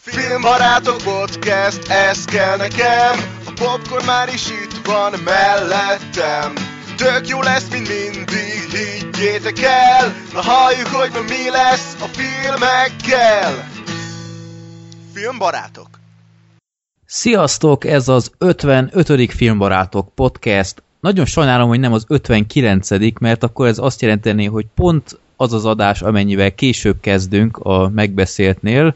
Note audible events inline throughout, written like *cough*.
Filmbarátok podcast, ez kell nekem A popcorn már is itt van mellettem Tök jó lesz, mint mindig, higgyétek el Na halljuk, hogy ma mi lesz a filmekkel Filmbarátok Sziasztok, ez az 55. Filmbarátok podcast. Nagyon sajnálom, hogy nem az 59 mert akkor ez azt jelenteni, hogy pont az az adás, amennyivel később kezdünk a megbeszéltnél.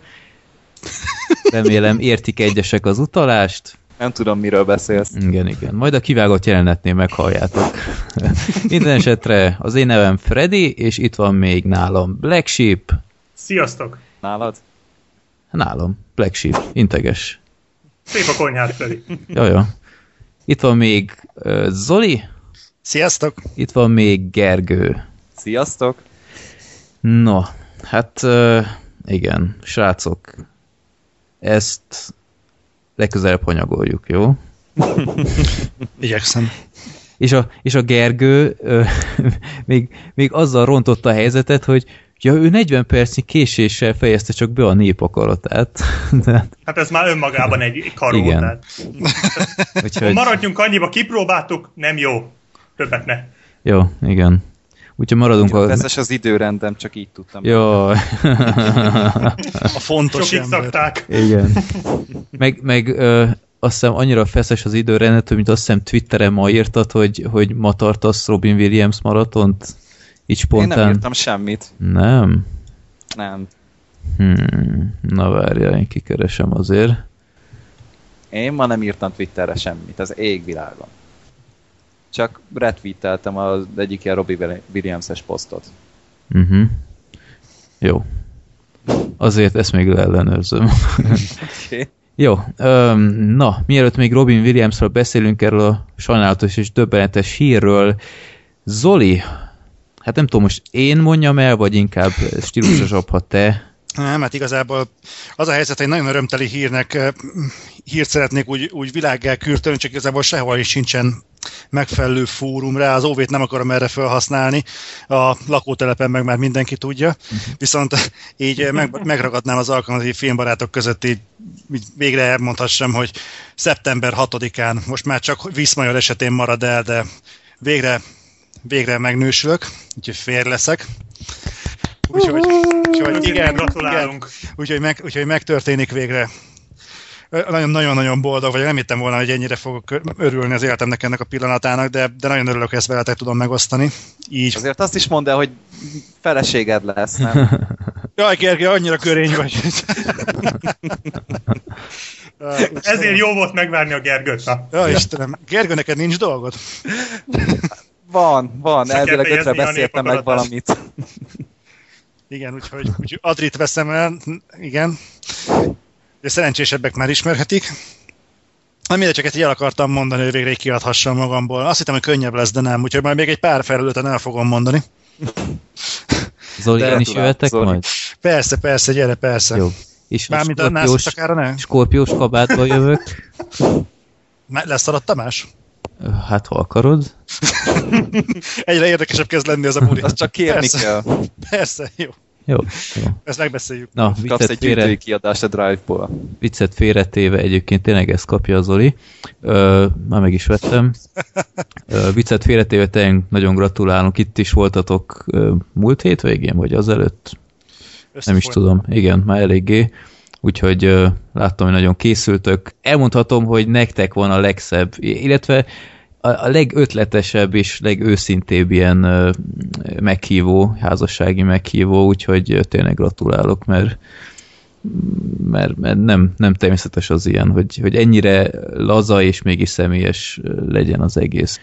Remélem értik egyesek az utalást. Nem tudom, miről beszélsz. Igen, igen. Majd a kivágott jelenetnél meghalljátok. *laughs* Minden esetre az én nevem Freddy, és itt van még nálam Black Sheep. Sziasztok! Nálad? Nálam Black Sheep, integes. Szép a konyhát, Freddy. Jaja. Itt van még uh, Zoli, Sziasztok! itt van még Gergő. Sziasztok! No, hát uh, igen, srácok, ezt legközelebb hanyagoljuk, jó? *laughs* Igyekszem. És a, és a Gergő ö, *laughs* még, még azzal rontotta a helyzetet, hogy ja, ő 40 percnyi késéssel fejezte csak be a népakaratát. *laughs* De, Hát ez már önmagában egy karó. Igen. Tehát. úgyhogy, Maradjunk annyiba, kipróbáltuk, nem jó. Többet ne. jó, igen. Úgyhogy maradunk a... Vezes az időrendem, csak így tudtam. Jó, *laughs* A fontos Sokig ember. szakták. igen. *laughs* Meg, meg ö, azt hiszem annyira feszes az időrendet, hogy mint azt hiszem Twitteren ma írtad, hogy, hogy ma tartasz Robin Williams maratont? Így Én nem spontán. írtam semmit. Nem? Nem. Hmm, na várjál, én kikeresem azért. Én ma nem írtam Twitterre semmit, az égvilágon. Csak retweeteltem az egyik ilyen Robbie Williams-es posztot. Uh-huh. Jó. Azért ezt még leellenőrzöm. Okay. Jó, öm, na, mielőtt még Robin Williamsről beszélünk erről a sajnálatos és döbbenetes hírről, Zoli, hát nem tudom, most én mondjam el, vagy inkább stílusosabb, ha te. Nem, hát igazából az a helyzet, hogy nagyon örömteli hírnek hírt szeretnék úgy, úgy világgá kürtölni, csak igazából sehol is sincsen megfelelő fórum rá, az óvét nem akarom erre felhasználni, a lakótelepen meg már mindenki tudja, viszont így meg, megragadnám az alkalmat, hogy filmbarátok között így, így végre elmondhassam, hogy szeptember 6-án, most már csak Viszmajor esetén marad el, de végre, végre megnősülök, úgyhogy fér leszek. Úgyhogy, úgyhogy igen, Gratulálunk. igen, úgyhogy, meg, úgyhogy megtörténik végre. Nagyon-nagyon boldog vagyok, nem hittem volna, hogy ennyire fogok örülni az életemnek ennek a pillanatának, de, de nagyon örülök, hogy ezt veletek tudom megosztani. Így. Azért azt is mondd el, hogy feleséged lesz, nem? *laughs* Jaj, Gergely, annyira körény vagy. *laughs* Ezért jó volt megvárni a Gergőt. Na. Ja, Istenem. Gergő, neked nincs dolgod? *laughs* Van, van, kell elvileg ötre beszéltem meg valamit. Igen, úgyhogy, úgyhogy Adrit veszem el, igen. De szerencsésebbek már ismerhetik. Na mindegy, csak ezt így el akartam mondani, hogy végre kiadhassam magamból. Azt hittem, hogy könnyebb lesz, de nem. Úgyhogy majd még egy pár felületen el fogom mondani. *laughs* Zoli, én is jöhetek Zoli. majd? Persze, persze, gyere, persze. Jó. És a Mármint annál skorpiós, ne? skorpiós kabátba jövök. *laughs* Lesz alatt Tamás? Hát, ha akarod. *laughs* Egyre érdekesebb kezd lenni ez a buli. Azt csak kérni persze, kell. Persze, jó. Jó, jó. Ezt megbeszéljük. Na, Kapsz viccet egy félre, kiadást a Drive-ból. viccet félretéve egyébként tényleg ezt kapja a Zoli. Ö, már meg is vettem. Ö, viccet félretéve tényleg nagyon gratulálunk. Itt is voltatok ö, múlt hét végén, vagy azelőtt? Nem is tudom. Igen, már eléggé. Úgyhogy ö, láttam, hogy nagyon készültök. Elmondhatom, hogy nektek van a legszebb, illetve a, a legötletesebb és legőszintébb ilyen ö, meghívó, házassági meghívó, úgyhogy tényleg gratulálok, mert mert, mert nem, nem természetes az ilyen, hogy, hogy ennyire laza és mégis személyes legyen az egész.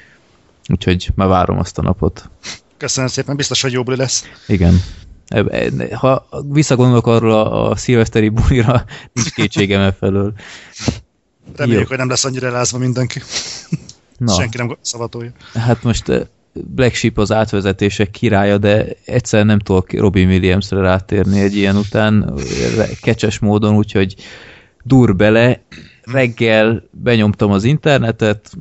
Úgyhogy már várom azt a napot. Köszönöm szépen, biztos, hogy buli lesz. Igen. Eb- e- Ha visszagondolok arról a, a szilveszteri bulira, nincs kétségem e felől. Reméljük, Jó. hogy nem lesz annyira elázva mindenki. Na, Senki nem szavatolja. hát most eh, Black Sheep az átvezetések királya, de egyszer nem tudok Robin Williamsre rátérni egy ilyen után, eh, kecses módon, úgyhogy dur bele. Reggel benyomtam az internetet,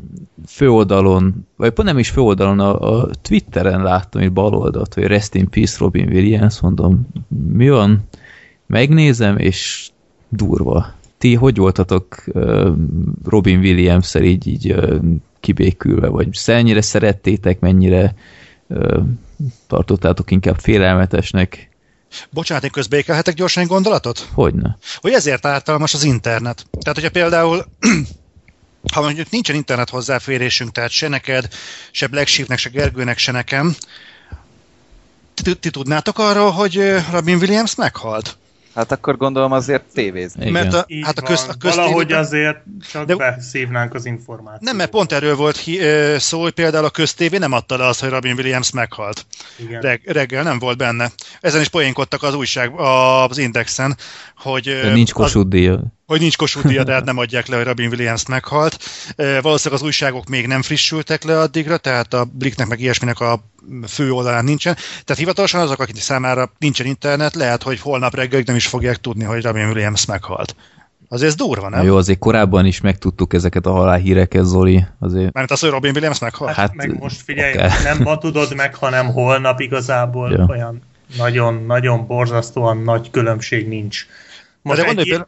főoldalon, vagy pont nem is főoldalon, a, a Twitteren láttam egy bal oldalt, hogy Rest in Peace Robin Williams, mondom, mi van? Megnézem, és durva. Ti hogy voltatok uh, Robin williams így, így uh, kibékülve, vagy ennyire szerettétek, mennyire uh, tartottátok inkább félelmetesnek? Bocsánat, én közbékelhetek gyorsan egy gondolatot? Hogyne. Hogy ezért ártalmas az internet. Tehát, hogyha például *clears throat* ha mondjuk nincsen internet hozzáférésünk, tehát se neked, se Black Sheepnek, se Gergőnek, se nekem, ti, ti tudnátok arról, hogy Robin Williams meghalt? Hát akkor gondolom azért tévézni. Igen. Mert a, Így hát a, köz, a köztévében- Valahogy azért csak De- beszívnánk az információt. Nem, mert pont erről volt hi, ö, szó, hogy például a köztévé nem adta le azt, hogy Robin Williams meghalt. Igen. Reg, reggel nem volt benne. Ezen is poénkodtak az újság, az Indexen, hogy, De nincs az, Kossuth díja. Hogy nincs Kossuth díja, tehát *laughs* nem adják le, hogy Robin Williams meghalt. Ö, Valószínűleg az újságok még nem frissültek le addigra, tehát a Blicknek meg ilyesminek a fő oldalán nincsen. Tehát hivatalosan azok, akik számára nincsen internet, lehet, hogy holnap reggel nem is fogják tudni, hogy Robin Williams meghalt. Azért ez durva, nem? jó, azért korábban is megtudtuk ezeket a halálhíreket, Zoli. Azért Mármint az, hogy Robin Williams meghalt? Hát, Hát, meg most figyelj, oké. nem ma tudod meg, hanem holnap igazából Ja. olyan nagyon-nagyon borzasztóan nagy különbség nincs. Most egy, gondolj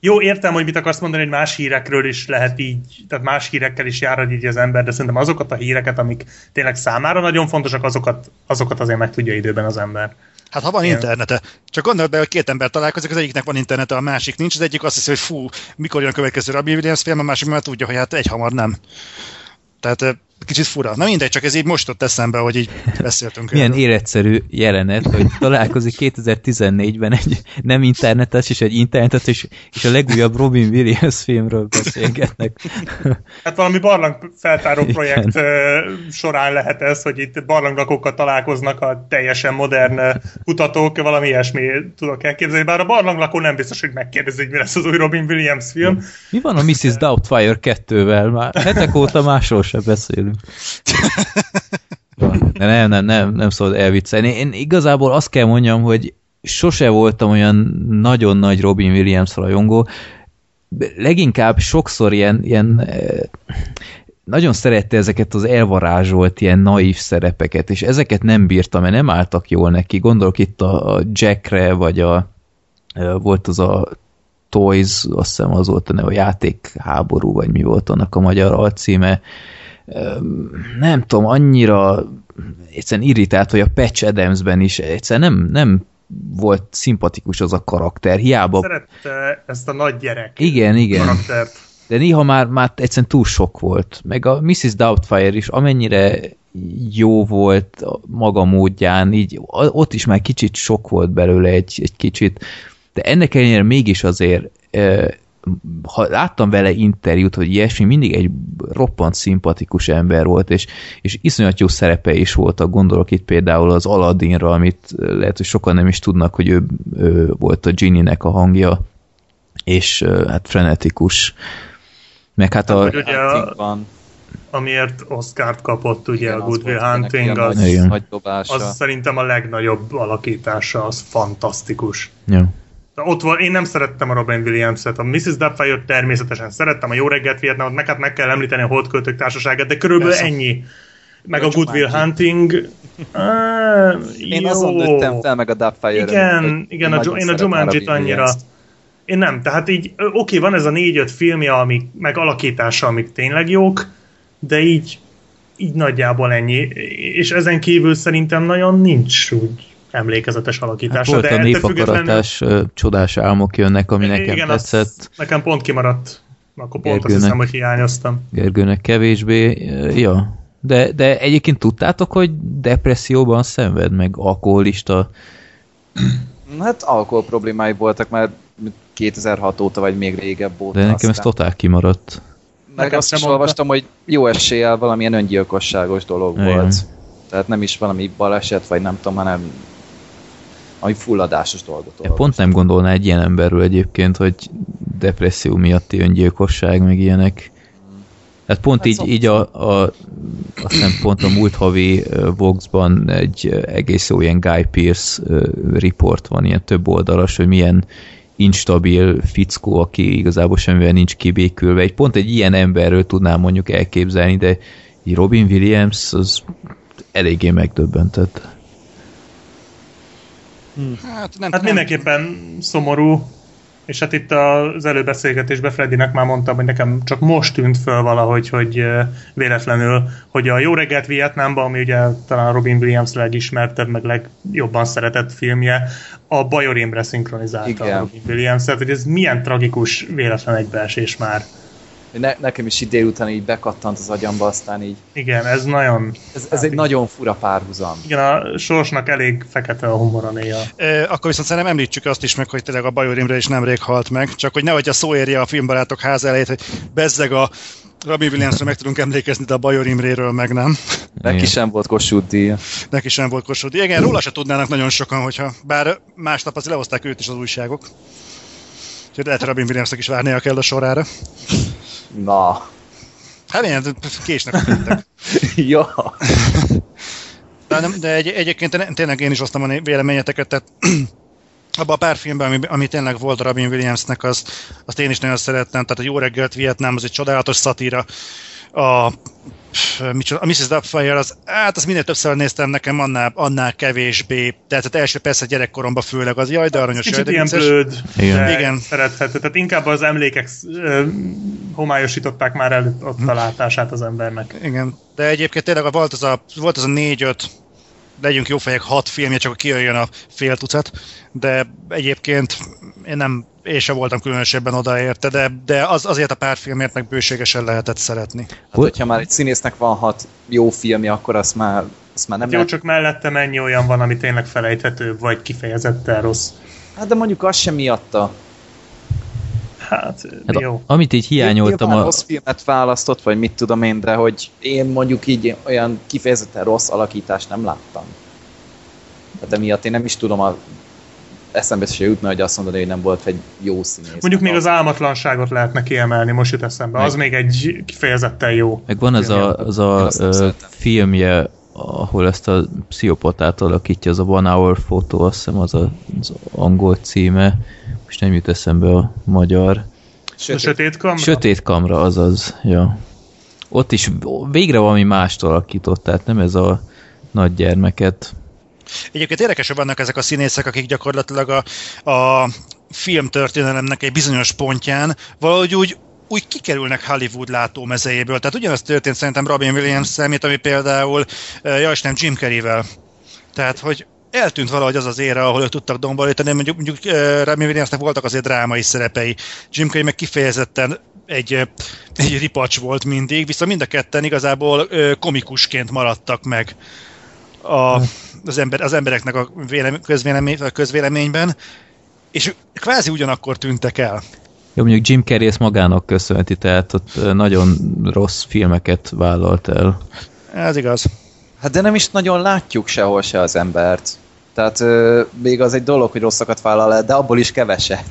jó, értem, hogy mit akarsz mondani, hogy más hírekről is lehet így, tehát más hírekkel is járhat így az ember, de szerintem azokat a híreket, amik tényleg számára nagyon fontosak, azokat, azokat azért meg tudja időben az ember. Hát ha van Igen. internete. Csak gondold be, hogy két ember találkozik, az egyiknek van internete, a másik nincs, az egyik azt hiszi, hogy fú, mikor jön a következő Robin Williams film, a másik már tudja, hogy hát egy hamar nem. Tehát kicsit fura. Na mindegy, csak ez így most ott eszembe, hogy így beszéltünk. milyen erről. életszerű jelenet, hogy találkozik 2014-ben egy nem internetes és egy internetes, és, és a legújabb Robin Williams filmről beszélgetnek. Hát valami barlang feltáró Igen. projekt ö, során lehet ez, hogy itt barlanglakókkal találkoznak a teljesen modern kutatók, valami ilyesmi tudok elképzelni, bár a barlanglakó nem biztos, hogy megkérdezi, hogy mi lesz az új Robin Williams film. Mi van a Mrs. Doubtfire 2-vel? Már hetek óta másról sem beszélünk. De nem, nem, nem, nem szabad elviccelni. Én igazából azt kell mondjam, hogy sose voltam olyan nagyon nagy Robin Williams rajongó. Leginkább sokszor ilyen, ilyen eh, nagyon szerette ezeket az elvarázsolt ilyen naív szerepeket, és ezeket nem bírtam, mert nem álltak jól neki. Gondolok itt a, Jackre, vagy a eh, volt az a Toys, azt hiszem az volt a neve, a játékháború, vagy mi volt annak a magyar alcíme. Nem tudom, annyira egyszerűen irritált, hogy a Patch Adamsben is egyszerűen nem, nem volt szimpatikus az a karakter, hiába... Szerette ezt a nagy gyerek Igen, igen. karaktert. De néha már, már egyszerűen túl sok volt. Meg a Mrs. Doubtfire is, amennyire jó volt maga módján, így ott is már kicsit sok volt belőle egy, egy kicsit, de ennek ellenére mégis azért ha láttam vele interjút, hogy ilyesmi, mindig egy roppant szimpatikus ember volt, és, és iszonyat jó szerepe is voltak, gondolok itt például az Aladdinra, amit lehet, hogy sokan nem is tudnak, hogy ő, ő volt a Ginny-nek a hangja, és hát frenetikus. Meg hát a... ugye a- Huntingban. amiért Oscar-t kapott ugye Igen, a az Good Will volt Hunting, a az, dobása. az szerintem a legnagyobb alakítása, az fantasztikus. Ja. De ott van, én nem szerettem a Robin Williams-et, a Mrs. Doubtfire természetesen szerettem, a Jó reggelt Vietnamot, meg hát meg kell említeni a Holdköltők társaságát, de körülbelül Persze. ennyi. Meg Vagy a Good Will. Hunting. Ah, Én jó. azon nőttem fel meg a Dubfire-en. Igen, igen, a, én a Jumanji-t annyira... Én nem, tehát így, oké, van ez a négy-öt filmje, amik, meg alakítása, amik tényleg jók, de így, így nagyjából ennyi. És ezen kívül szerintem nagyon nincs úgy emlékezetes Hát alakítása. volt de a népakaratás, ö, csodás álmok jönnek, ami nekem igen, tetszett. Az nekem pont kimaradt. Akkor pont azt Gergőnek. hiszem, hogy hiányoztam. Gergőnek kevésbé, ja. De, de egyébként tudtátok, hogy depresszióban szenved, meg alkoholista? Hát alkohol problémái voltak már 2006 óta, vagy még régebb óta. De nekem ez aztán. totál kimaradt. Meg Nekem azt sem is mondta. olvastam, hogy jó eséllyel valamilyen öngyilkosságos dolog Igen. volt. Tehát nem is valami baleset, vagy nem tudom, hanem ami fulladásos dolgot Én pont nem gondolná egy ilyen emberről egyébként, hogy depresszió miatti öngyilkosság, meg ilyenek. Hát pont Hát így, szok- így a, a, azt hiszem pont a múlt havi Vox-ban egy egész jó ilyen Guy Pearce ö, report van, ilyen több oldalas, hogy milyen instabil fickó, aki igazából semmivel nincs kibékülve. Egy pont egy ilyen emberről tudnám mondjuk elképzelni, de így Robin Williams az eléggé megdöbbentett. Hát, nem, Hát nem, mindenképpen szomorú, És hát itt az előbeszélgetésben Freddynek már mondtam, hogy nekem csak most tűnt föl valahogy, hogy véletlenül, hogy a Jó reggelt Vietnámban, ami ugye talán Robin Williams legismertebb, meg legjobban szeretett filmje, a Bajor Imre szinkronizálta Igen. a Robin Williams, tehát hogy ez milyen tragikus véletlen egybeesés már. Ne, nekem is így délután így bekattant az agyamba, aztán így... Igen, ez nagyon... Ez, ez egy nagyon fura párhuzam. Igen, a sorsnak elég fekete a humora néha. E, akkor viszont szerintem említsük azt is meg, hogy tényleg a Bajor Imre is nemrég halt meg, csak hogy nehogy a szó érje a filmbarátok ház elejét, hogy bezzeg a Robin Williamsra meg tudunk emlékezni, de a Bajor Imréről meg nem. Neki sem volt Kossuth díja. Neki sem volt Kossuth. Igen, róla se tudnának nagyon sokan, hogyha bár másnap azért lehozták őt is az újságok. Úgyhogy lehet, hogy Robin Williamsnek is várnia kell a sorára. Na. Hát ilyen késnek a péntek. *laughs* ja. De, nem, de egy, egyébként tényleg én is osztom a véleményeteket, tehát *clears throat* abban a pár filmben, ami, ami tényleg volt Robin Williamsnek, az, azt én is nagyon szerettem. Tehát a Jó reggelt Vietnám, az egy csodálatos szatíra. A, micsoda, a Mrs. Doubtfire, az, hát azt minél többször néztem nekem, annál, annál kevésbé. Tehát az első persze gyerekkoromban főleg az, jaj, de aranyos, jaj, Kicsit de ilyen vicces. blőd, Igen. Igen. szerethető. Tehát inkább az emlékek ö, homályosították már el ott a látását az embernek. Igen, de egyébként tényleg volt az a, volt az a négy-öt, legyünk jó fejek, hat filmje, csak kijöjjön a fél tucat, de egyébként én nem, én sem voltam különösebben odaérte, de, de az, azért a pár filmért meg bőségesen lehetett szeretni. Hát, hogyha már egy színésznek van hat jó filmje, akkor azt már, azt már nem Hát jó, lehet... csak mellette mennyi olyan van, ami tényleg felejthető, vagy kifejezetten rossz. Hát de mondjuk az sem miatta. Hát, Hát jó. a, amit így hiányoltam Nyilván a... rossz filmet választott, vagy mit tudom én, de hogy én mondjuk így olyan kifejezetten rossz alakítást nem láttam. Tehát emiatt én nem is tudom a eszembe se jutna, hogy azt mondani, hogy nem volt egy jó színész. Mondjuk még az álmatlanságot lehetne kiemelni, most jut eszembe. Az még egy kifejezetten jó. Meg van az a, az Én a szeretem. filmje, ahol ezt a pszichopatát alakítja, az a One Hour Photo, azt hiszem az a, az angol címe, most nem jut eszembe a magyar. Sötét. sötét kamra? Sötét kamra, azaz, ja. Ott is végre valami mást alakított, tehát nem ez a nagy gyermeket. Egyébként érdekes, hogy vannak ezek a színészek, akik gyakorlatilag a, a filmtörténelemnek egy bizonyos pontján valahogy úgy úgy kikerülnek Hollywood látómezejéből. Tehát ugyanaz történt szerintem Robin williams mint ami például, eh, ja nem Jim Carrey-vel. Tehát, hogy eltűnt valahogy az az ére, ahol ők tudtak domborítani, mondjuk, mondjuk Robin Williamsnek voltak azért drámai szerepei. Jim Carrey meg kifejezetten egy, egy ripacs volt mindig, viszont mind a ketten igazából komikusként maradtak meg a, az, ember, az embereknek a vélem, közvélemény, a közvéleményben, és kvázi ugyanakkor tűntek el. Jó, mondjuk Jim Carrey ezt magának köszönheti, tehát ott nagyon rossz filmeket vállalt el. Ez igaz. Hát de nem is nagyon látjuk sehol se az embert. Tehát ö, még az egy dolog, hogy rosszakat vállal el, de abból is keveset.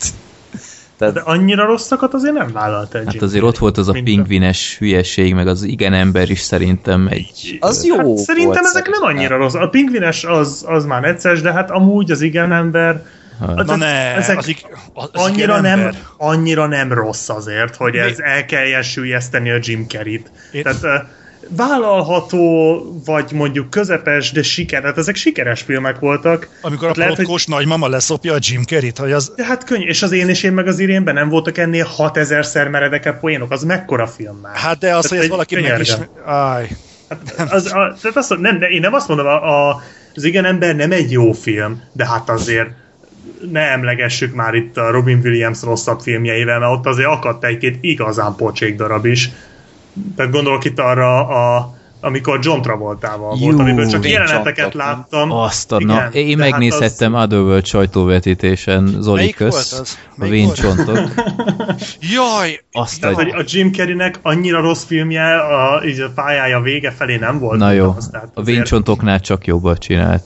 Tehát *laughs* De annyira rosszakat azért nem vállalt el Hát azért ott volt az a pingvines hülyeség, meg az igen ember is szerintem egy... az jó Hát szerintem volt ezek nem szerintem. annyira rossz. A pingvines az, az már necces, de hát amúgy az igen ember Hát, Na ne, ezek az, ig- az annyira nem, annyira nem rossz azért, hogy Mi- ez el kelljen sűjeszteni a Jim Carrey-t. Én- Tehát vállalható, vagy mondjuk közepes, de siker. Hát ezek sikeres filmek voltak. Amikor Hát a lehet, protkós nagymama leszopja a Jim Carrey-t, hogy az... De hát könnyű, és az én és én meg az irénben nem voltak ennél 6000-szer meredekebb poénok, az mekkora film már? Hát de az, Tehát hogy ez valaki könyörgöm. megismer... Áj. Hát az, a, tehát azt, nem, de én nem azt mondom, a, a, az igen ember nem egy jó film, de hát azért ne emlegessük már itt a Robin Williams rosszabb filmjeivel, mert ott azért akadt egy-két igazán pocsék darab is. Tehát gondolok itt arra, a, amikor John Travoltával volt, Jú, amiből csak jeleneteket láttam. Azt a, Igen, na, én hát megnézhettem Otherworld sajtóvetítésen, Zoli Melyik kösz, volt az? a Melyik Vén volt? csontok. *laughs* Jaj! Azt De hogy a... a Jim Carreynek annyira rossz filmje, a, így a pályája vége felé nem volt. Na jó, az, a Véncsontoknál csak jobbat csinált.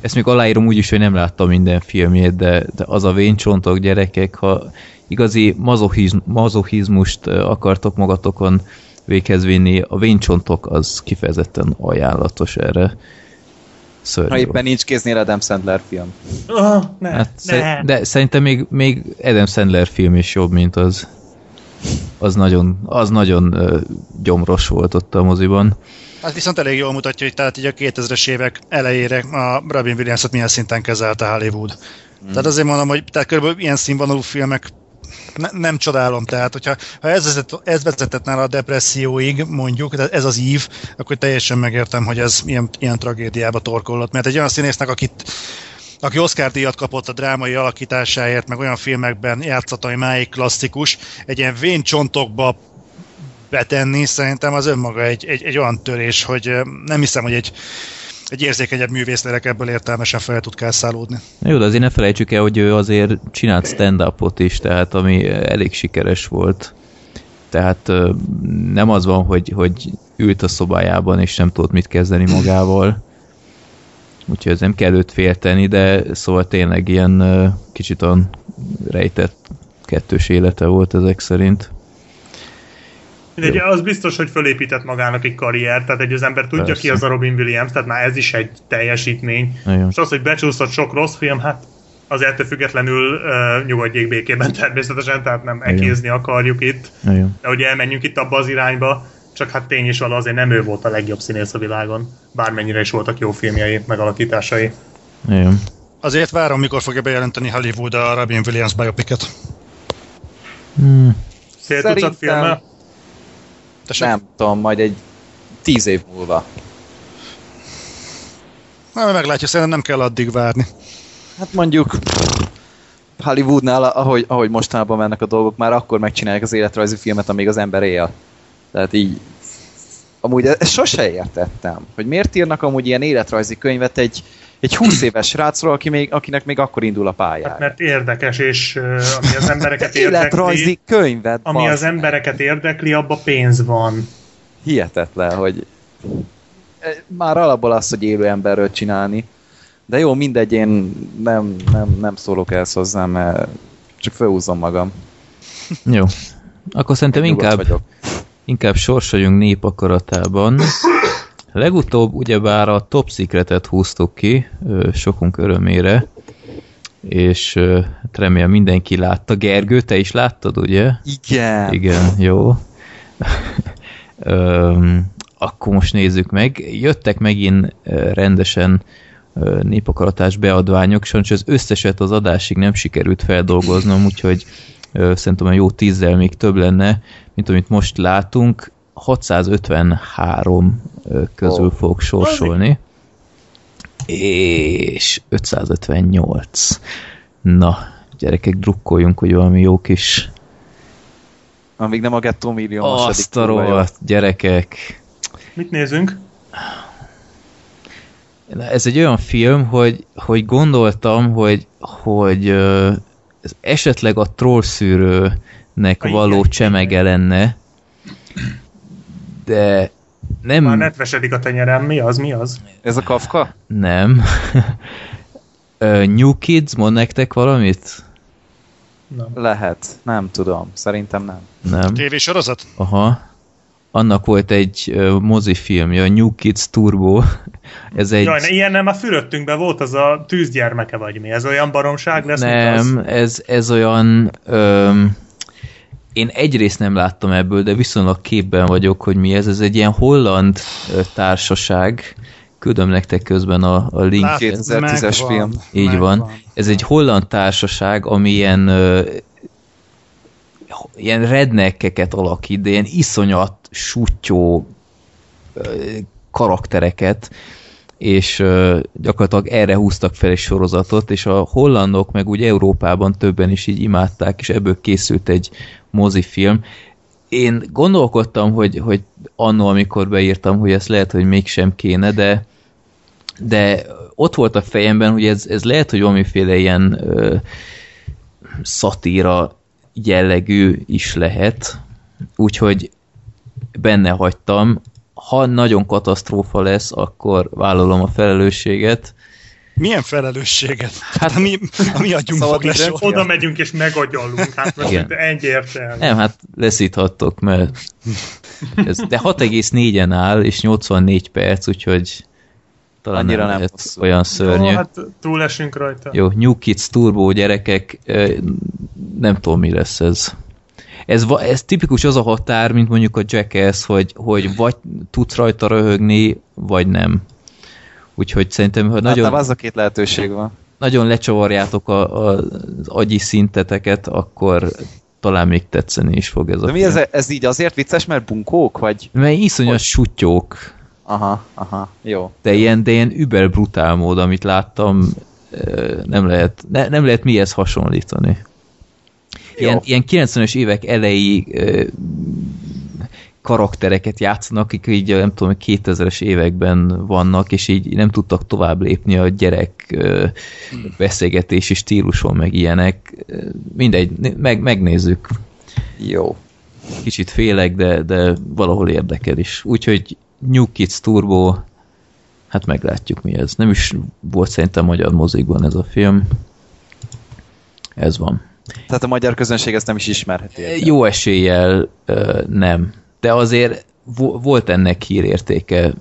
Ezt még aláírom úgy is, hogy nem láttam minden filmjét, de, de az a Véncsontok gyerekek, ha igazi mazochizm, mazochizmust ö, akartok magatokon véghez vinni, a Véncsontok az kifejezetten ajánlatos erre. Szörnyű. Ha éppen nincs kéznél Adam Sandler film. Ah, ne, Hát, ne. szer- de szerintem még, még Adam Sandler film is jobb, mint az. Az nagyon, az nagyon ö, gyomros volt ott a moziban. Hát viszont elég jól mutatja, hogy tehát így a 2000-es évek elejére a Robin Williams-ot milyen szinten kezelte Hollywood. Mm. Tehát azért mondom, hogy tehát körülbelül ilyen színvonalú filmek ne, nem csodálom, tehát hogyha ha ez, vezet, ez vezetett nála a depresszióig, mondjuk, ez az ív, akkor teljesen megértem, hogy ez ilyen, ilyen tragédiába torkollott, mert egy olyan színésznek, akit aki Oscar díjat kapott a drámai alakításáért, meg olyan filmekben játszott, ami máig klasszikus, egy ilyen vén csontokba betenni, szerintem az önmaga egy, egy, egy olyan törés, hogy nem hiszem, hogy egy egy érzékenyebb művészlélek ebből értelmesen fel tud kászálódni. Jó, de azért ne felejtsük el, hogy ő azért csinált stand-upot is, tehát ami elég sikeres volt. Tehát nem az van, hogy, hogy ült a szobájában, és nem tudott mit kezdeni magával. Úgyhogy ez nem kell őt félteni, de szóval tényleg ilyen kicsit olyan rejtett kettős élete volt ezek szerint. Mindegy, az biztos, hogy fölépített magának egy karrier, tehát egy az ember tudja Persze. ki az a Robin Williams, tehát már ez is egy teljesítmény. Igen. És az, hogy becsúszott sok rossz film, hát az ettől függetlenül uh, nyugodjék békében *laughs* természetesen, tehát nem ekézni akarjuk itt. Igen. De hogy elmenjünk itt abba az irányba, csak hát tény is vala azért nem ő volt a legjobb színész a világon, bármennyire is voltak jó filmjei, megalakításai. Igen. Azért várom, mikor fogja bejelenteni Hollywood a Robin Williams biopicet. Hmm. Szerintem... filmmel? Tessék? Nem tudom, majd egy tíz év múlva. Na, meglátja, szerintem nem kell addig várni. Hát mondjuk Hollywoodnál, ahogy, ahogy mostanában mennek a dolgok, már akkor megcsinálják az életrajzi filmet, amíg az ember él. Tehát így amúgy ezt sose értettem, hogy miért írnak amúgy ilyen életrajzi könyvet egy, egy 20 éves srácról, aki még, akinek még akkor indul a pályája. Hát mert érdekes, és uh, ami az embereket *laughs* érdekli... Életrajzi könyvet, Ami az embereket érdekli, abba pénz van. Hihetetlen, hogy már alapból az, hogy élő emberről csinálni. De jó, mindegy, én nem, nem, nem szólok ezt hozzá, mert csak felhúzom magam. *laughs* Jó. Akkor szerintem inkább, inkább sorsoljunk népakaratában. Legutóbb ugyebár a Top Secret-et húztuk ki, sokunk örömére, és hát remélem mindenki látta. Gergő, te is láttad, ugye? Igen. Igen, jó. *laughs* Akkor most nézzük meg. Jöttek megint rendesen népakaratás beadványok, sajnos az összeset az adásig nem sikerült feldolgoznom, úgyhogy szerintem jó tízzel még több lenne, mint amit most látunk. 653 közül oh. fogok sorsolni. És 558. Na, gyerekek, drukkoljunk, hogy valami jó kis... Amíg nem a Gettó millió Azt a rohadt, gyerekek. Mit nézünk? Ez egy olyan film, hogy, hogy gondoltam, hogy, hogy ez esetleg a trollszűrőnek való csemege lenne, de nem... Már netvesedik a tenyerem, mi az, mi az? Ez a Kafka? Nem. *laughs* New Kids, mond nektek valamit? Nem. Lehet, nem tudom, szerintem nem. Nem. sorozat? Aha. Annak volt egy uh, mozifilmje, a New Kids Turbo. *laughs* Ez egy... Jaj, ilyen nem, a fürödtünkben volt az a tűzgyermeke, vagy mi? Ez olyan baromság lesz, Nem, ez, ez olyan... Um, én egyrészt nem láttam ebből, de viszonylag képben vagyok, hogy mi ez. Ez egy ilyen holland társaság, küldöm nektek közben a, a link. 2010-es film. Így megvan. van. Ez egy holland társaság, ami ilyen uh, ilyen redneckeket alakít, de ilyen iszonyat sutyó uh, karaktereket, és gyakorlatilag erre húztak fel egy sorozatot, és a hollandok meg úgy Európában többen is így imádták, és ebből készült egy mozifilm. Én gondolkodtam, hogy, hogy annó, amikor beírtam, hogy ezt lehet, hogy mégsem kéne, de, de ott volt a fejemben, hogy ez, ez lehet, hogy valamiféle ilyen ö, szatíra jellegű is lehet, úgyhogy benne hagytam. Ha nagyon katasztrófa lesz, akkor vállalom a felelősséget, milyen felelősséget? Hát mi, mi adjunk szóval fog Oda megyünk és megagyalunk, hát most Igen. egyértelmű. Nem, hát leszíthattok, mert ez, de 6,4-en áll, és 84 perc, úgyhogy talán Annyira nem, nem olyan szörnyű. Jó, hát túlesünk rajta. Jó, New Kids Turbo gyerekek, nem tudom mi lesz ez. Ez, ez tipikus az a határ, mint mondjuk a Jackass, hogy, hogy vagy tudsz rajta röhögni, vagy nem. Úgyhogy szerintem, hogy nagyon... az a két lehetőség van. nagyon lecsavarjátok a, a, az agyi szinteteket, akkor talán még tetszeni is fog ez a De mi film. ez, ez így azért vicces, mert bunkók, vagy? Mert iszonyat sutyók, Aha, aha, jó. de ilyen, de ilyen über brutál mód, amit láttam, nem lehet, ne, nem lehet mihez hasonlítani. Ilyen, ilyen 90-es évek elejé karaktereket játszanak, akik így nem tudom, 2000-es években vannak, és így nem tudtak tovább lépni a gyerek ö, beszélgetési stíluson, meg ilyenek. Mindegy, meg, megnézzük. Jó. Kicsit félek, de, de valahol érdekel is. Úgyhogy New Kids Turbo, hát meglátjuk mi ez. Nem is volt szerintem magyar mozikban ez a film. Ez van. Tehát a magyar közönség ezt nem is ismerheti. Jó eséllyel nem. De azért vo- volt ennek hírértéke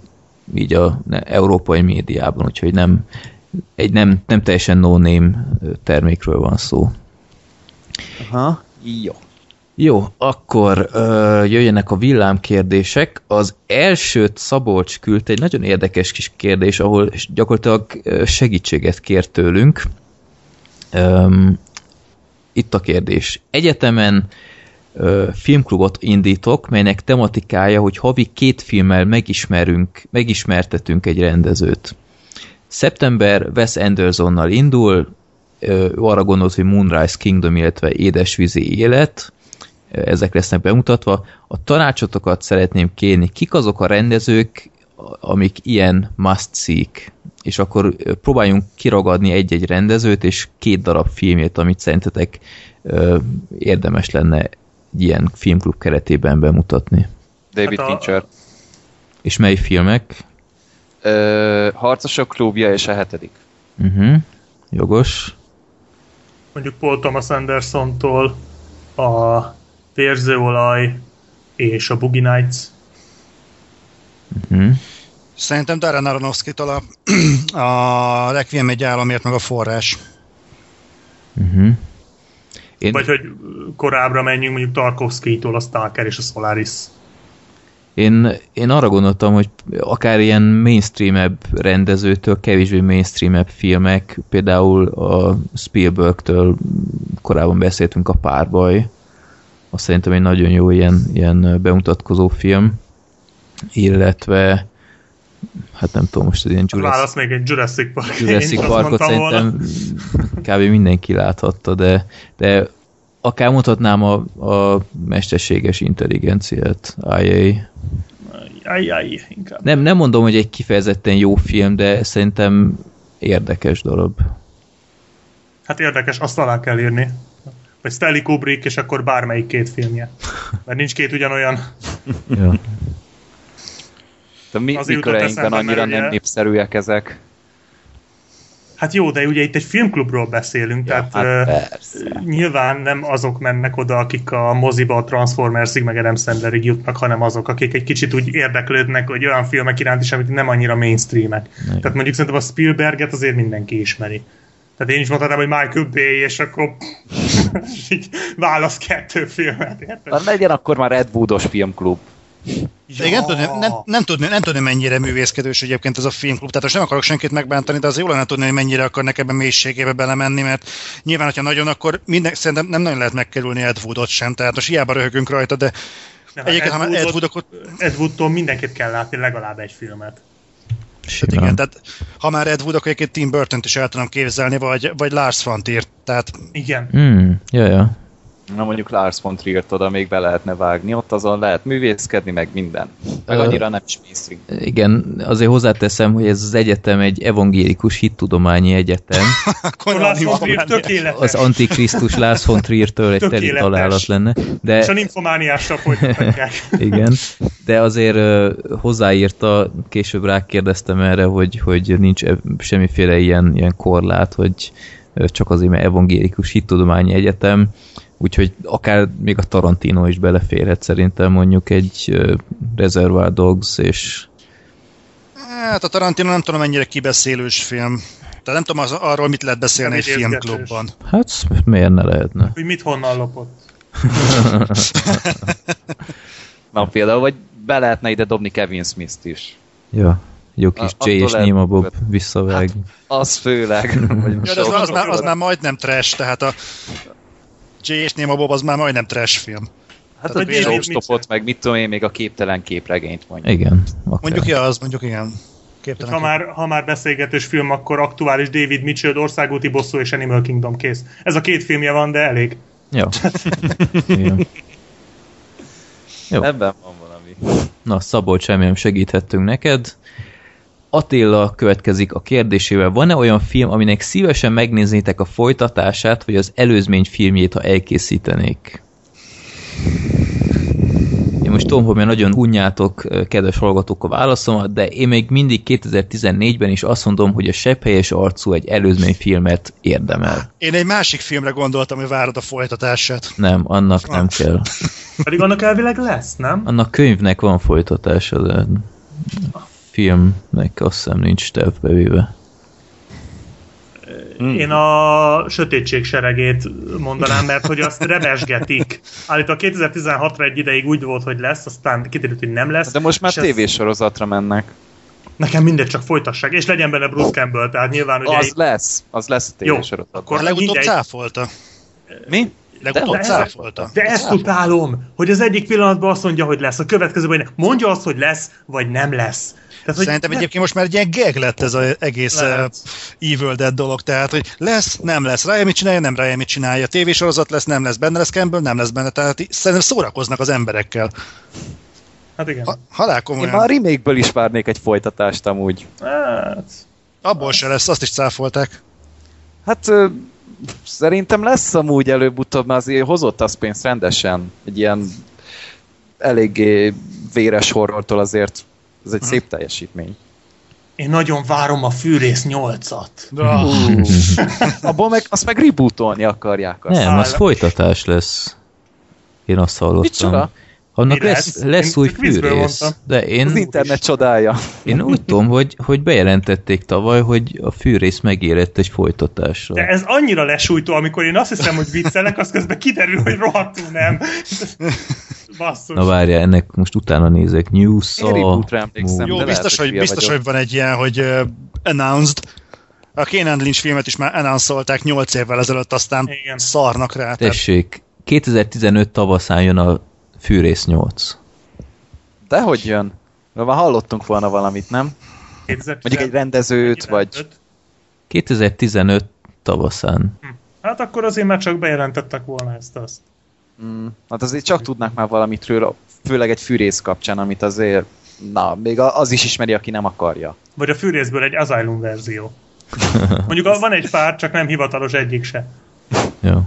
így a európai médiában, úgyhogy nem, egy nem, nem teljesen no-name termékről van szó. Aha, jó. Jó, akkor ö, jöjjenek a villámkérdések. Az elsőt Szabolcs küldte egy nagyon érdekes kis kérdés, ahol gyakorlatilag segítséget kért tőlünk. Öm, itt a kérdés. Egyetemen ö, filmklubot indítok, melynek tematikája, hogy havi két filmmel megismerünk, megismertetünk egy rendezőt. Szeptember Wes Andersonnal indul, ő arra gondolt, hogy Moonrise Kingdom, illetve Édesvízi élet, ezek lesznek bemutatva. A tanácsotokat szeretném kérni, kik azok a rendezők, amik ilyen must seek, és akkor próbáljunk kiragadni egy-egy rendezőt, és két darab filmjét, amit szerintetek ö, érdemes lenne egy ilyen filmklub keretében bemutatni. David Hát a- Fincher. És mely filmek? Ö, Harcosok klubja és a hetedik. Uh-huh. Jogos. Mondjuk Paul Thomas Andersontól a Vérzőolaj és a Boogie Nights. Uh-huh. Szerintem Darren Aronofsky-tól a, *clears throat* a Requiem egy államért, meg a forrás. Uh-huh. Én, Vagy hogy korábbra menjünk mondjuk Tarkovsky-tól a Stalker és a Solaris. én, én arra gondoltam, hogy akár ilyen mainstreamebb rendezőtől, kevésbé mainstreamebb filmek, például a Spielbergtől korábban beszéltünk a Párbaj, azt szerintem egy nagyon jó ilyen, ilyen bemutatkozó film, illetve hát nem tudom, most ilyen Jurassic, Válasz még egy Jurassic Park. Jurassic Én Parkot mondtam volna. szerintem kb. mindenki láthatta, de, de akár mutatnám a, a mesterséges intelligenciát, IA. Ajjaj, inkább. Nem, nem mondom, hogy egy kifejezetten jó film, de szerintem érdekes darab. Hát érdekes, azt alá kell írni. Vagy Stanley Kubrick, és akkor bármelyik két filmje. Mert nincs két ugyanolyan. Ja. De mi, mi köreinkben annyira ugye- nem népszerűek ezek. Hát jó, de ugye itt egy filmklubról beszélünk, Ja, tehát hát persze. nyilván nem azok mennek oda, akik a moziba a Transformersig, meg Adam Sandlerig jutnak, hanem azok, akik egy kicsit úgy érdeklődnek, hogy olyan filmek iránt is, amit nem annyira mainstreamek. Igen. Tehát mondjuk szerintem a Spielberget azért mindenki ismeri. Tehát én is mondhatnám, hogy Michael Bay, és akkor *laughs* így válasz kettő filmet, érted? Na, legyen akkor már Ed Woodos filmklub. De igen, nem, tudni, nem, nem, tudni, nem tudni, mennyire művészkedős egyébként ez a filmklub. Tehát most nem akarok senkit megbántani, de az jó lenne tudni, hogy mennyire akarnak ebben mélységébe belemenni, mert nyilván, hogyha nagyon, akkor minden, szerintem nem nagyon lehet megkerülni Ed Woodot sem. Tehát most hiába röhögünk rajta, de Nem, egyébként, ha már Ed Woodot- Woodot, Ed Woodtól mindenkit kell látni legalább egy filmet. tehát igen, tehát ha már Ed Wood, akkor egyébként Tim burton is el tudom képzelni, vagy, vagy Lars von Trier. Tehát Igen. Hmm, ja, ja. Na mondjuk Lars von Trier-t oda még be lehetne vágni, ott azon lehet művészkedni, meg minden. Meg annyira nem is mainstream. Igen, azért hozzáteszem, hogy ez az egyetem egy evangélikus hittudományi egyetem. *laughs* akkor Lars von Trier tökéletes. Az Antikrisztus Lars von Trier-től egy teli találat lenne. És a De nymfomániással folytatják. *laughs* igen, de azért hozzáírta, később rákérdeztem erre, hogy, hogy nincs e- semmiféle ilyen, ilyen korlát, hogy csak azért, mert evangélikus hittudományi egyetem, úgyhogy akár még a Tarantino is beleférhet szerintem mondjuk egy Reservoir Dogs és Hát a Tarantino nem tudom mennyire kibeszélős film. Tehát nem tudom az, arról, mit lehet beszélni Nem egy filmklubban. hát miért ne lehetne? Hogy mit honnan lopott. *laughs* Na például, vagy be lehetne ide dobni Kevin Smith-t is. Ja. Jó kis A- Jay és Nima Bob visszavág. Az főleg. *laughs* Vagy Ja, de az, az, már, az már majdnem trash, tehát a Jay és Néma Bob az már majdnem trash film. hát vagy a David showstopot, meg mit tudom én, még a képtelen képregényt mondjuk. Igen. Akár. Mondjuk, ja, az mondjuk igen. Képtelen Ha már, ha már beszélgetős film, akkor aktuális David Mitchell, Országúti Bosszú és Animal Kingdom kész. Ez a két filmje van, de elég. Jó. *laughs* Igen. Jó. Ebben van valami. Na, Szabolcs, remélem segíthettünk neked. Attila következik a kérdésével. Van-e olyan film, aminek szívesen megnéznétek a folytatását, vagy az előzmény filmjét, ha elkészítenék? Én most tudom, hogy nagyon unjátok, kedves hallgatók a válaszomat, de én még mindig 2014-ben is azt mondom, hogy a sepphelyes arcú egy előzmény filmet érdemel. Én egy másik filmre gondoltam, hogy várod a folytatását. Nem, annak nem kell. Pedig annak elvileg lesz, nem? Annak könyvnek van folytatása, de filmnek azt hiszem nincs tervbe véve. Én a sötétség seregét mondanám, mert hogy azt rebesgetik. Állítólag 2016-ra egy ideig úgy volt, hogy lesz, aztán kiderült, hogy nem lesz. De most már és ez- tévésorozatra mennek. Nekem mindegy, csak folytassák. És legyen benne Bruce Campbell, tehát nyilván ugye... Az lesz, az lesz a Jó, tévésorozat. akkor A legutóbb mindegy. cáfolta. Mi? Legutóbb De- cáfolta. De ezt utálom, hogy az egyik pillanatban azt mondja, hogy lesz, a következőben mondja azt, hogy lesz, vagy nem lesz. Tehát, hogy Szerintem egyébként most már egy ilyen gag lett ez az egész uh, Lehet. Evil Dead dolog, tehát hogy lesz, nem lesz, rája mit csinálja, nem rája mit csinálja, tévésorozat lesz, nem lesz, benne lesz Campbell, nem lesz benne, tehát szerintem szórakoznak az emberekkel. Hát igen. Ha, halál Én komolyan. már a remake-ből is várnék egy folytatást amúgy. Hát, Abból se lesz, azt is cáfolták. Hát ö, szerintem lesz amúgy előbb-utóbb, mert azért hozott az pénzt rendesen. Egy ilyen eléggé véres horrortól azért ez egy szép teljesítmény. én nagyon várom a Fűrész 8-at. *laughs* Abból meg, azt meg rebootolni akarják. Azt. Nem, az folytatás lesz. Én azt hallottam. Micsoda? Annak Mi lesz, lesz? lesz Én új fűrész. De én, Az internet csodája. én úgy *laughs* tudom, hogy, hogy bejelentették tavaly, hogy a fűrész megérett egy folytatásra. De ez annyira lesújtó, amikor én azt hiszem, hogy viccelek, az közben kiderül, hogy rohadtul nem. *laughs* Basszus. Na várjál, ennek most utána nézek. New Én Saw. reboot-ra emlékszem. Jó, biztos, hogy, biztos, hogy van egy ilyen, hogy uh, announced. A Kane Lynch filmet is már announcolták 8 évvel ezelőtt, aztán Igen. szarnak rá. Tessék, 2015 tavaszán jön a Fűrész 8. De hogy jön? Már hallottunk volna valamit, nem? 2010 Mondjuk egy rendezőt, vagy... 2015 tavaszán. Hát akkor azért már csak bejelentettek volna ezt azt. Mm, hát azért csak tudnak már valamit róla, főleg egy fűrész kapcsán, amit azért... Na, még az is ismeri, aki nem akarja. Vagy a fűrészből egy Asylum verzió. *laughs* Mondjuk van egy pár, csak nem hivatalos egyik se. Jó.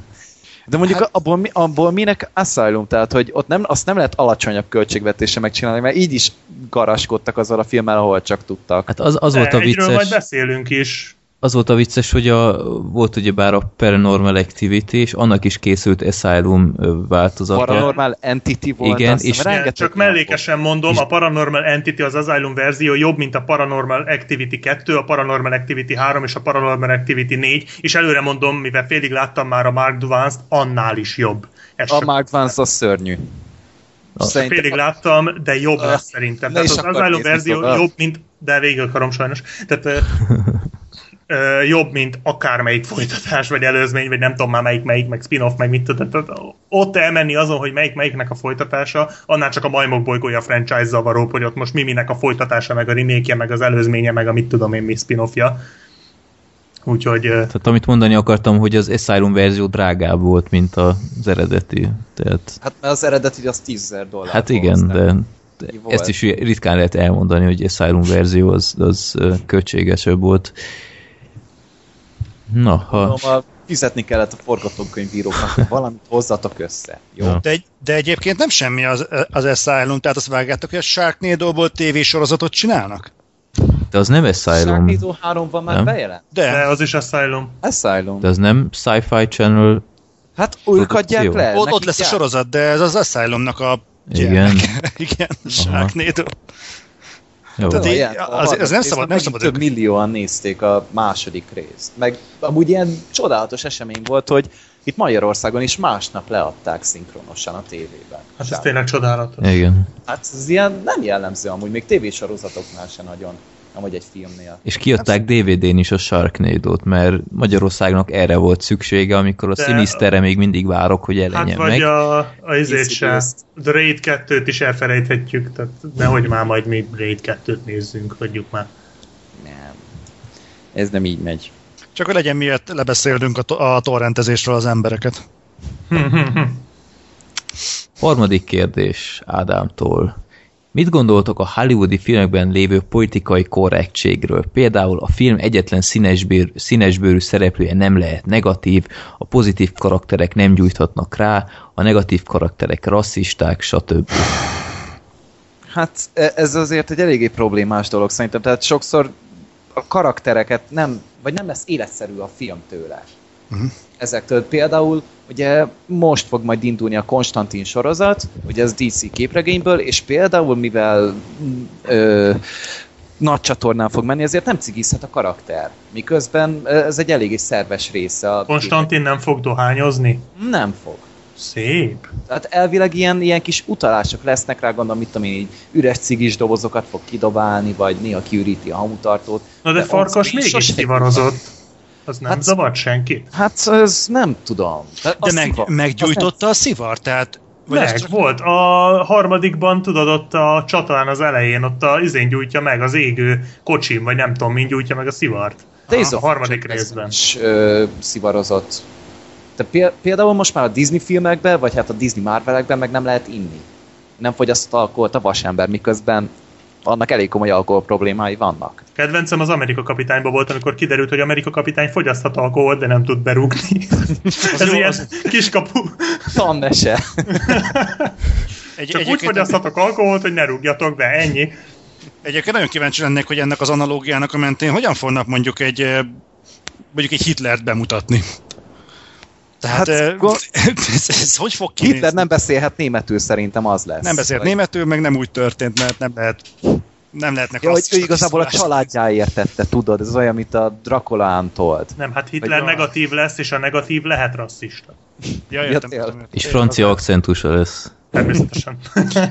De mondjuk hát... abból, abból minek Asylum, tehát hogy ott nem, azt nem lehet alacsonyabb költségvetése megcsinálni, mert így is garaskodtak azzal a filmmel, ahol csak tudtak. Hát az, az volt a egyről majd vicces, beszélünk is. Az volt a vicces, hogy a, volt ugyebár a Paranormal Activity, és annak is készült Asylum változata. Paranormal Entity volt, Igen, és- Igen, rengeteg csak mellékesen mondom, a Paranormal Entity, az Asylum verzió jobb, mint a Paranormal Activity 2, a Paranormal Activity 3 és a Paranormal Activity 4, és előre mondom, mivel félig láttam már a Mark Duvance-t, annál is jobb. Ez A Mark Vance az szörnyű. Szerintem félig láttam, de jobb lesz szerintem. Ne Tehát az Asylum verzió jobb, mint, de végig akarom sajnos. Tehát *laughs* ö, jobb, mint akármelyik folytatás, vagy előzmény, vagy nem tudom már melyik, melyik, meg spin-off, meg mit. Tehát ott elmenni azon, hogy melyik melyiknek a folytatása, annál csak a majmok bolygója franchise zavaró, hogy ott most mi minek a folytatása, meg a remake meg az előzménye, meg a mit tudom én mi spin-offja. Úgyhogy Tehát amit mondani akartam, hogy az Asylum verzió drágább volt, mint az eredeti. Tehát, Hát mert az eredeti az 10 dollár. hát igen, de, de volt. ezt is ritkán lehet elmondani, hogy Asylum verzió az, az költségesebb volt. Na, ha... Mondom, a, fizetni kellett a forgatókönyvíróknak, hogy valamit hozzatok össze. Jó? Ja. De, egy, de egyébként nem semmi az, az Asylum, tehát azt vágjátok, hogy a Sharknado-ból tévésorozatot csinálnak? De az nem Asylum, Sharknado 3 van már Nem? bejelent? De, de az is Asylum. Asylum. de az nem Sci-Fi Channel, Hát ők adják le. ott, ott lesz a sorozat, de ez az Asylumnak a Igen. gyermeke. *laughs* Igen, Sharknado. Jó. Tehát Tudom, így- ilyen, az- a ez harmadik nem szabad- nem szabad Több ők- millióan nézték a második részt. Meg amúgy ilyen csodálatos esemény volt, hogy itt Magyarországon is másnap leadták szinkronosan a tévében. Hát ez tényleg csodálatos. Igen. Hát ez ilyen nem jellemző amúgy, még tévésorozatoknál se nagyon. Vagy egy filmnél. És kiadták DVD-n is a Sharknado-t, mert Magyarországnak erre volt szüksége, amikor a De- Sinisterre még mindig várok, hogy Hát jelenjen vagy meg. a, a izét se. Easy The Raid 2-t is elfelejthetjük, tehát nehogy már majd mi Raid 2-t nézzünk, hagyjuk már. Nem. Ez nem így megy. Csak hogy legyen miért lebeszélnünk a, to- a torrentezésről az embereket. *laughs* Harmadik kérdés Ádámtól. Mit gondoltok a hollywoodi filmekben lévő politikai korrektségről? Például a film egyetlen színesbőr, színesbőrű szereplője nem lehet negatív, a pozitív karakterek nem gyújthatnak rá, a negatív karakterek rasszisták, stb. Hát e- ez azért egy eléggé problémás dolog szerintem, tehát sokszor a karaktereket nem, vagy nem lesz életszerű a film tőle. Uh-huh. Ezektől például, ugye most fog majd indulni a Konstantin sorozat, ugye ez DC képregényből, és például mivel ö, nagy csatornán fog menni, ezért nem cigizhet a karakter. Miközben ez egy eléggé szerves része a Konstantin nem fog dohányozni? Nem fog. Szép. Tehát elvileg ilyen, ilyen kis utalások lesznek rá, gondolom, mit tudom én, így üres cigis dobozokat fog kidobálni, vagy néha kiüríti a hamutartót. Na de, De Farkas mégis szivarozott. Az nem Hát- zavart senkit? Hát ez nem tudom. De, De meg, szivar- meggyújtotta a szivar, tehát... Vagy Meg, ez csak- volt. A harmadikban, tudod, ott a csatalán az elején, ott a izén gyújtja meg az égő kocsim, vagy nem tudom, mind gyújtja meg a szivart. Days a of harmadik részben. is ö, szivarozott. De pél- például most már a Disney filmekben, vagy hát a Disney Marvelekben meg nem lehet inni. Nem fogyaszt alkoholt a vasember, miközben annak elég komoly alkohol problémái vannak. Kedvencem az Amerika kapitányban volt, amikor kiderült, hogy Amerika kapitány fogyaszthat alkoholt, de nem tud berúgni. *laughs* Ez jó, ilyen az- kiskapu. Tanmese. Egy, Csak úgy fogyaszthatok alkoholt, hogy ne rúgjatok be, ennyi. egyébként nagyon kíváncsi lennék, hogy ennek az analógiának a mentén hogyan fognak mondjuk egy eh, mondjuk egy Hitlert bemutatni. Tehát Hát, gond- *laughs* ez, ez, hogy fog kinézni? Hitler nem beszélhet németül, szerintem az lesz. nem beszélt Vagy- németül, meg nem úgy történt, mert nem lehet nem lehetnek Ja, hogy ő igazából a családjáért tette, tudod, ez olyan, mint a Dracula Antold. Nem, hát Hitler Vagy- negatív lesz, és a negatív lehet rasszista. Ja, Ja, értem, tényleg. értem, értem. És francia akcentusa lesz. Természetesen.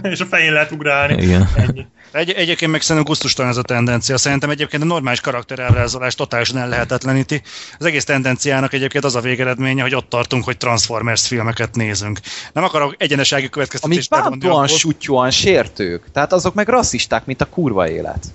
*laughs* és a fején lehet ugrálni. Igen. Ennyi. Egy, egyébként meg szerintem gusztustalan ez a tendencia. Szerintem egyébként a normális karakterelvrázolás totálisan ellehetetleníti. Az egész tendenciának egyébként az a végeredménye, hogy ott tartunk, hogy Transformers filmeket nézünk. Nem akarok egyenesági Amik következtetést levonni bántóan, sutyóan sértők. Tehát azok meg rasszisták, mint a kurva élet.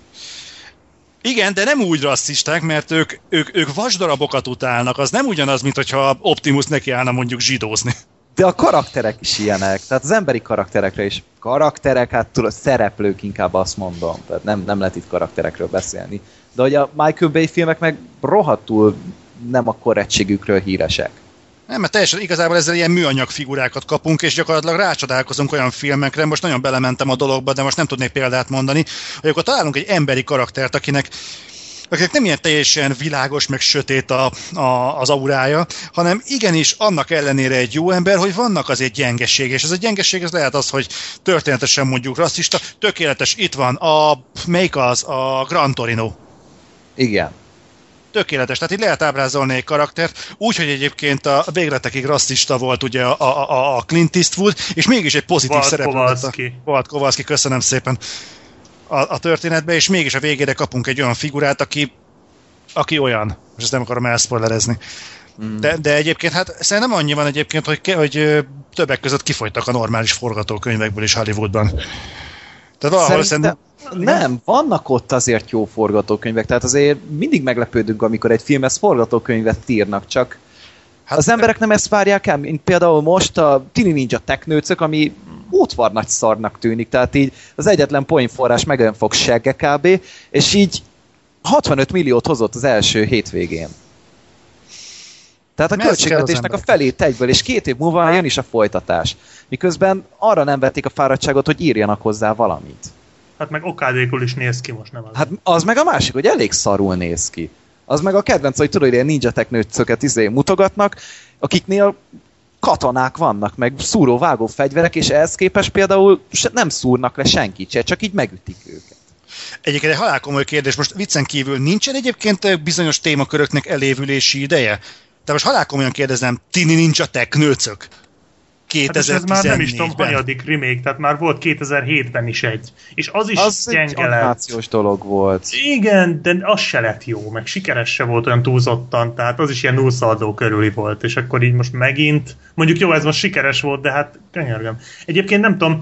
Igen, de nem úgy rasszisták, mert ők, ők, ők vasdarabokat utálnak. Az nem ugyanaz, mint hogyha Optimus nekiállna mondjuk zsidózni. De a karakterek is ilyenek, tehát az emberi karakterekre is. Karakterek, hát tudod, szereplők inkább azt mondom, tehát nem, nem lehet itt karakterekről beszélni. De hogy a Michael Bay filmek meg rohadtul nem a korrektségükről híresek. Nem, mert teljesen igazából ezzel ilyen műanyag figurákat kapunk, és gyakorlatilag rácsodálkozunk olyan filmekre, most nagyon belementem a dologba, de most nem tudnék példát mondani, hogy akkor találunk egy emberi karaktert, akinek akinek nem ilyen teljesen világos, meg sötét a, a, az aurája, hanem igenis annak ellenére egy jó ember, hogy vannak azért gyengeség, és ez a gyengeség ez lehet az, hogy történetesen mondjuk rasszista, tökéletes, itt van, a, melyik az, a Gran Torino. Igen. Tökéletes, tehát itt lehet ábrázolni egy karaktert, úgyhogy egyébként a végletekig rasszista volt ugye a, a, a Clint Eastwood, és mégis egy pozitív lett a- Kowalski. Walt Kowalski, köszönöm szépen a, a történetbe, és mégis a végére kapunk egy olyan figurát, aki, aki olyan. Most ezt nem akarom elspoilerezni. Mm. De, de egyébként, hát szerintem annyi van egyébként, hogy, ke, hogy többek között kifogytak a normális forgatókönyvekből is Hollywoodban. Tehát valahol Szerintem, szerintem... nem, vannak ott azért jó forgatókönyvek, tehát azért mindig meglepődünk, amikor egy filmhez forgatókönyvet írnak, csak hát az emberek nem ezt várják el, mint például most a Tini Ninja Teknőcök, ami útvar nagy szarnak tűnik, tehát így az egyetlen poénforrás meg fog segge kb, és így 65 milliót hozott az első hétvégén. Tehát a költségvetésnek a felét egyből, és két év múlva jön is a folytatás. Miközben arra nem vették a fáradtságot, hogy írjanak hozzá valamit. Hát meg okádékul is néz ki most, nem az. Hát az meg a másik, hogy elég szarul néz ki. Az meg a kedvenc, hogy tudod, hogy ilyen ninja teknőcöket izé mutogatnak, akiknél katonák vannak, meg szúró-vágó fegyverek, és ehhez képest például nem szúrnak le senkit se, csak így megütik őket. Egyébként egy halálkomoly kérdés, most viccen kívül nincsen egyébként ö, bizonyos témaköröknek elévülési ideje? Tehát most halálkomolyan kérdezem, tini nincs a teknőcök? Hát és ez már nem is tudom, 2014-ben. hanyadik remake, tehát már volt 2007-ben is egy. És az is Az gyenge lett. dolog volt. Igen, de az se lett jó, meg sikeres se volt olyan túlzottan, tehát az is ilyen nullszaldó körüli volt, és akkor így most megint, mondjuk jó, ez most sikeres volt, de hát könyörgöm. Egyébként nem tudom,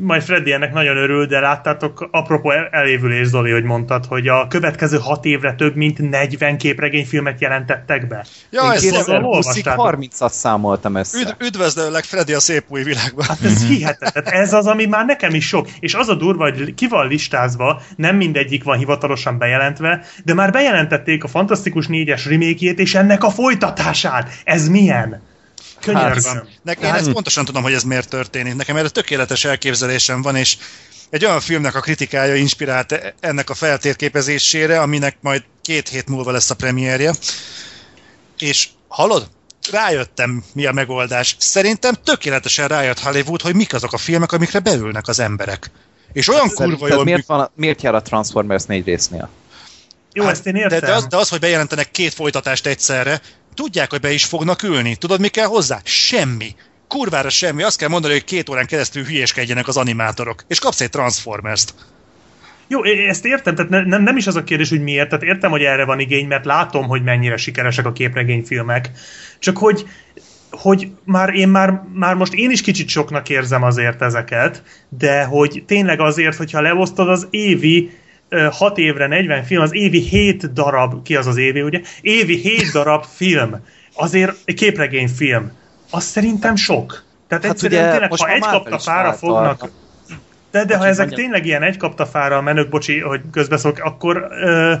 majd Freddy ennek nagyon örül, de láttátok, apropó el- elévülés, Zoli, hogy mondtad, hogy a következő hat évre több mint 40 képregényfilmet jelentettek be. Ja, Én ez kétszer- 2020-ig olvastátok? 30-at számoltam össze. Üdv, üdvözlőleg Freddy a szép új világban. Hát ez hihetetlen. Ez az, ami már nekem is sok. És az a durva, hogy ki van listázva, nem mindegyik van hivatalosan bejelentve, de már bejelentették a Fantasztikus 4-es remake és ennek a folytatását. Ez milyen? Könyörgöm. Nek, én ezt pontosan tudom, hogy ez miért történik. Nekem erre tökéletes elképzelésem van, és egy olyan filmnek a kritikája inspirált e- ennek a feltérképezésére, aminek majd két hét múlva lesz a premierje. És hallod? Rájöttem, mi a megoldás. Szerintem tökéletesen rájött Hollywood, hogy mik azok a filmek, amikre beülnek az emberek. És olyan kurva Szerinted jól miért, van, a- miért jár a Transformers 4 résznél? Jó, ezt én értem. Hát, De, de, az, de az, hogy bejelentenek két folytatást egyszerre, tudják, hogy be is fognak ülni. Tudod, mi kell hozzá? Semmi. Kurvára semmi. Azt kell mondani, hogy két órán keresztül hülyéskedjenek az animátorok. És kapsz egy Transformers-t. Jó, ezt értem, tehát ne, nem, nem is az a kérdés, hogy miért, tehát értem, hogy erre van igény, mert látom, hogy mennyire sikeresek a képregényfilmek. Csak hogy hogy már én már, már most én is kicsit soknak érzem azért ezeket, de hogy tényleg azért, hogyha leosztod az évi 6 évre 40 film, az évi 7 darab, ki az az évi, ugye? Évi 7 darab film, azért egy képregényfilm, az szerintem sok. Tehát Hát egyszerűen ugye tényleg, ha egy kapta váltal. fognak, de, de ha Hogy ezek mondjam. tényleg ilyen egy kapta fára menők, bocsi, hogy közbeszólok, akkor, ö,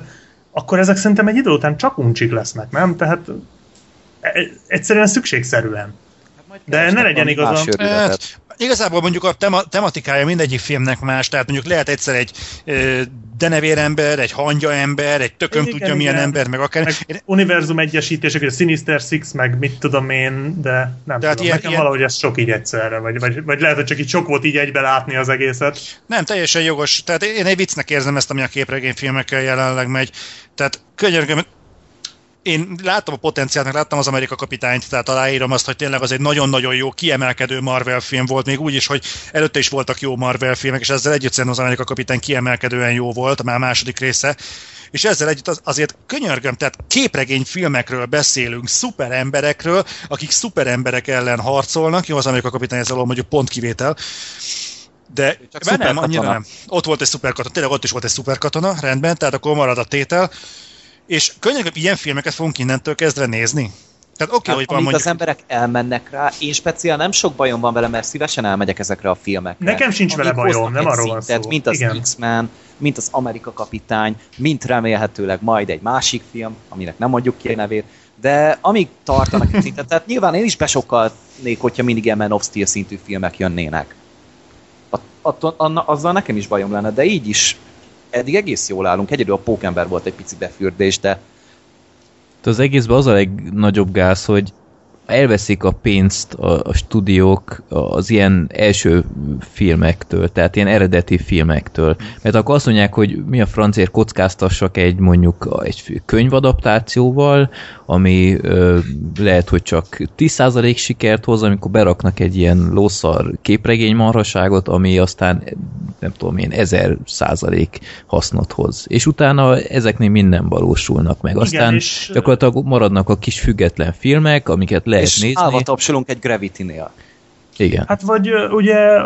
akkor ezek szerintem egy idő után csak uncsik lesznek, nem? Tehát e- egyszerűen szükségszerűen. De ne legyen igazam. Hát, igazából mondjuk a tema, tematikája mindegyik filmnek más, tehát mondjuk lehet egyszer egy ö, denevérember, egy hangyaember, egy tököm Igen, tudja milyen igen. ember, meg akár. Meg Én, univerzum egyesítések, a Sinister Six, meg mit tudom én, de nem Tehát Tehát tudom. ilyen- Nekem ilyen- valahogy ez sok így egyszerre, vagy, vagy, vagy lehet, hogy csak így sok volt így egybe látni az egészet. nem, teljesen jogos. Tehát én egy viccnek érzem ezt, ami a képregényfilmekkel jelenleg megy. Tehát könyörgöm, én láttam a potenciált, meg láttam az Amerika kapitányt, tehát aláírom azt, hogy tényleg az egy nagyon-nagyon jó, kiemelkedő Marvel film volt, még úgy is, hogy előtte is voltak jó Marvel filmek, és ezzel együtt szerintem az Amerika kapitány kiemelkedően jó volt, már a második része, és ezzel együtt az, azért könyörgöm, tehát képregény filmekről beszélünk, szuperemberekről, akik szuperemberek ellen harcolnak, jó, az Amerika kapitány ezzel mondjuk pont kivétel, de csak nem, annyira nem. Ott volt egy szuperkatona, tényleg ott is volt egy szuperkatona, rendben, tehát akkor marad a tétel. És könyörgöm, ilyen filmeket fogunk innentől kezdve nézni? Tehát oké, okay, Hát, hogy van mondjuk... az emberek elmennek rá, én speciál nem sok bajom van vele, mert szívesen elmegyek ezekre a filmekre. Nekem sincs vele bajom, nem arról van szó. Mint az Igen. X-Men, mint az Amerika kapitány, mint remélhetőleg majd egy másik film, aminek nem mondjuk ki a nevét, de amíg tartanak egy szintet, tehát nyilván én is besokkalnék, hogyha mindig ilyen Man of Steel szintű filmek jönnének. At- attól, anna, azzal nekem is bajom lenne, de így is eddig egész jól állunk. Egyedül a Pókember volt egy pici befürdés, de De az egészben az a legnagyobb gáz, hogy elveszik a pénzt a, a stúdiók az ilyen első filmektől, tehát ilyen eredeti filmektől. Mert akkor azt mondják, hogy mi a francért kockáztassak egy mondjuk egy könyvadaptációval, ami ö, lehet, hogy csak 10% sikert hoz, amikor beraknak egy ilyen lószar képregény marhaságot, ami aztán nem tudom én, 1000% hasznot hoz. És utána ezeknél minden valósulnak meg. Aztán és- gyakorlatilag maradnak a kis független filmek, amiket lehet és nézni. állva tapsolunk egy Gravity-nél. Igen. Hát vagy ugye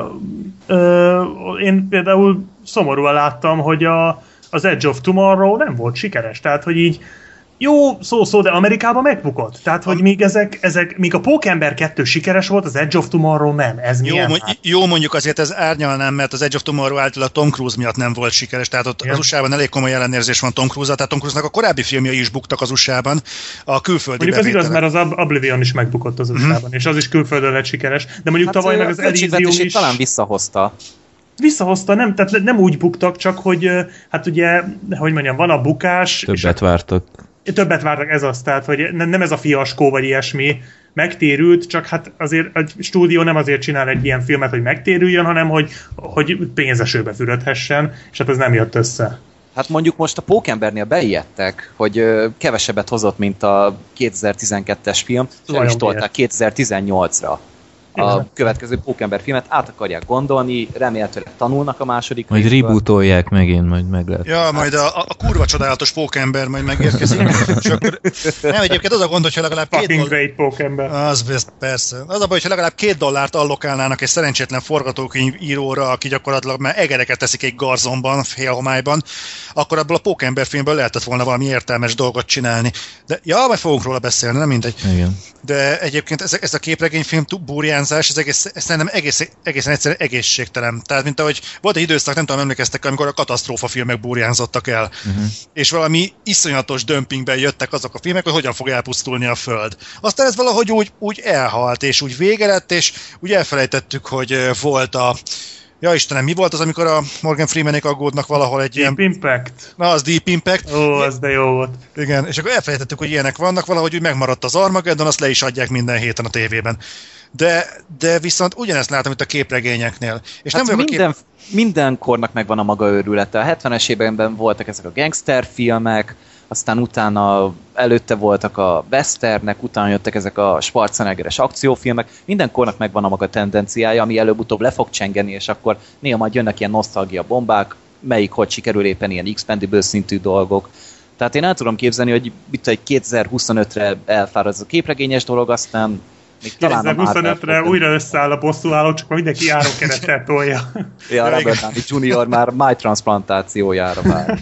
ö, én például szomorúan láttam, hogy a, az Edge of Tomorrow nem volt sikeres. Tehát, hogy így jó szó-szó, de Amerikában megbukott. Tehát, hogy míg ezek, ezek, míg a Pókember 2 sikeres volt, az Edge of Tomorrow nem. Ez Jó, milyen? mo- hát? jó, mondjuk azért ez árnyalnám, mert az Edge of Tomorrow által a Tom Cruise miatt nem volt sikeres, tehát ott Igen. az USA-ban elég komoly ellenérzés van Tom Cruise-al, tehát Tom Cruise-nak a korábbi filmjei is buktak az USA-ban, a külföldi Mondjuk az igaz, mert az Ob- Oblivion is megbukott az USA-ban, és az is külföldön lett sikeres. De mondjuk tavaly ö, meg az a Elysium is talán visszahozta. visszahozta, nem, tehát nem úgy buktak, csak hogy hát ugye, hogy mondjam, van a bukás, és Többet vártak. Többet vártak ez az, tehát hogy nem, nem ez a fiaskó vagy ilyesmi, megtérült, csak hát azért a stúdió nem azért csinál egy ilyen filmet, hogy megtérüljön, hanem hogy, hogy pénzesőbe fürödhessen, és hát ez nem jött össze. Hát mondjuk most a Pókembernél beijedtek, hogy kevesebbet hozott, mint a 2012-es film, is tolták 2018-ra. A következő Pókember filmet át akarják gondolni, remélhetőleg tanulnak a második Majd részből. rebootolják megint, majd meg lehet. Ja, majd a, a, kurva csodálatos pókember majd megérkezik. *laughs* És akkor, nem, egyébként az a gond, hogyha legalább két Fucking dollár... great pókember. Az persze. Az a baj, hogyha legalább két dollárt allokálnának egy szerencsétlen forgatókönyv íróra, aki gyakorlatilag már egereket teszik egy garzonban, félhomályban, akkor abból a pókember filmből lehetett volna valami értelmes dolgot csinálni. De ja, majd fogunk róla beszélni, nem mindegy. Igen. De egyébként ez, ez a képregényfilm tú- burjánzás, ez, egész, ez szerintem egész, egészen egyszerűen egészségtelen. Tehát, mint ahogy volt egy időszak, nem tudom, emlékeztek, amikor a katasztrófa filmek burjánzottak el. Uh-huh. És valami iszonyatos dömpingben jöttek azok a filmek, hogy hogyan fog elpusztulni a Föld. Aztán ez valahogy úgy, úgy elhalt, és úgy vége lett, és úgy elfelejtettük, hogy volt a Ja Istenem, mi volt az, amikor a Morgan Freemanek aggódnak valahol egy Deep ilyen... Impact. Na, az Deep Impact. Ó, az de jó volt. Igen, és akkor elfelejtettük, hogy ilyenek vannak, valahogy úgy megmaradt az Armageddon, azt le is adják minden héten a tévében. De, de viszont ugyanezt látom itt a képregényeknél. És Hát nem minden, a kép... minden kornak megvan a maga őrülete. A 70-es években voltak ezek a gangster filmek, aztán utána előtte voltak a westernek, utána jöttek ezek a Schwarzeneggeres akciófilmek. Minden kornak megvan a maga tendenciája, ami előbb-utóbb le fog csengeni, és akkor néha majd jönnek ilyen nosztalgia bombák, melyik hogy sikerül éppen ilyen Expendable szintű dolgok. Tehát én el tudom képzelni, hogy itt egy 2025-re elfárad ez a képregényes dolog, aztán még talán a Marvel 2025-re fog- újra összeáll a bosszúálló, csak már mindenki járókerettel tolja. Ja, Robert Downey Jr. már májtransplantációjára vár.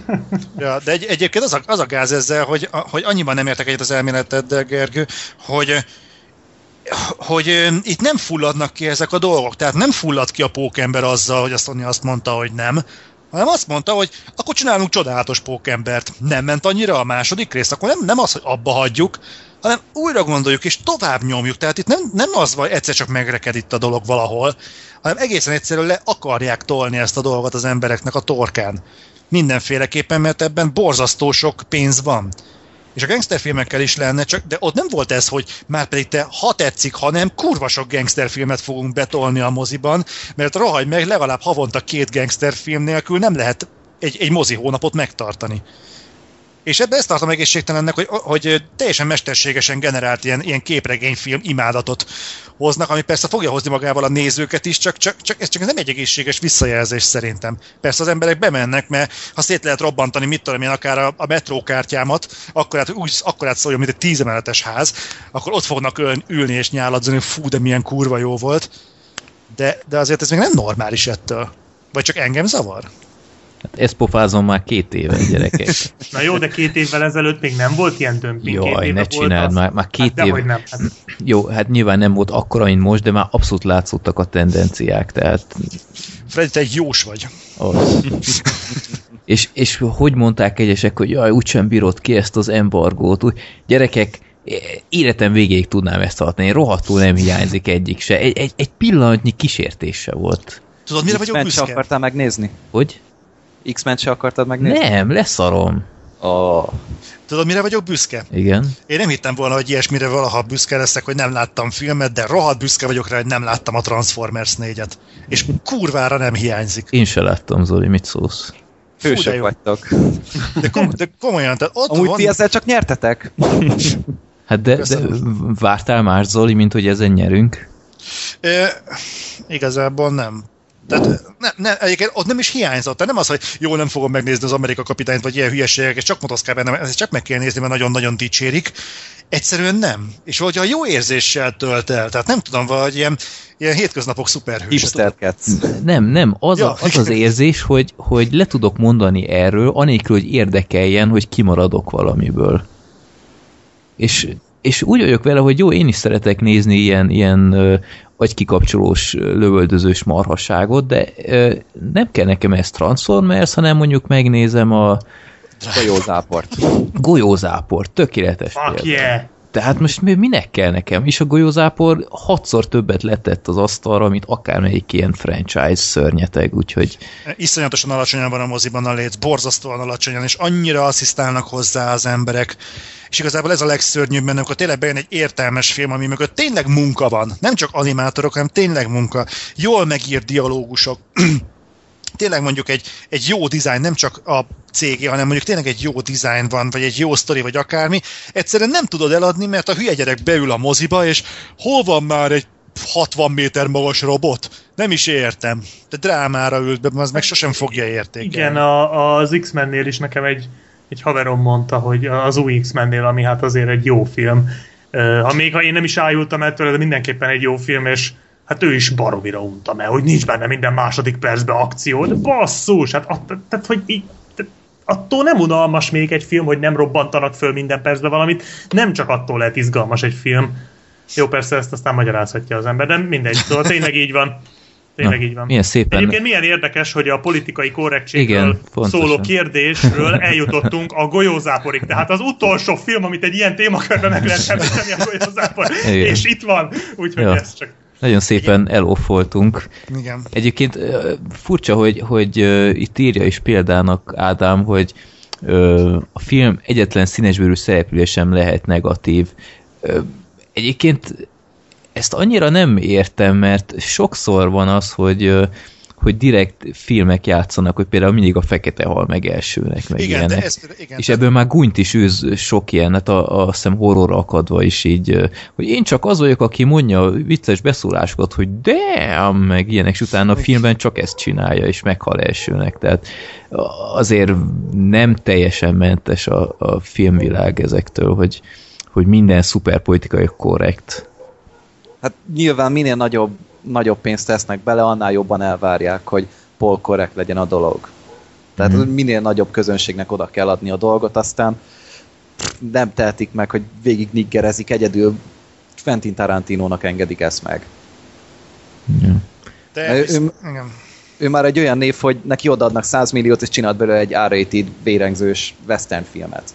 Ja, de egy, egyébként az a, az a gáz ezzel, hogy, a- hogy annyiban nem értek egyet az elméleteddel, Gergő, hogy hogy ö, itt nem fulladnak ki ezek a dolgok. Tehát nem fullad ki a pókember azzal, hogy azt, azt mondta, hogy nem, hanem azt mondta, hogy akkor csinálunk csodálatos pókembert. Nem ment annyira a második rész, akkor nem, nem az, hogy abba hagyjuk, hanem újra gondoljuk és tovább nyomjuk. Tehát itt nem, nem az vagy, egyszer csak megreked itt a dolog valahol, hanem egészen egyszerűen le akarják tolni ezt a dolgot az embereknek a torkán. Mindenféleképpen, mert ebben borzasztó sok pénz van. És a gangsterfilmekkel is lenne, csak, de ott nem volt ez, hogy már pedig te ha tetszik, ha nem, kurva sok gangsterfilmet fogunk betolni a moziban, mert rohagy meg, legalább havonta két gangsterfilm nélkül nem lehet egy, egy mozi hónapot megtartani. És ebben ezt tartom egészségtelennek, hogy, hogy teljesen mesterségesen generált ilyen, ilyen képregényfilm imádatot hoznak, ami persze fogja hozni magával a nézőket is, csak, csak, csak ez csak nem egy egészséges visszajelzés szerintem. Persze az emberek bemennek, mert ha szét lehet robbantani, mit tudom én, akár a, a metrókártyámat, akkor hát úgy, akkor hát szóljon, mint egy tízemeletes ház, akkor ott fognak ül, ülni és nyáladzani, hogy fú, de milyen kurva jó volt. De, de azért ez még nem normális ettől. Vagy csak engem zavar? Hát ezt pofázom már két éve, gyerekek. *laughs* Na jó, de két évvel ezelőtt még nem volt ilyen dömping. két Jaj, éve ne volt csináld az. már, már két hát év. nem. Hát, *clears throat* Jó, hát nyilván nem volt akkora, mint most, de már abszolút látszottak a tendenciák, tehát Freddy, te egy jós vagy. az. *laughs* és, és hogy mondták egyesek, hogy jaj, úgysem bírod ki ezt az embargót. Úgy, gyerekek, életem végéig tudnám ezt tartani, rohadtul nem hiányzik egyik se. Egy, egy, egy pillanatnyi kísértés se volt. Tudod, mire vagyok büszke? akartál megnézni? Hogy? X-Men se akartad megnézni? Nem, leszarom. Oh. Tudod, mire vagyok büszke? Igen. Én nem hittem volna, hogy ilyesmire valaha büszke leszek, hogy nem láttam filmet, de rohadt büszke vagyok rá, hogy nem láttam a Transformers 4-et. És kurvára nem hiányzik. Én se láttam, Zoli, mit szólsz? Fú, de Hősök vagytok. De, kom- de komolyan, tehát ott Amúgy van... ti ezzel csak nyertetek? *laughs* Hát de, de Köszönöm. vártál más, Zoli, mint hogy ezen nyerünk? Ö, igazából nem. Tehát ne, ne, egyébként ott nem is hiányzott. Tehát nem az, hogy jó, nem fogom megnézni az Amerika kapitányt, vagy ilyen hülyeségek, és csak motoszkál bennem, ezt csak meg kell nézni, mert nagyon-nagyon dicsérik. Egyszerűen nem. És valahogy a jó érzéssel tölt el. Tehát nem tudom, vagy ilyen, ilyen hétköznapok szuperhős. Hipsterkedsz. Nem, nem, az, Ja, a, az az érzés, hogy, hogy le tudok mondani erről, anélkül, hogy érdekeljen, hogy kimaradok valamiből. És, és úgy vagyok vele, hogy jó, én is szeretek nézni ilyen, ilyen ö, agykikapcsolós, ö, lövöldözős marhasságot, de ö, nem kell nekem ez Transformers, hanem mondjuk megnézem a Golyózáport. golyózáport, tökéletes fuck példa. yeah! Tehát most mi- minek kell nekem? És a golyózápor hatszor többet letett az asztalra, mint akármelyik ilyen franchise szörnyeteg, úgyhogy Iszonyatosan alacsonyan van a moziban a léc, borzasztóan alacsonyan, és annyira asszisztálnak hozzá az emberek. És igazából ez a legszörnyűbb benne, amikor tényleg bejön egy értelmes film, ami mögött tényleg munka van. Nem csak animátorok, hanem tényleg munka. Jól megírt dialógusok. *clears throat* tényleg mondjuk egy, egy jó dizájn, nem csak a cégé, hanem mondjuk tényleg egy jó dizájn van, vagy egy jó sztori, vagy akármi, egyszerűen nem tudod eladni, mert a hülye gyerek beül a moziba, és hol van már egy 60 méter magas robot? Nem is értem. De drámára ült be, az meg sosem fogja értékelni. Igen, a, az X-mennél is nekem egy, egy haverom mondta, hogy az új X-mennél, ami hát azért egy jó film. Ha még ha én nem is ájultam ettől, de mindenképpen egy jó film, és hát ő is baromira untam el, hogy nincs benne minden második percben akció, de basszus, hát att, tehát, hogy így, attól nem unalmas még egy film, hogy nem robbantanak föl minden percben valamit, nem csak attól lehet izgalmas egy film. Jó, persze ezt aztán magyarázhatja az ember, de mindegy, szóval tényleg így van. Tényleg Na, így van. milyen szépen- Egyébként milyen érdekes, hogy a politikai korrektségről Igen, pontosan. szóló kérdésről eljutottunk a golyózáporig. Tehát az utolsó film, amit egy ilyen témakörben meg lehet említeni, a golyózápor. Igen. És itt van. Úgyhogy ez csak Nagyon szépen eloffoltunk. Igen. Egyébként furcsa, hogy, hogy itt írja is példának Ádám, hogy a film egyetlen színesbőrű szereplője sem lehet negatív. Egyébként ezt annyira nem értem, mert sokszor van az, hogy hogy direkt filmek játszanak, hogy például mindig a fekete hal meg elsőnek, meg Igen, ilyenek. de ez, igen, És ebből már gunyt is űz sok ilyen, hát a, a, azt hiszem horror akadva is így, hogy én csak az vagyok, aki mondja a vicces beszólásokat, hogy de, meg ilyenek, és utána a filmben csak ezt csinálja, és meghal elsőnek. Tehát azért nem teljesen mentes a, a filmvilág ezektől, hogy, hogy minden szuperpolitikai korrekt. Hát nyilván minél nagyobb, nagyobb pénzt tesznek bele, annál jobban elvárják, hogy polkorrekt legyen a dolog. Tehát mm. minél nagyobb közönségnek oda kell adni a dolgot, aztán nem tehetik meg, hogy végig niggerezik, egyedül Quentin Tarantinónak engedik ezt meg. Ja. de ő- visz, ő- igen. Ő már egy olyan név, hogy neki odaadnak 100 milliót, és csinált belőle egy R-rated, vérengzős western filmet.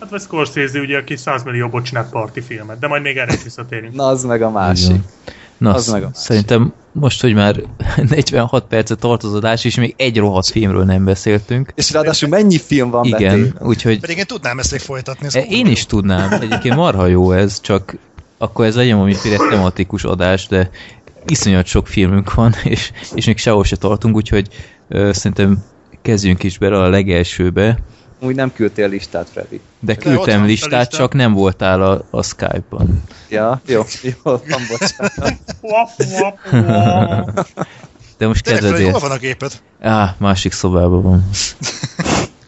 Hát vagy Scorsese, ugye, aki 100 millióból csinált parti filmet, de majd még erre is visszatérünk. Na, az meg a másik. van. Na, Az meg a másik. szerintem most, hogy már *laughs* 46 percet tart az adás, és még egy rohadt filmről nem beszéltünk. És ráadásul mennyi film van Igen, betéve? úgyhogy Pedig én tudnám ezt még folytatni. Ez E, Én is tudnám, egyébként marha jó ez, csak akkor ez legyen valamiféle tematikus adás, de iszonyat sok filmünk van, *laughs* és, és még sehol se tartunk, úgyhogy ö, szerintem kezdjünk is bele a legelsőbe, Úgy nem küldtél listát, Freddy. de küldtem a listát, lista. csak nem voltál a, a Skype-ban. Ja, jó, jó, van, bocsánat. Wap, wap, wap. De most kezded hol van a géped? Á, másik szobában van.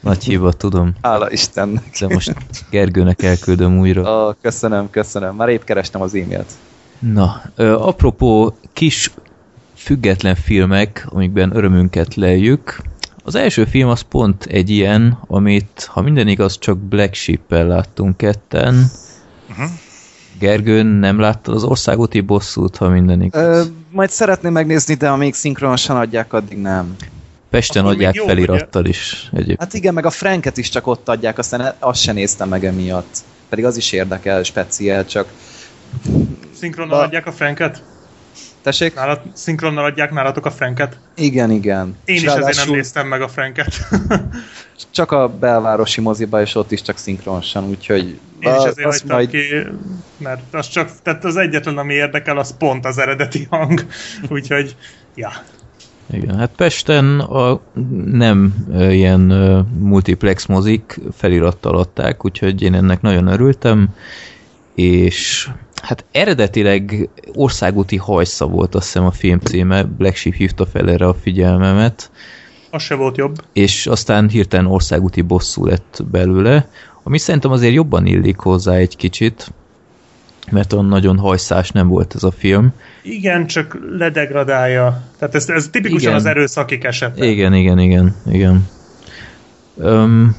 Nagy hiba, tudom. Hála Istennek. De most Gergőnek elküldöm újra. Ó, köszönöm, köszönöm. Már épp kerestem az e-mailt. Na, ö, apropó kis független filmek, amikben örömünket leljük. Az első film az pont egy ilyen, amit, ha minden igaz, csak Black Sheep-el láttunk ketten. Uh-huh. Gergő, nem láttad az országúti bosszút, ha minden igaz? Ö, majd szeretném megnézni, de amíg szinkronosan adják, addig nem. Pesten akkor adják jó, felirattal is egyébként. Hát igen, meg a Franket is csak ott adják, aztán azt sem néztem meg emiatt. Pedig az is érdekel, speciál, csak... Szinkronnal Ba- adják a Franket? Tessék? Nálat, szinkronnal adják nálatok a Franket? Igen, igen. Én És is ezért nem néztem meg a Franket. *laughs* Csak a belvárosi moziba, és ott is csak szinkronosan, úgyhogy... Én is ezért hagytam majd- ki, mert az csak, tehát az egyetlen, ami érdekel, az pont az eredeti hang. *laughs* Úgyhogy, ja. Igen, hát Pesten a nem ilyen multiplex mozik felirattal adták, úgyhogy én ennek nagyon örültem, és hát eredetileg országúti hajsza volt azt hiszem a film címe, Black Sheep hívta fel erre a figyelmemet, Az se volt jobb. és aztán hirtelen országúti bosszú lett belőle, ami szerintem azért jobban illik hozzá egy kicsit, mert olyan nagyon hajszás nem volt ez a film. Igen, csak ledegradálja. Tehát ez, ez tipikusan Igen. az erőszakik esete. Igen, igen, igen, igen. Öm,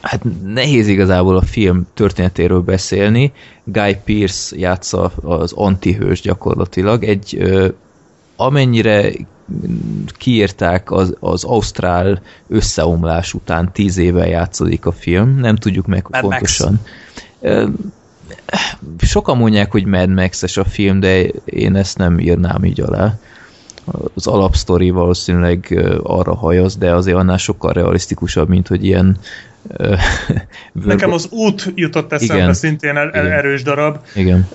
hát nehéz igazából a film történetéről beszélni. Guy Pearce játsza az antihős gyakorlatilag. Egy amennyire kiírták az, az Ausztrál összeomlás után tíz éve játszódik a film, nem tudjuk meg Mad Max. pontosan. Ö, sokan mondják, hogy Mad Max-es a film, de én ezt nem írnám így alá az alapsztori valószínűleg arra hajaz, de azért annál sokkal realisztikusabb, mint hogy ilyen *laughs* Nekem az út jutott eszembe Igen. szintén el, el, erős darab. Igen.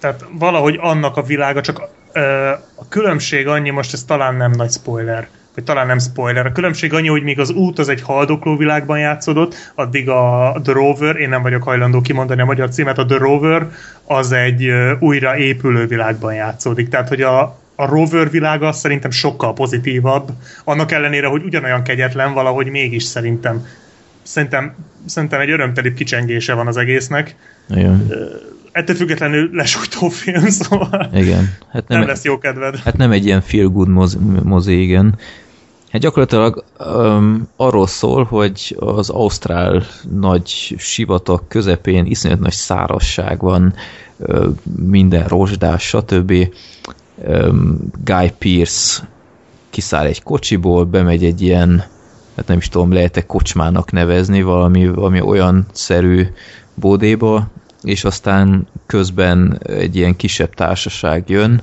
Tehát valahogy annak a világa, csak ö, a különbség annyi, most ez talán nem nagy spoiler, vagy talán nem spoiler. A különbség annyi, hogy még az út az egy haldokló világban játszódott, addig a The Rover, én nem vagyok hajlandó kimondani a magyar címet, a The Rover az egy újra épülő világban játszódik. Tehát, hogy a, a Rover világa szerintem sokkal pozitívabb, annak ellenére, hogy ugyanolyan kegyetlen, valahogy mégis szerintem szerintem, szerintem egy örömtelibb kicsengése van az egésznek. Igen. Ettől függetlenül lesújtó film, *laughs* szóval Igen. Hát nem, nem lesz jó kedved. Hát nem egy ilyen feel good mozi, mozi igen. Hát gyakorlatilag um, arról szól, hogy az ausztrál nagy sivatag közepén iszonyat nagy szárasság van, minden rozsdás, stb. Um, Guy Pearce kiszáll egy kocsiból, bemegy egy ilyen, hát nem is tudom, lehet-e kocsmának nevezni, valami, valami olyan szerű bódéba, és aztán közben egy ilyen kisebb társaság jön,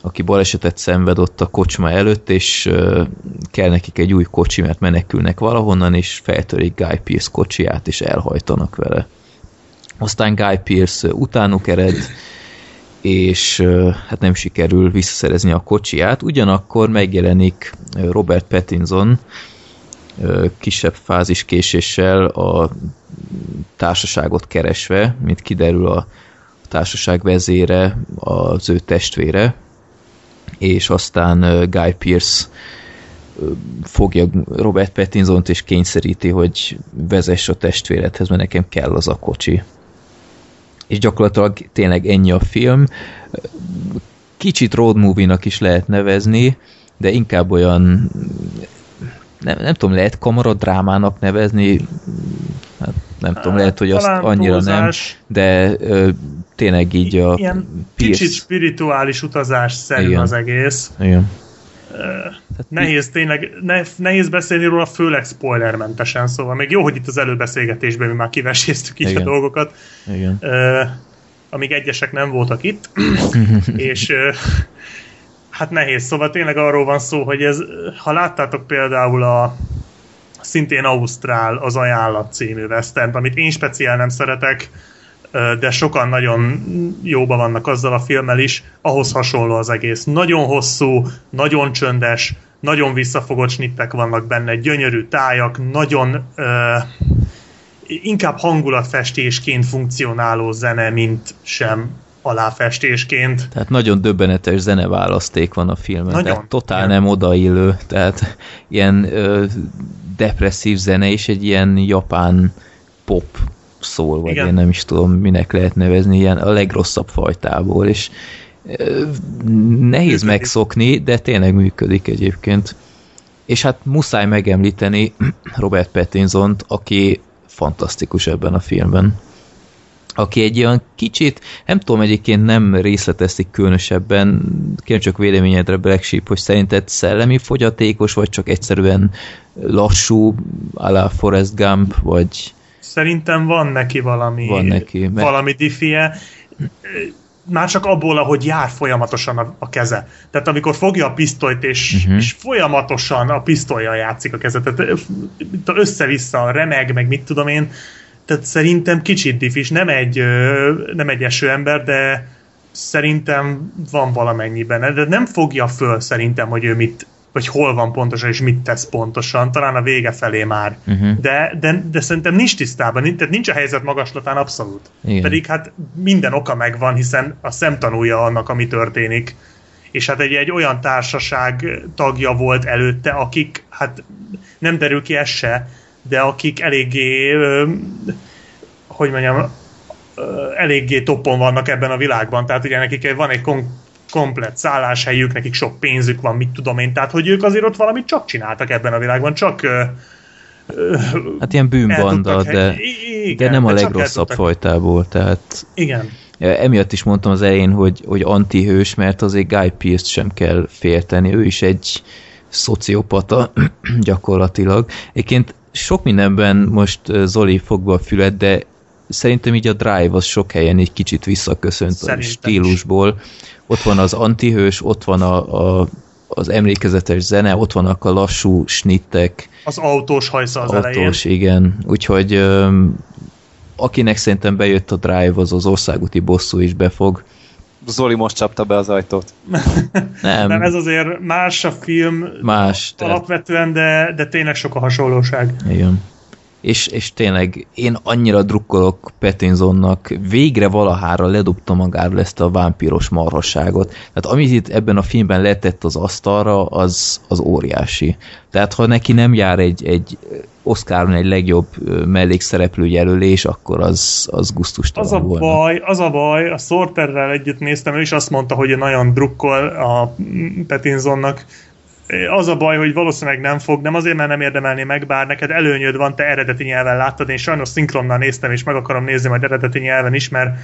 aki balesetet szenved ott a kocsma előtt, és kell nekik egy új kocsi, mert menekülnek valahonnan, és feltörik Guy Pearce kocsiját, és elhajtanak vele. Aztán Guy Pearce utánuk ered, és hát nem sikerül visszaszerezni a kocsiját, ugyanakkor megjelenik Robert Pattinson, kisebb fáziskéséssel a társaságot keresve, mint kiderül a társaság vezére, az ő testvére, és aztán Guy Pearce fogja Robert Pattinson-t és kényszeríti, hogy vezess a testvéredhez, mert nekem kell az a kocsi. És gyakorlatilag tényleg ennyi a film. Kicsit road movie-nak is lehet nevezni, de inkább olyan nem, nem tudom, lehet kamaradrámának nevezni, hát nem tudom, lehet, hogy azt Talán annyira túlzás. nem, de ö, tényleg így a Ilyen Pierce- kicsit spirituális utazás szerű Igen. az egész. Igen. Tehát nehéz tényleg, ne, nehéz beszélni róla, főleg spoilermentesen, szóval még jó, hogy itt az előbeszélgetésben mi már kiveséztük így Igen. a dolgokat, Igen. uh, amíg egyesek nem voltak itt, *laughs* és uh, hát nehéz, szóval tényleg arról van szó, hogy ez, ha láttátok például a szintén Ausztrál az ajánlat című western amit én speciál nem szeretek, de sokan nagyon jóba vannak azzal a filmmel is, ahhoz hasonló az egész. Nagyon hosszú, nagyon csöndes, nagyon visszafogott snittek vannak benne, gyönyörű tájak, nagyon ö, inkább hangulatfestésként funkcionáló zene, mint sem aláfestésként. Tehát nagyon döbbenetes zeneválaszték van a filmben, Nagyon. tehát totál nem odaillő, tehát ilyen ö, depresszív zene és egy ilyen japán pop szól, vagy Igen. én nem is tudom, minek lehet nevezni, ilyen a legrosszabb fajtából, és ö, nehéz Működik. megszokni, de tényleg működik egyébként. És hát muszáj megemlíteni *clears throat* Robert Pattinson-t, aki fantasztikus ebben a filmben aki egy olyan kicsit, nem tudom egyébként nem részletezték különösebben, kérem csak véleményedre Black Sheep, hogy szerinted szellemi fogyatékos, vagy csak egyszerűen lassú, alá Forrest Gump, vagy Szerintem van neki valami, Van neki, mert- valami diffie. Már csak abból, ahogy jár folyamatosan a, a keze. Tehát amikor fogja a pisztolyt, és, uh-huh. és folyamatosan a pisztolyjal játszik a keze. Tehát össze-vissza, remeg, meg mit tudom én. Tehát szerintem kicsit diffis. Nem egy, nem egy eső ember, de szerintem van valamennyi benne. De nem fogja föl szerintem, hogy ő mit, vagy hol van pontosan, és mit tesz pontosan. Talán a vége felé már. uh-huh. De, de, de szerintem nincs tisztában, nincs- tehát nincs a helyzet magaslatán abszolút. Igen. Pedig hát minden oka megvan, hiszen a szemtanúja annak, ami történik. És hát egy, egy olyan társaság tagja volt előtte, akik, hát nem derül ki ez se, de akik eléggé, hogy mondjam, eléggé toppon vannak ebben a világban. Tehát ugye nekik van egy kon- komplet szálláshelyük, nekik sok pénzük van, mit tudom én. Tehát, hogy ők azért ott valamit csak csináltak ebben a világban, csak Hát ilyen bűnbanda, de, igen, de nem a csak el legrosszabb fajtából, tehát Igen. emiatt is mondtam az elején, hogy, hogy antihős, mert azért Guy Pearce sem kell félteni, ő is egy szociopata *clears throat* gyakorlatilag. Egyébként sok mindenben most Zoli fogva a fület, de szerintem így a Drive az sok helyen egy kicsit visszaköszönt a Szerintem is. stílusból. Ott van az antihős, ott van a, a, az emlékezetes zene, ott vannak a lassú snittek, Az autós hajsza az elején. autós, igen. Úgyhogy akinek szerintem bejött a Drive, az az országúti bosszú is befog. Zoli most csapta be az ajtót. Nem, Nem, ez azért más a film más. Tehát, alapvetően, de, de tényleg sok a hasonlóság. igen. És, és tényleg én annyira drukkolok Pattinsonnak, végre valahára ledobta magáról ezt a vámpíros marhasságot. Tehát amit itt ebben a filmben letett az asztalra, az, az óriási. Tehát ha neki nem jár egy, egy Oscaron egy legjobb mellékszereplő jelölés, akkor az, az gusztustalan Az a volna. baj, az a baj, a Sorterrel együtt néztem, ő is azt mondta, hogy nagyon drukkol a Pattinsonnak. Az a baj, hogy valószínűleg nem fog, nem azért, mert nem érdemelné meg, bár neked előnyöd van, te eredeti nyelven láttad, én sajnos szinkronnal néztem, és meg akarom nézni majd eredeti nyelven is, mert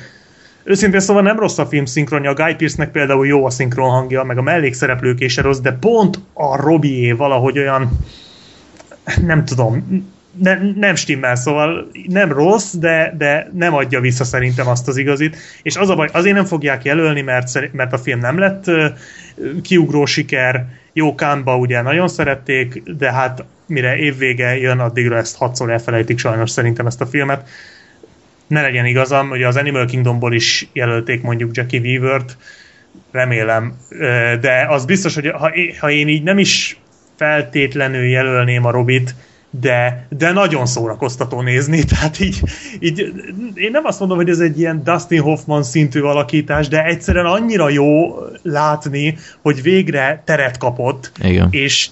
őszintén szóval nem rossz a film szinkronja, a Guy Pearce-nek például jó a szinkron hangja, meg a mellékszereplők is rossz, de pont a Robié valahogy olyan nem tudom, ne, nem stimmel, szóval nem rossz, de, de nem adja vissza szerintem azt az igazit. És az a baj, azért nem fogják jelölni, mert, mert a film nem lett kiugró siker. Jó, Kámba ugye nagyon szerették, de hát mire évvége jön, addigra ezt hatszor elfelejtik sajnos szerintem ezt a filmet. Ne legyen igazam, ugye az Animal Kingdomból is jelölték mondjuk Jackie Weaver-t, remélem, de az biztos, hogy ha én így nem is feltétlenül jelölném a Robit, de, de nagyon szórakoztató nézni, *laughs* tehát így, így én nem azt mondom, hogy ez egy ilyen Dustin Hoffman szintű alakítás, de egyszerűen annyira jó látni, hogy végre teret kapott, Igen. és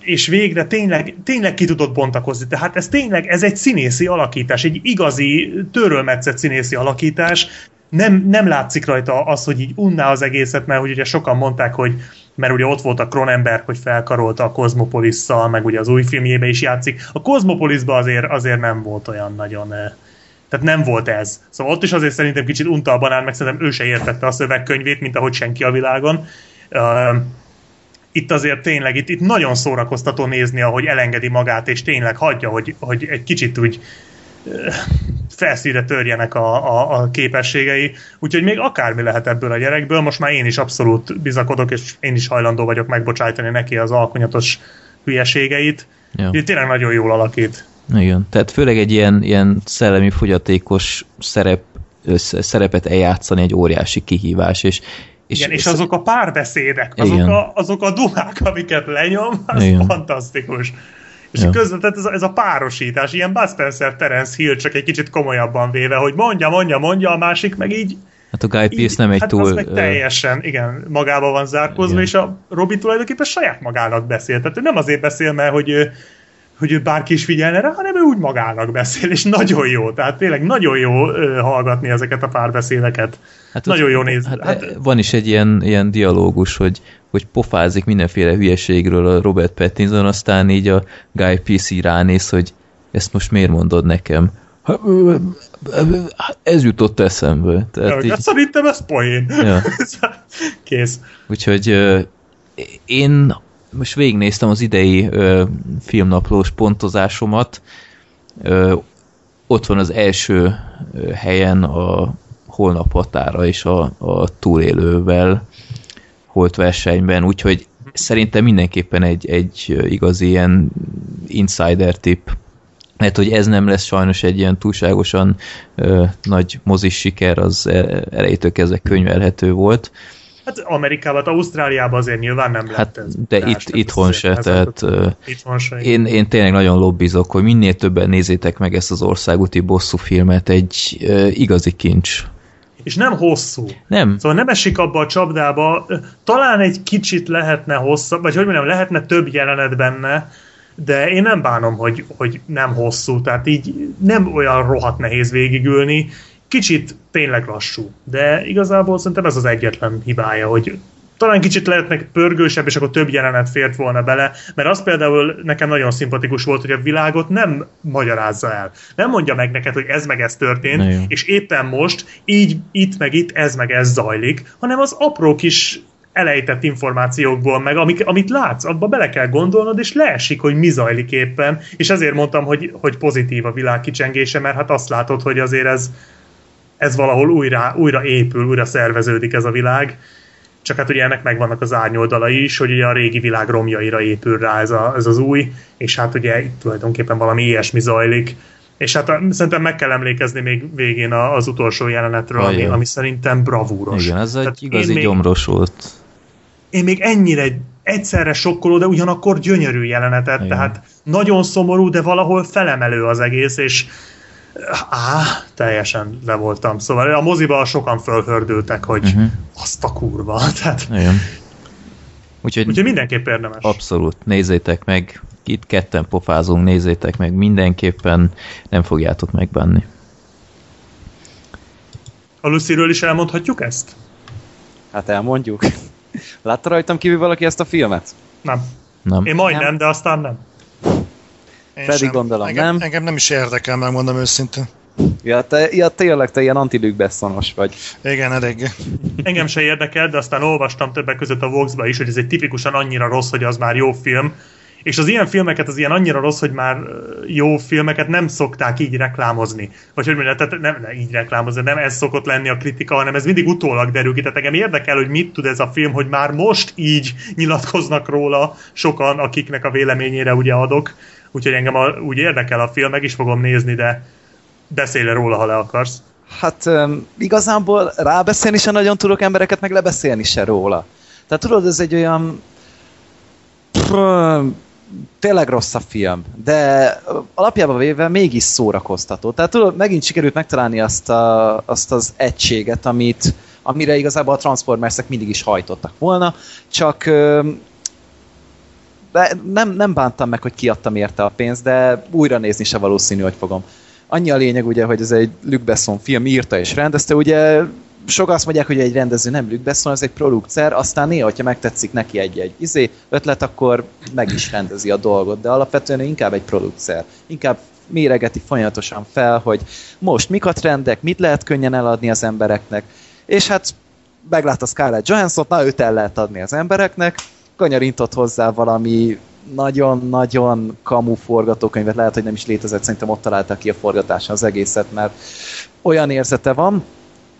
és végre tényleg, tényleg ki tudott bontakozni. Tehát ez tényleg, ez egy színészi alakítás, egy igazi, törölmetszett színészi alakítás. Nem, nem látszik rajta az, hogy így unná az egészet, mert hogy ugye sokan mondták, hogy mert ugye ott volt a Cronenberg, hogy felkarolta a Cosmopolis-szal, meg ugye az új filmjébe is játszik. A Cosmopolisban azért, azért nem volt olyan nagyon... eh, Tehát nem volt ez. Szóval ott is azért szerintem kicsit unta a banán, meg szerintem ő se értette a szövegkönyvét, mint ahogy senki a világon. Itt azért tényleg, itt, itt nagyon szórakoztató nézni, ahogy elengedi magát, és tényleg hagyja, hogy, hogy egy kicsit úgy felszíre törjenek a, a, a képességei, úgyhogy még akármi lehet ebből a gyerekből, most már én is abszolút bizakodok, és én is hajlandó vagyok megbocsájtani neki az alkonyatos hülyeségeit. Ja. Úgyhogy tényleg nagyon jól alakít. Igen, tehát főleg egy ilyen, ilyen szellemi fogyatékos szerep, össze- szerepet eljátszani egy óriási kihívás, és, és, Igen, és azok a párbeszédek, azok Igen. a, azok a dumák, amiket lenyom, az Igen. fantasztikus. És Ja. közben, tehát ez a, ez a párosítás, ilyen Bud Spencer, Terence Hill, csak egy kicsit komolyabban véve, hogy mondja, mondja, mondja, a másik meg így, hát a Guy Pearce nem egy hát túl... az meg teljesen, igen, magába van zárkózva, Igen. és a Robi tulajdonképpen saját magának beszél. Tehát ő nem azért beszél, mert hogy ő, hogy ő bárki is figyelne rá, hanem ő úgy magának beszél, és nagyon jó. Tehát tényleg nagyon jó ö, hallgatni ezeket a párbeszédeket. Hát Nagyon ott- jó nézni. Hát, Hát- van is egy ilyen, ilyen dialógus, hogy, hogy pofázik mindenféle hülyeségről a Robert Pattinson, aztán így a Guy így ránéz, hogy ezt most miért mondod nekem? "Hát, ö, ö, ö, Ez jutott eszembe. Tehát így, Hát szerintem ez poén. ja. *laughs* Kész. Úgyhogy én most végignéztem az idei ö, filmnaplós pontozásomat. Ö, ott van az első helyen a holnap határa és a, a túlélővel holt versenyben, úgyhogy szerintem mindenképpen egy, egy igazi ilyen insider tip. Mert hogy ez nem lesz sajnos egy ilyen túlságosan ö, nagy mozis siker, az e- elejétől kezdve könyvelhető volt. Hát Amerikában, Ausztráliában azért nyilván nem lett Hát, ez. de itt, itthon azért se, tehát Itthon se. én, én tényleg nagyon lobbizok, hogy minél többen nézzétek meg ezt az országúti bosszú filmet, egy ö, igazi kincs. És nem hosszú. Nem, Szóval nem esik abba a csapdába, talán egy kicsit lehetne hosszabb, vagy hogy mondjam, lehetne több jelenet benne, de én nem bánom, hogy, hogy nem hosszú, tehát így nem olyan rohadt nehéz végigülni, kicsit tényleg lassú, de igazából szerintem ez az egyetlen hibája, hogy talán kicsit lehetnek pörgősebb, és akkor több jelenet fért volna bele, mert az például nekem nagyon szimpatikus volt, hogy a világot nem magyarázza el. Nem mondja meg neked, hogy ez meg ez történt, és éppen most így, itt meg itt, ez meg ez zajlik, hanem az apró kis elejtett információkból, meg amik, amit látsz, abba bele kell gondolnod, és leesik, hogy mi zajlik éppen, és ezért mondtam, hogy, hogy pozitív a világ kicsengése, mert hát azt látod, hogy azért ez, ez valahol újra, újra épül, újra szerveződik ez a világ, csak hát ugye ennek megvannak az árnyoldalai is, hogy ugye a régi világ romjaira épül rá ez, a, ez az új, és hát ugye itt tulajdonképpen valami ilyesmi zajlik. És hát a, szerintem meg kell emlékezni még végén a, az utolsó jelenetről, ami, Ajaj. ami szerintem bravúros. Igen, ez Tehát egy igazi én még, gyomros volt. Én még ennyire egyszerre sokkoló, de ugyanakkor gyönyörű jelenetet, Igen. tehát nagyon szomorú, de valahol felemelő az egész, és á, teljesen le voltam. Szóval a moziba sokan fölhördültek, hogy Mhm. azt a kurva. *laughs* Tehát, Igen. Úgyhogy úgyhogy mindenképp érdemes. abszolút, nézzétek meg, itt ketten pofázunk, nézzétek meg, mindenképpen nem fogjátok megbánni. A Lucyről is elmondhatjuk ezt? Hát elmondjuk. *laughs* Látta rajtam kívül valaki ezt a filmet? Nem. Nem? Én majdnem, de aztán nem. Én Freddy sem. gondolom, engem, nem? Engem nem is érdekel, megmondom őszintén. Ja, te, ja tényleg, te ilyen anti Bessonos vagy. Igen, elég. Engem se érdekel, de aztán olvastam többek között a Vox-ba is, hogy ez egy tipikusan annyira rossz, hogy az már jó film. És az ilyen filmeket, az ilyen annyira rossz, hogy már jó filmeket nem szokták így reklámozni. Vagy hogy mondjam, tehát nem, nem így reklámozni, nem ez szokott lenni a kritika, hanem ez mindig utólag derül ki. Tehát engem érdekel, hogy mit tud ez a film, hogy már most így nyilatkoznak róla sokan, akiknek a véleményére ugye adok. Úgyhogy engem a, úgy érdekel a film, meg is fogom nézni, de beszélj róla, ha le akarsz. Hát um, igazából rábeszélni sem nagyon tudok embereket, meg lebeszélni se róla. Tehát tudod, ez egy olyan... Tényleg rossz a film, de alapjában véve mégis szórakoztató. Tehát tudod, megint sikerült megtalálni azt, a, azt az egységet, amit, amire igazából a Transformersek mindig is hajtottak volna, csak de nem, nem bántam meg, hogy kiadtam érte a pénzt, de újra nézni se valószínű, hogy fogom. Annyi a lényeg ugye, hogy ez egy Luc Besson film, írta és rendezte, ugye sokan azt mondják, hogy egy rendező nem Luc Besson, ez egy producer, aztán néha, hogyha megtetszik neki egy-egy izé, ötlet, akkor meg is rendezi a dolgot, de alapvetően inkább egy producer. Inkább méregeti folyamatosan fel, hogy most mik a trendek, mit lehet könnyen eladni az embereknek, és hát meglátta Scarlett Johansson, na őt el lehet adni az embereknek, kanyarintott hozzá valami nagyon-nagyon kamu forgatókönyvet, lehet, hogy nem is létezett, szerintem ott találták ki a forgatáson az egészet, mert olyan érzete van.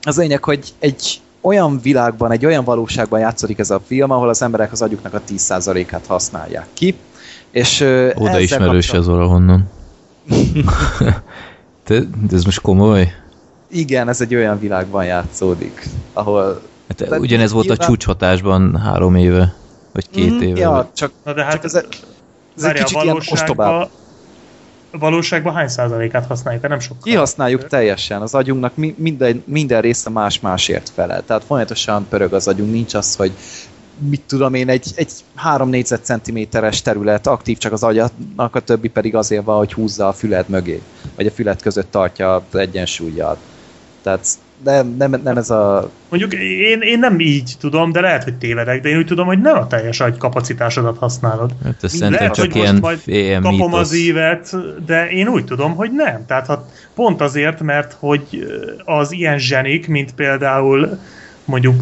Az lényeg, hogy egy olyan világban, egy olyan valóságban játszódik ez a film, ahol az emberek az agyuknak a 10%-át használják ki. És Oda ismerős kapcsolat- az valahonnan. *laughs* Te, de ez most komoly? Igen, ez egy olyan világban játszódik, ahol... Hát, ugyanez volt a nyilván- csúcshatásban három éve, vagy két Mm, éve. vagy- Ja, csak, Na de hát csak ez, ez egy kicsit ilyen ostobább. valóságban, hány százalékát használjuk? Hát Nem sokkal. Kihasználjuk teljesen. Az agyunknak mi- minden, minden része más-másért felel. Tehát folyamatosan pörög az agyunk, nincs az, hogy mit tudom én, egy, egy 3 négyzetcentiméteres terület aktív csak az agyatnak, a többi pedig azért van, hogy húzza a füled mögé, vagy a füled között tartja az egyensúlyjal. Tehát nem, nem, nem ez a... Mondjuk én, én nem így tudom, de lehet, hogy tévedek, de én úgy tudom, hogy nem a teljes agy kapacitásodat használod. Hát ez Lehet, csak hogy most ilyen, majd ilyen kapom mítosz. az ívet, de én úgy tudom, hogy nem. Tehát ha pont azért, mert hogy az ilyen zsenik, mint például mondjuk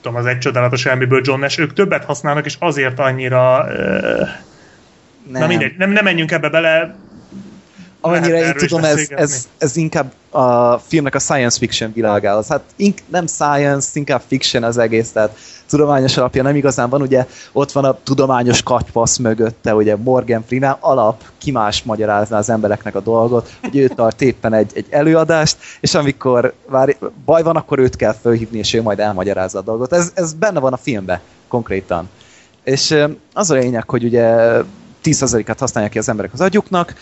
tudom, az egy csodálatos elméből John Nash, ők többet használnak, és azért annyira... Uh, Nem. na mindegy, nem, nem menjünk ebbe bele. Amennyire én tudom, ez, ez, ez inkább a filmnek a science fiction világához. Hát ink, nem science, inkább fiction az egész, tehát tudományos alapja nem igazán van, ugye ott van a tudományos katypasz mögötte, ugye Morgan Freeman alap, ki más magyarázná az embereknek a dolgot, hogy ő tart éppen egy, egy előadást, és amikor vár, baj van, akkor őt kell fölhívni, és ő majd elmagyarázza a dolgot. Ez, ez benne van a filmben, konkrétan. És az a lényeg, hogy ugye 10%-át használják ki az emberek az agyuknak,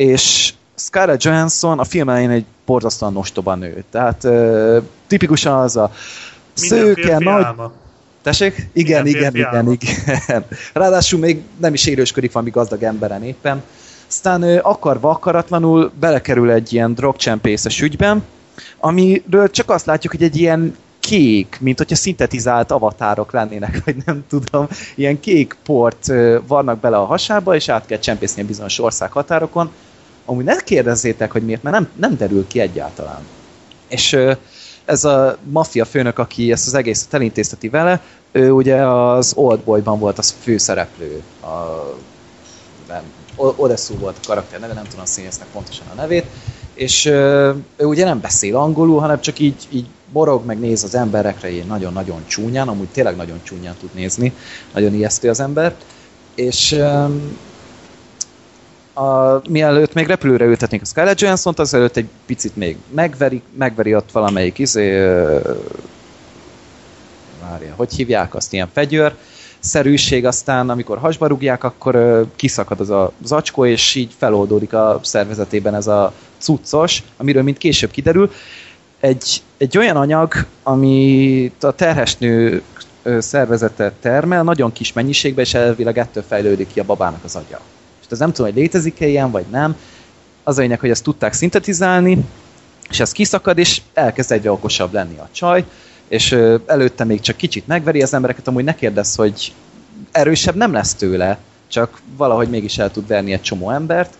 és Scarlett Johansson a film elején egy borzasztóan ostoba nő. Tehát ö, tipikusan az a szőke, nagy... álma. Tessék? Igen, igen, igen, igen. Ráadásul még nem is élősködik valami gazdag emberen éppen. Aztán ö, akarva akaratlanul belekerül egy ilyen drogcsempészes ügyben, amiről csak azt látjuk, hogy egy ilyen kék, mint hogyha szintetizált avatárok lennének, vagy nem tudom, ilyen kék port ö, varnak bele a hasába, és át kell csempészni a bizonyos ország határokon. Amúgy ne kérdezzétek, hogy miért, mert nem, nem derül ki egyáltalán. És ez a maffia főnök, aki ezt az egészet elintézteti vele, ő ugye az Oldboyban volt az főszereplő. A, nem, Odessu volt a karakter neve, nem tudom a színésznek pontosan a nevét. És ő ugye nem beszél angolul, hanem csak így, így borog, meg néz az emberekre, így nagyon-nagyon csúnyán, amúgy tényleg nagyon csúnyán tud nézni, nagyon ijesztő az ember. És öm, a, mielőtt még repülőre ültetnék a Scarlett Johansson-t, azelőtt egy picit még megveri, megveri ott valamelyik izé, várja, hogy hívják azt, ilyen fegyőr, szerűség, aztán amikor hasba rúgják, akkor ö, kiszakad az a zacskó, és így feloldódik a szervezetében ez a cuccos, amiről mint később kiderül, egy, egy olyan anyag, amit a terhes nő ö, szervezete termel, nagyon kis mennyiségben, és elvileg ettől fejlődik ki a babának az agya. És ez nem tudom, hogy létezik-e ilyen, vagy nem. Az a lényeg, hogy ezt tudták szintetizálni, és ez kiszakad, és elkezd egyre okosabb lenni a csaj, és előtte még csak kicsit megveri az embereket, amúgy ne kérdezz, hogy erősebb nem lesz tőle, csak valahogy mégis el tud verni egy csomó embert,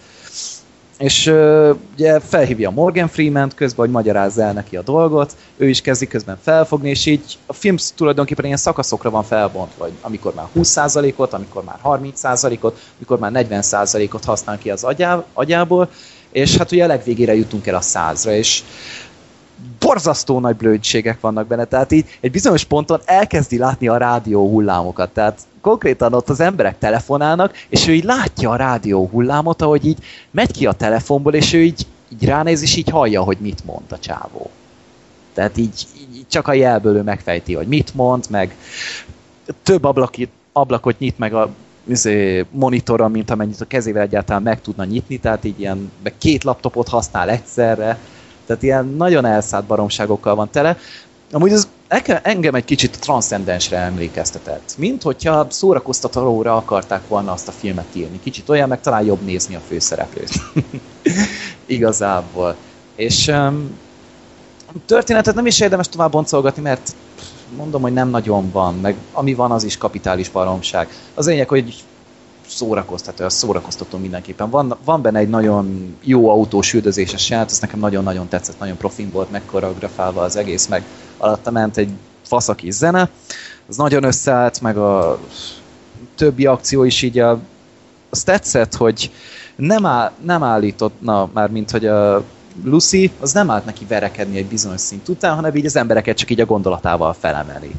és ö, ugye felhívja Morgan Freeman közben, hogy magyarázza el neki a dolgot, ő is kezdi közben felfogni, és így a film tulajdonképpen ilyen szakaszokra van felbontva, vagy amikor már 20%-ot, amikor már 30%-ot, amikor már 40%-ot használ ki az agyá, agyából, és hát ugye a legvégére jutunk el a százra, és borzasztó nagy blödségek vannak benne, tehát így egy bizonyos ponton elkezdi látni a rádió hullámokat, tehát konkrétan ott az emberek telefonálnak, és ő így látja a rádió hullámot, ahogy így megy ki a telefonból, és ő így, így ránéz, és így hallja, hogy mit mond a csávó. Tehát így, így csak a jelből ő megfejti, hogy mit mond, meg több ablakit, ablakot nyit meg a izé, monitoron, mint amennyit a kezével egyáltalán meg tudna nyitni, tehát így ilyen két laptopot használ egyszerre, tehát ilyen nagyon elszállt baromságokkal van tele. Amúgy ez engem egy kicsit transzcendensre emlékeztetett. Mint hogyha szórakoztatóra akarták volna azt a filmet írni. Kicsit olyan, meg talán jobb nézni a főszereplőt. *laughs* Igazából. És um, történetet nem is érdemes tovább boncolgatni, mert mondom, hogy nem nagyon van, meg ami van, az is kapitális baromság. Az lényeg, hogy szórakoztató, az szórakoztató mindenképpen. Van, van benne egy nagyon jó autós üldözéses ját, ez nekem nagyon-nagyon tetszett, nagyon profin volt megkoreografálva az egész, meg alatta ment egy faszaki zene, az nagyon összeállt, meg a többi akció is így a, azt tetszett, hogy nem, áll, nem állított, na, már mint hogy a Lucy, az nem állt neki verekedni egy bizonyos szint után, hanem így az embereket csak így a gondolatával felemeli.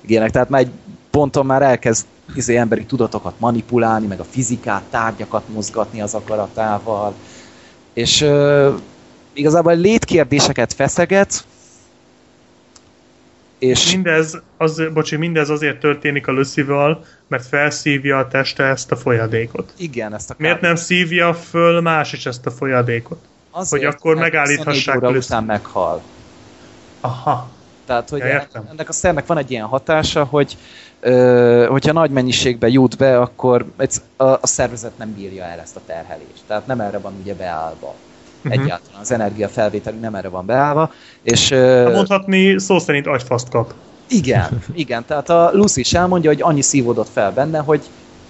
Ilyenek, tehát már egy ponton már elkezd izé, emberi tudatokat manipulálni, meg a fizikát, tárgyakat mozgatni az akaratával, és uh, igazából létkérdéseket feszeget, és... Mindez, az, bocsi, mindez azért történik a Lucival, mert felszívja a teste ezt a folyadékot. Igen, ezt a kár... Miért nem szívja föl más is ezt a folyadékot? Azért, hogy akkor megállíthassák óra után meghal. Aha. Tehát, hogy ja, ennek a szernek van egy ilyen hatása, hogy ö, hogyha nagy mennyiségben jut be, akkor a, a szervezet nem bírja el ezt a terhelést. Tehát nem erre van ugye beállva. Uh-huh. Egyáltalán az energia felvételünk nem erre van beállva. És, ö, Mondhatni szó szerint agyfaszt kap. Igen, igen. Tehát a Lucy is elmondja, hogy annyi szívódott fel benne, hogy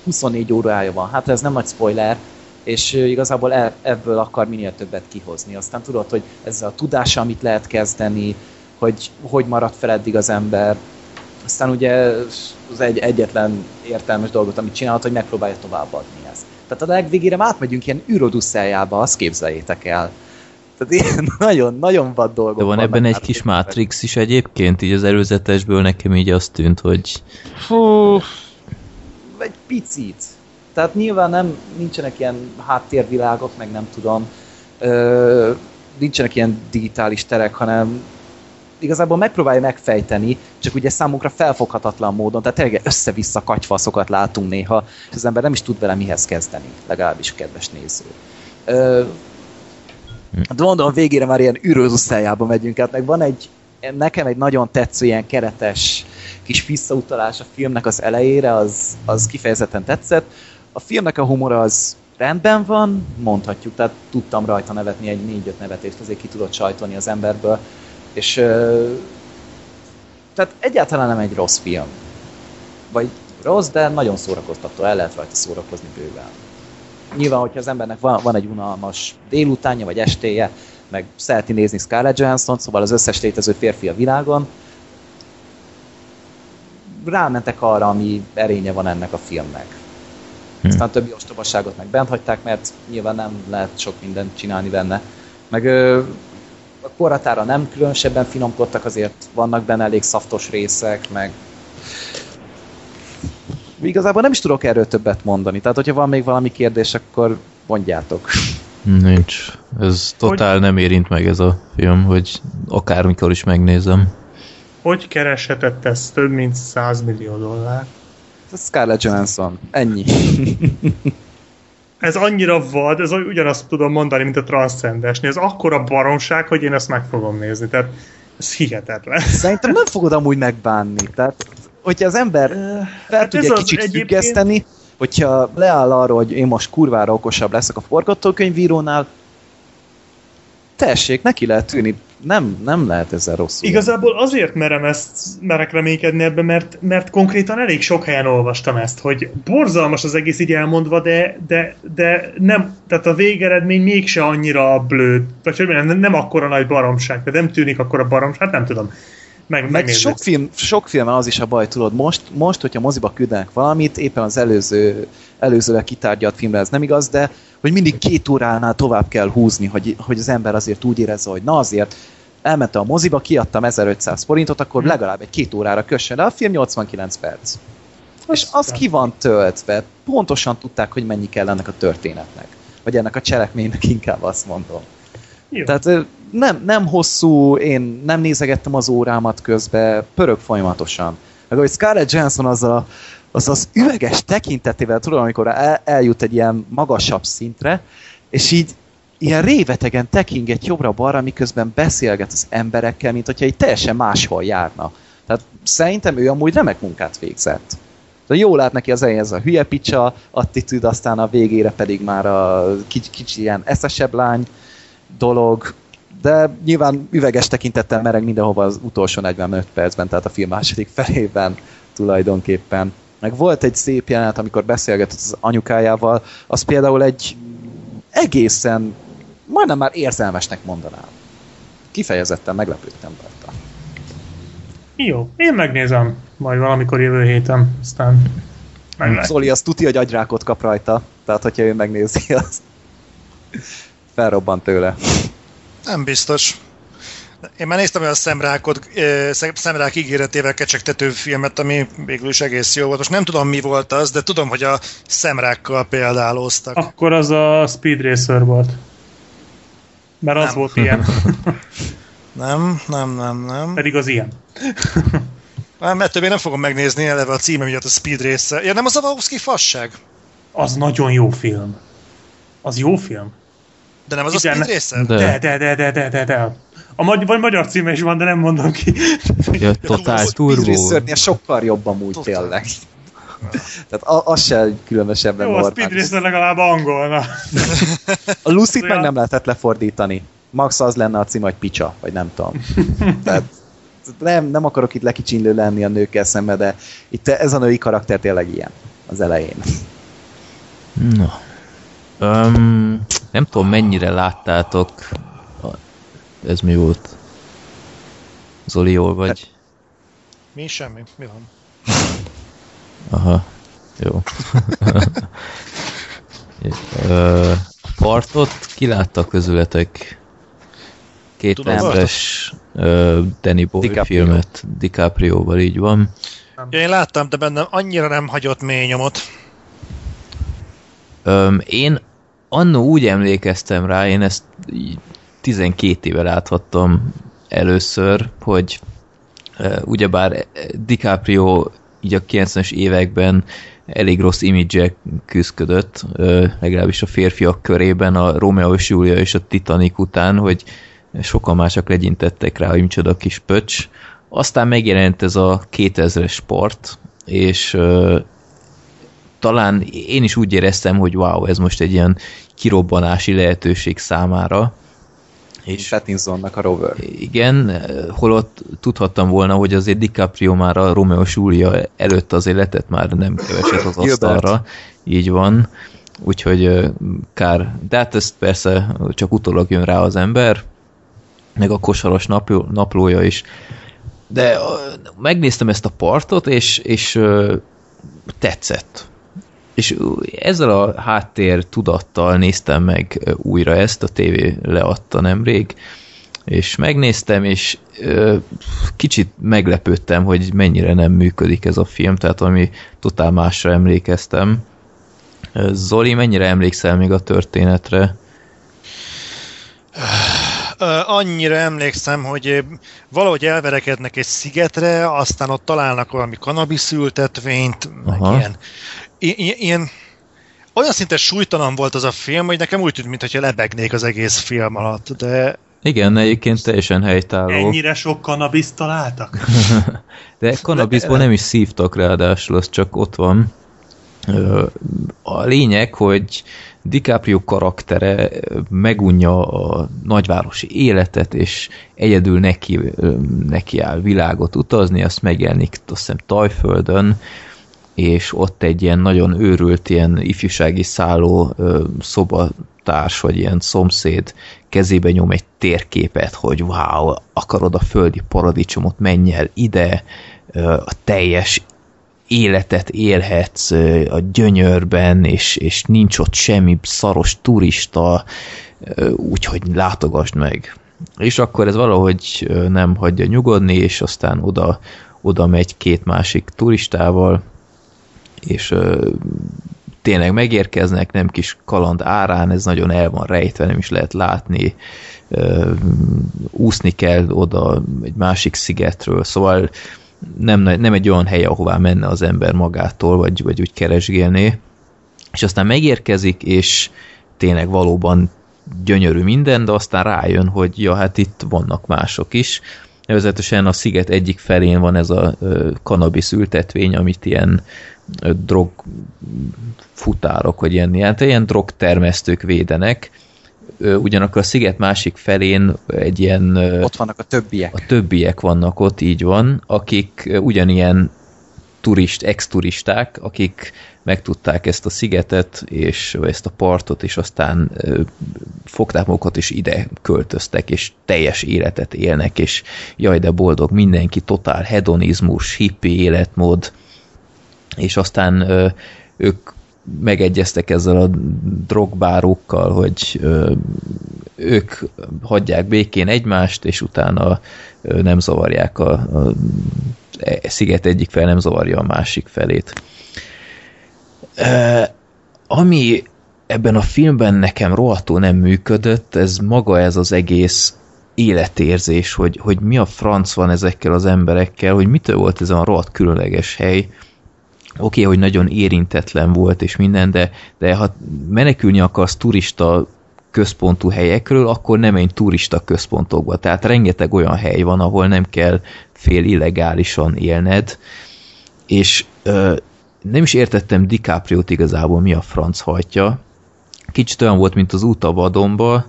24 órája van. Hát ez nem nagy spoiler, és igazából e, ebből akar minél többet kihozni. Aztán tudod, hogy ezzel a tudással mit lehet kezdeni, hogy hogy maradt fel eddig az ember. Aztán ugye az egy, egyetlen értelmes dolgot, amit csinálhat, hogy megpróbálja továbbadni ezt. Tehát a legvégére átmegyünk ilyen űrodusszájába, azt képzeljétek el. Tehát ilyen *laughs* nagyon, nagyon vad dolgok De van ebben egy kis Matrix is egyébként, így az előzetesből nekem így azt tűnt, hogy... Fú, egy picit. Tehát nyilván nem, nincsenek ilyen háttérvilágok, meg nem tudom, ö, nincsenek ilyen digitális terek, hanem igazából megpróbálja megfejteni, csak ugye számunkra felfoghatatlan módon, tehát tényleg össze-vissza katyfaszokat látunk néha, és az ember nem is tud vele mihez kezdeni, legalábbis kedves néző. Ö, mondom, végére már ilyen űrözusszájába megyünk át, meg van egy, nekem egy nagyon tetsző ilyen keretes kis visszautalás a filmnek az elejére, az, az kifejezetten tetszett. A filmnek a humora az rendben van, mondhatjuk, tehát tudtam rajta nevetni egy négy-öt nevetést, azért ki tudott sajtolni az emberből. És tehát egyáltalán nem egy rossz film. Vagy rossz, de nagyon szórakoztató, el lehet rajta szórakozni bőven. Nyilván, hogyha az embernek van, van egy unalmas délutánja, vagy estéje, meg szereti nézni Scarlett Johansson, szóval az összes létező férfi a világon, rámentek arra, ami erénye van ennek a filmnek. Hmm. Aztán többi ostobaságot meg bent hagyták, mert nyilván nem lehet sok mindent csinálni benne. Meg korhatára nem különösebben finomkodtak, azért vannak benne elég szaftos részek, meg igazából nem is tudok erről többet mondani. Tehát, hogyha van még valami kérdés, akkor Mondjátok. Nincs. Ez totál hogy... nem érint meg ez a film, hogy akármikor is megnézem. Hogy kereshetett ez több mint 100 millió dollár? Ez Scarlett Johansson. Ennyi. *laughs* ez annyira vad, ez ugyanazt tudom mondani, mint a Transcendesnél. Ez akkora baromság, hogy én ezt meg fogom nézni. Tehát ez hihetetlen. Szerintem nem fogod amúgy megbánni. Tehát, hogyha az ember fel hát tudja kicsit egyébként... függeszteni, hogyha leáll arra, hogy én most kurvára okosabb leszek a forgatókönyvírónál, tessék, neki lehet tűni, nem, nem lehet ezzel rosszul. Igazából azért merem ezt, merek reménykedni ebbe, mert, mert konkrétan elég sok helyen olvastam ezt, hogy borzalmas az egész így elmondva, de, de, de nem, tehát a végeredmény mégse annyira blőd, vagy nem, nem akkora nagy baromság, de nem tűnik akkora baromság, hát nem tudom. Meg, meg sok, film, sok filmen az is a baj, tudod, most, most hogyha moziba küldenek valamit, éppen az előző, előzőleg kitárgyalt filmre ez nem igaz, de hogy mindig két óránál tovább kell húzni, hogy, hogy az ember azért úgy érezze, hogy na azért elmentem a moziba, kiadtam 1500 forintot, akkor hmm. legalább egy két órára kössön le, a film 89 perc. És az ki van töltve, pontosan tudták, hogy mennyi kell ennek a történetnek. Vagy ennek a cselekménynek inkább azt mondom. Jó. Tehát nem, nem hosszú, én nem nézegettem az órámat közbe, pörög folyamatosan. Meg ahogy Scarlett Johansson az a, az, az üveges tekintetével, tudom, amikor el, eljut egy ilyen magasabb szintre, és így ilyen révetegen tekinget jobbra-balra, miközben beszélget az emberekkel, mint hogyha egy teljesen máshol járna. Tehát szerintem ő amúgy remek munkát végzett. De jól lát neki az elején ez a hülye picsa attitűd, aztán a végére pedig már a kicsi, kicsi ilyen eszesebb lány dolog, de nyilván üveges tekintettel mereg mindenhova az utolsó 45 percben, tehát a film második felében tulajdonképpen. Meg volt egy szép jelenet, amikor beszélgetett az anyukájával, az például egy egészen, majdnem már érzelmesnek mondanám. Kifejezetten meglepődtem rajta. Jó, én megnézem majd valamikor jövő héten, aztán meglek. Zoli, az tuti, hogy agyrákot kap rajta, tehát hogyha ő megnézi, az felrobbant tőle. Nem biztos. Én már néztem olyan szemrákot, szemrák ígéretével kecsegtető filmet, ami végül is egész jó volt. Most nem tudom, mi volt az, de tudom, hogy a szemrákkal példálóztak. Akkor az a Speed Racer volt. Mert az nem. volt ilyen. *laughs* nem, nem, nem, nem. Pedig az ilyen. *laughs* Mert többé nem fogom megnézni eleve a címe miatt a Speed Racer. Ja, nem az a Wachowski fasság? Az nagyon jó film. Az jó film. De nem az Igen, a Speed Racer? De, de, de, de, de, de, de. A magy- vagy magyar címe is van, de nem mondom ki. Ja, Total Turbo. Speed sokkal jobb amúgy Total. tényleg. Tehát az se különösebben Jó, a Speed Racer legalább angol, na. A lucy meg nem lehetett lefordítani. Max az lenne a cím, hogy picsa, vagy nem tudom. *laughs* Tehát nem, nem akarok itt lekicsinlő lenni a nőkkel szembe, de itt ez a női karakter tényleg ilyen az elején. Na. Um, nem tudom, mennyire láttátok. Ez mi volt? Zoli, jól vagy? Mi semmi, mi van? Aha, jó. *laughs* uh, partot ki látta közületek? Két Tudom, emberes Danny Boy DiCaprio. filmet DiCaprio-val, így van. Ja, én láttam, de bennem annyira nem hagyott mély nyomot. Um, én annó úgy emlékeztem rá, én ezt 12 éve láthattam először, hogy ugyebár DiCaprio így a 90-es években elég rossz imidzsek küzdött, uh, legalábbis a férfiak körében a Romeo és Julia és a Titanic után, hogy sokan mások legyintettek rá, hogy micsoda kis pöcs. Aztán megjelent ez a 2000-es sport, és talán én is úgy éreztem, hogy wow, ez most egy ilyen kirobbanási lehetőség számára. És Pattinsonnak a rover. Igen, holott tudhattam volna, hogy azért DiCaprio már a Romeo Julia előtt azért letett már nem keveset az asztalra. Így van. Úgyhogy kár. De hát ezt persze csak utólag jön rá az ember, meg a kosaros napló, naplója is. De megnéztem ezt a partot, és, és tetszett és ezzel a háttér tudattal néztem meg újra ezt, a tévé leadta nemrég, és megnéztem, és ö, kicsit meglepődtem, hogy mennyire nem működik ez a film, tehát ami totál másra emlékeztem, Zoli, mennyire emlékszel még a történetre? Annyira emlékszem, hogy valahogy elverekednek egy szigetre, aztán ott találnak valami kanabiszültetvényt, meg ilyen, ilyen olyan szinte súlytalan volt az a film, hogy nekem úgy tűnt, mintha lebegnék az egész film alatt, de... Igen, egyébként teljesen helytálló. Ennyire sok kanabiszt találtak? *laughs* de kanabiszból nem is szívtak ráadásul, az csak ott van. A lényeg, hogy DiCaprio karaktere megunja a nagyvárosi életet, és egyedül neki, neki áll világot utazni, azt megjelenik azt hiszem Tajföldön, és ott egy ilyen nagyon őrült, ilyen ifjúsági szálló szobatárs, vagy ilyen szomszéd kezébe nyom egy térképet, hogy wow, akarod a földi paradicsomot, menj el ide, a teljes életet élhetsz a gyönyörben, és, és nincs ott semmi szaros turista, úgyhogy látogasd meg. És akkor ez valahogy nem hagyja nyugodni, és aztán oda, oda megy két másik turistával, és tényleg megérkeznek, nem kis kaland árán, ez nagyon el van rejtve, nem is lehet látni, úszni kell oda egy másik szigetről, szóval nem, nem egy olyan hely, ahová menne az ember magától, vagy, vagy úgy keresgélné. És aztán megérkezik, és tényleg valóban gyönyörű minden, de aztán rájön, hogy ja, hát itt vannak mások is. Nevezetesen a sziget egyik felén van ez a kanabisz ültetvény, amit ilyen drog futárok, vagy ilyen, ilyen, ilyen drogtermesztők védenek, ugyanakkor a sziget másik felén egy ilyen... Ott vannak a többiek. A többiek vannak ott, így van, akik ugyanilyen turist, ex-turisták, akik megtudták ezt a szigetet, és ezt a partot, és aztán fogták magukat, és ide költöztek, és teljes életet élnek, és jaj, de boldog mindenki, totál hedonizmus, hippi életmód, és aztán ők megegyeztek ezzel a drogbárokkal, hogy ők hagyják békén egymást, és utána nem zavarják a, a sziget egyik fel, nem zavarja a másik felét. Ami ebben a filmben nekem rohadtul nem működött, ez maga ez az egész életérzés, hogy, hogy mi a franc van ezekkel az emberekkel, hogy mitől volt ez a rohadt különleges hely, oké, okay, hogy nagyon érintetlen volt és minden, de, de ha menekülni akarsz turista központú helyekről, akkor nem egy turista központokba. Tehát rengeteg olyan hely van, ahol nem kell fél illegálisan élned, és ö, nem is értettem DiCaprio-t igazából mi a franc hajtja. Kicsit olyan volt, mint az út a vadonba,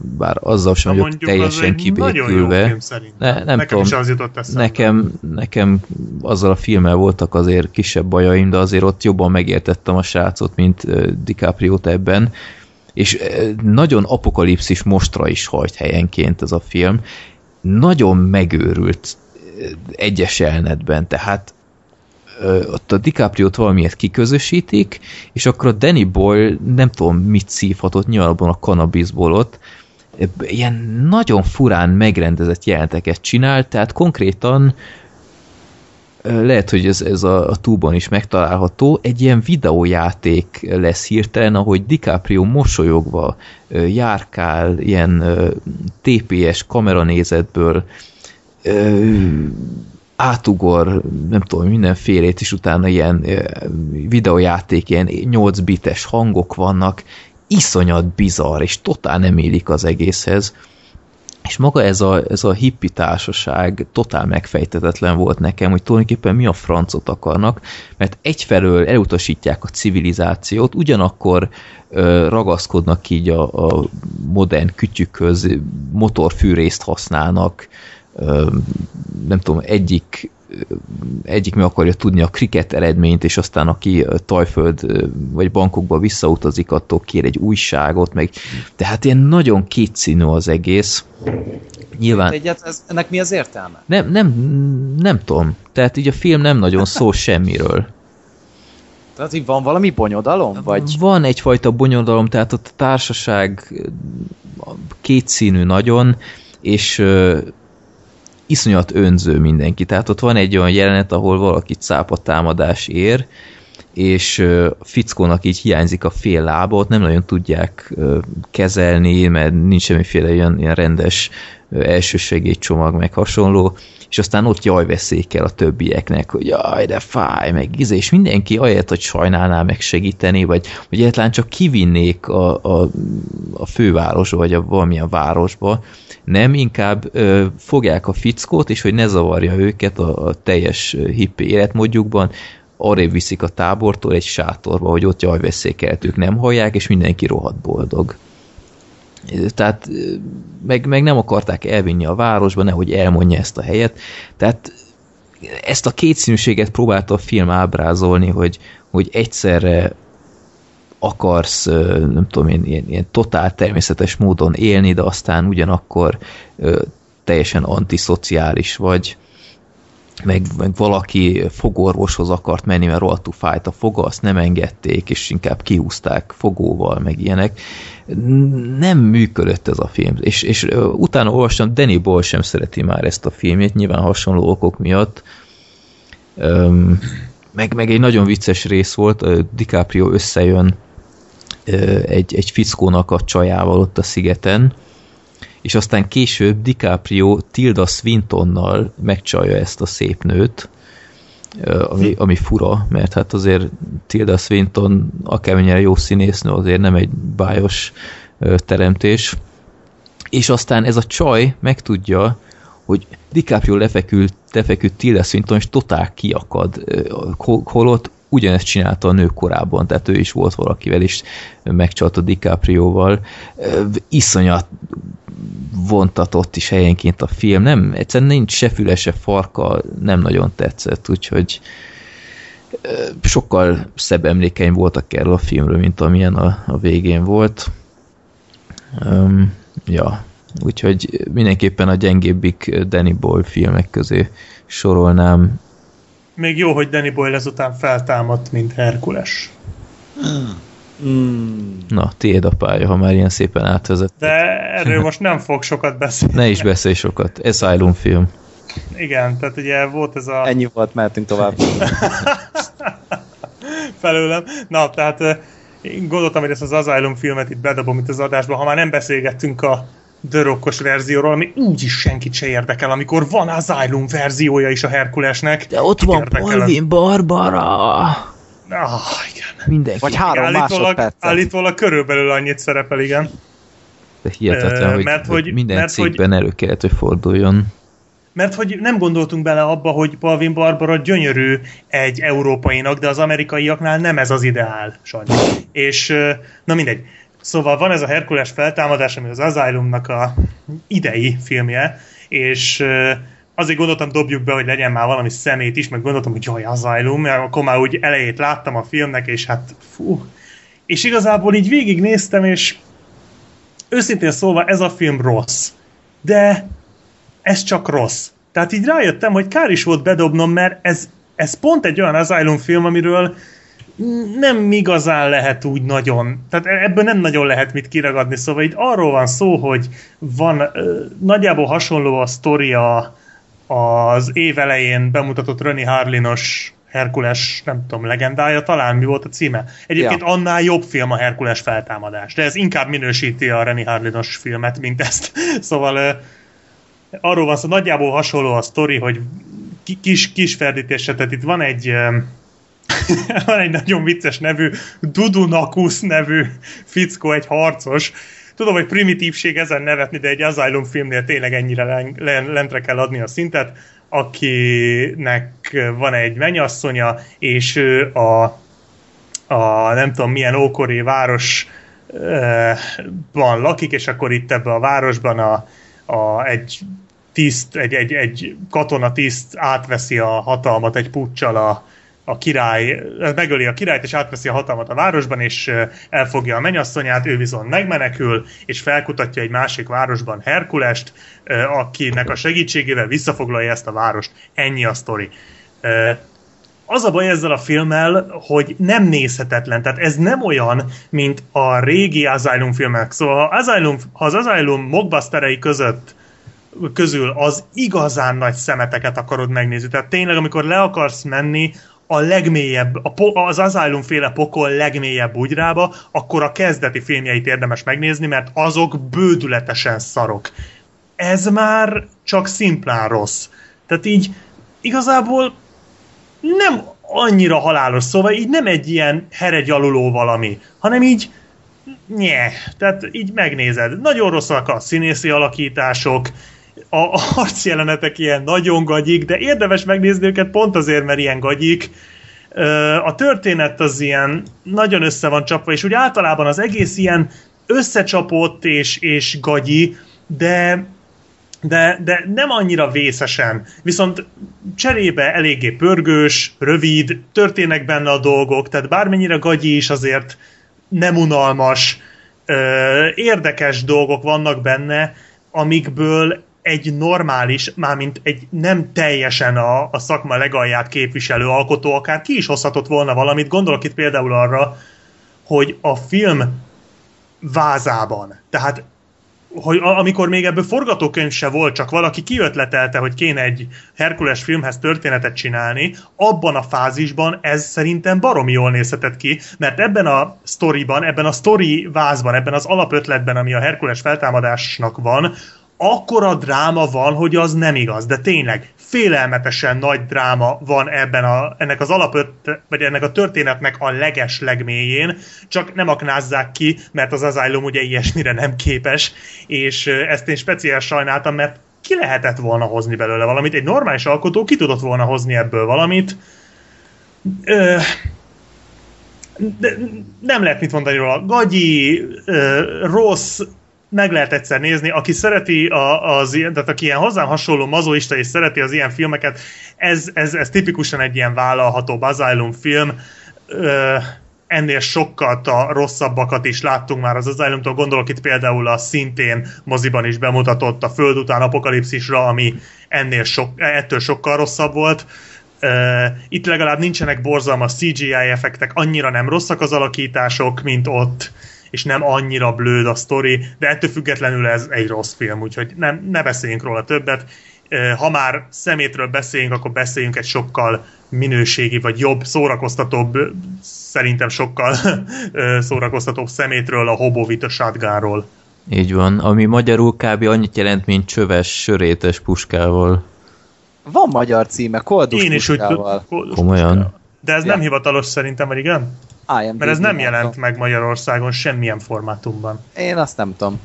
bár azzal sem vagyok teljesen kibékülve. Ne, nem nekem tudom, is az jutott eszembe. Nekem, nekem azzal a filmmel voltak azért kisebb bajaim, de azért ott jobban megértettem a srácot, mint DiCaprio-t ebben. És nagyon apokalipszis mostra is hajt helyenként ez a film. Nagyon megőrült egyes elnetben, tehát ott a DiCaprio-t valamiért kiközösítik, és akkor a Danny Boyle nem tudom mit szívhatott nyilván a kanabisból ott, ilyen nagyon furán megrendezett jelenteket csinál, tehát konkrétan lehet, hogy ez, ez a, a túban is megtalálható, egy ilyen videójáték lesz hirtelen, ahogy DiCaprio mosolyogva járkál ilyen TPS kameranézetből átugor, nem tudom, mindenfélét, és utána ilyen videójáték, ilyen 8 bites hangok vannak, iszonyat bizarr, és totál nem élik az egészhez. És maga ez a, ez a hippi társaság totál megfejtetetlen volt nekem, hogy tulajdonképpen mi a francot akarnak, mert egyfelől elutasítják a civilizációt, ugyanakkor ö, ragaszkodnak így a, a modern kütyükhöz, motorfűrészt használnak, nem tudom, egyik egyik meg akarja tudni a kriket eredményt, és aztán aki Tajföld vagy bankokba visszautazik, attól kér egy újságot, meg tehát ilyen nagyon kétszínű az egész. Nyilván... Egyet, ez, ennek mi az értelme? Nem, nem, nem tudom. Tehát így a film nem nagyon *laughs* szól semmiről. Tehát így van valami bonyodalom? Vagy? Van egyfajta bonyodalom, tehát ott a társaság kétszínű nagyon, és iszonyat önző mindenki. Tehát ott van egy olyan jelenet, ahol valaki cápa támadás ér, és fickónak így hiányzik a fél lába, ott nem nagyon tudják kezelni, mert nincs semmiféle ilyen, ilyen rendes elsősegélycsomag, meg hasonló, és aztán ott jaj veszékel a többieknek, hogy jaj, de fáj, meg íze, és mindenki ahelyett, hogy sajnálná meg segíteni, vagy hogy egyáltalán csak kivinnék a, a, a fővárosba, vagy a valamilyen városba, nem, inkább ö, fogják a fickót, és hogy ne zavarja őket a, a teljes hippi életmódjukban, arrébb viszik a tábortól egy sátorba, hogy ott jaj veszékelt, ők nem hallják, és mindenki rohadt boldog. Tehát meg, meg nem akarták elvinni a városba, nehogy elmondja ezt a helyet. Tehát ezt a kétszínűséget próbálta a film ábrázolni, hogy, hogy egyszerre akarsz, nem tudom én, ilyen, ilyen totál természetes módon élni, de aztán ugyanakkor teljesen antiszociális vagy, meg, meg valaki fogorvoshoz akart menni, mert rohadtul fájt a foga, azt nem engedték, és inkább kihúzták fogóval, meg ilyenek. Nem működött ez a film. És, és utána olvastam, Danny Boyle sem szereti már ezt a filmét, nyilván hasonló okok miatt. Öm, meg, meg egy nagyon vicces rész volt, DiCaprio összejön egy, egy fickónak a csajával ott a szigeten, és aztán később DiCaprio Tilda Swintonnal megcsalja ezt a szép nőt, ami, ami fura, mert hát azért Tilda Swinton akármennyire jó színésznő, azért nem egy bájos teremtés. És aztán ez a csaj megtudja, hogy DiCaprio lefekült, lefekült Tilda Swinton, és totál kiakad, holott ugyanezt csinálta a nő korábban, tehát ő is volt valakivel, és megcsalt a DiCaprio-val. Iszonyat vontatott is helyenként a film, nem, egyszerűen nincs se füle, se farka, nem nagyon tetszett, úgyhogy sokkal szebb emlékeim voltak erről a filmről, mint amilyen a, a végén volt. Um, ja, úgyhogy mindenképpen a gyengébbik Danny Boyle filmek közé sorolnám még jó, hogy Danny Boyle ezután feltámadt, mint Herkules. Mm. Na, tiéd a pálya, ha már ilyen szépen átvezett. De erről most nem fog sokat beszélni. Ne is beszélj sokat. Asylum film. Igen, tehát ugye volt ez a... Ennyi volt, mehetünk tovább. *laughs* Felőlem. Na, tehát én gondoltam, hogy ezt az Asylum filmet itt bedobom itt az adásba, ha már nem beszélgettünk a dörokkos verzióról, ami úgyis senkit se érdekel, amikor van Asylum verziója is a Herkulesnek. De ott van Polvin Barbara. Ah, igen. Mindenki. Vagy három állítólag, másodpercet. Állítólag körülbelül annyit szerepel, igen. De hihetetlen, hogy, mert, hogy minden mert, hogy, elő kellett, hogy forduljon. Mert hogy nem gondoltunk bele abba, hogy Palvin Barbara gyönyörű egy európainak, de az amerikaiaknál nem ez az ideál, sajnos. És na mindegy. Szóval van ez a Herkules feltámadás, ami az Asylumnak a idei filmje, és azért gondoltam, dobjuk be, hogy legyen már valami szemét is, meg gondoltam, hogy jaj, Asylum, mert akkor már úgy elejét láttam a filmnek, és hát fú. És igazából így végignéztem, és őszintén szólva ez a film rossz. De ez csak rossz. Tehát így rájöttem, hogy kár is volt bedobnom, mert ez, ez pont egy olyan Asylum film, amiről nem igazán lehet úgy nagyon, tehát ebből nem nagyon lehet mit kiragadni, szóval itt arról van szó, hogy van nagyjából hasonló a sztoria az év elején bemutatott Röni Harlinos Herkules, nem tudom, legendája, talán mi volt a címe. Egyébként ja. annál jobb film a Herkules feltámadás, de ez inkább minősíti a Reni Harlinos filmet, mint ezt. *laughs* Szóval arról van szó, nagyjából hasonló a sztori, hogy kis, kis ferdítése, tehát itt van egy *laughs* van egy nagyon vicces nevű Dudunakus nevű fickó, egy harcos. Tudom, hogy primitívség ezen nevetni, de egy Asylum filmnél tényleg ennyire lentre kell adni a szintet, akinek van egy mennyasszonya, és ő a, a nem tudom milyen ókori városban lakik, és akkor itt ebben a városban a, a, egy tiszt, egy, egy, egy katonatiszt átveszi a hatalmat egy puccsal a, a király, megöli a királyt, és átveszi a hatalmat a városban, és elfogja a mennyasszonyát, ő viszont megmenekül, és felkutatja egy másik városban Herkulest, akinek a segítségével visszafoglalja ezt a várost. Ennyi a sztori. Az a baj ezzel a filmmel, hogy nem nézhetetlen, tehát ez nem olyan, mint a régi Asylum filmek. Szóval ha, Asylum, ha az Asylum mockbusterei között közül az igazán nagy szemeteket akarod megnézni. Tehát tényleg, amikor le akarsz menni a legmélyebb, a po, az Asylum féle pokol legmélyebb bugyrába, akkor a kezdeti filmjeit érdemes megnézni, mert azok bődületesen szarok. Ez már csak szimplán rossz. Tehát így igazából nem annyira halálos, szóval így nem egy ilyen heregyaluló valami, hanem így nye, tehát így megnézed. Nagyon rosszak a színészi alakítások, a, harc jelenetek ilyen nagyon gagyik, de érdemes megnézni őket pont azért, mert ilyen gagyik. A történet az ilyen nagyon össze van csapva, és úgy általában az egész ilyen összecsapott és, és gagyi, de de, de nem annyira vészesen. Viszont cserébe eléggé pörgős, rövid, történnek benne a dolgok, tehát bármennyire gagyi is azért nem unalmas, érdekes dolgok vannak benne, amikből egy normális, mármint egy nem teljesen a, a szakma legalját képviselő alkotó akár ki is hozhatott volna valamit. Gondolok itt például arra, hogy a film vázában, tehát hogy amikor még ebből forgatókönyv se volt, csak valaki kiötletelte, hogy kéne egy Herkules filmhez történetet csinálni, abban a fázisban ez szerintem baromi jól nézhetett ki, mert ebben a sztoriban, ebben a sztori vázban, ebben az alapötletben, ami a Herkules feltámadásnak van, akkora dráma van, hogy az nem igaz, de tényleg félelmetesen nagy dráma van ebben a, ennek az alapöt, vagy ennek a történetnek a leges legmélyén, csak nem aknázzák ki, mert az Asylum ugye ilyesmire nem képes, és ezt én speciál sajnáltam, mert ki lehetett volna hozni belőle valamit, egy normális alkotó ki tudott volna hozni ebből valamit, ö, de nem lehet mit mondani róla. Gagyi, ö, rossz, meg lehet egyszer nézni. Aki szereti a, az ilyen, tehát aki ilyen hozzám hasonló mazoista és szereti az ilyen filmeket, ez, ez, ez tipikusan egy ilyen vállalható Asylum film. Ö, ennél sokkal a rosszabbakat is láttunk már az Asylumtól, gondolok itt például a szintén moziban is bemutatott a Föld után apokalipszisra, ami ennél sok, ettől sokkal rosszabb volt. Uh, itt legalább nincsenek borzalmas CGI effektek, annyira nem rosszak az alakítások, mint ott és nem annyira blőd a sztori, de ettől függetlenül ez egy rossz film, úgyhogy nem, ne beszéljünk róla többet. Ha már szemétről beszéljünk, akkor beszéljünk egy sokkal minőségi, vagy jobb, szórakoztatóbb, szerintem sokkal *laughs* szórakoztatóbb szemétről, a Hobovita Shotgunról. Így van, ami magyarul kb. annyit jelent, mint csöves, sörétes puskával. Van magyar címe, koldus Én is úgy Komolyan. De ez ja. nem hivatalos szerintem, vagy igen? IMDb Mert ez nem jelent meg Magyarországon semmilyen formátumban. Én azt nem tudom.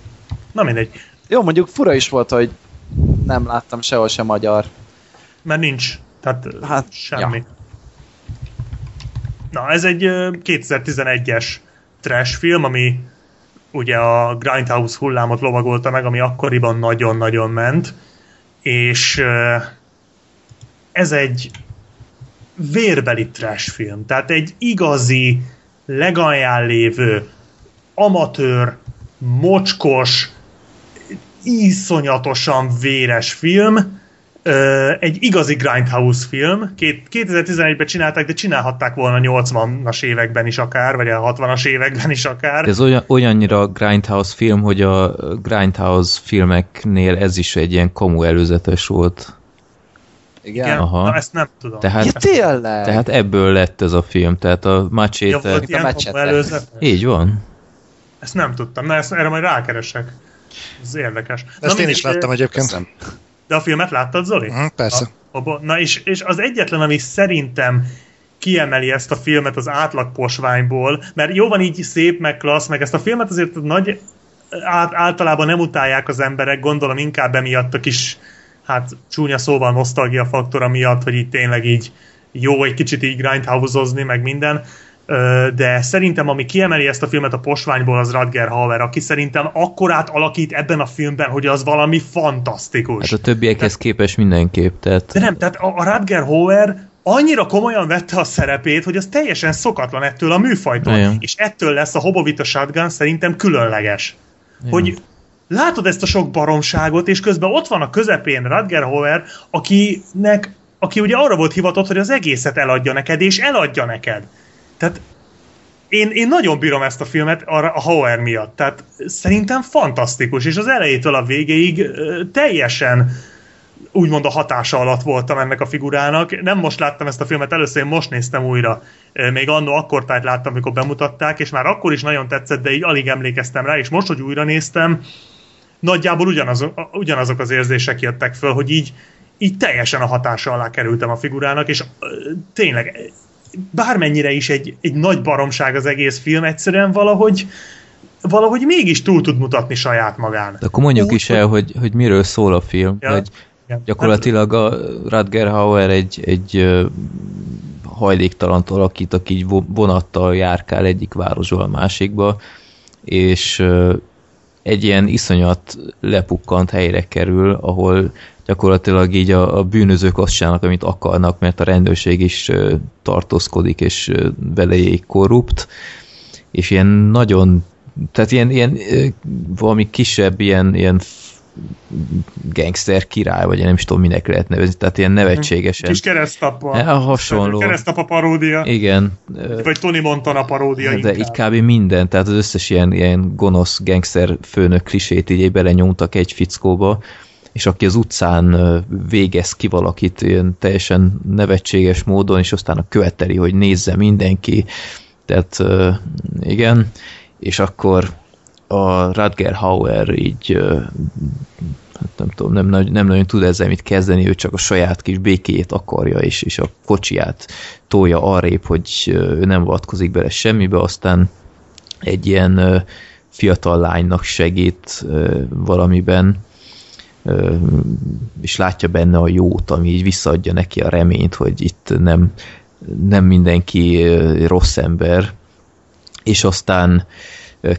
Na mindegy. Jó, mondjuk fura is volt, hogy nem láttam sehol sem magyar. Mert nincs. Tehát hát, semmi. Ja. Na, ez egy 2011-es trash film, ami ugye a Grindhouse hullámot lovagolta meg, ami akkoriban nagyon-nagyon ment, és ez egy vérbeli trash film, tehát egy igazi, legalján lévő, amatőr, mocskos, iszonyatosan véres film, egy igazi Grindhouse film. 2011-ben csinálták, de csinálhatták volna 80-as években is akár, vagy a 60-as években is akár. Ez olyan, olyannyira Grindhouse film, hogy a Grindhouse filmeknél ez is egy ilyen komu előzetes volt. Igen? Igen? Aha. Na, ezt nem tudom. Tehát, ja, tényleg? Tehát ebből lett ez a film, tehát a Machete... Ja, volt ilyen Így van. Ezt nem tudtam, na ezt, erre majd rákeresek. Ez érdekes. Ezt na, én is láttam egyébként. Köszönöm. De a filmet láttad, Zoli? Uh, persze. A, a, na és, és az egyetlen, ami szerintem kiemeli ezt a filmet az átlag posványból, mert jó van így szép, meg klassz, meg ezt a filmet azért nagy át, általában nem utálják az emberek, gondolom inkább emiatt a kis hát csúnya szóval nosztalgia faktora miatt, hogy itt tényleg így jó egy kicsit így grindhouse meg minden, de szerintem ami kiemeli ezt a filmet a posványból az Radger Hauer, aki szerintem akkorát alakít ebben a filmben, hogy az valami fantasztikus. Hát a többiekhez képes mindenképp. Tehát... De nem, tehát a, a Radger Hauer annyira komolyan vette a szerepét, hogy az teljesen szokatlan ettől a műfajtól. Igen. És ettől lesz a Hobovita Shotgun szerintem különleges. Igen. Hogy látod ezt a sok baromságot, és közben ott van a közepén Radger Hauer, akinek, aki ugye arra volt hivatott, hogy az egészet eladja neked, és eladja neked. Tehát én, én nagyon bírom ezt a filmet a Hauer miatt. Tehát szerintem fantasztikus, és az elejétől a végéig teljesen úgymond a hatása alatt voltam ennek a figurának. Nem most láttam ezt a filmet, először én most néztem újra. Még annó akkor tájt láttam, amikor bemutatták, és már akkor is nagyon tetszett, de így alig emlékeztem rá, és most, hogy újra néztem, nagyjából ugyanaz, ugyanazok az érzések jöttek föl, hogy így, így teljesen a hatása alá kerültem a figurának, és tényleg bármennyire is egy, egy nagy baromság az egész film, egyszerűen valahogy valahogy mégis túl tud mutatni saját magán. De akkor mondjuk Úgy, is el, hogy, hogy miről szól a film. Ja, hogy igen. Gyakorlatilag a Radger Hauer egy, egy hajléktalant alakít, aki vonattal járkál egyik városból a másikba, és egy ilyen iszonyat lepukkant helyre kerül, ahol gyakorlatilag így a, a bűnözők azt csinálnak, amit akarnak, mert a rendőrség is tartózkodik, és belejéig korrupt, és ilyen nagyon, tehát ilyen, ilyen valami kisebb, ilyen, ilyen gangster király, vagy én nem is tudom, minek lehet nevezni, tehát ilyen nevetségesen. Kis keresztapa. Ja, hasonló. Keresztapa paródia. Igen. Vagy Tony Montana paródia De inkább. így kb. minden, tehát az összes ilyen, ilyen gonosz gangster főnök klisét így belenyomtak egy fickóba, és aki az utcán végez ki valakit ilyen teljesen nevetséges módon, és aztán a követeli, hogy nézze mindenki. Tehát igen, és akkor a Radger Hauer így hát nem tudom, nem, nem nagyon tud ezzel mit kezdeni, ő csak a saját kis békéjét akarja, és, és a kocsiját tolja arrébb, hogy ő nem vatkozik bele semmibe, aztán egy ilyen fiatal lánynak segít valamiben, és látja benne a jót, ami így visszaadja neki a reményt, hogy itt nem, nem mindenki rossz ember, és aztán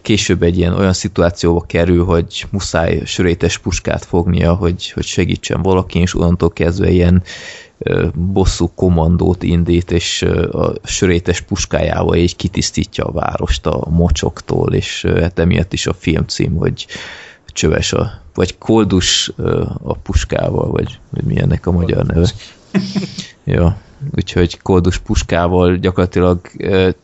később egy ilyen olyan szituációba kerül, hogy muszáj sörétes puskát fognia, hogy, hogy segítsen valaki, és onnantól kezdve ilyen bosszú kommandót indít, és a sörétes puskájával így kitisztítja a várost a mocsoktól, és hát emiatt is a filmcím, hogy csöves a, vagy koldus a puskával, vagy, vagy mi ennek a magyar neve. ja, úgyhogy koldus puskával gyakorlatilag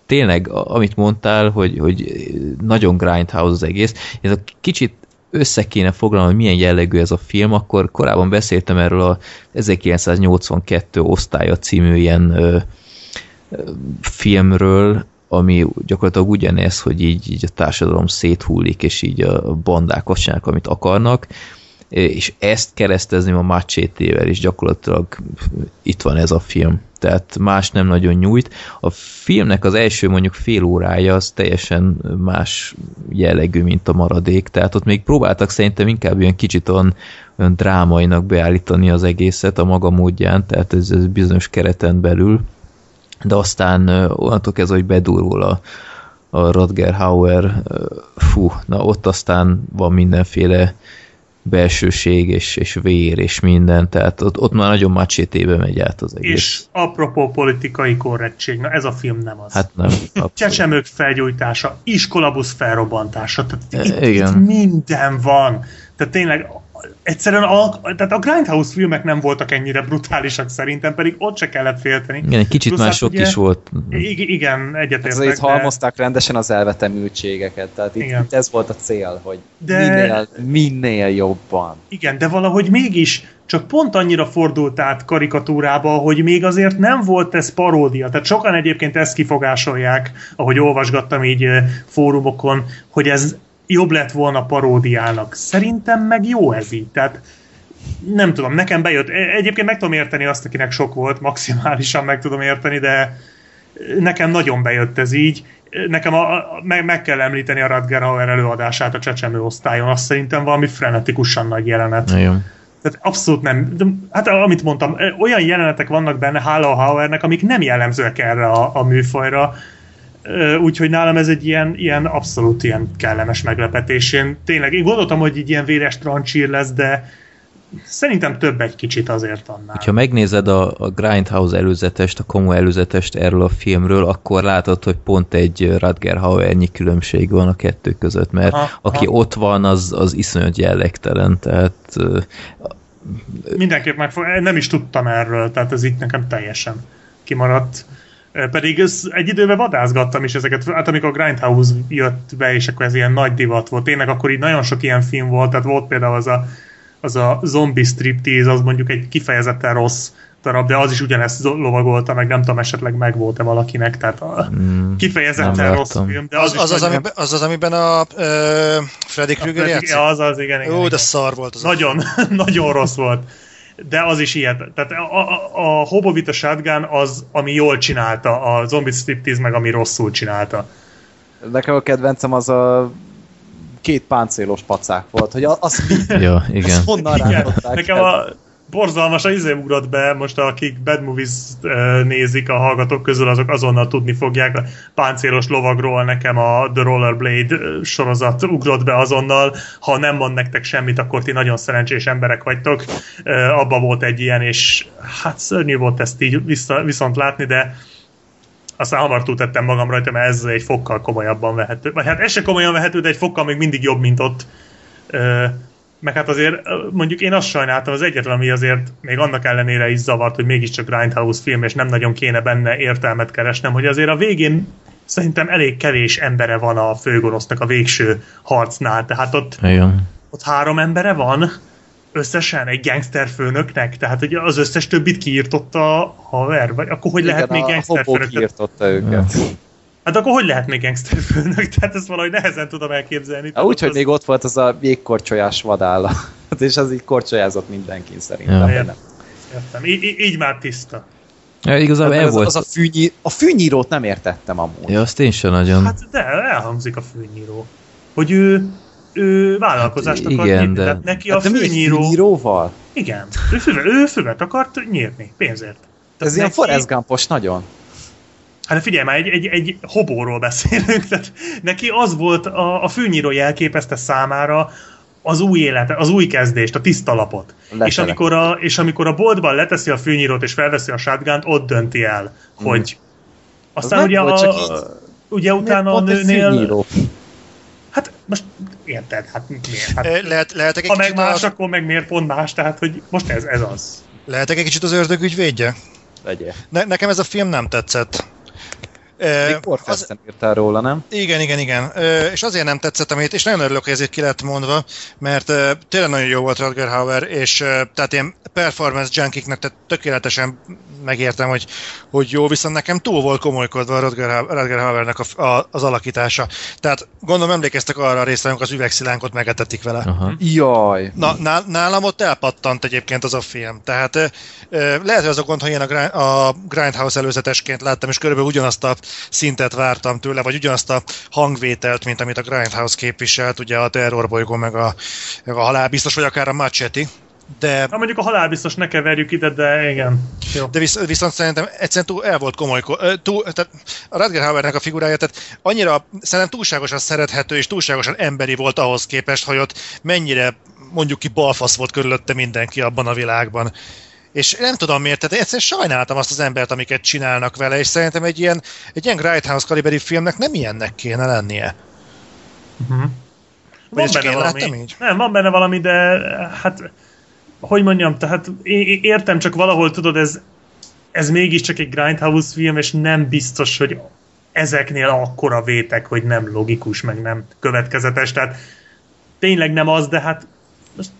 tényleg, amit mondtál, hogy, hogy nagyon grindhouse az egész, ez a kicsit össze kéne foglalni, hogy milyen jellegű ez a film, akkor korábban beszéltem erről a 1982 osztálya című ilyen ö, ö, filmről, ami gyakorlatilag ugyanez, hogy így, így a társadalom széthullik, és így a bandák azt csinálnak, amit akarnak, és ezt keresztezni a macsétével, és gyakorlatilag itt van ez a film. Tehát más nem nagyon nyújt. A filmnek az első mondjuk fél órája az teljesen más jellegű, mint a maradék, tehát ott még próbáltak szerintem inkább ilyen kicsit olyan, olyan drámainak beállítani az egészet a maga módján, tehát ez, ez bizonyos kereten belül, de aztán onnantól kezdve, hogy bedurul a, a Rodger Hauer, fú, na ott aztán van mindenféle belsőség és, és vér és minden, tehát ott, ott már nagyon macsétébe megy át az egész. És apropó politikai korrektség, na ez a film nem az. Hát nem. Csecsemők felgyújtása, iskolabusz felrobbantása, tehát itt, Igen. itt minden van. Tehát tényleg egyszerűen a, tehát a Grindhouse filmek nem voltak ennyire brutálisak szerintem, pedig ott se kellett félteni. Igen, egy kicsit Plusz már sok ugye, is volt. Igen, egyetértek. Hát, itt halmozták rendesen az elvetemültségeket, tehát itt, itt ez volt a cél, hogy de... minél, minél jobban. Igen, de valahogy mégis csak pont annyira fordult át karikatúrába, hogy még azért nem volt ez paródia. Tehát sokan egyébként ezt kifogásolják, ahogy olvasgattam így fórumokon, hogy ez jobb lett volna paródiának. Szerintem meg jó ez így. Tehát nem tudom, nekem bejött. E, egyébként meg tudom érteni azt, akinek sok volt, maximálisan meg tudom érteni, de nekem nagyon bejött ez így. Nekem a, a, meg, meg kell említeni a Radger Hauer előadását a csecsemő osztályon. Azt szerintem valami frenetikusan nagy jelenet. Nagyon. Tehát abszolút nem. De, hát amit mondtam, olyan jelenetek vannak benne, hála a Hauernek, amik nem jellemzőek erre a, a műfajra úgyhogy nálam ez egy ilyen, ilyen abszolút ilyen kellemes meglepetés. Én tényleg, én gondoltam, hogy egy ilyen véres trancsír lesz, de szerintem több egy kicsit azért annál. Ha megnézed a, a Grindhouse előzetest, a komoly előzetest erről a filmről, akkor látod, hogy pont egy Radger Hauernyi különbség van a kettő között, mert ha, aki ha. ott van, az, az iszonyat jellegtelen, tehát mindenképp megfog, nem is tudtam erről, tehát ez itt nekem teljesen kimaradt. Pedig ez egy időben vadászgattam is ezeket, hát amikor a Grindhouse jött be, és akkor ez ilyen nagy divat volt. Tényleg akkor így nagyon sok ilyen film volt, tehát volt például az a az a zombie striptease, az mondjuk egy kifejezetten rossz darab, de az is ugyanezt lovagolta, meg nem tudom, esetleg meg volt-e valakinek, tehát a Mm, kifejezetten nem rossz film, de Az az, az, az, nagyon- amiben, az, az, amiben a ö, Freddy Krueger játszik? Az az, igen, igen. Ó, igen. de szar volt az. Nagyon, *laughs* nagyon rossz volt. De az is ilyet. Tehát a, a, a Hobovita Shotgun az, ami jól csinálta, a Zombie Striptease meg ami rosszul csinálta. Nekem a kedvencem az a két páncélos pacák volt, hogy az? *laughs* Ja, igen. Azt honnan Igen, nekem el? a borzalmas a izé ugrott be, most akik Bad Movies nézik a hallgatók közül, azok azonnal tudni fogják, a páncélos lovagról nekem a The Rollerblade sorozat ugrott be azonnal, ha nem mond nektek semmit, akkor ti nagyon szerencsés emberek vagytok. Abba volt egy ilyen, és hát szörnyű volt ezt így vissza, viszont látni, de aztán hamar túltettem magam rajta, mert ez egy fokkal komolyabban vehető. Vagy hát ez se komolyan vehető, de egy fokkal még mindig jobb, mint ott. Meg hát azért mondjuk én azt sajnáltam, az egyetlen, ami azért még annak ellenére is zavart, hogy mégiscsak Grindhouse film, és nem nagyon kéne benne értelmet keresnem, hogy azért a végén szerintem elég kevés embere van a főgonosznak a végső harcnál, tehát ott, Igen. ott három embere van összesen egy gangster főnöknek, tehát hogy az összes többit kiírtotta a haver, vagy akkor hogy lehet még Igen, gangster főnök? kiirtotta őket. Hát akkor hogy lehet még gangster főnök? *laughs* Tehát ezt valahogy nehezen tudom elképzelni. Ja, úgy, hogy Az- még ott volt az a jégkorcsolyás vadállat, *laughs* és az így korcsolyázott mindenkin szerintem. Ja. Értem. Értem. Í- í- így már tiszta. Ja, igazából Hát el az, volt. az a, fűnyí, a fűnyírót nem értettem amúgy. Ja, azt én sem nagyon. Hát de elhangzik a főnyíró. Hogy ő, ő vállalkozást Hát akar igen, nyitni. de- Tehát neki Hát a de főnyíró... fűnyíróval? Igen. Ő füvet, ő füvet akart nyírni pénzért. Tehát Ez ilyen neki- Forrest Gumpos nagyon. Hát figyelj már, egy, egy, egy hobóról beszélünk, tehát neki az volt, a, a fűnyíró jelképezte számára az új életet, az új kezdést, a tiszta lapot. És amikor, a, és amikor a boltban leteszi a fűnyírót és felveszi a shotgun ott dönti el, hogy aztán Az ugye, a, ugye utána a nőnél, fűnyíró? hát most érted, hát miért? Hát, Eh, Lehet, lehetek, egy ha meg más, a, akkor meg miért pont más, tehát hogy most ez, ez az. lehetek egy kicsit az ördög ügyvédje? Legyél. Ne, nekem ez a film nem tetszett. Még az, írtál róla, nem? igen, igen, igen. És azért nem tetszett, amit, és nagyon örülök, hogy ezért ki lett mondva, mert tényleg nagyon jó volt Rutger Hauer, és tehát ilyen performance junkiknek tehát tökéletesen megértem, hogy, hogy jó, viszont nekem túl volt komolykodva Hau- Rutger Hauernek a, a, az alakítása. Tehát gondolom emlékeztek arra a részre, amikor az üvegszilánkot megetetik vele. Aha. Jaj. Na, ná- nálam ott elpattant egyébként az a film. Tehát lehet, hogy az a gond, hogy én a, a Grindhouse előzetesként láttam, és körülbelül ugyanazt a szintet vártam tőle, vagy ugyanazt a hangvételt, mint amit a Grindhouse képviselt, ugye a terrorbolygó, meg a, meg a halálbiztos, vagy akár a Machete. De, Na mondjuk a halálbiztos ne keverjük ide, de igen. Jó. de visz, viszont szerintem egyszerűen túl el volt komoly. Túl, tehát a Rutger Hauernek a figurája, tehát annyira szerintem túlságosan szerethető és túlságosan emberi volt ahhoz képest, hogy ott mennyire mondjuk ki balfasz volt körülötte mindenki abban a világban. És nem tudom miért, tehát egyszerűen sajnáltam azt az embert, amiket csinálnak vele, és szerintem egy ilyen, egy ilyen Grindhouse kaliberi filmnek nem ilyennek kéne lennie. Uh-huh. Van benne én valami. így? Nem, van benne valami, de hát hogy mondjam, tehát értem, csak valahol tudod, ez, ez mégiscsak egy Grindhouse film, és nem biztos, hogy ezeknél akkora vétek, hogy nem logikus, meg nem következetes, tehát tényleg nem az, de hát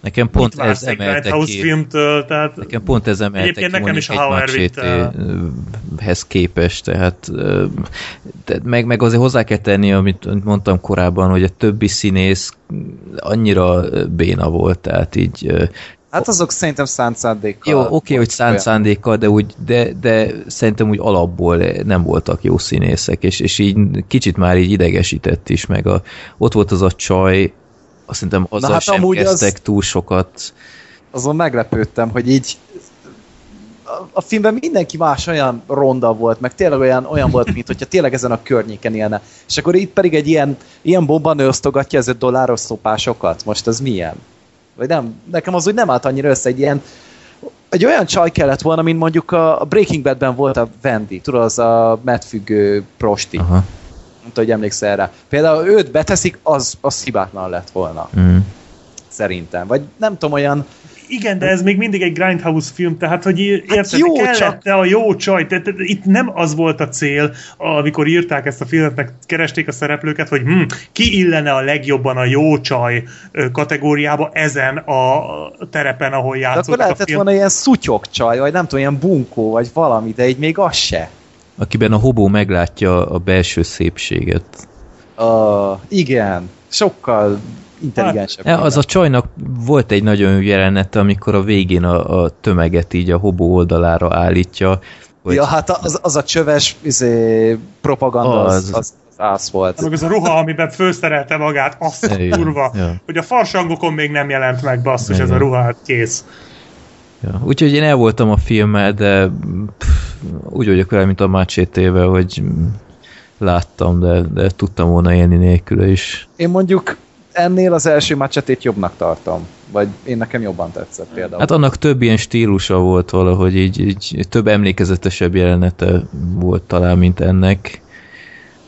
Nekem mit pont ez egy emelte ki. filmtől, tehát Nekem pont ez emelte Egyébként ki nekem is a el. Machete-hez képest, tehát ö, de meg, meg azért hozzá kell tenni, amit amit mondtam korábban, hogy a többi színész annyira béna volt, tehát így Hát azok szerintem szánt szándékkal. jó, oké, okay, hogy szánt olyan. szándékkal, de, úgy, de, de szerintem úgy alapból nem voltak jó színészek, és, és így kicsit már így idegesített is, meg a, ott volt az a csaj, azt szerintem azzal hát sem amúgy az- kezdtek túl sokat. Azon meglepődtem, hogy így a, a filmben mindenki más olyan ronda volt, meg tényleg olyan, olyan volt, mint hogyha tényleg ezen a környéken élne. És akkor itt pedig egy ilyen, ilyen bombanő osztogatja az 5 dolláros szopásokat. Most ez milyen? Vagy nem? Nekem az úgy nem állt annyira össze, egy ilyen egy olyan csaj kellett volna, mint mondjuk a a Breaking Badben volt a Wendy, tudod, az a medfüggő prosti. Aha. Nem tudom, hogy emlékszel rá. Például őt beteszik, az, az hibátlan lett volna, Mm. szerintem. Vagy nem tudom, olyan Igen, de ez még mindig egy Grindhouse film, tehát hogy érted, Hát jó, kellett csak- a jó csaj, tehát itt nem az volt a cél, amikor írták ezt a filmet, meg keresték a szereplőket, hogy hm, ki illene a legjobban a jó csaj kategóriába ezen a terepen, ahol De akkor játszottak a lehetett film. volna ilyen szutyokcsaj, vagy nem tudom, ilyen bunkó, vagy valami, de így még az se. Akiben a hobó meglátja a belső szépséget. Uh, igen, sokkal intelligensebb. E, az a csajnak volt egy nagyon jelenete, amikor a végén a, a tömeget így a hobó oldalára állítja. Hogy Ja, hát az, az a csöves izé, propaganda, az, Az. ász volt. Meg az a ruha, amiben főszerelte magát, azt a Igen, kurva, ja. hogy a farsangokon még nem jelent meg, basszus, ez a Igen. ruha, hát kész. Ja. Úgyhogy én el voltam a filmmel, de pff, úgy vagyok vele, mint a Macsétével, hogy láttam, de, de tudtam volna élni nélküle is. Én mondjuk ennél az első macsetét jobbnak tartom. Vagy én nekem jobban tetszett például. Hát annak több ilyen stílusa volt valahogy, így, így több emlékezetesebb jelenete volt talán, mint ennek.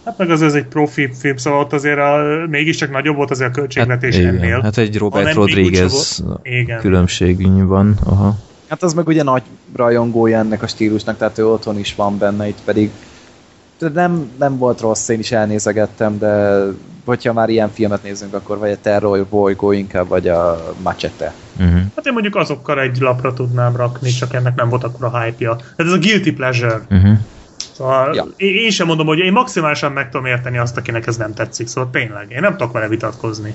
Hát meg az ez egy profi film, szóval ott azért a, mégiscsak nagyobb volt azért a költségvetés igen. ennél. hát egy Robert Rodriguez Igen. különbség van. Aha. Hát az meg ugye nagy rajongója ennek a stílusnak, tehát ő otthon is van benne, itt pedig de nem, nem volt rossz, én is elnézegettem, de hogyha már ilyen filmet nézünk, akkor vagy a Terror bolygó inkább, vagy a Machete. Uh-huh. Hát én mondjuk azokkal egy lapra tudnám rakni, csak ennek nem volt akkor a hype-ja. Tehát ez a guilty pleasure. Uh-huh. Szóval Ja. én, sem mondom, hogy én maximálisan meg tudom érteni azt, akinek ez nem tetszik, szóval tényleg, én nem tudok vele vitatkozni.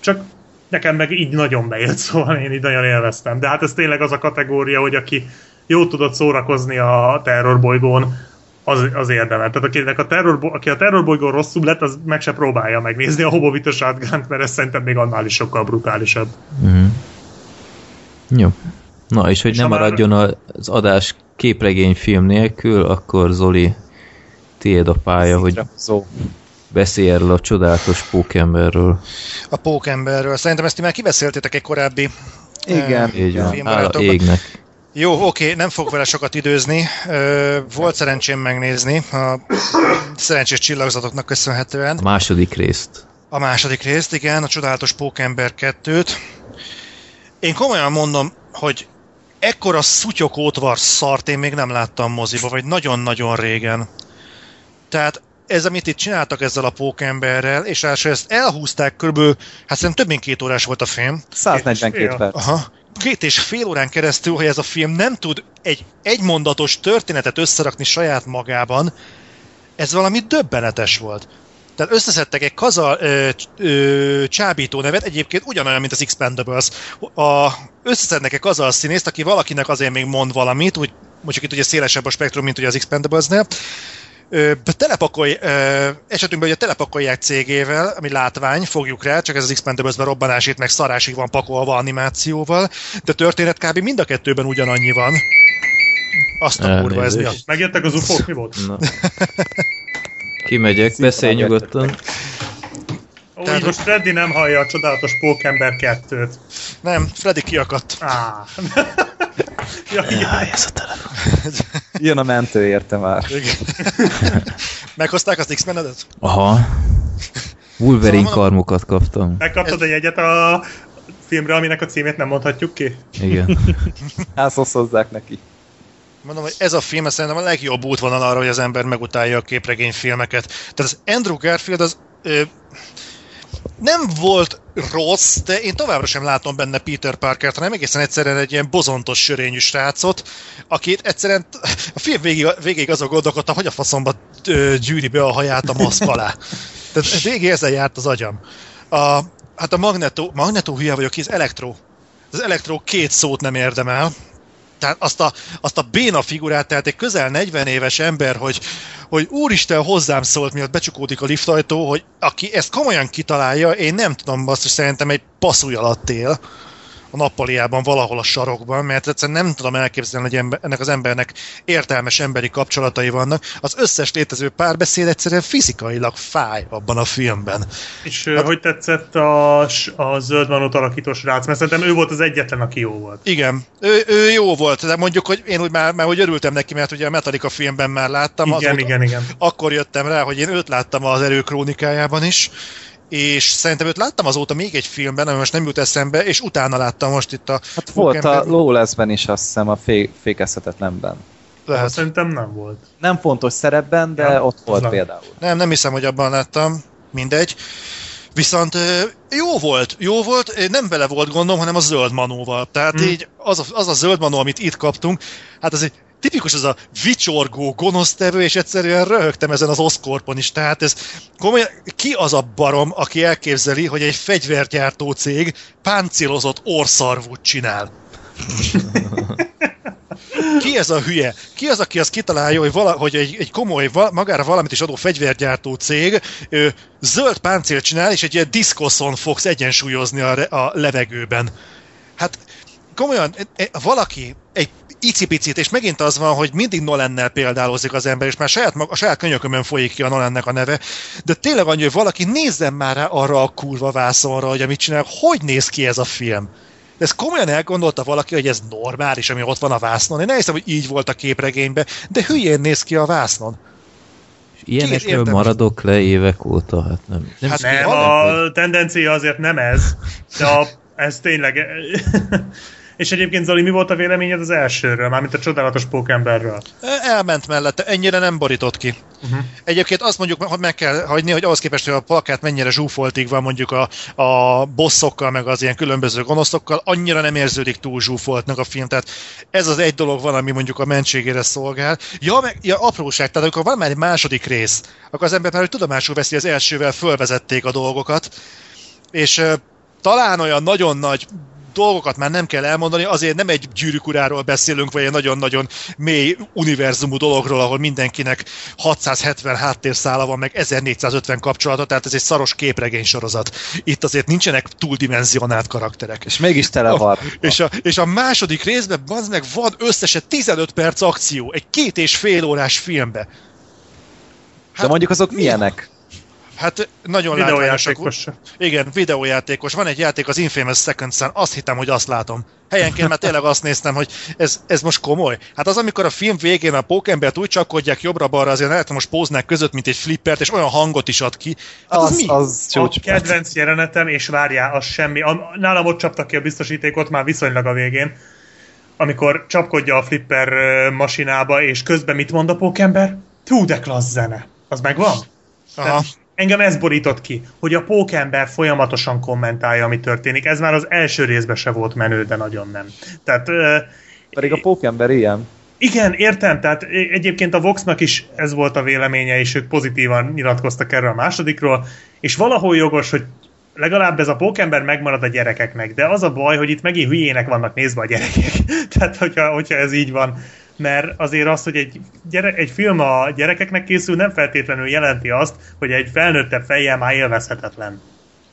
Csak nekem meg így nagyon bejött, *laughs* szóval én így nagyon élveztem. De hát ez tényleg az a kategória, hogy aki jól tudott szórakozni a terrorbolygón, az, az érdemel. Tehát akinek a terror, aki a terrorbolygón rosszul lett, az meg se próbálja megnézni a Hobovita shotgun mert ez szerintem még annál is sokkal brutálisabb. Uh-huh. Jó. Na, és hogy És nem ha már- maradjon az adás képregényfilm nélkül, akkor Zoli, tiéd a pálya, hogy beszélj erről a csodálatos pókemberről. A pókemberről. Szerintem ezt ti már kibeszéltétek egy korábbi Igen. Így van, hála égnek. Jó, oké, nem fog vele sokat időzni. Volt szerencsém megnézni a szerencsés csillagzatoknak köszönhetően. A második részt. A második részt, igen, a csodálatos Pókember 2-t. Én komolyan mondom, hogy ekkora szutyokótvar szart én még nem láttam moziba, vagy nagyon-nagyon régen. Tehát ez, amit itt csináltak ezzel a pókemberrel, és ráadásul ezt elhúzták körülbelül, hát szerintem több mint két órás volt a film. 142 Fél. perc. Aha. Két és fél órán keresztül, hogy ez a film nem tud egy egymondatos történetet összerakni saját magában, ez valami döbbenetes volt. Tehát összeszedtek egy kaza ö, ö, csábító nevet, egyébként ugyanolyan, mint az Expendables. A, összeszednek egy kaza színészt, aki valakinek azért még mond valamit, úgy, mondjuk itt ugye szélesebb a spektrum, mint ugye az Expendablesnél, Ö, telepakolj, ö, esetünkben ugye telepakolják cégével, ami látvány, fogjuk rá, csak ez az Expendables-ben robbanásít, meg szarásig van pakolva animációval, de történet kb. mind a kettőben ugyanannyi van. Azt a kurva, ez mi a... Elnézést. Megjöttek az ufók, mi volt? *laughs* Kimegyek, beszélj nyugodtan. Ó, Tehát- most Freddy nem hallja a csodálatos Pókember 2-t. Nem, Freddy kiakadt. Á. *laughs* ja. Jaj, ez a telefon. *laughs* Jön a mentő érte már. Meghozták az X-menedet? Aha. Wolverine Szóval- karmokat kaptam. Megkaptad a jegyet a filmre, aminek a címét nem mondhatjuk ki? Igen. Házhozzák neki. Mondom, hogy ez a film ez szerintem a legjobb útvonal arra, hogy az ember megutálja a képregényfilmeket. Tehát az Andrew Garfield az ö, nem volt rossz, de én továbbra sem látom benne Peter Parkert, hanem egészen egyszerűen egy ilyen bozontos sörényű srácot, akit egyszerűen *laughs* a film végig, végig azon gondolkodtam, hogy a faszomba gyűri be a haját a maszk alá. *laughs* Tehát végig ezzel járt az agyam. A, hát a Magneto, Magneto hülye vagyok, az Elektro. Az Elektro két szót nem érdemel, tehát azt a, azt a béna figurát, tehát egy közel 40 éves ember, hogy, hogy úristen hozzám szólt, miatt becsukódik a liftajtó, hogy aki ezt komolyan kitalálja, én nem tudom, azt hogy szerintem egy passzúj alatt él a nappaliában, valahol a sarokban, mert egyszerűen nem tudom elképzelni, hogy ember, ennek az embernek értelmes emberi kapcsolatai vannak. Az összes létező párbeszéd egyszerűen fizikailag fáj abban a filmben. És hát, hogy tetszett a, a zöld manót alakító srác? Mert szerintem ő volt az egyetlen, aki jó volt. Igen, ő, ő jó volt, de mondjuk, hogy én úgy már, már hogy örültem neki, mert ugye a Metallica filmben már láttam. Igen, azóta- igen, igen. Akkor jöttem rá, hogy én őt láttam az erő krónikájában is, és szerintem őt láttam azóta még egy filmben, ami most nem jut eszembe, és utána láttam most itt a... Hát volt a Lawless-ben is, azt hiszem, a fé- fékezhetetlenben. Lehet. Szerintem nem volt. Nem fontos szerepben, de Ja, ott volt nem. például. Nem, nem hiszem, hogy abban láttam. Mindegy. Viszont jó volt, jó volt, nem vele volt gondom, hanem a zöld manóval. Tehát Hmm. így az a, az a zöld manó, amit itt kaptunk, hát az egy tipikus az a vicsorgó gonosztevő, és egyszerűen röhögtem ezen az oszkorpon is. Tehát ez komolyan, ki az a barom, aki elképzeli, hogy egy fegyvergyártó cég páncélozott orszarvút csinál? *laughs* Ki ez a hülye? Ki az, aki azt kitalálja, hogy, vala, hogy egy, egy komoly, magára valamit is adó fegyvergyártó cég ő, zöld páncélt csinál, és egy ilyen diszkoszon fogsz egyensúlyozni a, a levegőben. Hát komolyan, e- e- valaki egy icipicit, és megint az van, hogy mindig Nolannel példálozik az ember, és már saját, mag- a saját könyökömön folyik ki a Nolannek a neve, de tényleg annyi, hogy valaki nézzen már rá arra a kurva vászonra, hogy amit csinál, hogy néz ki ez a film. De ezt komolyan elgondolta valaki, hogy ez normális, ami ott van a vásznon. Én nem hiszem, hogy így volt a képregényben, de hülyén néz ki a vásznon. Ilyenekről maradok le évek óta, hát nem. nem Hát Nem, a tendencia azért nem ez, de a, ez tényleg... És egyébként Zoli, mi volt a véleményed az elsőről, mármint a csodálatos pókemberről? Elment mellette, ennyire nem borított ki. Uh-huh. Egyébként azt mondjuk, hogy meg kell hagyni, hogy ahhoz képest, hogy a plakát mennyire zsúfoltig van mondjuk a, a bosszokkal, meg az ilyen különböző gonoszokkal, annyira nem érződik túl zsúfoltnak a film. Tehát ez az egy dolog van, ami mondjuk a mentségére szolgál. Ja, meg, ja apróság, tehát amikor van már egy második rész, akkor az ember már hogy tudomásul veszi, az elsővel fölvezették a dolgokat, és talán olyan nagyon nagy dolgokat már nem kell elmondani, azért nem egy gyűrűk uráról beszélünk, vagy egy nagyon-nagyon mély univerzumú dologról, ahol mindenkinek 670 háttérszála van, meg 1450 kapcsolata, tehát ez egy szaros képregény sorozat. Itt azért nincsenek túldimenzionált karakterek. És mégis tele Oh, van. És a, és a második részben az meg van összesen 15 perc akció, egy két és fél órás filmbe. De mondjuk azok milyenek? Hát nagyon. Videójátékos. Igen, videójátékos. Van egy játék, az Infamous Second Son, azt hittem, hogy azt látom. Helyenként már tényleg azt néztem, hogy ez, ez most komoly. Hát az, amikor a film végén a pókembert úgy csapkodják jobbra-balra az ilyen elektromos póznák között, mint egy flippert, és olyan hangot is ad ki. Hát az, Az, mi? az A kedvenc jelenetem, és várjál, az semmi. A, nálam ott csaptak ki a biztosítékot már viszonylag a végén, amikor csapkodja a flipper masinába, és közben mit mond a pókember? Tú, de klassz zene. Az megvan? Aha. Tehát engem ez borított ki, hogy a pókember folyamatosan kommentálja, ami történik. Ez már az első részben se volt menő, de nagyon nem. Tehát Pedig a pókember ilyen. igen, értem, tehát egyébként a Voxnak is ez volt a véleménye, és ők pozitívan nyilatkoztak erről a másodikról, és valahol jogos, hogy legalább ez a pókember megmarad a gyerekeknek, de az a baj, hogy itt megint hülyének vannak nézve a gyerekek. *laughs* tehát, hogyha, hogyha ez így van, mert azért az, hogy egy, gyere, egy film a gyerekeknek készül, nem feltétlenül jelenti azt, hogy egy felnőttebb fejjel már élvezhetetlen.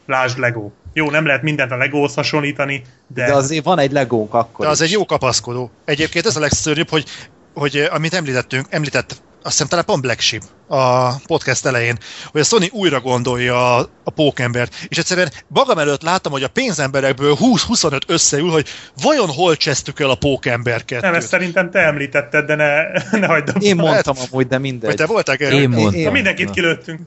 Lásd Lego. Jó, nem lehet mindent a Legóhoz hasonlítani, de, De azért van egy legónk akkor De az is. egy jó kapaszkodó. Egyébként ez a legszörnyűbb, hogy, hogy eh, amit említettünk, említett azt hiszem talán pont Black Sheep a podcast elején, hogy a Sony újra gondolja a, a pókembert, és egyszerűen magam előtt láttam, hogy a pénzemberekből 20-25 összeül, hogy vajon hol csesztük el a pókember kettőt. nem, ezt szerintem te említetted, de ne, *laughs* ne hagyd abba. Én mondtam amúgy, de mindegy. Vagy te voltál erről? Én mondtam. Na, mindenkit kilőttünk.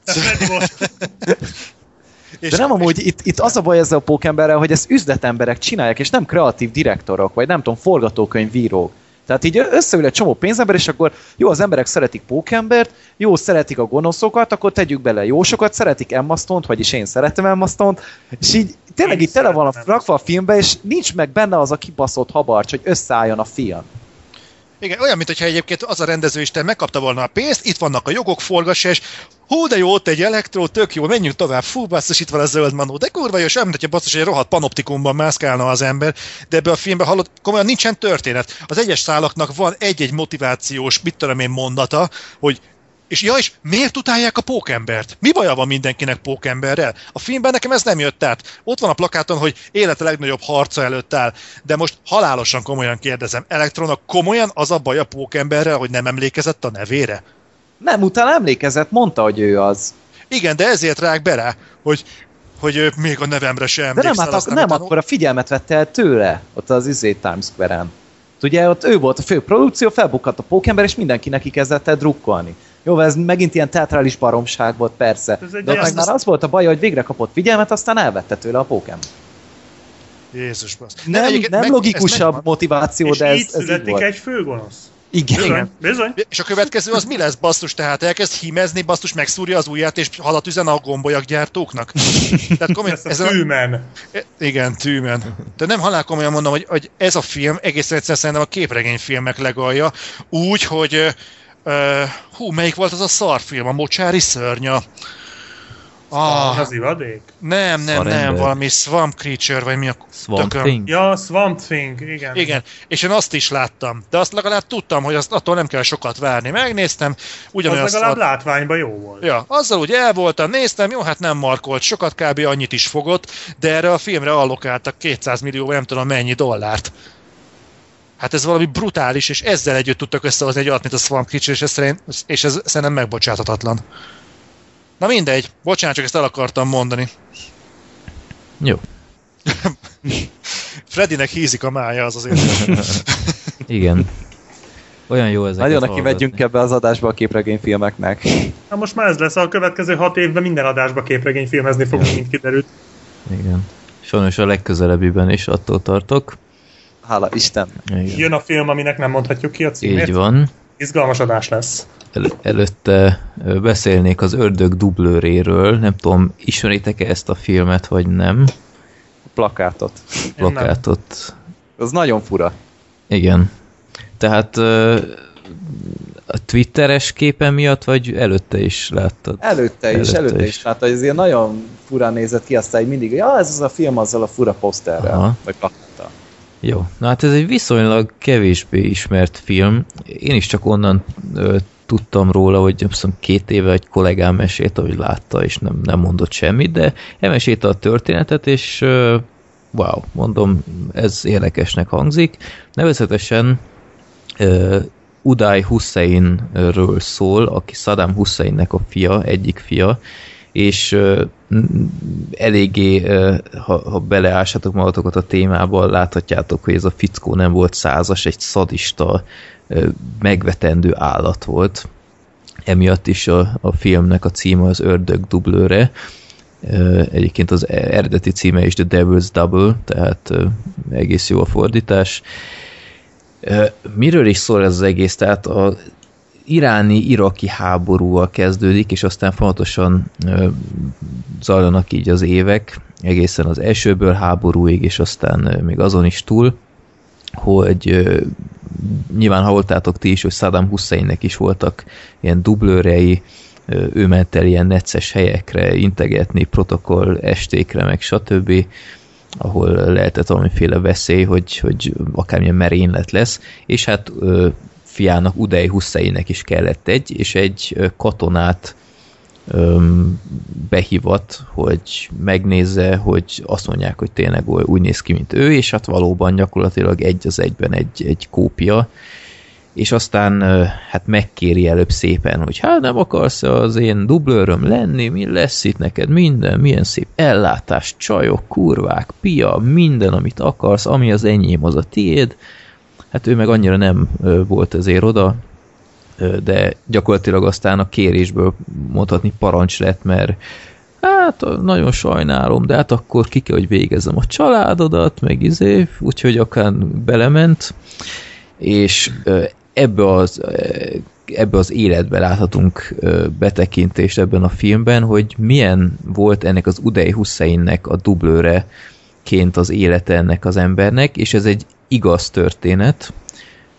És, *laughs* De nem amúgy, itt, itt az a baj ezzel a pókemberrel, hogy ezt üzletemberek csinálják, és nem kreatív direktorok, vagy nem tudom, forgatókönyvírók. Tehát így összeül egy csomó pénzember, és akkor jó, az emberek szeretik pókembert, jó, szeretik a gonoszokat, akkor tegyük bele jósokat, szeretik Emma Stone-t, vagyis én szeretem Emma Stone-t, és így tényleg Én így tele van a rakva a filmbe, és nincs meg benne az a kibaszott habarcs, hogy összeálljon a film. Igen, olyan, mintha egyébként az a rendezőisten megkapta volna a pénzt, itt vannak a jogok, forgassa, és hú, de jó, ott egy elektró, tök jó, menjünk tovább, fú, basszus, itt van a zöld manó, de kurva jó, sem, hogyha basszus, egy rohadt panoptikumban mászkálna az ember, de ebbe a filmben hallott, komolyan nincsen történet. Az egyes szálaknak van egy-egy motivációs, mit tudom én, mondata, hogy és ja, és miért utálják a pókembert? Mi baja van mindenkinek pókemberrel? A filmben nekem ez nem jött át. Ott van a plakáton, hogy élete legnagyobb harca előtt áll. De most halálosan komolyan kérdezem, Elektronak komolyan az a baj a pókemberrel, hogy nem emlékezett a nevére? Nem, utána emlékezett, mondta, hogy ő az. Igen, de ezért rák be rá, hogy, hogy még a nevemre sem De nem, emlékszel. hát ak- nem, utána- akkor a figyelmet vette el tőle, ott az izé Times Square-en. Ugye ott ő volt a fő produkció, felbukkadt a pókember, és mindenki neki kezdett el drukkolni. Jó, ez megint ilyen teatrális baromság volt, persze. De ott meg már az volt a baj, hogy végre kapott figyelmet, aztán elvette tőle a Pokémon. Jézus, bassz. Nem, nem meg- logikusabb motiváció, És de ez, így ez így volt. egy főgonosz. Igen. Bizony, bizony. És a következő az mi lesz, basszus? Tehát elkezd hímezni, basszus, megszúrja az ujját, és halat üzen a gombolyak gyártóknak? Tehát komolyan, Ez a ez a, fűmen. igen, tűmen. De nem halál komolyan mondom, hogy, hogy ez a film egészen egyszerűen szerintem a képregényfilmek legalja, úgy, hogy ö, hú, melyik volt az a szarfilm, a Mocsári szörnya? Ah, Az ivadék. nem, nem, Szarember. nem, valami Swamp Creature, vagy mi a Swamp tököm. Thing? Ja, Swamp Thing, igen. Igen, és én azt is láttam, de azt legalább tudtam, hogy azt, attól nem kell sokat várni. Megnéztem, Az ugyanolyan legalább szar... látványban jó volt. Ja, azzal úgy el voltam, néztem, jó, hát nem markolt, sokat kb. annyit is fogott, de erre a filmre allokáltak 200 millió, nem tudom mennyi dollárt. Hát ez valami brutális, és ezzel együtt tudtak összehozni egy olyat, mint a Swamp Creature, és ez, szerint, és ez szerintem megbocsáthatatlan. Na mindegy, bocsánat, csak ezt el akartam mondani. Jó. *laughs* Freddynek hízik a mája, az azért. *laughs* Igen. Olyan jó ezeket Nagyon neki megyünk ebbe az adásba a képregényfilmeknek. Na most már ez lesz, a következő hat évben minden adásba képregényfilmezni fogunk, Ja. mint kiderült. Igen. Sajnos a legközelebbiben is attól tartok. Hála Isten. Igen. Jön a film, aminek nem mondhatjuk ki a címét. Így van. Izgalmas adás lesz. El- előtte beszélnék az ördög dublőréről. Nem tudom, ismeritek-e ezt a filmet, vagy nem? Plakátot. Én nem. Plakátot. Az nagyon fura. Igen. Tehát a twitteres képen miatt, vagy előtte is láttad? Előtte is, Előtte előtte, is. is. Hát ez ilyen nagyon furán nézett ki, aztán mindig, ja, ez az a film azzal a fura poszterrel, Aha. vagy plakáttal. Jó. Na hát ez egy viszonylag kevésbé ismert film. Én is csak onnan ö, tudtam róla, hogy hiszem két éve egy kollégám mesélte, hogy látta, és nem, nem mondott semmit, de elmesélte a történetet, és wow, mondom, ez érdekesnek hangzik. Nevezetesen ö, Uday Husseinről szól, aki Saddam Husseinnek a fia, egyik fia, és n- eléggé, ö, ha, ha beleásatok magatokat a témába, láthatjátok, hogy ez a fickó nem volt százas, egy szadista, megvetendő állat volt. Emiatt is a, a filmnek a címe az Ördög dublőre. Egyébként az eredeti címe is The Devil's Double, tehát egész jó a fordítás. Miről is szól ez az egész? Tehát a iráni-iraki háborúval kezdődik, és aztán fontosan zajlanak így az évek, egészen az elsőből háborúig, és aztán még azon is túl, hogy nyilván hallottátok ti is, hogy Saddam Husseinnek is voltak ilyen dublőrei, ő ment el ilyen necces helyekre integetni, protokoll estékre, meg stb., ahol lehetett valamiféle veszély, hogy, hogy akármilyen merénylet lesz, és hát fiának, Uday Husseinnek is kellett egy, és egy katonát öm, behívat, hogy megnézze, hogy azt mondják, hogy tényleg úgy néz ki, mint ő, és hát valóban gyakorlatilag egy az egyben egy, egy kópia, és aztán hát megkéri előbb szépen, hogy hát nem akarsz az én dublőröm lenni, mi lesz itt neked minden, milyen szép ellátás, csajok, kurvák, pia, minden, amit akarsz, ami az enyém, az a tiéd. Hát ő meg annyira nem volt ezért oda, de gyakorlatilag aztán a kérésből mondhatni parancs lett, mert hát nagyon sajnálom, de hát akkor ki kell, hogy végezzem a családodat, meg izé, úgyhogy akár belement, és ebbe az, ebbe az életbe láthatunk betekintést ebben a filmben, hogy milyen volt ennek az Uday Husseinnek a dublőre ként az élete ennek az embernek, és ez egy igaz történet.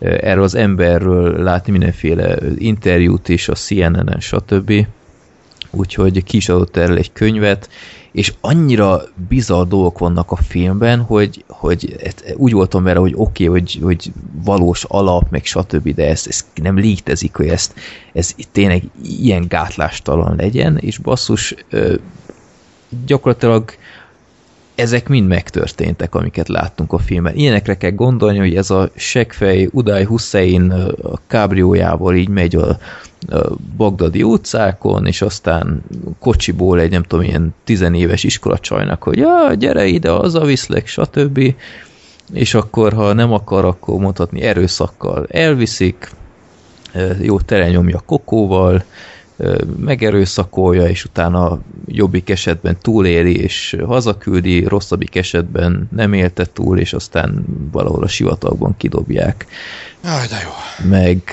Erről az emberről látni mindenféle interjút is a CNN-en, stb. Úgyhogy ki is adott erről egy könyvet, és annyira bizarr dolgok vannak a filmben, hogy, hogy et- úgy voltam vele, hogy oké, okay, hogy, hogy valós alap, meg stb., de ez, ez nem létezik, hogy ezt, ez tényleg ilyen gátlástalan legyen, és basszus, gyakorlatilag ezek mind megtörténtek, amiket láttunk a filmben. Ilyenekre kell gondolni, hogy ez a segfej Uday Hussein a kábriójával így megy a, a bagdadi utcákon, és aztán kocsiból egy nem tudom, ilyen tizenéves iskolacsajnak, hogy ja, gyere ide, hazaviszlek, stb. És akkor, ha nem akar, akkor mondhatni erőszakkal elviszik, jó telenyomja kokóval, megerőszakolja, és utána jobbik esetben túléli, és hazaküldi, rosszabbik esetben nem élte túl, és aztán valahol a sivatagban kidobják. Jaj, de jó. Meg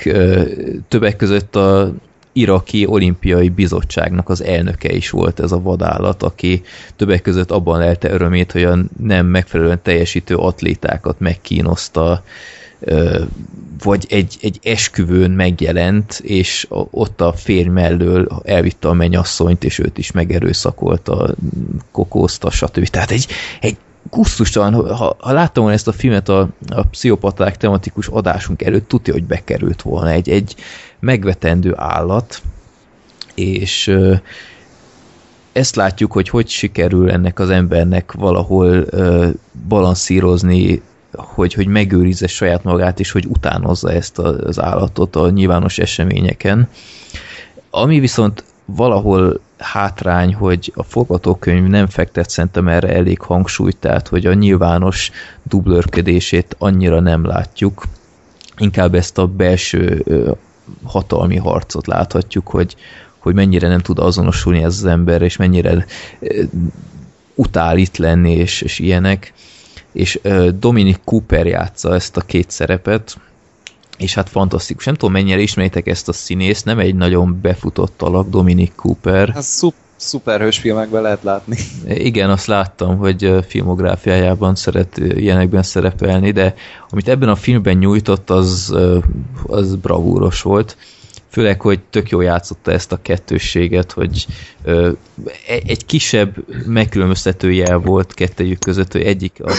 többek között a iraki olimpiai bizottságnak az elnöke is volt ez a vadállat, aki többek között abban lelte örömét, hogy a nem megfelelően teljesítő atlétákat megkínozta, vagy egy, egy esküvőn megjelent, és ott a férj mellől elvitte a mennyasszonyt, és őt is megerőszakolta, kokózta, stb. Tehát egy, egy gusztustalan, ha, ha láttam volna ezt a filmet a, a pszichopaták tematikus adásunk előtt, tudja, hogy bekerült volna egy, egy megvetendő állat, és ezt látjuk, hogy hogy sikerül ennek az embernek valahol balanszírozni hogy, hogy megőrizze saját magát, és hogy utánozza ezt az állatot a nyilvános eseményeken. Ami viszont valahol hátrány, hogy a forgatókönyv nem fektet szerintem erre elég hangsúlyt, tehát hogy a nyilvános dublőrködését annyira nem látjuk, inkább ezt a belső hatalmi harcot láthatjuk, hogy, hogy mennyire nem tud azonosulni ez az ember, és mennyire utál itt lenni, és, és ilyenek és Dominic Cooper játsza ezt a két szerepet, és hát fantasztikus. Nem tudom, mennyire ismeritek ezt a színészt, nem egy nagyon befutott alak, Dominic Cooper. Ez szup szuperhős filmekben lehet látni. Igen, azt láttam, hogy filmográfiájában szeret ilyenekben szerepelni, de amit ebben a filmben nyújtott, az, az bravúros volt főleg, hogy tök jó játszotta ezt a kettősséget, hogy ö, e, egy kisebb megkülönböztető jel volt kettőjük között, hogy egyik az,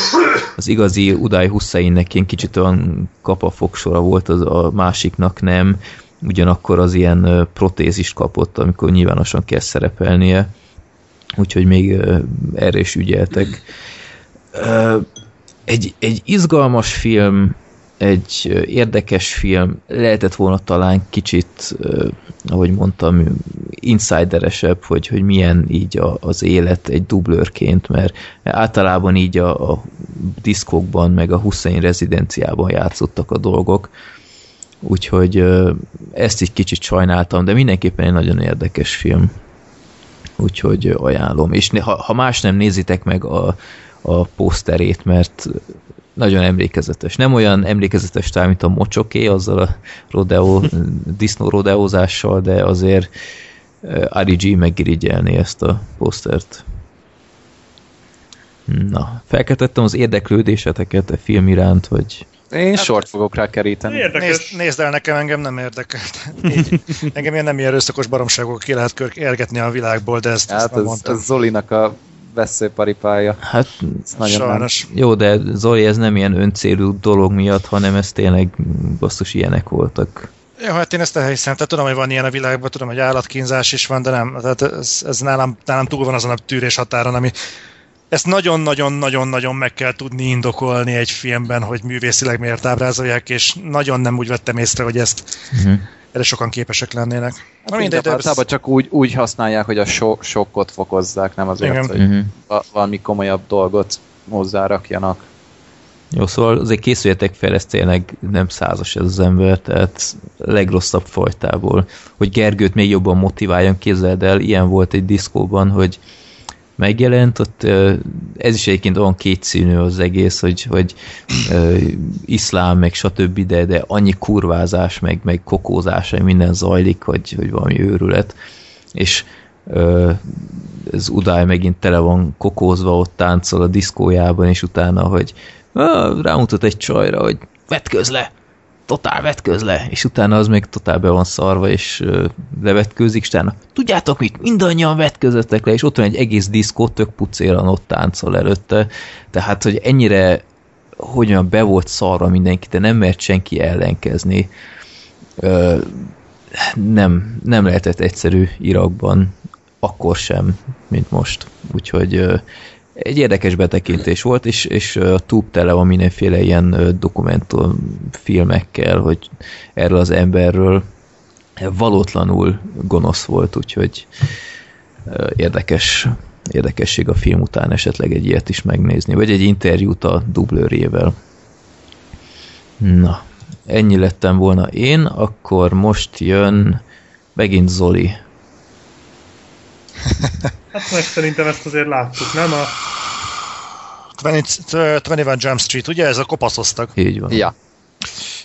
az igazi Uday Husseinnek ilyen kicsit olyan kapafogsora volt, az a másiknak nem, ugyanakkor az ilyen protézist kapott, amikor nyilvánosan kell szerepelnie, úgyhogy még erre is ügyeltek. Egy, egy izgalmas film, egy érdekes film, lehetett volna talán kicsit, ahogy mondtam, insideresebb, hogy, hogy milyen így a, az élet egy dublőrként, mert általában így a, a diszkokban, meg a Hussein rezidenciában játszottak a dolgok, úgyhogy ezt így kicsit sajnáltam, de mindenképpen egy nagyon érdekes film, úgyhogy ajánlom. És ha, ha más nem nézitek meg a, a poszterét, mert nagyon emlékezetes. Nem olyan emlékezetes tár, mint a mocsoké, azzal a rodeo, disznó rodeózással, de azért eh, Ari G megirigyelni ezt a posztert. Na, felkeltettem az érdeklődéseteket a film iránt, hogy én hát, sort fogok rá keríteni. Nézd, nézd el nekem, engem nem érdekelt. Így, engem ilyen nem ilyen erőszakos baromságok ki lehet érgetni a világból, de ezt, hát ezt ez, ez Zolinak a veszőparipája. Hát nagyon Sajnos. Nem. Jó, de Zoli, ez nem ilyen öncélú dolog miatt, hanem ez tényleg basszus ilyenek voltak. Jó, hát én ezt elhiszem, tehát tudom, hogy van ilyen a világban, tudom, hogy állatkínzás is van, de nem, tehát ez, ez nálam, nálam túl van azon a tűrés határon, ami ezt nagyon-nagyon-nagyon-nagyon meg kell tudni indokolni egy filmben, hogy művészileg miért ábrázolják, és nagyon nem úgy vettem észre, hogy ezt uh-huh erre sokan képesek lennének. Na mindegy, de általában csak úgy, úgy használják, hogy a so, sokkot fokozzák, nem azért, Igen. hogy uh-huh. valami komolyabb dolgot hozzárakjanak. Jó, szóval azért készüljetek fel, ez tényleg nem százas ez az ember, tehát legrosszabb fajtából. Hogy Gergőt még jobban motiváljon, képzeld el, ilyen volt egy diszkóban, hogy megjelent, ott ez is egyébként olyan kétszínű az egész, hogy, hogy iszlám, meg stb., de, de annyi kurvázás, meg, meg kokózás, meg minden zajlik, hogy, hogy valami őrület. És ez Udály megint tele van kokózva, ott táncol a diszkójában, és utána, hogy rámutat egy csajra, hogy vetközz le, totál vetkőz le, és utána az még totál be van szarva, és levetkőzik, és utána, tudjátok mit, mindannyian vetközöttek le, és ott van egy egész diszkó, tök pucéran ott táncol előtte, tehát, hogy ennyire hogyan be volt szarva mindenki, de nem mert senki ellenkezni. Uh, nem, nem lehetett egyszerű Irakban, akkor sem, mint most. Úgyhogy egy érdekes betekintés volt, és, és a tube tele van mindenféle ilyen dokumentumfilmekkel, hogy erről az emberről valótlanul gonosz volt, úgyhogy érdekes érdekesség a film után esetleg egy ilyet is megnézni, vagy egy interjút a dublőrével. Na, ennyi lettem volna én, akkor most jön megint Zoli. *laughs* Hát meg szerintem ezt azért láttuk, nem? A... 21 Jump Street, ugye? Ez a kopaszoztak. Így van. Ja.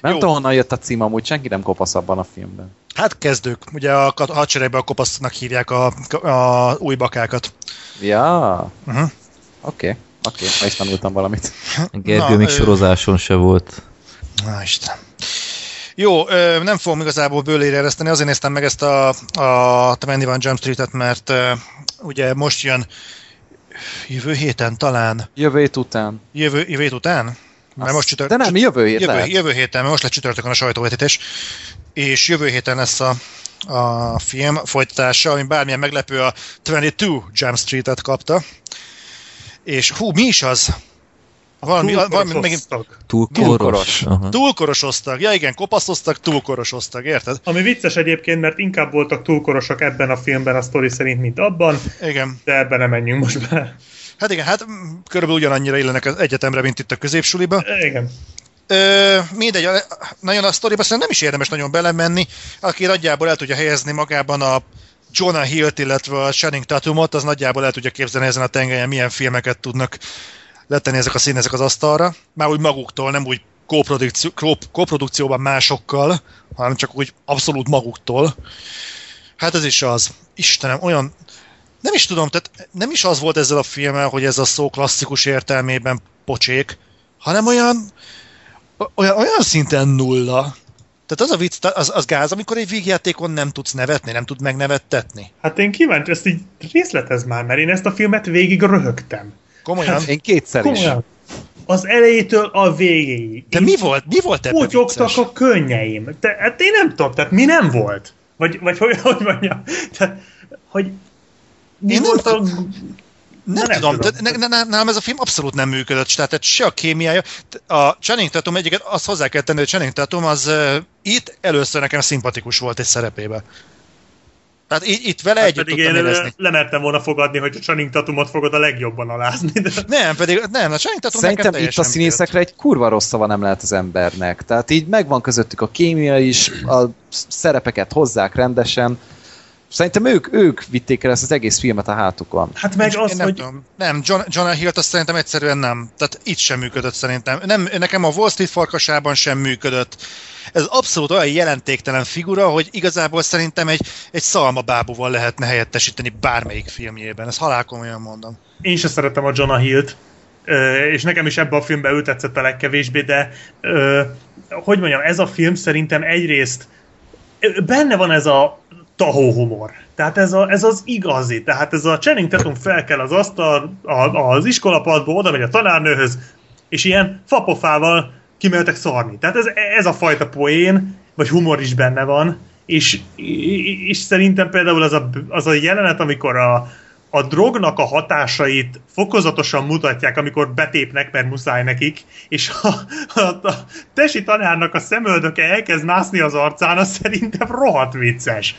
Nem Jó. tudom, honnan jött a cím, amúgy senki nem kopasz abban a filmben. Hát kezdők. Ugye a hadseregben a kopasznak hívják a, a új bakákat. Ja, Uh-huh. oké. Okay. Oké, okay. ma is tanultam valamit. Gergő Na, még ö- sorozáson se volt. Na Isten. Jó, nem fogom igazából bőlére ereszteni, azért néztem meg ezt a, a 21 Jump Street-et, mert ugye most jön jövő héten talán, Jövő hét után. jövő, jövő hét után? Mert most csütört, De nem, jövő hét jövő, lehet. jövő héten, mert most lett csütörtökön a sajtóvetítés, és jövő héten lesz a, a film folytatása, ami bármilyen meglepő, a 22 Jump Street-et kapta. És hú, mi is az? Valami, valami megint Túlkorosoztak. Túl Túl koros. koros. Aha. túlkorosoztak. Ja igen, kopaszoztak, túlkorosoztak, érted? Ami vicces egyébként, mert inkább voltak túlkorosak ebben a filmben a sztori szerint, mint abban, Igen. de ebben nem menjünk most bele. Hát igen, hát körülbelül ugyanannyira illenek az egyetemre, mint itt a középsuliba. Igen. Ö, mindegy, nagyon a sztoriba szerintem nem is érdemes nagyon belemenni. Aki nagyjából el tudja helyezni magában a Jonah Hill-t, illetve a Channing Tatumot, az nagyjából el tudja képzelni ezen a tengelyen, milyen filmeket tudnak letenni ezek a színészek az asztalra. Már úgy maguktól, nem úgy kóprodukció, kó- kóprodukcióban másokkal, hanem csak úgy abszolút maguktól. Hát ez is az. Istenem, olyan... Nem is tudom, tehát nem is az volt ezzel a filmmel, hogy ez a szó klasszikus értelmében pocsék, hanem olyan, olyan, olyan szinten nulla. Tehát az a vicc, az, az gáz, amikor egy vígjátékon nem tudsz nevetni, nem tud megnevettetni. Hát én kíváncsi, ezt így részletez már, mert én ezt a filmet végig röhögtem. Komolyan. Én kétszer is. Komolyan. Az elejétől a végéig. De mi volt, mi volt ebben Putyogtak vicces? a könnyeim. De, hát én nem tudom, tehát mi nem volt? Vagy, vagy hogy, hogy mondjam? Tehát, hogy mi Én nem volt a... Nem, nem tudom, tudom. Ne, ne, ne, nálam ez a film abszolút nem működött, tehát tehát se a kémiája. A Channing Tatum egyiket azt hozzá kell tenni, hogy Channing Tatum az uh, itt először nekem szimpatikus volt egy szerepébe. Tehát itt, itt vele Hát együtt pedig én érezni. lemertem volna fogadni, hogy a Channing Tatumot fogod a legjobban alázni. De... Nem, pedig nem, a Channing Tatum Szerintem nekem itt a színészekre egy kurva rossz szava nem lehet az embernek. Tehát így megvan közöttük a kémia is, a szerepeket hozzák rendesen. Szerintem ők, ők vitték el ezt az egész filmet a hátukon. Hát meg Én az, nem hogy tudom. Nem, John, Jonah Hill-t azt szerintem egyszerűen nem. Tehát itt sem működött szerintem. Nem, nekem a Wall Street farkasában sem működött. Ez abszolút olyan jelentéktelen figura, hogy igazából szerintem egy, egy szalmabábúval lehetne helyettesíteni bármelyik filmjében. Ezt halálkomolyan mondom. én se szeretem a Jonah Hill-t, és nekem is ebben a filmben ő tetszett a legkevésbé, de hogy mondjam, ez a film szerintem egyrészt benne van ez a tahó humor. Tehát ez, a, ez az igazi. Tehát ez a Channing Tatum fel kell az asztal, a, az iskolapadból, oda megy a tanárnőhöz, és ilyen fapofával kimeltek szarni. Tehát ez, ez a fajta poén, vagy humor is benne van, és, és szerintem például az a, az a jelenet, amikor a, a drognak a hatásait fokozatosan mutatják, amikor betépnek, mert muszáj nekik, és a, a, a tesi tanárnak a szemöldöke elkezd mászni az arcán, az szerintem rohadt vicces.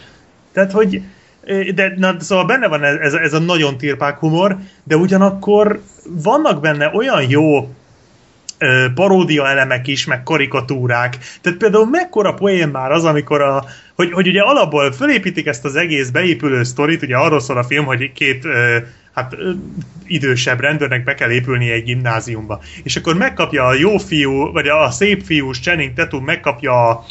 Tehát, hogy de na, szóval benne van ez, ez a nagyon tirpák humor, de ugyanakkor vannak benne olyan jó ö, paródia elemek is, meg karikatúrák. Tehát például mekkora poén már az, amikor a, hogy, hogy ugye alapból fölépítik ezt az egész beépülő sztorit, ugye arról szól a film, hogy két ö, hát idősebb rendőrnek be kell épülni egy gimnáziumba. És akkor megkapja a jó fiú, vagy a szép fiús Channing Tatum megkapja a,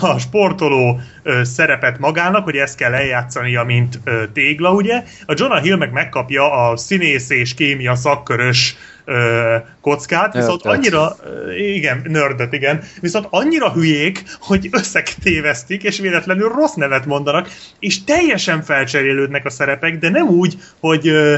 a sportoló ö, szerepet magának, hogy ezt kell eljátszania, mint ö, tégla, ugye? A Jonah Hill meg megkapja a színész és kémia szakkörös ö, kockát, viszont Nördet. annyira, igen, nördöt, igen, viszont annyira hülyék, hogy összetévesztik, és véletlenül rossz nevet mondanak, és teljesen felcserélődnek a szerepek, de nem úgy, hogy ö,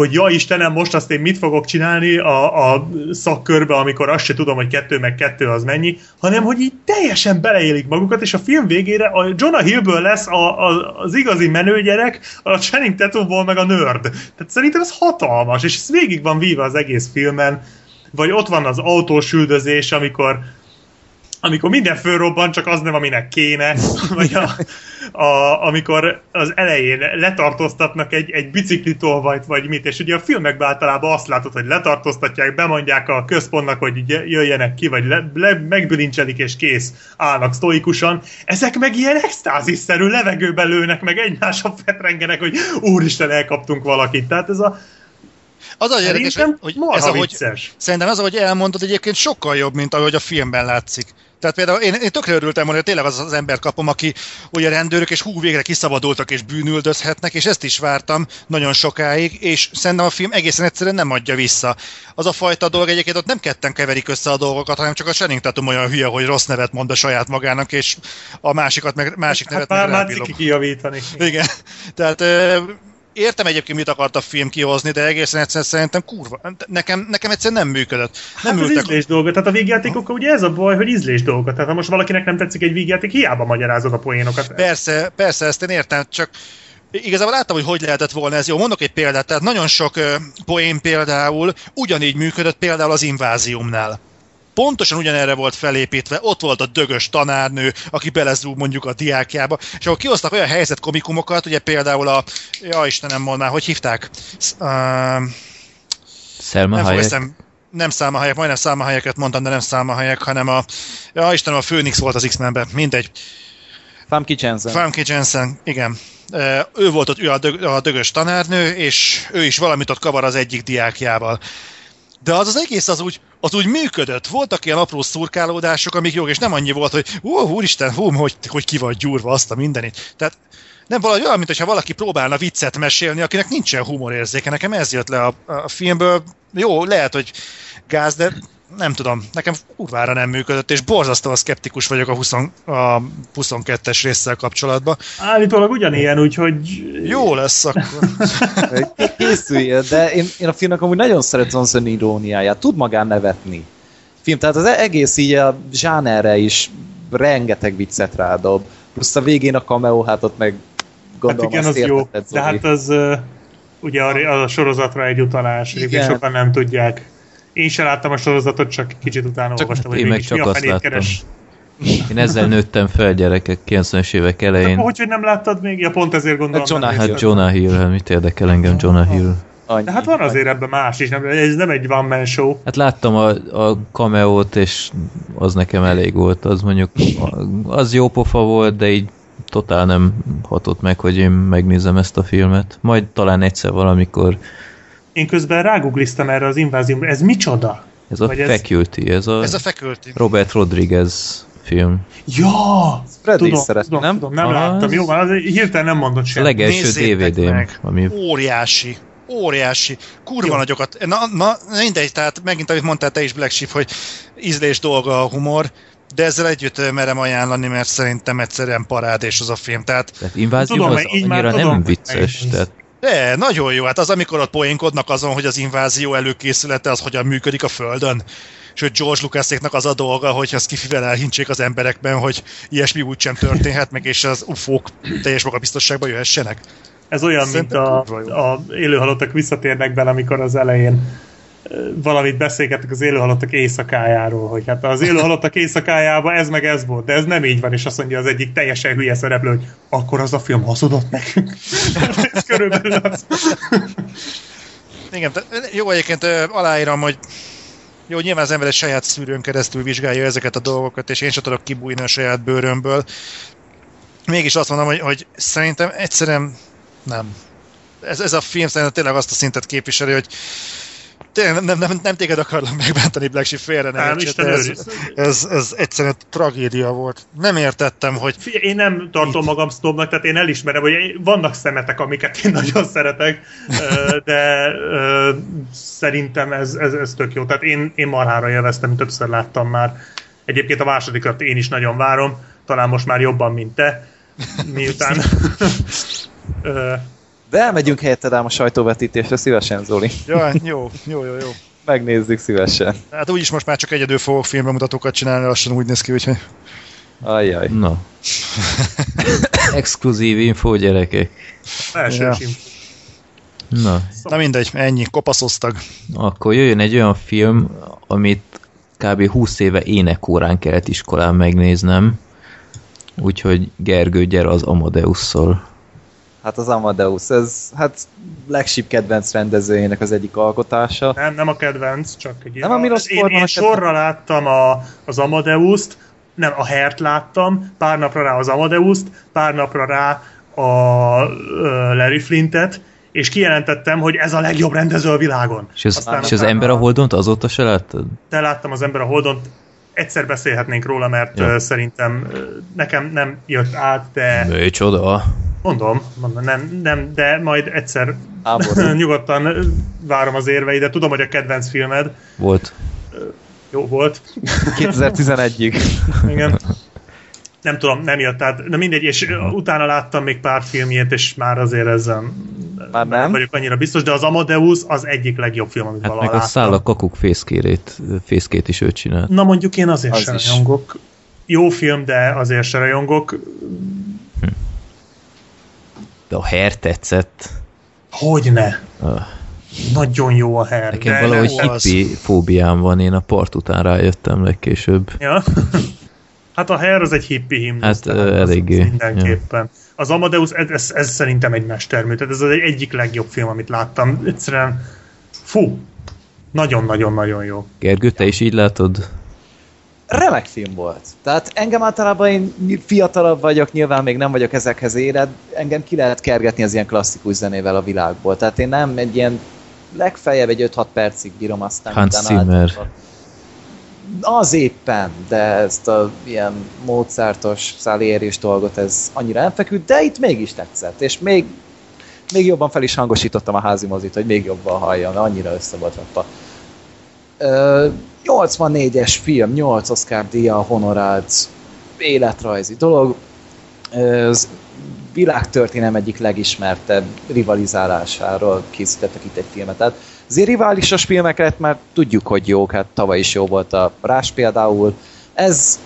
hogy ja Istenem, most azt én mit fogok csinálni a, a szakkörbe, amikor azt se tudom, hogy kettő meg kettő az mennyi, hanem hogy így teljesen beleélik magukat, és a film végére a Jonah Hillből lesz a, a, az igazi menőgyerek, a Channing Tatumból meg a nerd. Tehát szerintem ez hatalmas, és ez végig van víva az egész filmen, vagy ott van az autós amikor amikor minden fölrobban, csak az nem, aminek kéne, *laughs* vagy a, a, amikor az elején letartóztatnak egy, egy biciklitolvajt, vagy mit, és ugye a filmekben általában azt látod, hogy letartóztatják, bemondják a központnak, hogy jöjjenek ki, vagy le, le, megbilincselik, és kész, állnak sztoikusan. Ezek meg ilyen extázisszerű levegőbe lőnek, meg egymásra *laughs* fetrengenek, hogy úristen, elkaptunk valakit. Tehát ez a, az a érdekes, hogy, hogy ez ahogy, vicces. szerintem az, ahogy elmondod, egyébként sokkal jobb, mint ahogy a filmben látszik. Tehát például én, én tökre örültem volna, hogy tényleg az az ember kapom, aki ugye rendőrök, és hú, végre kiszabadultak és bűnüldözhetnek, és ezt is vártam nagyon sokáig, és szerintem a film egészen egyszerűen nem adja vissza. Az a fajta dolog egyébként ott nem ketten keverik össze a dolgokat, hanem csak a Channing Tatum olyan hülye, hogy rossz nevet mond a saját magának, és a másikat meg, másik hát nevet már, meg már kijavítani. Igen. Tehát értem egyébként, mit akart a film kihozni, de egészen egyszerűen szerintem kurva. Nekem, nekem egyszerűen nem működött. Nem hát ültek... ízlés dolga. Tehát a végjátékokkal ugye ez a baj, hogy ízlés dolga. Tehát ha most valakinek nem tetszik egy végjáték, hiába magyarázod a poénokat. Persze, persze, ezt én értem, csak igazából láttam, hogy hogy lehetett volna ez. Jó, mondok egy példát. Tehát nagyon sok poén például ugyanígy működött például az inváziumnál pontosan ugyanerre volt felépítve, ott volt a dögös tanárnő, aki belezúg mondjuk a diákjába, és akkor kihoztak olyan helyzetkomikumokat, ugye például a, ja Istenem, mond már, hogy hívták? Uh, Selma nem Eszem, nem Hayek, majdnem Hayeket mondtam, de nem Hayek, hanem a, ja Istenem, a Phoenix volt az X-Menben, mindegy. Famke Jensen. Famke Jensen, igen. Ő volt ott ő a, dög, a dögös tanárnő, és ő is valamit ott kavar az egyik diákjával. De az az egész az úgy, az úgy működött. Voltak ilyen apró szurkálódások, amik jók, és nem annyi volt, hogy ó, úristen, hú, hogy, hogy ki vagy gyúrva azt a mindenit. Tehát nem valahogy olyan, mintha valaki próbálna viccet mesélni, akinek nincsen humorérzéke. Nekem ez jött le a, a filmből. Jó, lehet, hogy gáz, de nem tudom, nekem kurvára nem működött, és borzasztóan szkeptikus vagyok a, 20, a 22-es résszel kapcsolatban. Állítólag ugyanilyen, úgyhogy... Jó lesz akkor. Készüljél, de én, én a filmnek amúgy nagyon szeret Johnson iróniáját, tud magán nevetni. Film, tehát az egész így a zsánerre is rengeteg viccet rádob, plusz a végén a cameo, hát ott meg gondolom hát igen, az jó, de hát az ugye a, a sorozatra egy utalás, igen. sokan nem tudják. Én sem láttam a sorozatot, csak kicsit utána csak olvastam, hogy meg csak azt láttam. Keres. Én ezzel nőttem fel gyerekek 90-es évek elején. Hát, hogy, hogy nem láttad még? Ja, pont ezért gondolom. Hát Jonah, hát Jonah Hill, hát mit érdekel engem Jonah Hill? Annyi. De hát van azért ebben más is, nem, ez nem egy one man show. Hát láttam a, a cameo-t, és az nekem elég volt. Az mondjuk, az jó pofa volt, de így totál nem hatott meg, hogy én megnézem ezt a filmet. Majd talán egyszer valamikor én közben rágugliztam erre az inváziumra. Ez micsoda? Ez a Vagy Faculty, ez a, ez a Faculty. Robert Rodriguez film. Ja! Freddy tudom, szeret, tudom, nem? Tudom, nem az... láttam, jó, az hirtelen nem mondott semmit. A legelső DVD-m. Ami... Óriási óriási, kurva Jó. nagyokat. Na, na, mindegy, tehát megint, amit mondtál te is, Black Sheep, hogy ízlés dolga a humor, de ezzel együtt merem ajánlani, mert szerintem egyszerűen parádés az a film. Tehát, tehát invázió tudom, az annyira nem vicces. Tehát de, nagyon jó. Hát az, amikor ott poénkodnak azon, hogy az invázió előkészülete az hogyan működik a Földön. És hogy George Lucaséknak az a dolga, hogy azt kifivel elhintsék az emberekben, hogy ilyesmi úgysem történhet meg, és az ufók teljes magabiztosságban jöhessenek. Ez olyan, Szerintem mint a, a élőhalottak visszatérnek bele, amikor az elején valamit beszélgettek az élőhalottak éjszakájáról, hogy hát az élőhalottak éjszakájában ez meg ez volt, de ez nem így van, és azt mondja az egyik teljesen hülye szereplő, hogy akkor az a film hazudott nekünk. *laughs* ez körülbelül az. Igen, jó egyébként aláírom, hogy jó, nyilván az ember egy saját szűrőn keresztül vizsgálja ezeket a dolgokat, és én sem tudok kibújni a saját bőrömből. Mégis azt mondom, hogy, hogy szerintem egyszerűen nem. Ez, ez a film szerintem tényleg azt a szintet képviseli, hogy tényleg nem, nem, nem téged akarlak megbántani, Black Sheep, félre nem, nem ez, ez, ez egyszerűen tragédia volt. Nem értettem, hogy... Figyelj, én nem tartom magam sznobnak, tehát én elismerem, hogy vannak szemetek, amiket én *laughs* nagyon szeretek, de szerintem ez, ez, ez tök jó. Tehát én, én marhára élveztem, többször láttam már. Egyébként a másodikat én is nagyon várom, talán most már jobban, mint te, miután *laughs* De elmegyünk helyetted ám a sajtóvetítésre szívesen, Zoli. Ja, jó, jó, jó, jó. Megnézzük szívesen. Hát úgyis most már csak egyedül fogok filmbemutatókat csinálni, lassan úgy néz ki, úgyhogy... Ajjaj. Na. *laughs* Exkluzív info, gyerekek. Első ja. Na. Na mindegy, ennyi, kopaszoztag. Akkor jöjjön egy olyan film, amit kb. 20 éve énekórán kellett iskolán megnéznem. úgyhogy Gergő, gyere az Amadeusszal. Hát az Amadeus, ez hát legsibb kedvenc rendezőjének az egyik alkotása. Nem, nem a kedvenc, csak egy Nem a Milos én, én a sorra láttam a, az Amadeust, nem, a Hert láttam, pár napra rá az Amadeust, pár napra rá a Larry Flintet, és kijelentettem, hogy ez a legjobb rendező a világon. És az, Aztán és az ember a holdont azóta se láttad? Te láttam az ember a Holdon, egyszer beszélhetnénk róla, mert Ja. szerintem nekem nem jött át, de Micsoda. mondom, mondom nem, nem, de majd egyszer *laughs* nyugodtan várom az érveidet. Tudom, hogy a kedvenc filmed Volt. jó volt. *laughs* 2011-ig. Igen. Nem tudom, nem jött át. Na mindegy, és utána láttam még pár filmjét, és már azért ezzel Már nem? vagyok annyira biztos, de az Amadeus az egyik legjobb film, amit Hát valaha meg a láttam. száll a kakuk fészkérét, fészkét is ő csinált. Na mondjuk én azért Az sem is. rajongok. Jó film, de azért se rajongok. De a her tetszett. Hogyne. Ah, Nagyon jó a her. Nekem de valahogy nem- hippi fóbiám van, én a part után rájöttem legkésőbb. Ja. *laughs* Hát a Hair az egy hippi himnusz. Hát, eléggé, Mindenképpen. Az Amadeus, ez, ez, ez szerintem egy mestermű. Tehát ez az egy egyik legjobb film, amit láttam. Egyszerűen, fú, nagyon-nagyon-nagyon jó. Gergő, te is így látod? Remek film volt. Tehát engem általában én fiatalabb vagyok, nyilván még nem vagyok ezekhez éred, engem ki lehet kergetni az ilyen klasszikus zenével a világból. Tehát én nem egy ilyen legfeljebb egy 5-6 percig bírom aztán. Hans utána Zimmer. általában- Az éppen, de ezt a ilyen Mozartos, Salieri dolgot ez annyira nem de itt mégis tetszett, és még, még jobban fel is hangosítottam a házi mozit, hogy még jobban halljam, annyira össze volt rakva. Ö, 84-es film, 8 Oscar díja honorált életrajzi dolog. Az világtörténelem egyik legismertebb rivalizálásáról készítettek itt egy filmet. Tehát azért riválisos filmeket már tudjuk, hogy jók, hát tavaly is jó volt a Rás például. Ez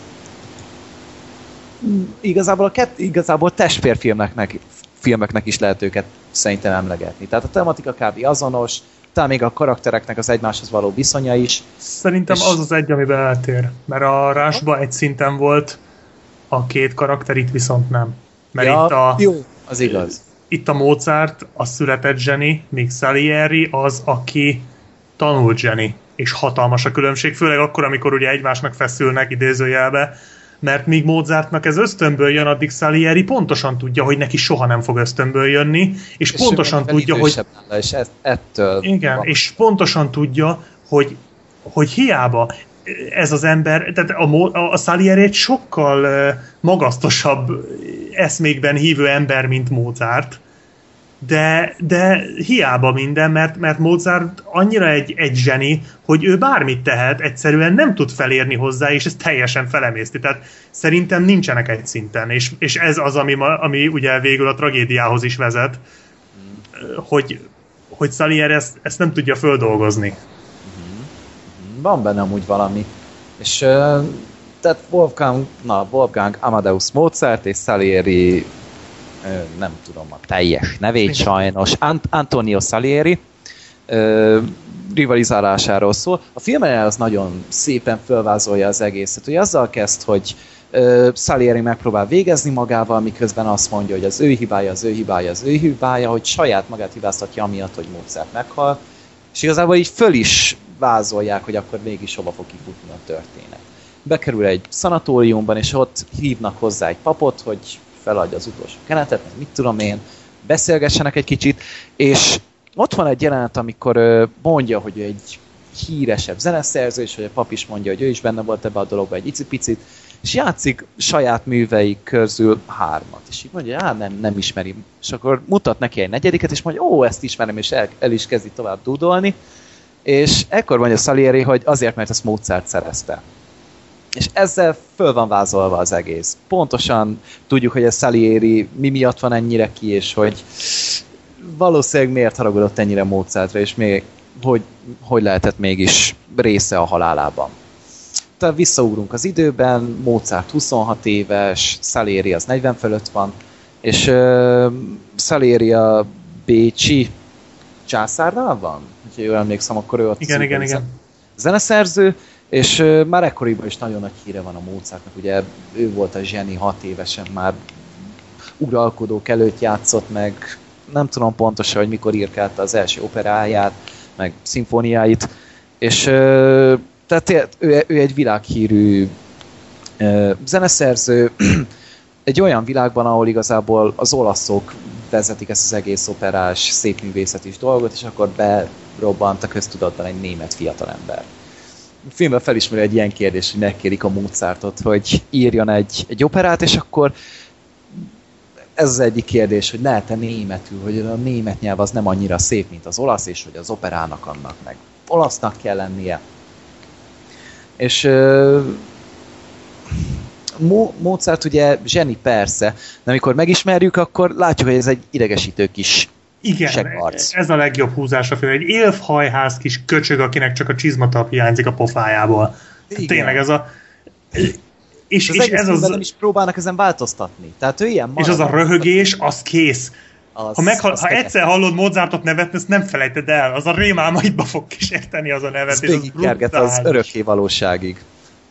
igazából, a kett, igazából testvérfilmeknek filmeknek is lehet őket szerintem emlegetni. Tehát a tematika kb. azonos, talán még a karaktereknek az egymáshoz való viszonya is. Szerintem És- az az egy, amiben eltér. Mert a Rásba egy szinten volt, a két karakter itt viszont nem. Mert itt, a, Jó, az igaz. Itt a Mozart, a született zseni, míg Salieri az, aki tanult zseni. És hatalmas a különbség, főleg akkor, amikor ugye egymásnak feszülnek idézőjelbe, mert míg Mozartnak ez ösztönből jön, addig Salieri pontosan tudja, hogy neki soha nem fog ösztönből jönni, és, És pontosan tudja, hogy nála, És ez, ettől igen, van. és pontosan tudja, hogy, hogy hiába ez az ember, tehát a, Mo- a Salieri egy sokkal magasztosabb eszmékben hívő ember, mint Mozart, de, de hiába minden, mert, mert Mozart annyira egy, egy zseni, hogy ő bármit tehet, egyszerűen nem tud felérni hozzá, és ez teljesen felemészti. Tehát szerintem nincsenek egy szinten, és, és ez az, ami, ma, ami ugye végül a tragédiához is vezet, hogy, hogy Salieri ezt, ezt nem tudja földolgozni. Van bennem úgy valami. És tehát Wolfgang, na, Wolfgang Amadeus Mozart és Salieri nem tudom a teljes nevét sajnos, Ant- Antonio Salieri ö, rivalizálásáról szól. A filmen az nagyon szépen fölvázolja az egészet. Ugye azzal kezd, hogy ö, Salieri megpróbál végezni magával, miközben azt mondja, hogy az ő hibája, az ő hibája, az ő hibája, hogy saját magát hibáztatja amiatt, hogy Mozart meghal. És igazából így föl is vázolják, hogy akkor mégis hova fog kifutni a történet. Bekerül egy szanatóriumban, és ott hívnak hozzá egy papot, hogy feladja az utolsó kenetet, mit tudom én, beszélgessenek egy kicsit, és ott van egy jelenet, amikor mondja, hogy egy híresebb zeneszerző, és hogy a pap is mondja, hogy ő is benne volt ebbe a dologba egy icipicit, és játszik saját műveik közül hármat. És így mondja, hogy nem, nem ismeri. És akkor mutat neki egy negyediket, és mondja, ó, ezt ismerem, és el, el is kezdi tovább dúdolni. És ekkor mondja Salieri, hogy azért, mert ezt Mozart szerezte. És ezzel föl van vázolva az egész. Pontosan tudjuk, hogy ez Salieri mi miatt van ennyire ki, és hogy valószínűleg miért haragudott ennyire Mozartra, és még hogy, hogy lehetett mégis része a halálában. Tehát visszaugrunk az időben, Mozart 26 éves, Salieri az 40 fölött van, és uh, Salieri a Bécsi császárnál van? Ha jól emlékszem, akkor ő ott Igen, igen, igen. zeneszerző, és már ekkoriban is nagyon nagy híre van a Mozartnak, ugye ő volt a zseni hat évesen, már uralkodók előtt játszott meg, nem tudom pontosan, hogy mikor írkálta az első operáját, meg szimfóniáit, és tehát ő, ő egy világhírű zeneszerző, *clears throat* egy olyan világban, ahol igazából az olaszok vezetik ezt az egész operás, szépművészet is dolgot, és akkor berobbant a köztudatban egy német fiatalember. A filmben felismeri egy ilyen kérdés, hogy megkérik a Mozartot, hogy írjon egy, egy operát, és akkor ez az egyik kérdés, hogy lehet-e németül, hogy a német nyelv az nem annyira szép, mint az olasz, és hogy az operának annak meg olasznak kell lennie. És Mozart ugye zseni persze, de amikor megismerjük, akkor látjuk, hogy ez egy idegesítő kis igen, segarc. ez a legjobb húzás a film. Egy élfhajház kis köcsög, akinek csak a csizmatap hiányzik a pofájából. Igen. Tényleg ez a... És, és ez az... nem is próbálnak ezen változtatni. Tehát ő ilyen És az a röhögés, az kész. Az, ha, meghal, az ha egyszer hallod Mozartot nevetni, ezt nem felejted el. Az a rémálmaidba fog kísérteni az a nevetés. Ez az, az örökké valóságig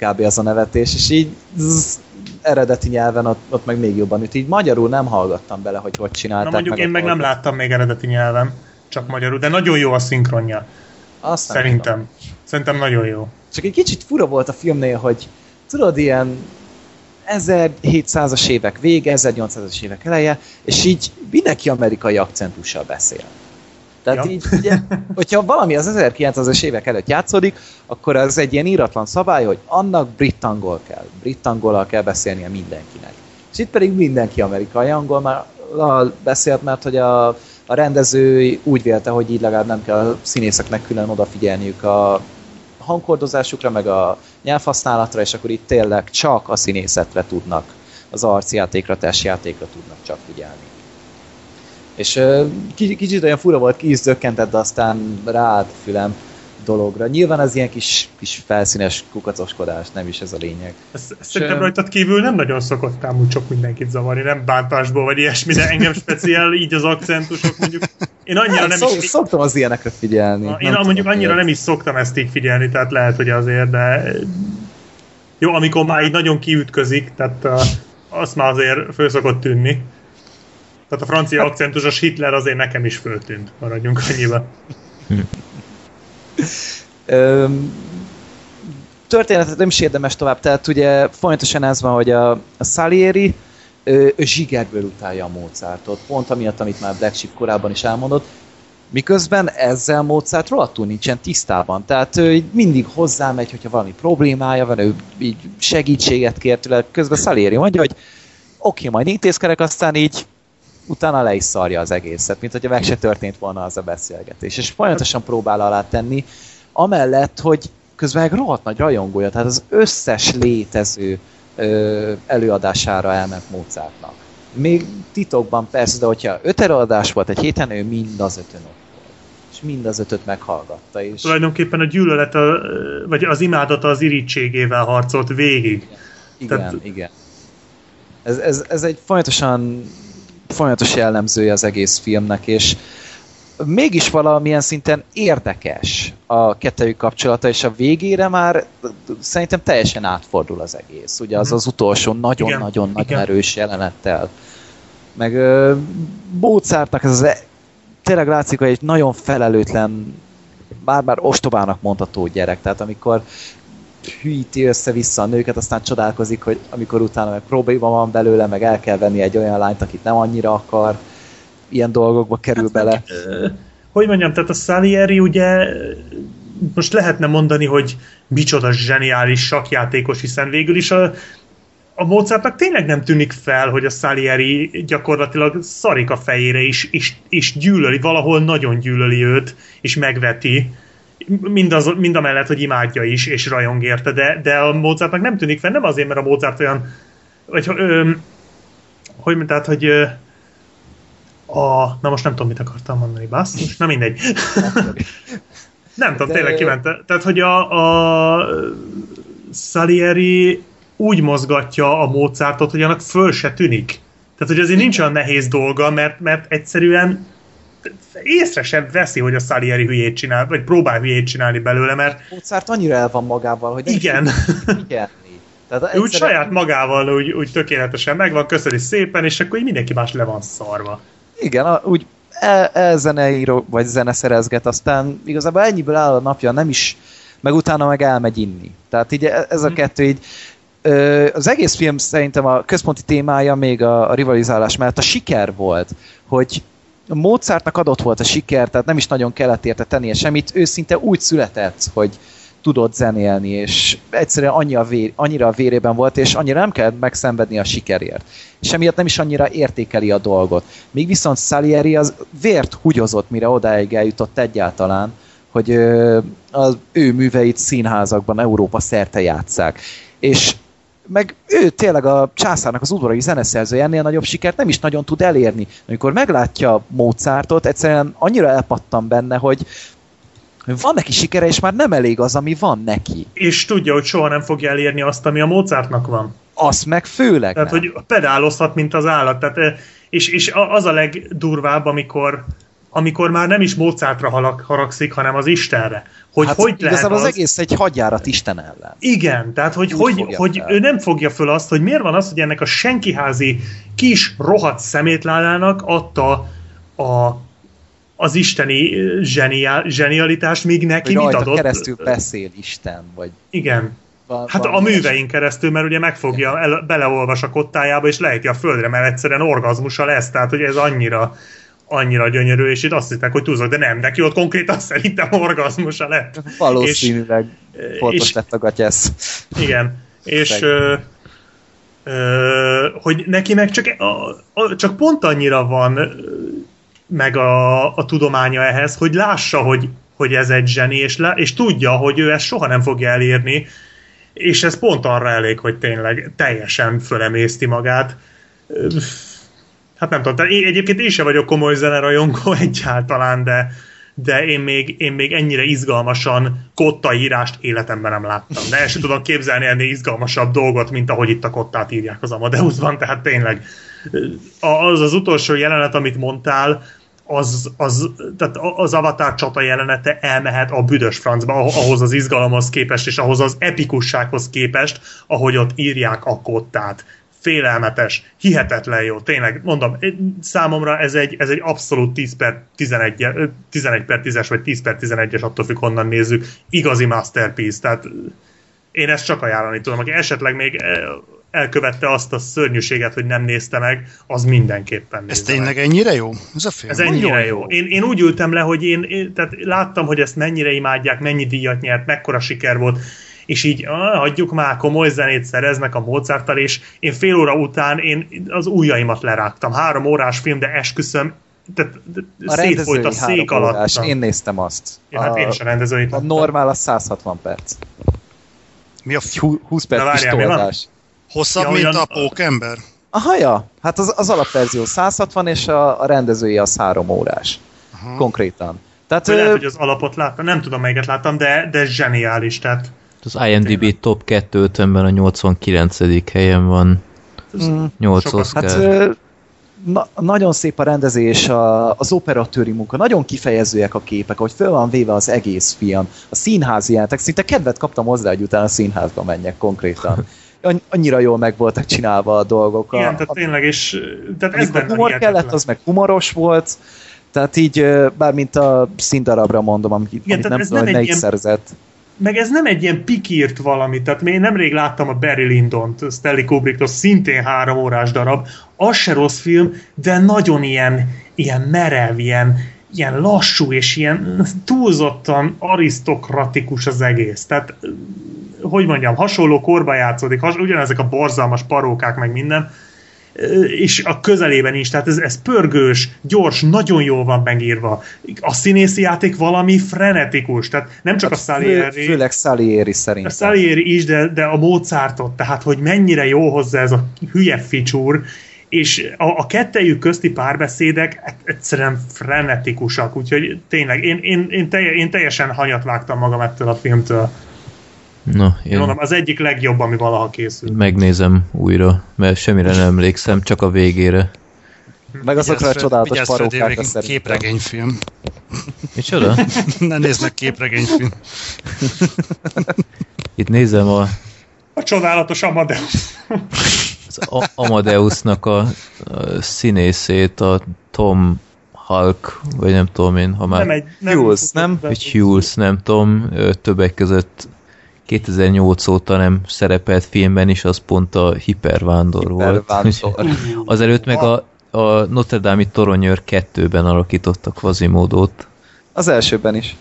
kb. az a nevetés, és így zzz, eredeti nyelven ott, ott meg még jobban üt. Így magyarul nem hallgattam bele, hogy hogy csinálták. Na mondjuk meg én meg nem láttam még eredeti nyelven, csak magyarul, de nagyon jó a szinkronja. Azt Szerintem. Tudom. Szerintem nagyon jó. Csak egy kicsit fura volt a filmnél, hogy tudod, ilyen 1700-as évek vége, 1800-as évek eleje, és így mindenki amerikai akcentussal beszél. Tehát ja. így, ugye, hogyha valami az 1900-as évek előtt játszódik, akkor az egy ilyen íratlan szabály, hogy annak brit angol kell. Brit angolal kell beszélnie mindenkinek. És itt pedig mindenki amerikai angol már beszélt, mert hogy a, a rendező úgy vélte, hogy így legalább nem kell a színészeknek külön odafigyelniük a hangkordozásukra, meg a nyelvhasználatra, és akkor itt tényleg csak a színészetre tudnak, az arcjátékra, testjátékra tudnak csak figyelni. És kicsit olyan fura volt, ki is zökkentett, de aztán ráállt fülem dologra. Nyilván az ilyen kis, kis felszínes kukacoskodás, nem is ez a lényeg. Ezt, ezt szerintem rajtad kívül nem nagyon szokott úgy csak mindenkit zavarni, nem bántásból vagy ilyesmi, de engem speciál így az akcentusok mondjuk. Én annyira hát, nem szok, is... Szoktam az ilyenekre figyelni. Na, én nem mondjuk annyira miért. nem is szoktam ezt így figyelni, tehát lehet, hogy azért, de jó, amikor már így nagyon kiütközik, tehát uh, azt már azért föl szokott tűnni. Tehát a francia akcentusos Hitler azért nekem is föltűnt, maradjunk annyiba. történetet nem is érdemes tovább, tehát ugye folyamatosan ez van, hogy a, a Salieri ő, ő zsigerből utálja a Mozartot, pont amiatt, amit már Black Sheep korábban is elmondott, miközben ezzel Mozart rohadtul nincsen tisztában. Tehát ő mindig hozzámegy, hogyha valami problémája van, ő így segítséget kér tőle, közben Salieri mondja, hogy oké, okay, majd intézkedek, aztán így utána le is szarja az egészet, mint hogyha meg se történt volna az a beszélgetés. És folyamatosan próbál alá tenni, amellett, hogy közben meg rohadt nagy rajongója, tehát az összes létező ö, előadására elment Mozartnak. Még titokban persze, de hogyha öt előadás volt egy héten, ő mind az ötön ott és mind az ötöt meghallgatta. És... Tulajdonképpen a gyűlölet, a, vagy az imádata az irítségével harcolt végig. Igen, Tehát... igen. Ez, ez, ez egy folyamatosan folyamatos jellemzője az egész filmnek, és mégis valamilyen szinten érdekes a kettőjük kapcsolata, és a végére már szerintem teljesen átfordul az egész. Ugye az mhm. az utolsó nagyon-nagyon nagyon erős jelenettel. Meg uh, ez az e- tényleg látszik, hogy egy nagyon felelőtlen bár-bár ostobának mondható gyerek, tehát amikor hűíti össze-vissza a nőket, aztán csodálkozik, hogy amikor utána meg probléma van belőle, meg el kell venni egy olyan lányt, akit nem annyira akar, ilyen dolgokba kerül hát, bele. Hogy mondjam, tehát a Salieri ugye most lehetne mondani, hogy micsoda zseniális sakjátékos, hiszen végül is a, a Mozartnak tényleg nem tűnik fel, hogy a Salieri gyakorlatilag szarik a fejére is, és, és gyűlöli, valahol nagyon gyűlöli őt, és megveti mindaz, mind mellett, hogy imádja is, és rajong érte, de, de a Mozartnak nem tűnik fel, nem azért, mert a Mozart olyan, vagy, ö, hogy, tehát, hogy ö, a, na most nem tudom, mit akartam mondani, basszus, *laughs* na mindegy. *laughs* nem tudom, de... tényleg kiment. Tehát, hogy a, a Salieri úgy mozgatja a Mozartot, hogy annak föl se tűnik. Tehát, hogy azért nincs olyan nehéz dolga, mert, mert egyszerűen észre sem veszi, hogy a Salieri hülyét csinál, vagy próbál hülyét csinálni belőle, mert Mozart annyira el van magával, hogy Igen. figyelni. Tehát úgy saját magával úgy, úgy tökéletesen megvan, köszöni szépen, és akkor így mindenki más le van szarva. Igen, a, úgy el, elzeneíró, vagy zeneszerezget, aztán igazából ennyiből áll a napja, nem is, meg utána meg elmegy inni. Tehát így e- ez a Mhm. kettő így, az egész film szerintem a központi témája még a, a rivalizálás mellett a siker volt, hogy Mozartnak adott volt a siker, tehát nem is nagyon kellett érte tennie semmit, ő szinte úgy született, hogy tudott zenélni, és egyszerűen annyi a vér, annyira a vérében volt, és annyira nem kellett megszenvedni a sikerért. És emiatt nem is annyira értékeli a dolgot. Míg viszont Salieri az vért hugyozott, mire odáig eljutott egyáltalán, hogy az ő műveit színházakban Európa szerte játszák. És meg ő tényleg a császárnak az udvarai zeneszerzője ennél nagyobb sikert nem is nagyon tud elérni. Amikor meglátja Mozartot, egyszerűen annyira elpattan benne, hogy van neki sikere, és már nem elég az, ami van neki. És tudja, hogy soha nem fogja elérni azt, ami a Mozartnak van. Az meg főleg Tehát, nem. hogy pedálozhat, mint az állat. Tehát, eh, és, és az a legdurvább, amikor, amikor már nem is Mozartra halag, haragszik, hanem az Istenre. Hogy hát hogy lehet az... az egész egy hadjárat Isten ellen. Igen, tehát hogy, Úgy hogy, hogy fel. ő nem fogja föl azt, hogy miért van az, hogy ennek a senkiházi kis rohadt szemétládának adta a, az isteni zseniál, zsenialitást, míg neki Hogy mit adott? keresztül beszél Isten, vagy Igen. va- Hát a műveink keresztül, mert ugye megfogja, el, beleolvas a kottájába, és lejti a földre, mert egyszerűen orgazmusa lesz, tehát hogy ez annyira annyira gyönyörű, és itt azt hitták, hogy túlzok, de nem, neki ott konkrétan *laughs* szerintem orgazmusa lett. Valószínűleg fontos és- lett a gatyesz. Igen, és ö, ö, hogy neki meg csak, a, a, csak pont annyira van meg a, a tudománya ehhez, hogy lássa, hogy, hogy ez egy zseni, és, lá, és tudja, hogy ő ezt soha nem fogja elérni, és ez pont arra elég, hogy tényleg teljesen fölemészti magát. Hát nem tudom, tehát én, egyébként én sem vagyok komoly zenerajongó *laughs* egyáltalán, de, de én még, én még ennyire izgalmasan kotta írást életemben nem láttam. De el sem tudom képzelni ennél izgalmasabb dolgot, mint ahogy itt a kottát írják az Amadeusban, tehát tényleg az az utolsó jelenet, amit mondtál, az, az, tehát az Avatar csata jelenete elmehet a büdös francba, ah- ahhoz az izgalomhoz képest, és ahhoz az epikussághoz képest, ahogy ott írják a kottát. Félelmetes, hihetetlen jó, tényleg, mondom, számomra ez egy, ez egy abszolút 10 per 11, 11 per 10-es, vagy 10 per 11-es, attól függ, honnan nézzük, igazi masterpiece, tehát én ezt csak ajánlani tudom. Aki esetleg még el- elkövette azt a szörnyűséget, hogy nem nézte meg, az mindenképpen Ez nézze meg. tényleg ennyire jó? Ez a film? Ez ennyire Nagyon jó. Én, én úgy ültem le, hogy én, én tehát láttam, hogy ezt mennyire imádják, mennyi díjat nyert, mekkora siker volt, és így ah, hagyjuk már, komoly zenét szereznek a Mozarttal, és én fél óra után én az ujjaimat lerágtam. Három órás film, de esküszöm, tehát A szétfolyt rendezői a szék alatt. órás. Én néztem azt. Ja, hát én a, is a rendezőit a normál a 160 perc. Mi a f... Hú- 20 perc kis várjál, toldás. Hosszabb, Ja, mint olyan- a pókember? Aha, ja. Hát az, az alapverzió 160, és a, a rendezői az 3 órás. Aha. Konkrétan. Tehát Vagy lehet, hogy az alapot láttam, nem tudom melyiket láttam, de, de zseniális, tehát Az IMDb top 250-ben a 89. helyen van. mm, 8 Sokat. Oscar. Hát na, nagyon szép a rendezés, a, az operatőri munka, nagyon kifejezőek a képek, hogy föl van véve az egész film. A színházi jelentek, szinte kedvet kaptam hozzá, hogy utána a színházba menjek konkrétan. *laughs* Anny- Annyira jól meg voltak csinálva a dolgok. igen, a, tehát a, tényleg, és tehát ez benne humor kellett, az meg humoros volt. Tehát így, bármint a színdarabra mondom, amit, Igen, amit nem tudom, nem hogy melyik ilyen- szerzett. Meg ez nem egy ilyen pikírt valami, tehát én nemrég láttam a Barry Lyndon-t, Stanley Kubricktól, szintén három órás darab, az se rossz film, de nagyon ilyen, ilyen merev, ilyen, ilyen lassú, és ilyen túlzottan arisztokratikus az egész. Tehát, hogy mondjam, hasonló korba játszódik, has, ugyanezek a borzalmas parókák, meg minden, és a közelében is, tehát ez, ez pörgős, gyors, nagyon jól van megírva. A színészi játék valami frenetikus, tehát nem csak a Hát Fő, Salieri, főleg Salieri a szerintem. Salieri is, de, de a Mozartot, tehát hogy mennyire jó hozzá ez a hülye ficsúr, és a, a kettejük közti párbeszédek e- egyszerűen frenetikusak, úgyhogy tényleg én, én, én, telje, én teljesen hanyat vágtam magam ettől a filmtől. Na, Én én mondom, az egyik legjobb, ami valaha készült. megnézem újra, mert semmire nem emlékszem, csak a végére. Meg azokra a csodálatos parókákra szerintem. Képregényfilm. Micsoda? *laughs* ne nézd meg képregényfilm. *laughs* Itt nézem a, A csodálatos Amadeus. az A- Amadeusnak a, a színészét, a Tom Hulk, vagy nem tudom én, ha már... Nem egy... Nem Hughes, nem? be. Vagy Hughes, nem tudom, többek között 2008 óta nem szerepelt filmben is, az pont a Hipervándor volt. Hipervándor. *laughs* Azelőtt meg a, a Notre Dame-i Toronyőr 2-ben alakította Quasimódot. Az elsőben is.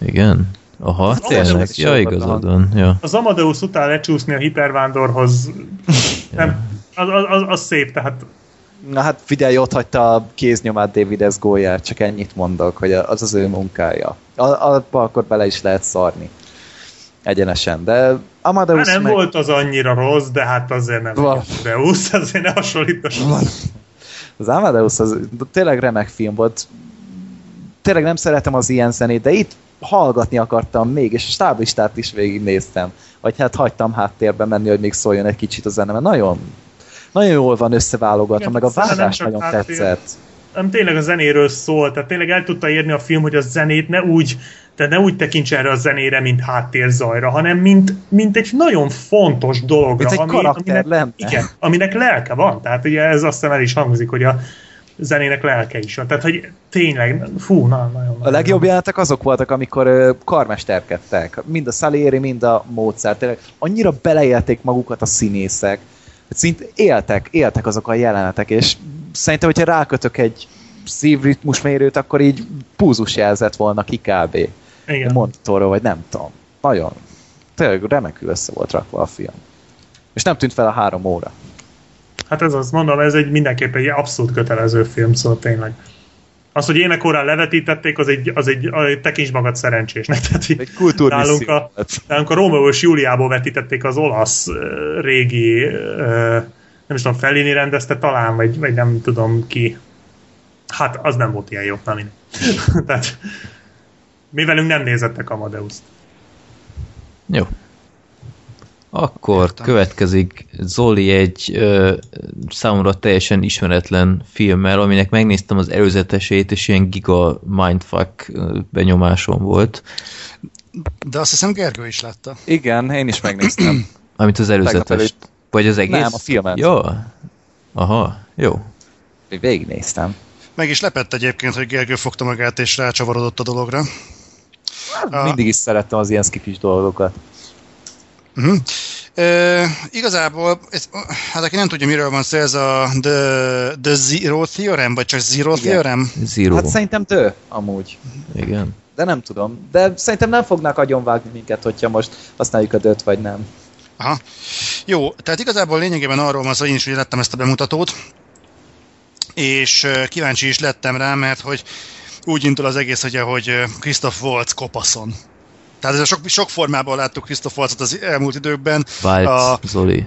Igen? Aha, Az tényleg. Ja, volt, igazad aha. van. Ja. Az Amadeus után lecsúszni a hipervándorhoz *laughs* nem, az, az, az, az szép, tehát Na hát figyelj, ott hagyta a kéznyomát David S. Goyer, csak ennyit mondok, hogy az az ő munkája. A- Abba akkor bele is lehet szarni. Egyenesen, de Amadeus nem meg... volt az annyira rossz, de hát azért nem Va- Amadeus, azért ne hasonlítassuk. Az Amadeus az tényleg remek film volt. Tényleg nem szeretem az ilyen zenét, de itt hallgatni akartam még, és a stáblistát is végignéztem. Vagy hát hagytam háttérbe menni, hogy még szóljon egy kicsit a zene, mert nagyon, nagyon jól van összeválogatva, meg a vágás nagyon háttér. tetszett. nem tényleg a zenéről szól, tehát tényleg el tudta érni a film, hogy a zenét ne úgy, tehát ne úgy tekints erre a zenére, mint háttérzajra, hanem mint, mint egy nagyon fontos dologra. Mint egy karakter aminek, lenne. Igen, aminek lelke van. Tehát ugye ez azt hiszem el is hangzik, hogy a zenének lelke is van. Tehát, hogy tényleg, fú, na, nagyon A legjobb jelenetek azok voltak, amikor ö, karmesterkedtek. Mind a Salieri, mind a Mozart. Tényleg annyira beleélték magukat a színészek, hogy szint éltek, éltek azok a jelenetek, és szerintem, hogyha rákötök egy szívritmusmérőt, akkor így púzus jelzett volna ki kb. Igen. A vagy nem tudom. Nagyon. Tényleg remekül össze volt rakva a film. És nem tűnt fel a három óra. Hát ez azt mondom, ez egy mindenképpen egy abszolút kötelező film, szóval tényleg. Az, hogy énekorán levetítették, az egy, az egy, az egy tekints magad szerencsésnek. *laughs* Tehát, Egy kultúrmisszió nálunk a, nálunk a Rómeó és Júliából vetítették az olasz régi, nem is tudom, Fellini rendezte talán, vagy, vagy nem tudom ki. Hát az nem volt ilyen jó, na mindegy. *laughs* Tehát mi velünk nem nézettek Amadeuszt. Jó. Akkor következik Zoli egy ö, számomra teljesen ismeretlen filmmel, aminek megnéztem az előzetesét, és ilyen giga mindfuck benyomásom volt. De azt hiszem Gergő is látta. Igen, én is megnéztem. *clears throat* Amit az előzetes. Vagy az egész? Nem, a filmet. Jó. Aha, jó. Végignéztem. Meg is lepett egyébként, hogy Gergő fogta magát és rácsavarodott a dologra. A- Mindig is szerettem az ilyen skifis dolgokat. Uh-huh. E, igazából, ez, hát aki nem tudja, miről van szó, ez a The, the Zero Theorem, vagy csak Zero Igen. Theorem? Zero. Hát szerintem tő, amúgy. Igen. De nem tudom. De szerintem nem fognak agyonvágni minket, hogyha most használjuk a döt, vagy nem. Aha. Jó, tehát igazából lényegében arról van szó, én is ugye lettem ezt a bemutatót, és kíváncsi is lettem rá, mert hogy úgy indul az egész, ugye, hogy Christoph Waltz kopaszon. Tehát ez sok, sok formában láttuk Christoph Waltzot az elmúlt időkben. Waltz, A- Zoli.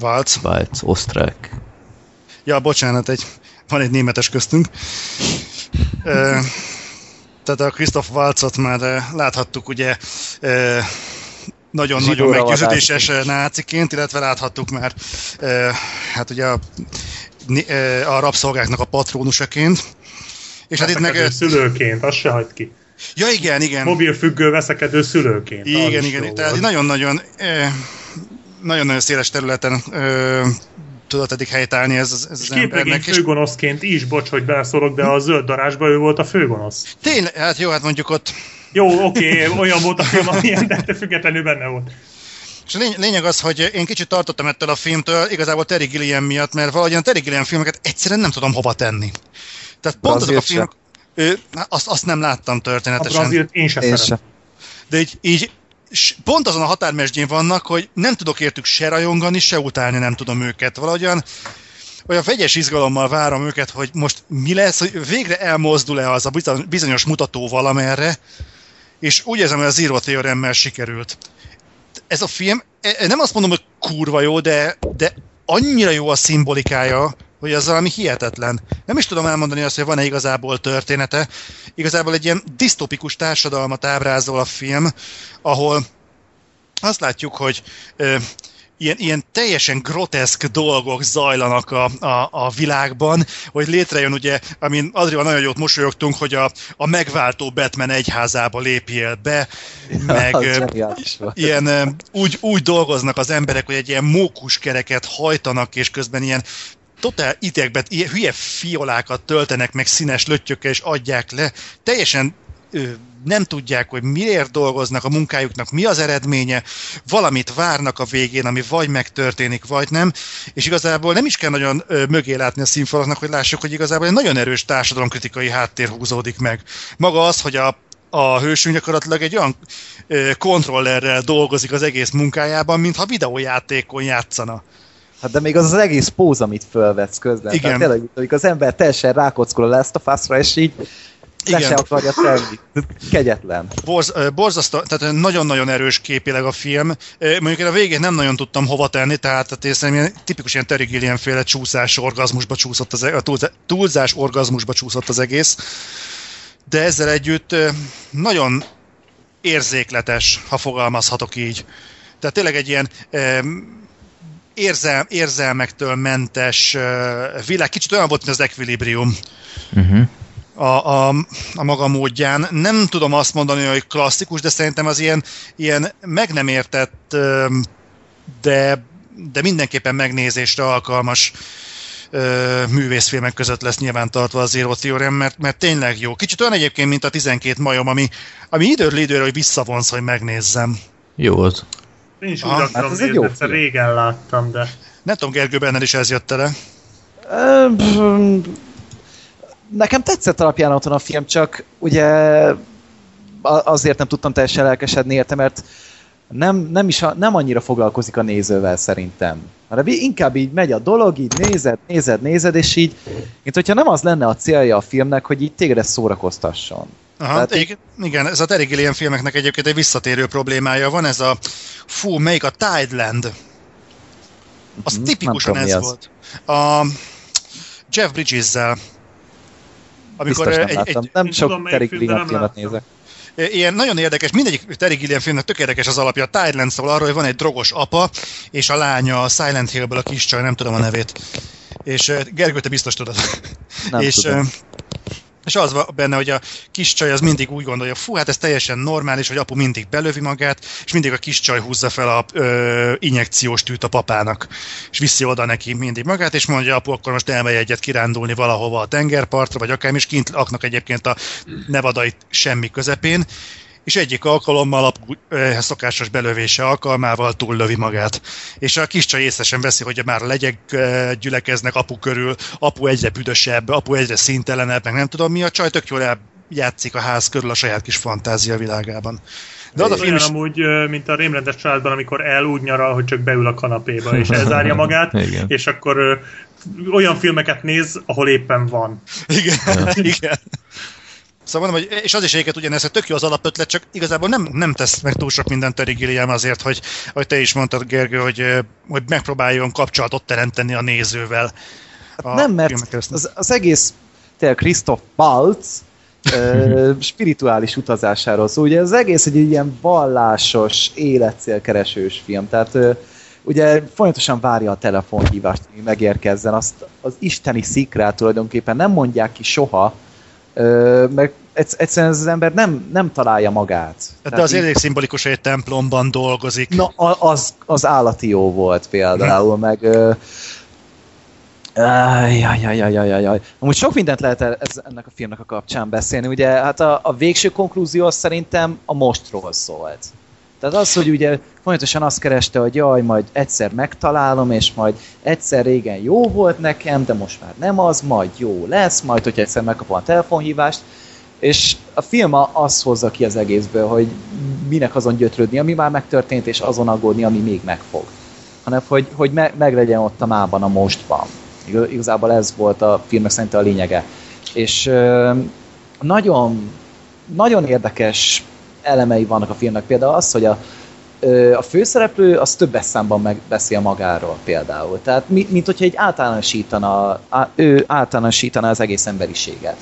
Waltz. Waltz, osztrák. Ja, bocsánat, egy, van egy németes köztünk. Ö, tehát a Christoph Waltzot már láthattuk ugye nagyon-nagyon meggyőződéses náciként, illetve láthattuk már hát ugye a, a rabszolgáknak a patrónusaként. És hát itt meg... Szülőként, azt se hagyd ki. Ja, igen, igen. Mobil függő veszekedő szülőként. Igen, igen, tehát nagyon-nagyon nagyon-nagyon széles területen ö, tudott eddig helytállni ez, ez És az embernek. És főgonoszként is, bocs, hogy beleszólok, de a zöld darásban ő volt a főgonosz. tényleg, hát jó, hát mondjuk ott Jó, oké, olyan volt a film, amilyen, de függetlenül benne volt. És a lény- lényeg az, hogy én kicsit tartottam ettől a filmtől, igazából Terry Gilliam miatt, mert valahogyan Terry Gilliam filmeket egyszerűen nem tudom hova tenni. Tehát pont azok a filmek, ő, azt, azt nem láttam A történetesen. Brazilt én sem Én sem. De így, így pont azon a határmesdjén vannak, hogy nem tudok értük se rajongani, se utálni nem tudom őket. Valahogyan olyan vegyes izgalommal várom őket, hogy most mi lesz, hogy végre elmozdul-e az a bizony- bizonyos mutató valamerre, és úgy érzem, hogy a Zero Theoremmel sikerült. Ez a film, e- nem azt mondom, hogy kurva jó, de, de annyira jó a szimbolikája, hogy az valami hihetetlen. Nem is tudom elmondani azt, hogy van-e igazából története. Igazából egy ilyen disztopikus társadalmat ábrázol a film, ahol azt látjuk, hogy ö, ilyen, ilyen teljesen groteszk dolgok zajlanak a, a, a világban, hogy létrejön ugye, amin Adrival nagyon jót mosolyogtunk, hogy a, a megváltó Batman egyházába lépjél be, meg ilyen úgy, úgy dolgoznak az emberek, hogy egy ilyen mókuskereket hajtanak, és közben ilyen totál idegbe, ilyen hülye fiolákat töltenek meg színes löttyökkel, és adják le. Teljesen ö, nem tudják, hogy miért dolgoznak a munkájuknak, mi az eredménye, valamit várnak a végén, ami vagy megtörténik, vagy nem, és igazából nem is kell nagyon ö, mögé látni a színfalaknak, hogy lássuk, hogy igazából egy nagyon erős társadalomkritikai háttér húzódik meg. Maga az, hogy a a hősünk gyakorlatilag egy olyan kontrollerrel dolgozik az egész munkájában, mintha videójátékon játszana. Hát de még az az egész póz, amit fölvetsz közben. Igen. Tehát tényleg, amikor az ember teljesen rákockol a Last of Us-ra, és így le Igen. se akarja tenni. Kegyetlen. Borz, borzasztó, tehát nagyon-nagyon erős képileg a film. Mondjuk én a végén nem nagyon tudtam hova tenni, tehát, tehát én szerintem ilyen, tipikus ilyen Terry Gilliam féle csúszás orgazmusba csúszott az, e- a túlzás, orgazmusba csúszott az egész. De ezzel együtt nagyon érzékletes, ha fogalmazhatok így. Tehát tényleg egy ilyen érzel, érzelmektől mentes világ. Kicsit olyan volt, mint az Equilibrium Uh-huh. a, a, a maga módján. Nem tudom azt mondani, hogy klasszikus, de szerintem az ilyen, ilyen meg nem értett, de, de mindenképpen megnézésre alkalmas művészfilmek között lesz nyilván tartva a Zero Theorem, mert, mert tényleg jó. Kicsit olyan egyébként, mint a 12 majom, ami, ami időről időre, hogy visszavonsz, hogy megnézzem. Jó az. Én is Aha, úgy hát akarom ez egy nézni, jó egyszer régen láttam, de Nem tudom, Gergő, benned is ez jött le. Mm, Nekem tetszett alapján otthon a film, csak ugye azért nem tudtam teljesen lelkesedni érte, mert nem, nem, is a, nem annyira foglalkozik a nézővel szerintem. Hanem inkább így megy a dolog, így nézed, nézed, nézed, és így, mint hogyha nem az lenne a célja a filmnek, hogy így téged szórakoztasson. Aha, Tehát egy, igen, ez a Terry Gilliam filmeknek egyébként egy visszatérő problémája van, ez a, fú, melyik a Tideland. Az Mhm, tipikusan ez az. volt. A Jeff Bridges-zel. Amikor Biztos nem egy, láttam. egy, nem Én sok tudom, Terry Gilliam filmet nézek. ilyen nagyon érdekes, mindegyik Terry Gilliam filmnek tök érdekes az alapja. A Tideland szól arról, hogy van egy drogos apa, és a lánya a Silent Hill-ből a kis csaj, nem tudom a nevét. És Gergő, te biztos tudod. Nem és, tudom. És az van benne, hogy a kis csaj az mindig úgy gondolja, fú, hát ez teljesen normális, hogy apu mindig belövi magát, és mindig a kis csaj húzza fel a ö, injekciós tűt a papának, és viszi oda neki mindig magát, és mondja, apu, akkor most elmegy egyet kirándulni valahova a tengerpartra, vagy akármi, és kint laknak egyébként a nevadai semmi közepén, és egyik alkalommal apu ö, szokásos belövése alkalmával túllövi magát. És a kis csaj észre sem veszi, hogy már a legyek ö, gyülekeznek apu körül, apu egyre büdösebb, apu egyre szintelenebb, meg nem tudom mi, a csaj tök jól játszik a ház körül a saját kis fantázia világában. De az a film is... amúgy, ö, mint a rémrendes családban, amikor el úgy nyaral, hogy csak beül a kanapéba, és *laughs* elzárja magát, Igen. és akkor olyan filmeket néz, ahol éppen van. Igen, *laughs* igen. Szóval mondom, hogy, és az is egyébként ugyanez, hogy tök jó az alapötlet, csak igazából nem, nem tesz meg túl sok mindent Terry Gilliam azért, hogy, hogy te is mondtad, Gergő, hogy, hogy megpróbáljon kapcsolatot teremteni a nézővel. A nem, mert az, az egész tényleg Christoph Waltz ö, *laughs* spirituális utazásáról szól. Ugye az egész egy ilyen vallásos, életcélkeresős film. Tehát ugye folyamatosan várja a telefonhívást, hogy megérkezzen. Azt az isteni szikrát tulajdonképpen nem mondják ki soha, egyszer- egyszerűen ez az ember nem, nem találja magát. De Tehát az így- elég szimbolikus, hogy egy templomban dolgozik. Na, az, az állati jó volt például, meg... Ö, Ajajajajajajaj. Amúgy sok mindent lehet e- ez, ennek a filmnek a kapcsán beszélni. Ugye hát a, a végső konklúzió szerintem a mostról szólt. Tehát az, hogy ugye folyamatosan azt kereste, hogy jaj, majd egyszer megtalálom, és majd egyszer régen jó volt nekem, de most már nem az, majd jó lesz, majd hogyha egyszer megkapom a telefonhívást. És a film az hozza ki az egészből, hogy minek azon gyötrődni, ami már megtörtént, és azon aggódni, ami még megfog. Hanem, hogy, hogy me, meglegyen ott a mában, a mostban. Igaz- Igazából ez volt a filmnek szerintem a lényege. És nagyon, nagyon érdekes elemei vannak a filmnek. Például az, hogy a, a főszereplő az többes számban megbeszél magáról például. Tehát mi, mint hogyha egy általánosítana, á, ő általánosítana az egész emberiséget.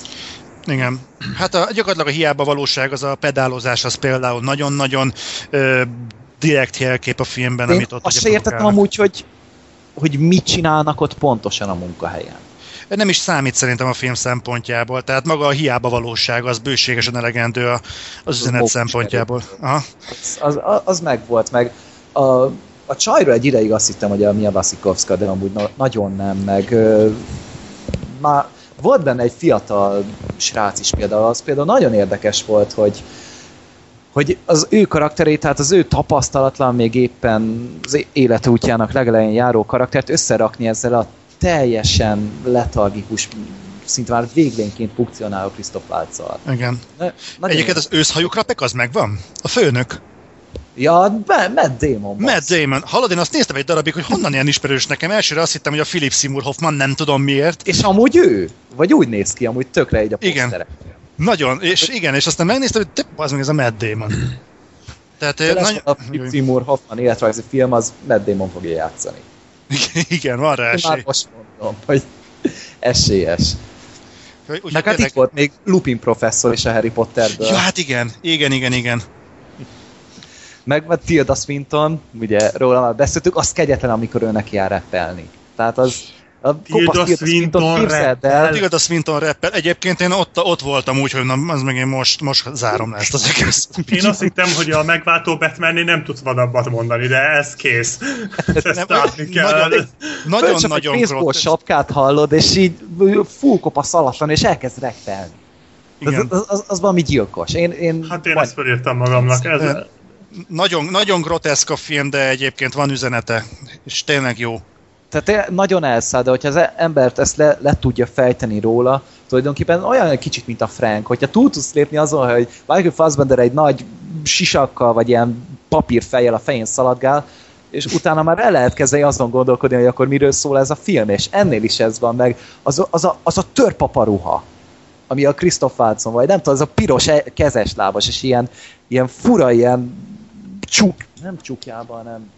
Igen. Hát a, gyakorlatilag a hiába valóság, az a pedálozás, az például nagyon-nagyon ö, direkt jelkép a filmben, Én amit ott azt se értettem amúgy, hogy, hogy mit csinálnak ott pontosan a munkahelyen. Nem is számít szerintem a film szempontjából, tehát maga a hiába valóság az bőségesen elegendő a, az üzenet szempontjából. Aha. Az, az, az meg volt, meg a, a csajra egy ideig azt hittem, hogy a Mia Wasikowska, de amúgy na, nagyon nem, meg ö, már volt benne egy fiatal srác is például, az például nagyon érdekes volt, hogy hogy az ő karakterét, tehát az ő tapasztalatlan, még éppen az életútjának legelején járó karaktert összerakni ezzel a teljesen letargikus, szinte már véglénként funkcionáló Christoph Waltz-al. Igen. Nagyon Egyébként az őszhajú krapek az megvan? A főnök? Ja, Matt Matt Damon. Matt bassz. Damon. Hallod, én azt néztem egy darabig, hogy honnan ilyen ismerős nekem. Elsőre azt hittem, hogy a Philip Seymour Hoffman, nem tudom miért. És amúgy ő? Vagy úgy néz ki, amúgy tökre egy a Igen. poszterek. Nagyon, és igen, és aztán megnéztem, hogy te, az meg ez a Matt Damon. Tehát De nagyon... a Philip Seymour Hoffman életrajzi film, az Matt Damon fogja játszani. Igen, van rá esély. már most mondom, hogy esélyes. Meg hát tényleg- itt volt még Lupin professzor is a Harry Potterből. Ja, hát igen, igen, igen, igen. Meg meg Tilda Swinton, ugye róla már beszéltük, az kegyetlen, amikor ő neki jár rappelni. Tehát az a Tilda Swinton képzeld el, Igaz, a Swinton rappel. Egyébként én ott, ott voltam úgy, hogy na, az meg én most, most zárom le ezt az egész. Én azt hittem, hogy a megváltó batman nem tudsz vadabbat mondani, de ez kész. *laughs* Ezt Nem, látni kell. nagyon, nagyon, nagyon, egy nagyon baseball groteszk. sapkát hallod, és így full kopasz alatt van, és elkezd rappelni. Az, Igen. az, az, az valami gyilkos. Én, én Hát én vagy- ezt felírtam magamnak. Ez, Nagyon, nagyon groteszk a film, de egyébként van üzenete, és tényleg jó. Tehát te- nagyon elszáll, de hogyha az embert ezt le, le tudja fejteni róla, tulajdonképpen olyan kicsit, mint a Frank, hogyha túl tudsz lépni azon, hogy Michael Fassbender egy nagy sisakkal, vagy ilyen papírfejjel a fején szaladgál, és utána már el lehet kezdeni azon gondolkodni, hogy akkor miről szól ez a film, és ennél is ez van meg. Az, az, a, az a törpaparuha, ami a Christoph Waltzon, vagy nem tudom, az a piros e- kezes lábas, és ilyen, ilyen fura, ilyen csuk, nem csukjában, hanem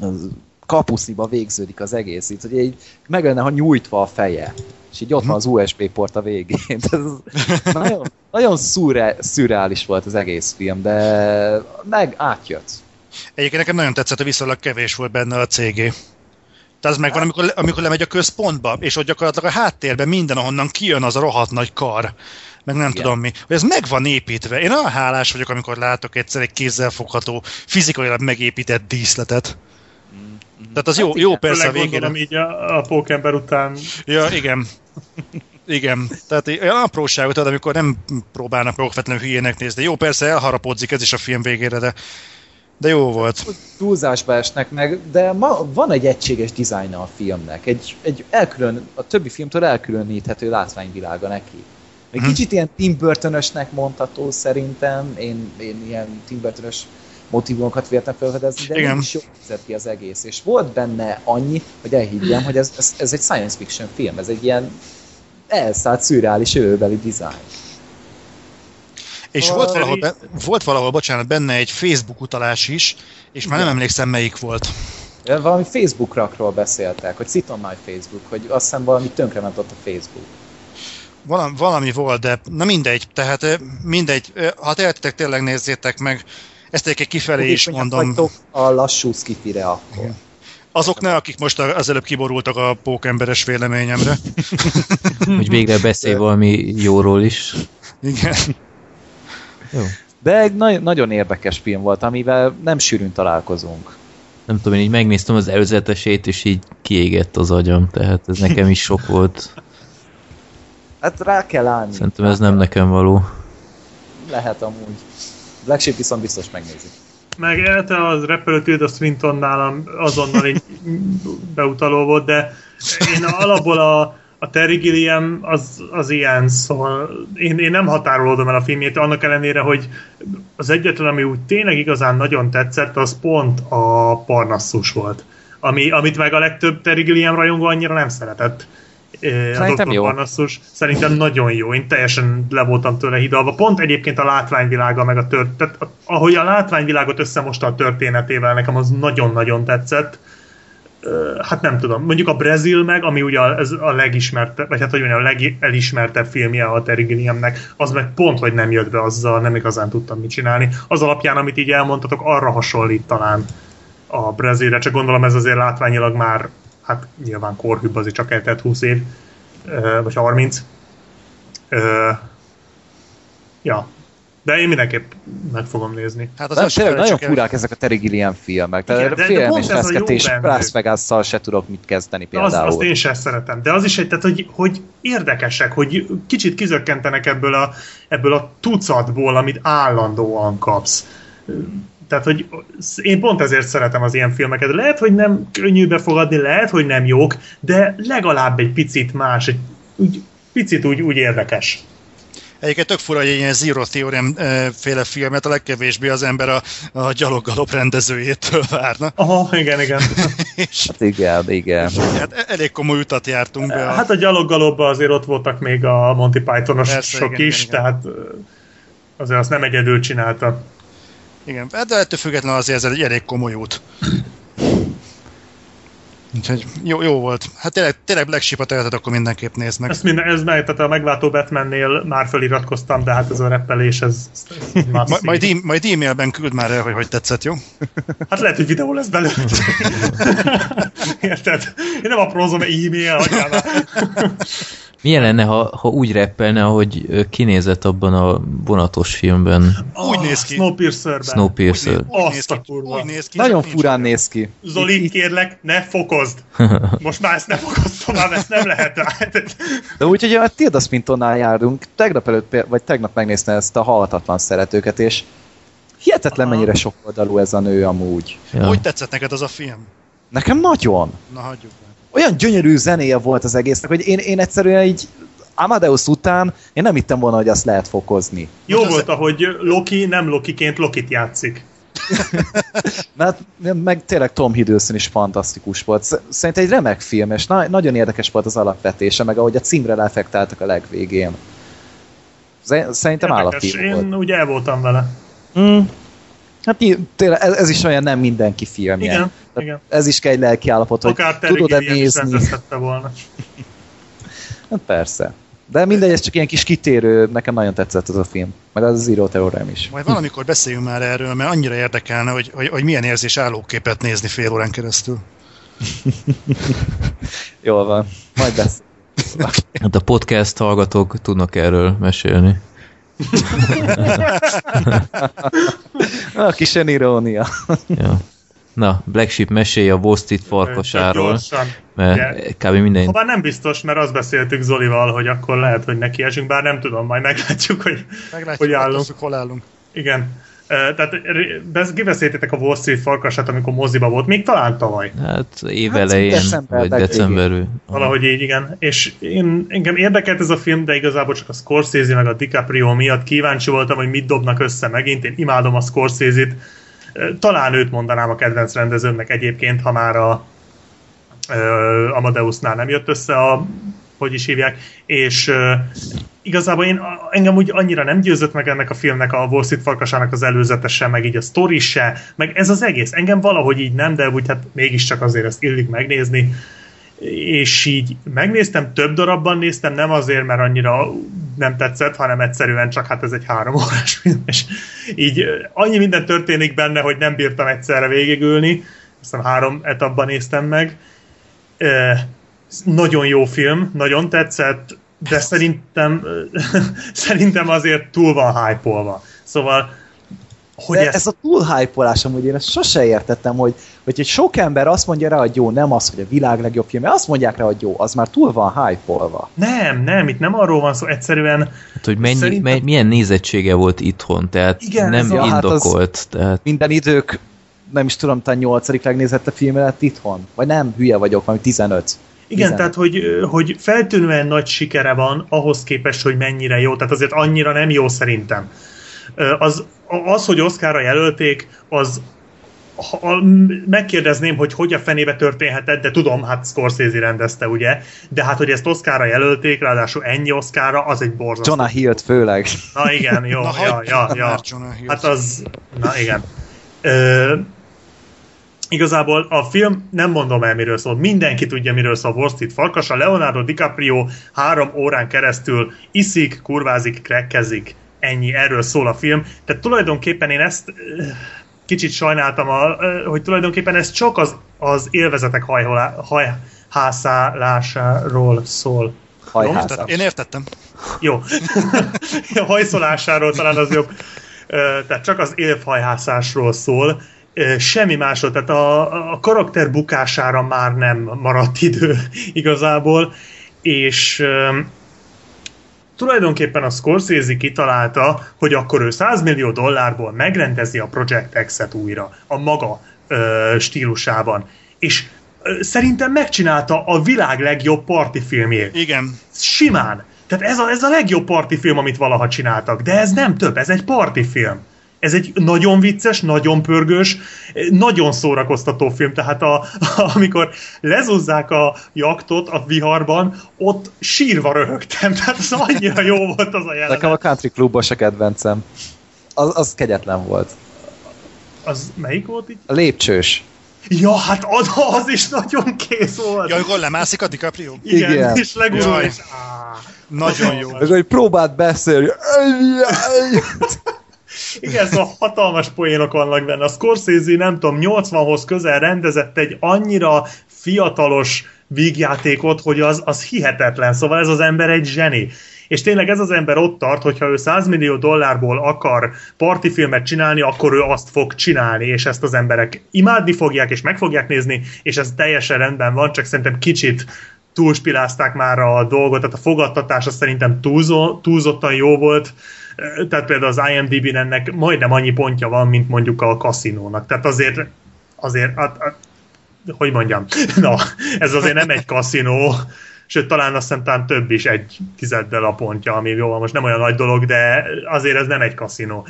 az kapusziba végződik az egész, itt, hogy így meg lenne, ha nyújtva a feje, és így ott van az USB port a végén. *laughs* Ez nagyon, nagyon szurre, szürreális volt az egész film, de meg átjött. Egyébként nekem nagyon tetszett, hogy viszonylag kevés volt benne a CG. Tehát az megvan, amikor, amikor lemegy a központba, és ott gyakorlatilag a háttérben minden, ahonnan kijön az a rohadt nagy kar, meg nem Igen. tudom mi, hogy ez meg van építve. Én olyan hálás vagyok, amikor látok egyszer egy kézzelfogható, fizikailag megépített díszletet. Tehát az jó, Hát jó igen. persze a végére. gondolom így a, a pókember után Ja, igen. Igen, tehát olyan apróságot ad, amikor nem próbálnak okvetlenül hülyének nézni. Jó, persze elharapódzik ez is a film végére, de, de jó volt. túlzásba esnek meg, de ma van egy egységes dizájna a filmnek, egy, egy elkülön, a többi filmtől elkülöníthető látványvilága neki. Még Mhm. kicsit ilyen Tim Burton-ösnek mondható szerintem, én, én ilyen Tim Burton-ös motivumokat véltem felfedezni, de Igen. is jól nézett ki az egész. És volt benne annyi, hogy elhiggyem, hogy ez, ez, ez egy science fiction film, ez egy ilyen elszállt, szürreális jövőbeli dizájn. És volt valahol, be, volt valahol, bocsánat, benne egy Facebook utalás is, és már nem emlékszem melyik volt. Valami Facebook rakról beszéltek, hogy sit on my Facebook, hogy azt hiszem valami tönkrement ott a Facebook. Valami, valami volt, de na mindegy, tehát mindegy, ha tehetitek, tényleg nézzétek meg. Ezt egyébként kifelé is Fogékonyak mondom. a lassú skifire akkor. Igen. Azok ne, akik most az előbb kiborultak a pókemberes véleményemre. *laughs* Hogy végre beszél valami jóról is. Igen. Jó. De egy na- nagyon érdekes film volt, amivel nem sűrűn találkozunk. Nem tudom, én így megnéztem az előzetesét, és így kiégett az agyam, tehát ez nekem is sok volt. Hát rá kell állni. Szerintem ez nem nekem való. Lehet amúgy. Black Sheep viszont biztos megnézik. Meg elte az repülő Tilda Swinton nálam azonnal így beutaló volt, de én alapból a, a Terry Gilliam az, az ilyen, szóval én, én nem határolódom el a filmjét, annak ellenére, hogy az egyetlen, ami úgy tényleg igazán nagyon tetszett, az pont a Parnassus volt. Ami, amit meg a legtöbb Terry Gilliam rajongó annyira nem szeretett. Szerintem jó. Parnassus szerintem nagyon jó, én teljesen le voltam tőle hidalva. Pont egyébként a látványvilága, meg a tört, tehát ahogy a látványvilágot összemosta a történetével, nekem az nagyon-nagyon tetszett. hát nem tudom, mondjuk a Brazil meg, ami ugye ez a legismertebb, vagy hát hogy mondjam, a legelismertebb filmje a Terry Gilliamnek, az meg pont, hogy nem jött be azzal, nem igazán tudtam mit csinálni. Az alapján, amit így elmondtatok, arra hasonlít talán a Brazilre, csak gondolom ez azért látványilag már, hát nyilván korhűbb, azért csak eltelt 20 év, vagy 30. Ö, ja, de én mindenképp meg fogom nézni. Hát az nem, tényleg nagyon furák ezek a Terry Gilliam filmek. Tehát de, félelmes reszketés, Las vegas sem tudok mit kezdeni például. Az, azt én sem szeretem. De az is egy, tehát, hogy, hogy érdekesek, hogy kicsit kizökkentenek ebből a, ebből a tucatból, amit állandóan kapsz. Tehát, hogy én pont ezért szeretem az ilyen filmeket. Lehet, hogy nem könnyű befogadni, lehet, hogy nem jók, de legalább egy picit más, egy úgy, picit úgy, úgy érdekes. Egyébként tök fura, hogy ilyen Zero Theorem féle filmet a legkevésbé az ember a, a gyaloggalop rendezőjétől várna. Aha, igen, igen. *laughs* és, hát igen, igen. Hát e- elég komoly utat jártunk be. A... Hát a gyaloggalopban azért ott voltak még a Monty Pythonosok is, igen, tehát azért azt nem egyedül csinálta. Igen, hát de ettől függetlenül azért ez egy elég komoly út. Úgyhogy jó, jó volt. Hát tényleg, tényleg Black Sheep-ot akkor mindenképp nézd meg. Ezt minden, ez meg, tehát a megváltó Batmannél már feliratkoztam, de hát ez a reppelés, ez, ez *laughs* Ma, majd, e- majd e-mailben küld már el, hogy hogy tetszett, jó? Hát lehet, hogy videó lesz belőle. *laughs* *laughs* Érted? Én nem aprózom e-mail, milyen lenne, ha, ha úgy reppelne, ahogy kinézett abban a vonatos filmben? Oh, úgy néz ki. Snowpiercer-ben. Snowpiercer. Úgy, úgy, néz ki. Úgy néz ki. Nagyon furán néz ki. Zoli, kérlek, ne fokozd. *laughs* Most már ezt ne fokozd tovább, ezt nem lehet. De úgy, hogy a Tilda Swintonnál járunk, tegnap előtt, vagy tegnap megnéztem ezt a halhatatlan szeretőket, és hihetetlen Aha. mennyire sok oldalú ez a nő amúgy. Ja. Hogy tetszett neked az a film? Nekem nagyon. Na hagyjuk olyan gyönyörű zenéje volt az egésznek, hogy én, én egyszerűen így Amadeus után én nem hittem volna, hogy azt lehet fokozni. Jó Most volt, az... ahogy Loki nem Lokiként Lokit játszik. *laughs* hát, meg tényleg Tom Hiddleston is fantasztikus volt. Szerintem egy remek film, és na- nagyon érdekes volt az alapvetése, meg ahogy a címre lefektáltak a legvégén. Szerintem állati volt. Én ugye el voltam vele. Mm. Hát tényleg ez, ez is olyan nem mindenki filmje. Igen, igen. Ez is kell egy lelki állapot, hogy tudod-e nézni. volna. *laughs* hát persze. De mindegy, ez csak ilyen kis kitérő, nekem nagyon tetszett az a film. Meg az Zero Theorem is. Majd valamikor beszéljünk már erről, mert annyira érdekelne, hogy, hogy, hogy milyen érzés állóképet nézni fél órán keresztül. *laughs* Jól van, majd beszél. *laughs* Hát a podcast hallgatók tudnak erről mesélni. *laughs* a kis irónia. ja. Na, Black Sheep mesélje a Wall Street farkasáról. Mert kb. minden... Ha nem biztos, mert azt beszéltük Zolival, hogy akkor lehet, hogy neki esünk, bár nem tudom, majd meglátjuk, hogy, meglátjuk, hogy állunk. hol állunk. Igen. Tehát kibeszéltétek a Wall Street farkasát, amikor moziba volt, még talán tavaly. Hát évelején, hát, december, vagy decemberül. Valahogy így, igen. És én, engem érdekelt ez a film, de igazából csak a Scorsese meg a DiCaprio miatt kíváncsi voltam, hogy mit dobnak össze megint. Én imádom a Scorsese-t. Talán őt mondanám a kedvenc rendezőmnek egyébként, ha már a Amadeusnál nem jött össze a hogy is hívják, és uh, igazából én, engem úgy annyira nem győzött meg ennek a filmnek a Wall Street farkasának az előzetese, meg így a sztori se, meg ez az egész, engem valahogy így nem, de úgy hát mégiscsak azért ezt illik megnézni, és így megnéztem, több darabban néztem, nem azért, mert annyira nem tetszett, hanem egyszerűen csak hát ez egy három órás film, és így annyi minden történik benne, hogy nem bírtam egyszerre végigülni, aztán három etapban néztem meg, nagyon jó film, nagyon tetszett, de szerintem, *laughs* szerintem azért túl van hype Szóval hogy ez... ez a túl hype amúgy én ezt sose értettem, hogy, hogy egy sok ember azt mondja rá, hogy jó, nem az, hogy a világ legjobb film, azt mondják rá, hogy jó, az már túl van hype Nem, nem, itt nem arról van szó, egyszerűen... Hát, hogy mennyi, szerintem... mennyi, milyen nézettsége volt itthon, tehát Igen, nem a, indokolt. Hát tehát... Minden idők, nem is tudom, talán nyolcadik legnézette film lett itthon. Vagy nem, hülye vagyok, valami 15. Igen, tehát hogy, hogy feltűnően nagy sikere van ahhoz képest, hogy mennyire jó, tehát azért annyira nem jó szerintem. Az, az hogy Oscarra jelölték, az ha, megkérdezném, hogy hogy a fenébe történhetett, de tudom, hát Scorsese rendezte, ugye, de hát, hogy ezt Oscarra jelölték, ráadásul ennyi Oscarra, az egy borzasztó. Jonah Hill-t főleg. Na igen, jó, na, ja, ja, ja. Hát az, na igen. Ö, Igazából a film, nem mondom el miről szól, mindenki tudja miről szól Wall Street farkasa, Leonardo DiCaprio három órán keresztül iszik, kurvázik, krekkezik. Ennyi, erről szól a film. Tehát tulajdonképpen én ezt eh, kicsit sajnáltam, a, eh, hogy tulajdonképpen ez csak az, az élvezetek hajholá, hajhászálásáról szól. Hajhászás. Én értettem. Jó. *laughs* a hajszolásáról talán az jobb. Ö, Tehát csak az élfhajhászásról szól. Semmi másról, tehát a, a karakter bukására már nem maradt idő *laughs* igazából, és tulajdonképpen a Scorsese kitalálta, hogy akkor ő 100 millió dollárból megrendezi a Project X-et újra, a maga ö, stílusában. És ö, szerintem megcsinálta a világ legjobb partifilmjét Igen. simán. Tehát ez a, ez a legjobb partifilm, amit valaha csináltak. De ez nem több, ez egy partifilm. Ez egy nagyon vicces, nagyon pörgős, nagyon szórakoztató film. Tehát a, a, amikor lezúzzák a jaktot a viharban, ott sírva röhögtem. Tehát az annyira jó volt az a Nekem jelenet. a Country Clubos a kedvencem. Az, az kegyetlen volt. Az melyik volt így? A lépcsős. Ja, hát az, az is nagyon kész volt. Ja, amikor lemászik a DiCaprio? igen, igen. és legurul, Jaj. és áh. Nagyon jó. Meg hogy próbált beszélni. Igen, szóval hatalmas poénok vannak benne. A Scorsese, nem tudom, 80-hoz közel rendezett egy annyira fiatalos vígjátékot, hogy az, az hihetetlen. Szóval ez az ember egy zseni. És tényleg ez az ember ott tart, hogyha ő 100 millió dollárból akar partifilmet csinálni, akkor ő azt fog csinálni, és ezt az emberek imádni fogják, és meg fogják nézni, és ez teljesen rendben van, csak szerintem kicsit túlspilázták már a dolgot, tehát a fogadtatás az szerintem túlzó, túlzottan jó volt, tehát például az IMDb-n ennek majdnem annyi pontja van, mint mondjuk a kaszinónak. Tehát azért, azért, hát, hát, hogy mondjam, *laughs* na, ez azért nem egy kaszinó, sőt, talán azt hiszem talán több is egy tizeddel a pontja, ami jó, most nem olyan nagy dolog, de azért ez nem egy kaszinó.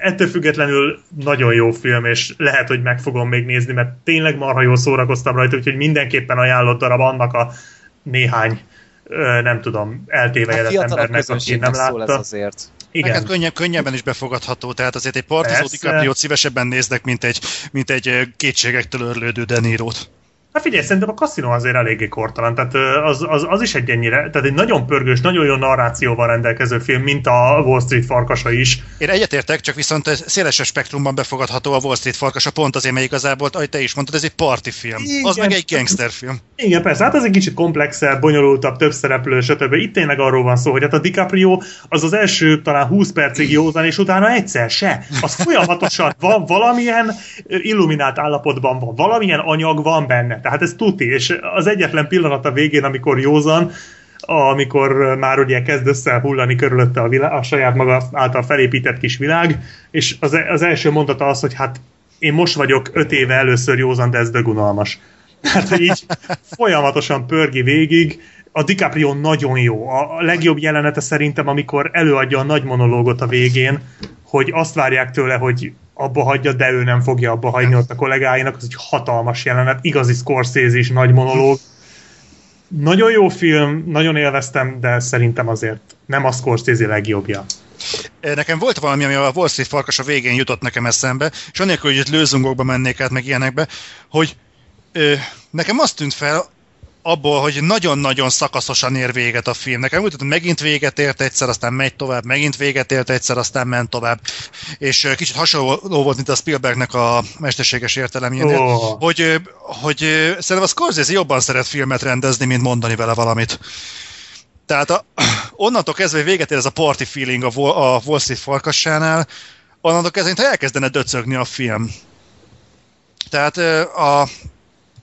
Ettől függetlenül nagyon jó film, és lehet, hogy meg fogom még nézni, mert tényleg marha jól szórakoztam rajta, úgyhogy mindenképpen ajánlott darab annak a néhány nem tudom, A eltévejedett fiatalok embernek, aki nem szól ez látta. azért. Igen. könnyebb, könnyebben is befogadható, tehát azért egy partizó Persze. DiCaprio-t szívesebben néznek, mint egy, mint egy kétségektől örlődő De Niro-t. Hát figyelj, szerintem a kaszinó azért eléggé kortalan, tehát az, az, az is egy ennyire, tehát egy nagyon pörgős, nagyon jó narrációval rendelkező film, mint a Wall Street farkasa is. Én egyetértek, csak viszont ez szélesebb spektrumban befogadható a Wall Street farkasa, pont azért, mert igazából, ahogy te is mondtad, ez egy partyfilm. Az Igen. meg egy gangsterfilm. Igen, persze, hát ez egy kicsit komplexebb, bonyolultabb, több szereplő, stb. Itt tényleg arról van szó, hogy hát a DiCaprio az az első talán 20 percig józan, és utána egyszer se. Az folyamatosan van valamilyen illuminált állapotban van, valamilyen anyag van benne. Tehát ez tuti, és az egyetlen pillanat a végén, amikor józan, amikor már ugye kezd összehullani körülötte a, világ, a saját maga által felépített kis világ, és az, az első mondata az, hogy hát én most vagyok öt éve először józan, de ez dögunalmas. Tehát így folyamatosan pörgi végig, a DiCaprio nagyon jó. A legjobb jelenete szerintem, amikor előadja a nagy monológot a végén, hogy azt várják tőle, hogy abba hagyja, de ő nem fogja abba hagyni ott a kollégáinak, az egy hatalmas jelenet, igazi Scorsese is nagy monológ. Nagyon jó film, nagyon élveztem, de szerintem azért nem a Scorsese legjobbja. Nekem volt valami, ami a Wall Street farkas a végén jutott nekem eszembe, és anélkül, hogy itt lőzungokba mennék át, meg ilyenekbe, hogy ö, nekem azt tűnt fel abból, hogy nagyon-nagyon szakaszosan ér véget a film. Nekem úgy tűnt, hogy megint véget ért egyszer, aztán megy tovább, megint véget ért egyszer, aztán ment tovább. És kicsit hasonló volt, mint a Spielbergnek a mesterséges értelemjénél, Ó. hogy, hogy szerintem a Scorsese jobban szeret filmet rendezni, mint mondani vele valamit. Tehát a, *clears throat* onnantól kezdve véget ér ez a party feeling a, Wall- a Wall Street farkassánál, onnantól kezdve, mintha elkezdene döcögni a film. Tehát a,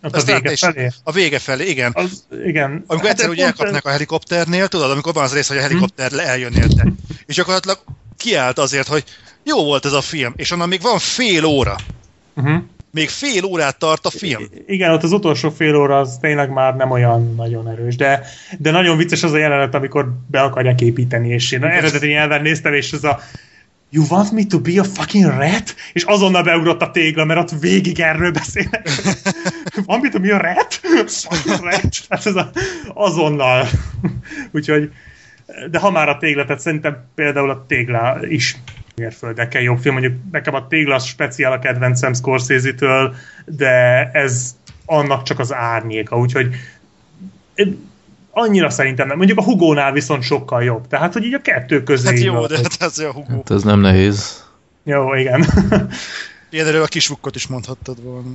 Ott a vége felé. a vége felé, igen. Az, igen. Amikor egyszer ez ugye pont- elkapnak a helikopternél, tudod, amikor van az rész, hogy a helikopter le eljön érte. És gyakorlatilag kiállt azért, hogy jó volt ez a film, és onnan még van fél óra. Uh-huh. Még fél órát tart a film. Igen, ott az utolsó fél óra az tényleg már nem olyan nagyon erős, de, de nagyon vicces az a jelenet, amikor be akarják építeni, és én eredeti nyelven néztem, és ez a You want me to be a fucking rat? És azonnal beugrott a tégla, mert ott végig erről beszélnek. *laughs* Me to be a rat? Fucking rat? Hát ez a, azonnal. Úgyhogy, de ha már a tégla, tehát szerintem például a tégla is mérföldekkel jobb film. Mondjuk nekem a Téglasz speciál a kedvencem Scorsese-től, de ez annak csak az árnyéka, úgyhogy annyira szerintem nem. Mondjuk a Hugónál viszont sokkal jobb. Tehát, hogy így a kettő közé. Hát jó, van, de hogy- hát ez a Hugo. Hát ez nem nehéz. Jó, igen. *laughs* Ilyenről a kisvukkot is mondhattad volna.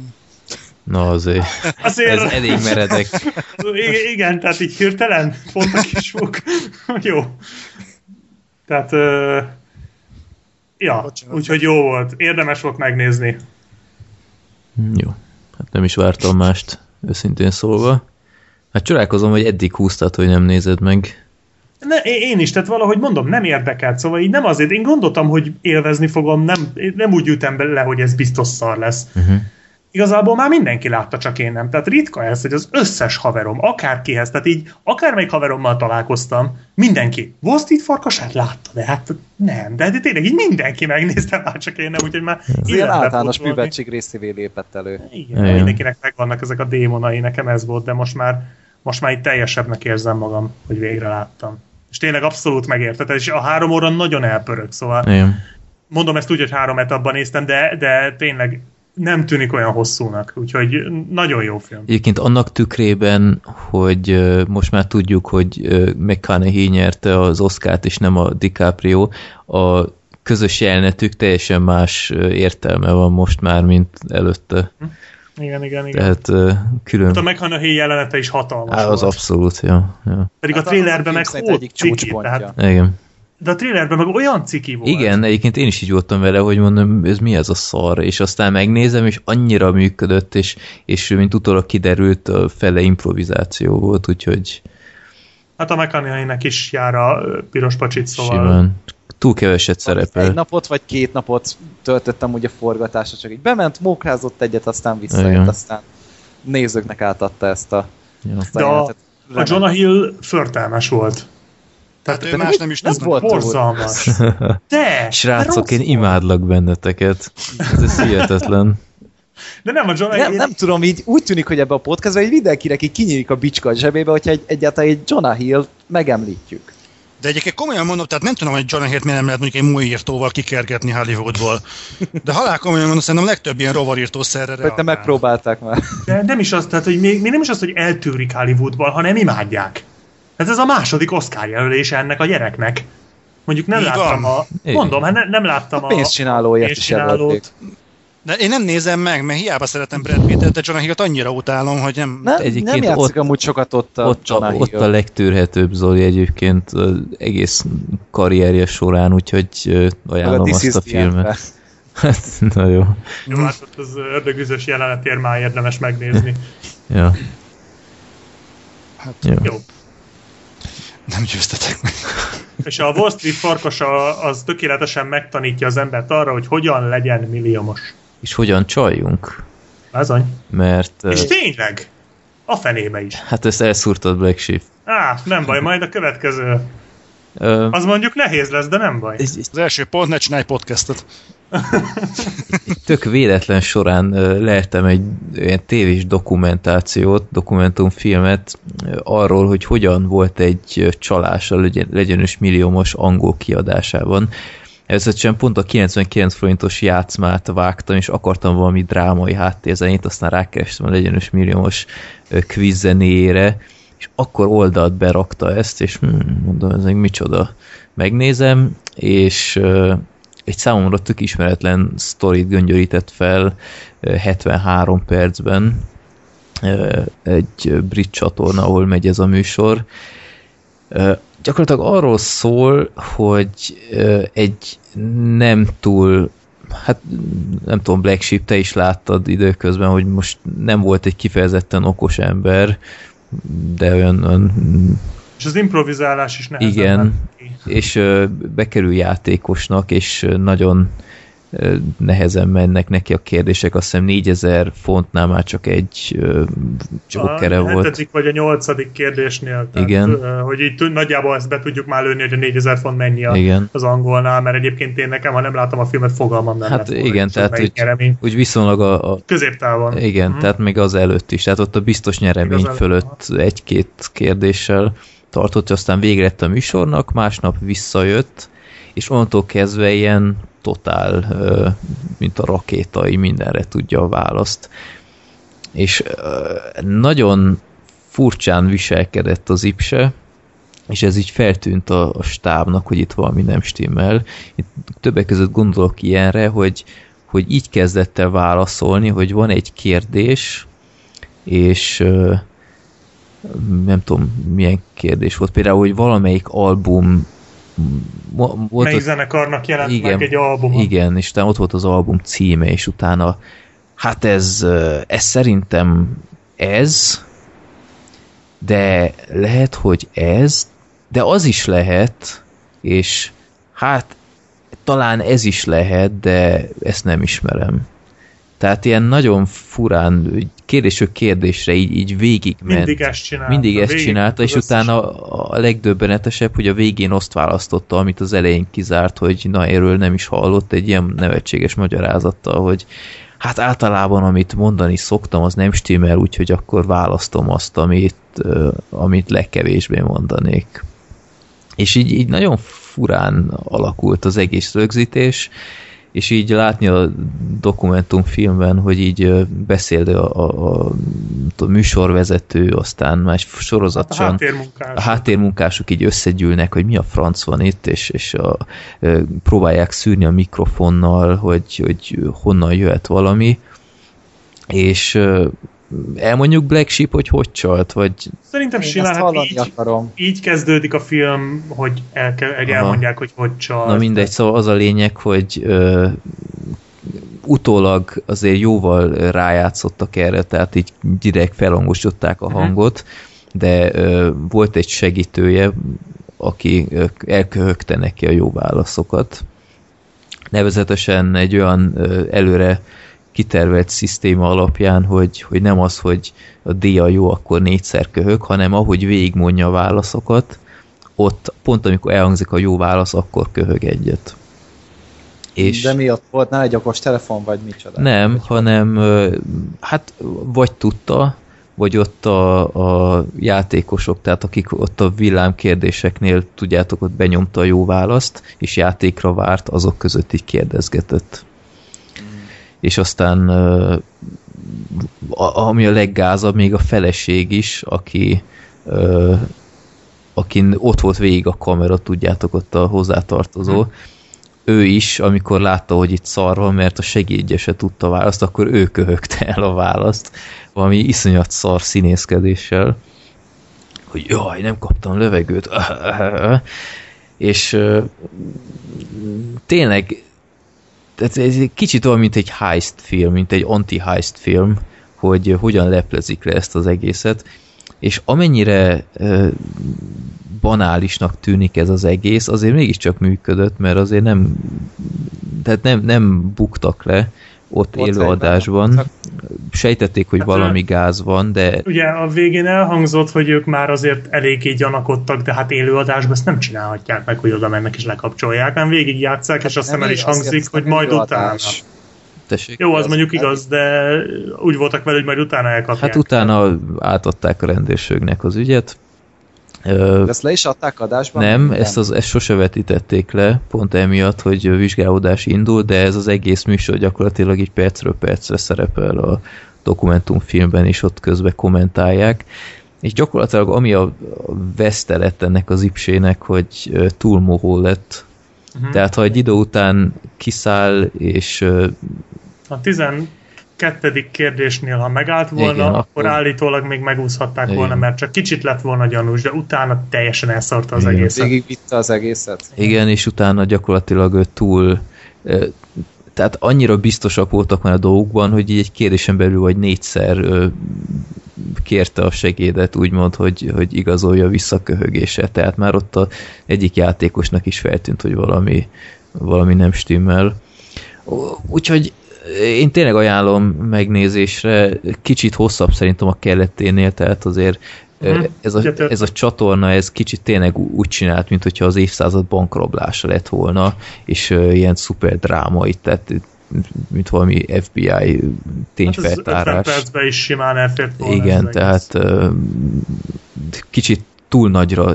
Na azért, Azért, ez elég meredek. *laughs* Igen, tehát így hirtelen, pont a kis fog. *laughs* Jó. Tehát, ö, ja, Bocsánat. úgyhogy jó volt. Érdemes volt megnézni. Jó. Hát nem is vártam mást, őszintén szólva. Hát csodálkozom, hogy eddig húztad, hogy nem nézed meg. Ne, én is, tehát valahogy mondom, nem érdekelt, szóval így nem azért, én gondoltam, hogy élvezni fogom, nem, nem úgy ültem bele, hogy ez biztos szar lesz. Uh-huh. Igazából már mindenki látta, csak én nem. Tehát ritka ez, hogy az összes haverom, akárkihez, tehát így akármelyik haverommal találkoztam, mindenki. Wall Street farkasát látta, de hát nem. De, de tényleg így mindenki megnézte, már csak én nem, úgyhogy már Ez ilyen általános pótolni. műveltség részévé lépett elő. Igen, Igen. mindenkinek megvannak ezek a démonai, nekem ez volt, de most már, most már itt teljesebbnek érzem magam, hogy végre láttam. És tényleg abszolút megérted, és a három óra nagyon elpörög, szóval Igen. mondom ezt úgy, hogy három etapban néztem, de, de tényleg nem tűnik olyan hosszúnak, úgyhogy nagyon jó film. Egyébként annak tükrében, hogy most már tudjuk, hogy McConaughey nyerte az Oscárt, és nem a DiCaprio, a közös jelenetük teljesen más értelme van most már, mint előtte. Igen, igen, igen. Tehát ö, külön... Hát a McConaughey jelenete is hatalmas Á, az volt. abszolút, ja. ja. Pedig Hát a trailerben meg egyik ciki, tehát, Igen. de a trailerben meg olyan ciki volt. Igen, egyébként én is így voltam vele, hogy mondom, ez mi ez a szar, és aztán megnézem, és annyira működött, és, és mint utólag kiderült, a fele improvizáció volt, úgyhogy Hát a McConaughey-nek is jár a piros pacsit, szóval... simán. Túl keveset Egy szerepel. napot vagy két napot töltöttem úgy a forgatásra, csak így bement, mókrázott egyet, aztán visszajött, Igen. aztán nézőknek átadta ezt a, Ja. ezt a De a, a Jonah Hill förtelmes volt. Tehát ő de más nem- nem is nem volt. Borzalmas. *laughs* De! Srácok, én imádlak benneteket. Ez, hihetetlen. De nem, a Jonah Nem, Hill... nem tudom, így úgy tűnik, hogy ebbe a podcastban így mindenkinek így kinyílik a bicska a zsebébe, hogyha egy, egyáltalán egy Jonah Hill megemlítjük. De egyébként komolyan mondom, tehát nem tudom, hogy John Hirt miért nem lehet mondjuk egy múlírtóval kikergetni Hollywoodból. De halál komolyan mondom, szerintem a legtöbb ilyen rovarírtószerre Vagy te reagál. megpróbálták már. De nem is az, tehát, hogy még, még nem is az, hogy eltűrik Hollywoodból, hanem imádják. Hát ez a második Oscar jelölése ennek a gyereknek. Mondjuk nem Így láttam van. a... Mondom, hát ne, nem láttam A a... pénzcsinálóért is jelölték. De én nem nézem meg, mert hiába szeretem Brad Pittet, de John Hill-t annyira utálom, hogy nem... Nem, Egyébként nem játszik ott- amúgy sokat ott a Ott a, ott a legtűrhetőbb Zoli egyébként az egész karrierje során, úgyhogy a ajánlom This azt a filmet. *laughs* Hát, na jó. Jó, hát ott az ördögüzös jelenetért már érdemes megnézni. *laughs* Ja. Hát, Jó. Jó. nem győztetek meg. És a Wall Street farkasa az tökéletesen megtanítja az embert arra, hogy hogyan legyen milliómos. És hogyan csaljunk? Azony. Mert És tényleg, a fenébe is. hát ezt elszúrtad Black Sheep. Á, nem baj, majd a következő. Ö, Az mondjuk nehéz lesz, de nem baj. Az első pont, ne csinálj podcastot. *laughs* tök véletlen során ö, lehetem egy ilyen tévés dokumentációt, dokumentumfilmet arról, hogy hogyan volt egy csalás a legyen, legyenős milliómos angol kiadásában. Ezzel pont a 99 forintos játszmát vágtam, és akartam valami drámai háttérzenét, aztán rákerestem a legyenős milliómos ö, quiz zenéjére, és akkor oldalt berakta ezt, és hm, mondom, ez még micsoda. Megnézem, és egy számomra tök ismeretlen sztorit göngyörített fel ö, 73 percben egy brit csatorna, ahol megy ez a műsor. Gyakorlatilag arról szól, hogy egy nem túl hát nem tudom, Black Sheep, te is láttad időközben, hogy most nem volt egy kifejezetten okos ember, de olyan, olyan És az improvizálás is nehezen Igen. és bekerül játékosnak, és nagyon nehezen mennek neki a kérdések, azt hiszem 4000 fontnál már csak egy jokere a volt. hetedik vagy a nyolcadik kérdésnél. Tehát, Igen. Hogy így nagyjából ezt be tudjuk már lőni, hogy a 4000 font mennyi a, Igen. az angolnál, mert egyébként én nekem, ha nem látom a filmet, fogalmam nem Hát lett igen, tehát úgy, nyeremény. úgy viszonylag a, a Középtávon. igen, Mhm. tehát még az előtt is, tehát ott a biztos nyeremény fölött egy-két kérdéssel tartott, aztán végre lett a műsornak, másnap visszajött, és onnantól kezdve ilyen totál, mint a rakétai, mindenre tudja a választ. És nagyon furcsán viselkedett az Ipse, és ez így feltűnt a, stábnak, hogy itt valami nem stimmel. Itt többek között gondolok ilyenre, hogy, hogy így kezdett el válaszolni, hogy van egy kérdés, és nem tudom, milyen kérdés volt. Például, hogy valamelyik album volt Melyik ott, zenekarnak jelent igen, meg egy album. Igen, és utána ott volt az album címe, és utána hát ez, ez szerintem ez, de lehet, hogy ez, de az is lehet, és hát talán ez is lehet, de ezt nem ismerem. Tehát ilyen nagyon furán, kérdésről kérdésre így, így végig ment. Mindig ezt csinálta. Mindig ezt végig csinálta, és utána a legdöbbenetesebb, hogy a végén azt választotta, amit az elején kizárt, hogy na erről nem is hallott egy ilyen nevetséges magyarázattal, hogy hát általában amit mondani szoktam, az nem stimmel, úgyhogy akkor választom azt, amit, amit legkevésbé mondanék. És így, így nagyon furán alakult az egész rögzítés, és így látni a dokumentumfilmben, hogy így beszél a, a, a, a műsorvezető, aztán más sorozatban hát a, háttérmunkások. a háttérmunkások így összegyűlnek, hogy mi a franc van itt, és, és a, próbálják szűrni a mikrofonnal, hogy, hogy honnan jöhet valami, és elmondjuk Black Sheep, hogy hogy csalt, vagy... Szerintem Én simán, hát így, akarom. így kezdődik a film, hogy el, el, elmondják, hogy hogy csalt. Na mindegy, szóval az a lényeg, hogy ö, utólag azért jóval rájátszottak erre, tehát így direkt felhangosították a mhm. hangot, uh-huh. de ö, volt egy segítője, aki elköhögte neki a jó válaszokat. Nevezetesen egy olyan ö, előre kitervelt szisztéma alapján, hogy, hogy nem az, hogy a D a jó, akkor négyszer köhög, hanem ahogy végigmondja a válaszokat, ott pont amikor elhangzik a jó válasz, akkor köhög egyet. És De mi ott volt? Nem egy okos telefon, vagy micsoda? Nem, vagy hanem hát vagy tudta, vagy ott a, a játékosok, tehát akik ott a villámkérdéséseknél, tudjátok, ott benyomta a jó választ, és játékra várt, azok között így kérdezgetett és aztán ami a leggázabb, még a feleség is, aki akin ott volt végig a kamera, tudjátok, ott a hozzátartozó, hm. ő is, amikor látta, hogy itt szar van, mert a segédje se tudta választ, akkor ő köhögte el a választ, valami iszonyat szar színészkedéssel, hogy jaj, nem kaptam levegőt, *laughs* és tényleg tehát ez egy kicsit olyan, mint egy heist film, mint egy anti-heist film, hogy hogyan leplezik le ezt az egészet, és amennyire uh, banálisnak tűnik ez az egész, azért mégiscsak működött, mert azért nem tehát nem, nem buktak le, ott, ott élőadásban. Sejtették, hogy hát, valami gáz van, de... Ugye a végén elhangzott, hogy ők már azért eléggé gyanakodtak, de hát élőadásban ezt nem csinálhatják meg, hogy oda mennek és lekapcsolják, hanem végig játszák, hát és azt hiszem el is hangzik, hogy majd utána. Tessék, Jó, az, az mondjuk igaz, de úgy voltak vele, hogy majd utána elkapják. Hát utána átadták a rendőrségnek az ügyet, de ezt le is adták adásban? Nem, nem. Ezt, az, ezt sose vetítették le, pont emiatt, hogy vizsgálódás indul, de ez az egész műsor gyakorlatilag így percről percre szerepel a dokumentumfilmben, és ott közben kommentálják. És gyakorlatilag ami a veszte lett ennek az ipsének, hogy túl mohó lett. Uh-huh. Tehát ha egy idő után kiszáll, és... A tizen kettedik kérdésnél, ha megállt volna, Igen, akkor, akkor állítólag még megúszhatták Igen. volna, mert csak kicsit lett volna gyanús, de utána teljesen elszarta az Igen. egészet. Végig vitte az egészet. Igen, és utána gyakorlatilag ő túl tehát annyira biztosak voltak már a dolgokban, hogy így egy kérdésen belül vagy négyszer kérte a segédet, úgymond, hogy, hogy igazolja vissza a köhögése. Tehát már ott a egyik játékosnak is feltűnt, hogy valami, valami nem stimmel. Úgyhogy én tényleg ajánlom megnézésre, kicsit hosszabb szerintem a kelleténél, tehát azért hmm. ez, a, ez a csatorna, ez kicsit tényleg úgy csinált, mint hogyha az évszázad bankrablása lett volna, és ilyen szuper drámai, tehát mint valami FBI tényfeltárás. Hát percben is simán elfért volna. Igen, tehát uh, kicsit túl nagyra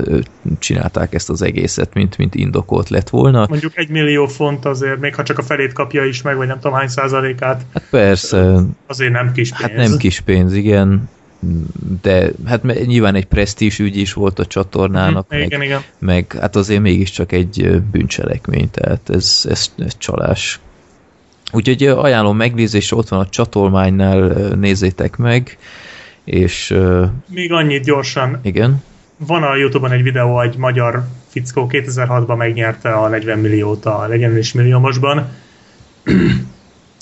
csinálták ezt az egészet, mint, mint indokolt lett volna. Mondjuk egy millió font azért, még ha csak a felét kapja is meg, vagy nem tudom hány százalékát, Hát persze, azért nem kis pénz. hát nem kis pénz, igen, de hát nyilván egy presztízs ügy is volt a csatornának, Mhm, meg, Igen, igen. meg hát azért mégiscsak egy bűncselekmény, tehát ez, ez, ez csalás. Úgyhogy ajánlom megnézésre, ott van a csatolmánynál, nézzétek meg, és Még annyit gyorsan, igen, van a Youtube-on egy videó, egy magyar fickó 2006-ban megnyerte a 40 milliót a legyen is milliómosban. *clears throat*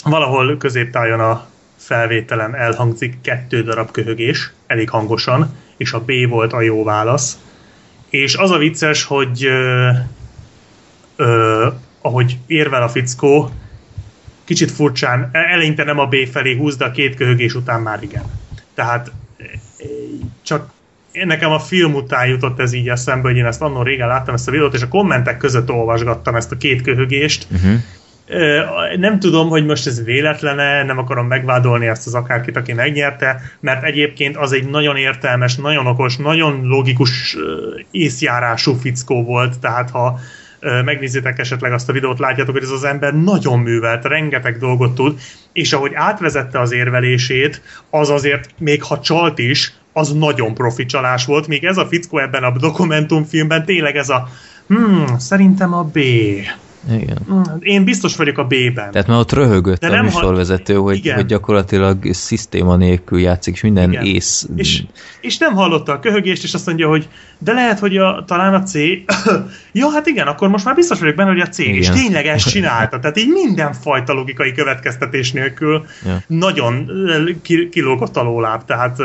Valahol középtájon a felvételen elhangzik kettő darab köhögés, elég hangosan, és a B volt a jó válasz. És az a vicces, hogy ö, ö, ahogy érvel a fickó, kicsit furcsán, e- eleinte nem a B felé húz, de a két köhögés után már igen. Tehát e, csak nekem a film után jutott ez így eszembe, hogy én ezt annól régen láttam ezt a videót, és a kommentek között olvasgattam ezt a két köhögést. uh-huh. Nem tudom, hogy most ez véletlene, nem akarom megvádolni ezt az akárkit, aki megnyerte, mert egyébként az egy nagyon értelmes, nagyon okos, nagyon logikus észjárású fickó volt, tehát ha megnézitek esetleg azt a videót, látjátok, hogy ez az ember nagyon művelt, rengeteg dolgot tud, és ahogy átvezette az érvelését, az azért, még ha csalt is, az nagyon profi csalás volt, míg ez a fickó ebben a dokumentumfilmben tényleg ez a hmm, szerintem a B. igen. Hmm, Én biztos vagyok a B-ben. Tehát már ott röhögött De a nem műsorvezető, hogy, Igen. hogy gyakorlatilag szisztéma nélkül játszik, és minden Igen. ész... És, és nem hallotta a köhögést, és azt mondja, hogy de lehet, hogy a, talán a C. *coughs* ja, hát igen, akkor most már biztos vagyok benne, hogy a C. Igen. És tényleg ezt *laughs* csinálta. Tehát így mindenfajta logikai következtetés nélkül Ja. nagyon kilógott a lóláb. Tehát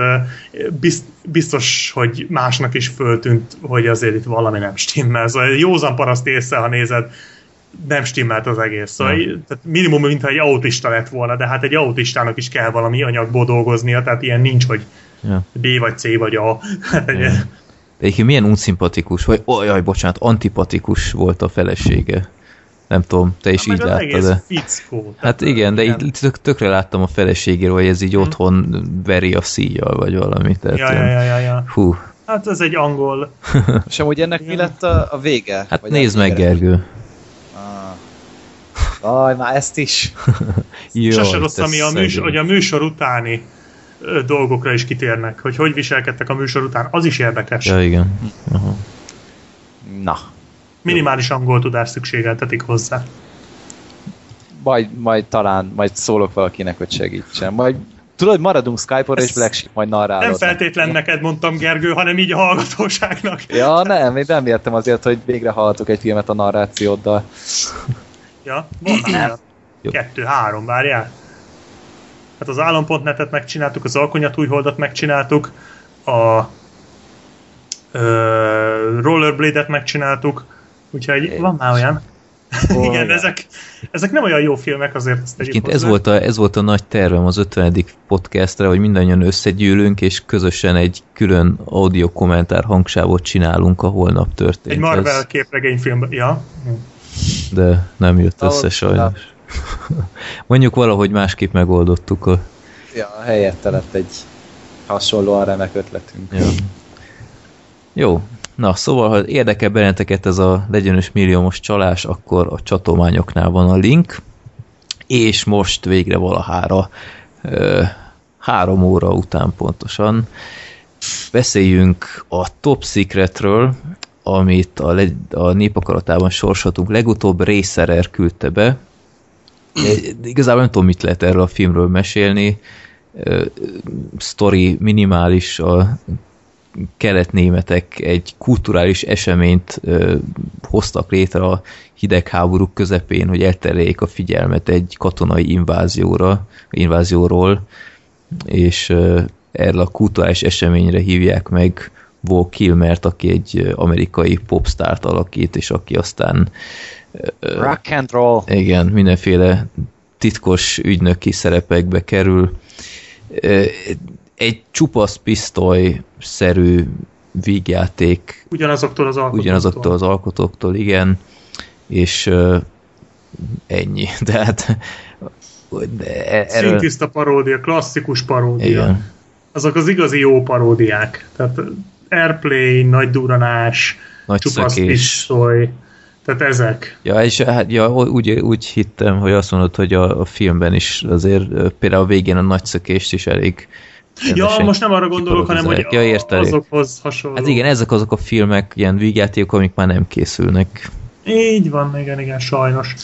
biztos, hogy másnak is föltűnt, hogy azért itt valami nem stimmel. Szóval józan paraszt észre, ha nézed, nem stimmelt az egész. Szóval tehát minimum, mintha egy autista lett volna, de hát egy autistának is kell valami anyagból dolgoznia, tehát ilyen nincs, hogy Ja. B vagy C vagy A. *laughs* Hát egy, Ja. De egyébként milyen unszimpatikus, vagy oh, jaj, bocsánat, antipatikus volt a felesége. Nem tudom, te is meg így láttad egész de... fickó. Hát igen, de így tök, tökre láttam a feleségéről, hogy ez így Hm. otthon veri a szíjjal, vagy valami. Tehát, Ja, ja, ja, ja, ja. Hú, Hát ez egy angol. *laughs* És amúgy ennek mi lett a, a vége? hát nézd a meg? Gergő. Aj, már ezt is. *laughs* Jaj, Sose rossz, ami a műsor, hogy a műsor utáni dolgokra is kitérnek, hogy hogy viselkedtek a műsor után, az is érdekes. Ja, igen. Aha. Na, Minimális angol tudás szükségeltetik hozzá. majd, majd talán, majd szólok valakinek, hogy segítsen. Majd tudod, maradunk Skype-on, és Black Sheep majd narrálod. Nem feltétlen neked mondtam, Gergő, hanem így a hallgatóságnak. Ja, nem, én nem értem azért, hogy végre hallhatok egy filmet a narrációddal. *laughs* Ja, van már. Kettő, három, várjál. Hát az állampont.netet megcsináltuk, az alkonyatújholdat megcsináltuk, a ö, rollerblade-et megcsináltuk, úgyhogy van már olyan. Ó, *laughs* Igen, ezek, ezek nem olyan jó filmek, azért ezt Egyébként ez volt, a, ez volt a nagy tervem az 50. podcastre, hogy mindannyian összegyűlünk, és közösen egy külön audio kommentár hangsávot csinálunk a holnap történt. Egy Marvel képregényfilm. Ja. De nem jött össze sajnos. *laughs* Mondjuk valahogy másképp megoldottuk a... Ja, helyette lett egy hasonlóan remek ötletünk. Ja. Jó, na szóval, ha érdekel benneteket ez a legyenős milliómos csalás, akkor a csatományoknál van a link, és most végre valahára ö, három óra után pontosan beszéljünk a Top Secretről, amit a, le, a népakaratában sorsoltunk. Legutóbb Racerer küldte be. De Igazából nem tudom, mit lehet erről a filmről mesélni. Story minimális, a keletnémetek egy kulturális eseményt ö, hoztak létre a hidegháború közepén, hogy eltereljék a figyelmet egy katonai invázióra, invázióról, és ö, erre a kulturális eseményre hívják meg Val Kilmert, aki egy amerikai popstárt alakít, és aki aztán Rock and roll. igen, mindenféle titkos ügynöki szerepekbe kerül. Egy csupasz pisztoly-szerű vígjáték Ugyanazoktól az alkotóktól. ugyanazoktól az alkotóktól, igen, és ennyi. *laughs* Tehát de e- erről, Szintiszta paródia, klasszikus paródia. igen, Azok az igazi jó paródiák. Tehát Airplane, Nagy Duranás, Nagy Csupasz szökés. pisztoly, tehát ezek. Ja, és hát, ja, úgy, úgy hittem, hogy azt mondod, hogy a, a filmben is azért például a végén a nagy szökést is elég Ja, most nem arra gondolok, hanem hogy ja, érted, azokhoz hasonló. Hát igen, ezek azok a filmek, ilyen vígjátékok, amik már nem készülnek. Így van, igen, igen, sajnos.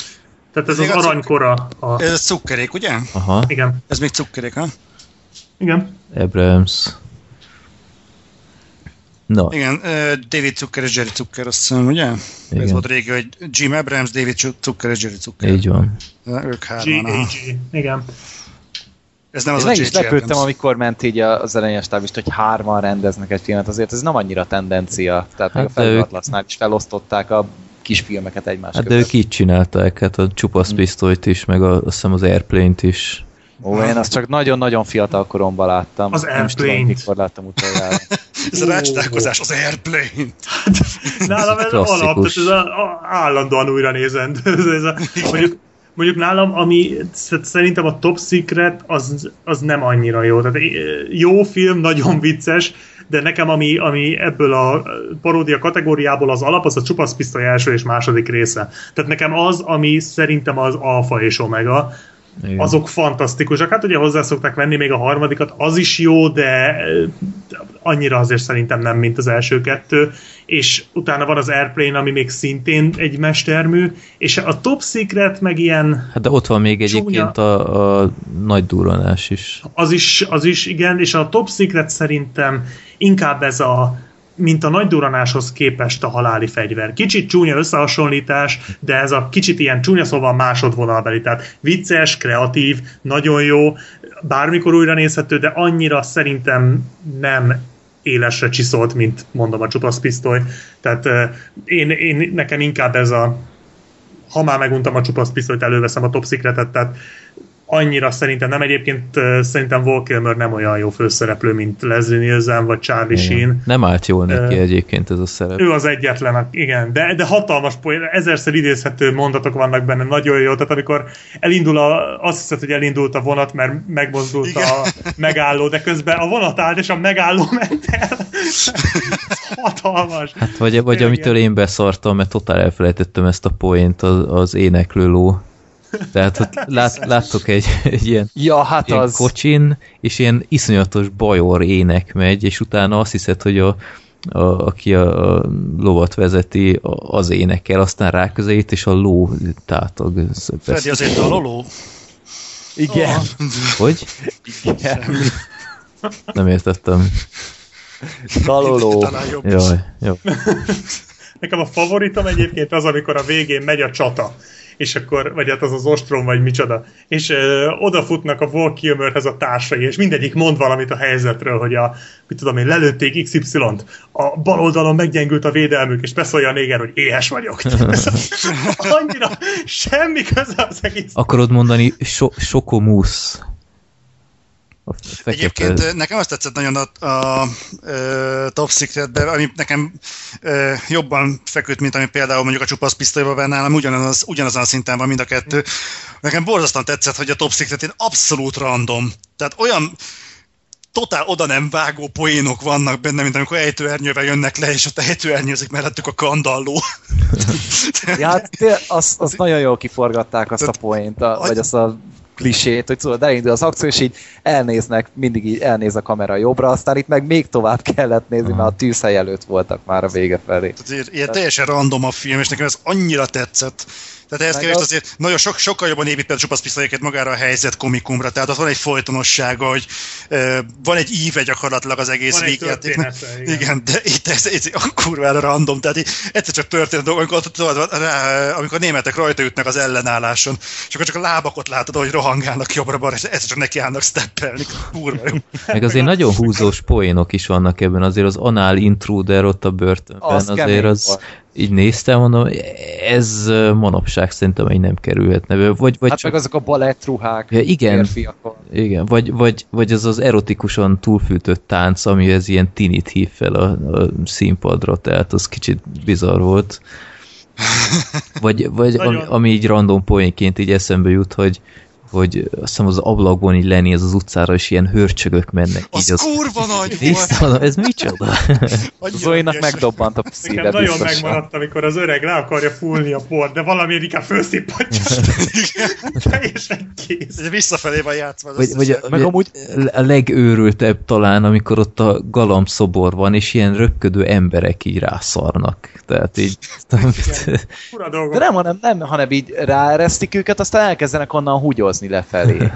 Tehát ez Ez az aranykora. A... Ez cukkerék, ugye? Aha, Igen, Ez még cukkerék, ha? igen. Abrams. Na, Igen, David Zucker és Jerry Zucker, azt hiszem, ugye? Igen. Ez volt régi, hogy Jim Abrams, David Zucker és Jerry Zucker. így van. Ők hárman. Igen. Ez nem az Én a meg is lepődtem, amikor ment így az elején stábist, hogy hárman rendeznek egy filmet, azért ez nem annyira tendencia. Tehát még Hát a de ők- is felosztották a kis filmeket egymás Hát de ők így csinálták, hát a csupasz pisztolyt is, meg a, azt hiszem az Airplane-t is. Ó, én azt csak nagyon-nagyon fiatal koromban láttam. Az Nem is tudom, Airplane-t. mikor láttam utoljára. *laughs* Ez a rácsodálkozás, az Airplane. *laughs* Nálam ez Klasszikus. alap, tehát ez a, a, állandóan újra nézend. ez, *laughs* ez a, mondjuk, mondjuk nálam, ami sz- szerintem a Top Secret, az, az nem annyira jó. Tehát eh, jó film, nagyon vicces, de nekem ami, ami ebből a paródia kategóriából az alap, az a csupasz pisztoly első és második része. Tehát nekem az, ami szerintem az alfa és omega, Igen. azok fantasztikusak. Hát ugye hozzá szokták venni még a harmadikat, az is jó, de annyira azért szerintem nem, mint az első kettő. És utána van az Airplane, ami még szintén egy mestermű, és a Top Secret meg ilyen, Hát de ott van még Csúnya. egyébként a, a nagy durranás is. az is, az is igen, és a Top Secret szerintem inkább ez a mint a nagy duranáshoz képest a haláli fegyver. Kicsit csúnya összehasonlítás, de ez a kicsit ilyen csúnya szóval másodvonalbeli. Tehát vicces, kreatív, nagyon jó, bármikor újra nézhető, de annyira szerintem nem élesre csiszolt, mint mondom a csupasz pisztoly. Tehát euh, én, én, nekem inkább ez a ha már meguntam a csupasz pisztolyt, előveszem a top secretet, tehát annyira szerintem nem. Egyébként uh, szerintem Val Kilmer nem olyan jó főszereplő, mint Leslie Nielsen vagy Charlie Sheen. Igen. Nem állt jól neki Ö, egyébként ez a szerep. Ő az egyetlen, igen, de, de hatalmas poén, ezerszer idézhető mondatok vannak benne, nagyon jó, tehát amikor elindul a, azt hiszed, hogy elindult a vonat, mert megmozdult Igen. a megálló, de közben a vonat állt, és a megálló *laughs* ment el. hatalmas. Hát vagy, vagy Tényleg amitől én beszartam, mert totál elfelejtettem ezt a poént, az, az éneklő ló. Tehát ott lát, *laughs* láttok egy, egy ilyen, Ja, hát ilyen az... kocsin, és ilyen iszonyatos bajor ének megy, és utána azt hiszed, hogy a, a, aki a, a lovat vezeti, a- az énekel, aztán ráközelít, és a ló tátog. Ez- Freddy azért daloló. Igen. Hogy? Igen. Nem értettem. Jobb. Jaj, jó. *laughs* Nekem a favoritom egyébként az, amikor a végén megy a csata és akkor, vagy hát az az ostrom, vagy micsoda, és ö, odafutnak a Val Kilmerhez a társai, és mindegyik mond valamit a helyzetről, hogy a, mit tudom én, lelőtték XY-t, a bal oldalon meggyengült a védelmük, és beszólja a néger, hogy éhes vagyok. *laughs* Annyira semmi köze az egész. Akarod mondani so, sokomusz? A fekete... Egyébként ö, nekem azt tetszett nagyon a, a, a Top Secretben, ami nekem ö, jobban feküdt, mint ami például mondjuk a csupasz pisztolyban benne nálam, ugyanaz, ugyanazon a szinten van mind a kettő. Nekem borzasztóan tetszett, hogy a Top Secretén abszolút random. Tehát olyan totál oda nem vágó poénok vannak benne, mint amikor ejtőernyővel jönnek le, és ott ejtőernyőzik mellettük a kandalló. Ja, hát azt, azt *laughs* nagyon jól kiforgatták azt a poént, a, vagy azt a klisét, hogy tudod, elindul az akció, és így elnéznek, mindig így elnéz a kamera jobbra, aztán itt meg még tovább kellett nézni, mert a tűzhely előtt voltak már a vége felé. Tehát ilyen, teljesen random a film, és nekem ez annyira tetszett. Tehát ehhez képest az- azért nagyon sok, sokkal jobban épít például csupasz pisztolyeket magára a helyzet komikumra, tehát ott van egy folytonossága, hogy uh, van egy íve gyakorlatilag az egész Van egy végjátéknak. Igen. igen. de itt ez, ez a kurvára random, tehát így egyszer csak történt dolog, amikor, tudod, rá, amikor németek rajta ütnek az ellenálláson, és akkor csak a lábakat látod, hogy rohangálnak jobbra-balra, és egyszer csak nekiállnak steppelni. Kurva jó. Meg azért nagyon húzós poénok is vannak ebben, azért az anál intruder ott a börtönben, Az azért az volt. Így néztem, mondom, ez manapság szerintem így nem kerülhetne vagy, vagy Hát csak, meg azok a balettruhák, Ja, igen. férfiakon. igen, vagy, vagy, vagy az az erotikusan túlfűtött tánc, ami ez ilyen tinit hív fel a, a színpadra, tehát az kicsit bizarr volt. *laughs* Vagy, vagy ami, ami így random poénként így eszembe jut, hogy hogy azt hiszem az ablakban így lenéz az utcára, és ilyen hörcsögök mennek. Az így az... kurva nagy Nézd, volt! mondom, *laughs* ez micsoda? Ügyes. megdobbant a Nekem szíve nagyon biztosan. megmaradt, amikor az öreg le akarja fúlni a port, de valamiért inkább felszippantja. *laughs* Teljesen kész. Ugye visszafelé van játszva az Vagy, vagy Meg amúgy- a legőrültebb talán, amikor ott a galambszobor van, és ilyen röpködő emberek így rászarnak. Tehát így... De nem, hanem, nem, hanem így ráeresztik őket, aztán elkezdenek onnan húgyozni lefelé. *laughs*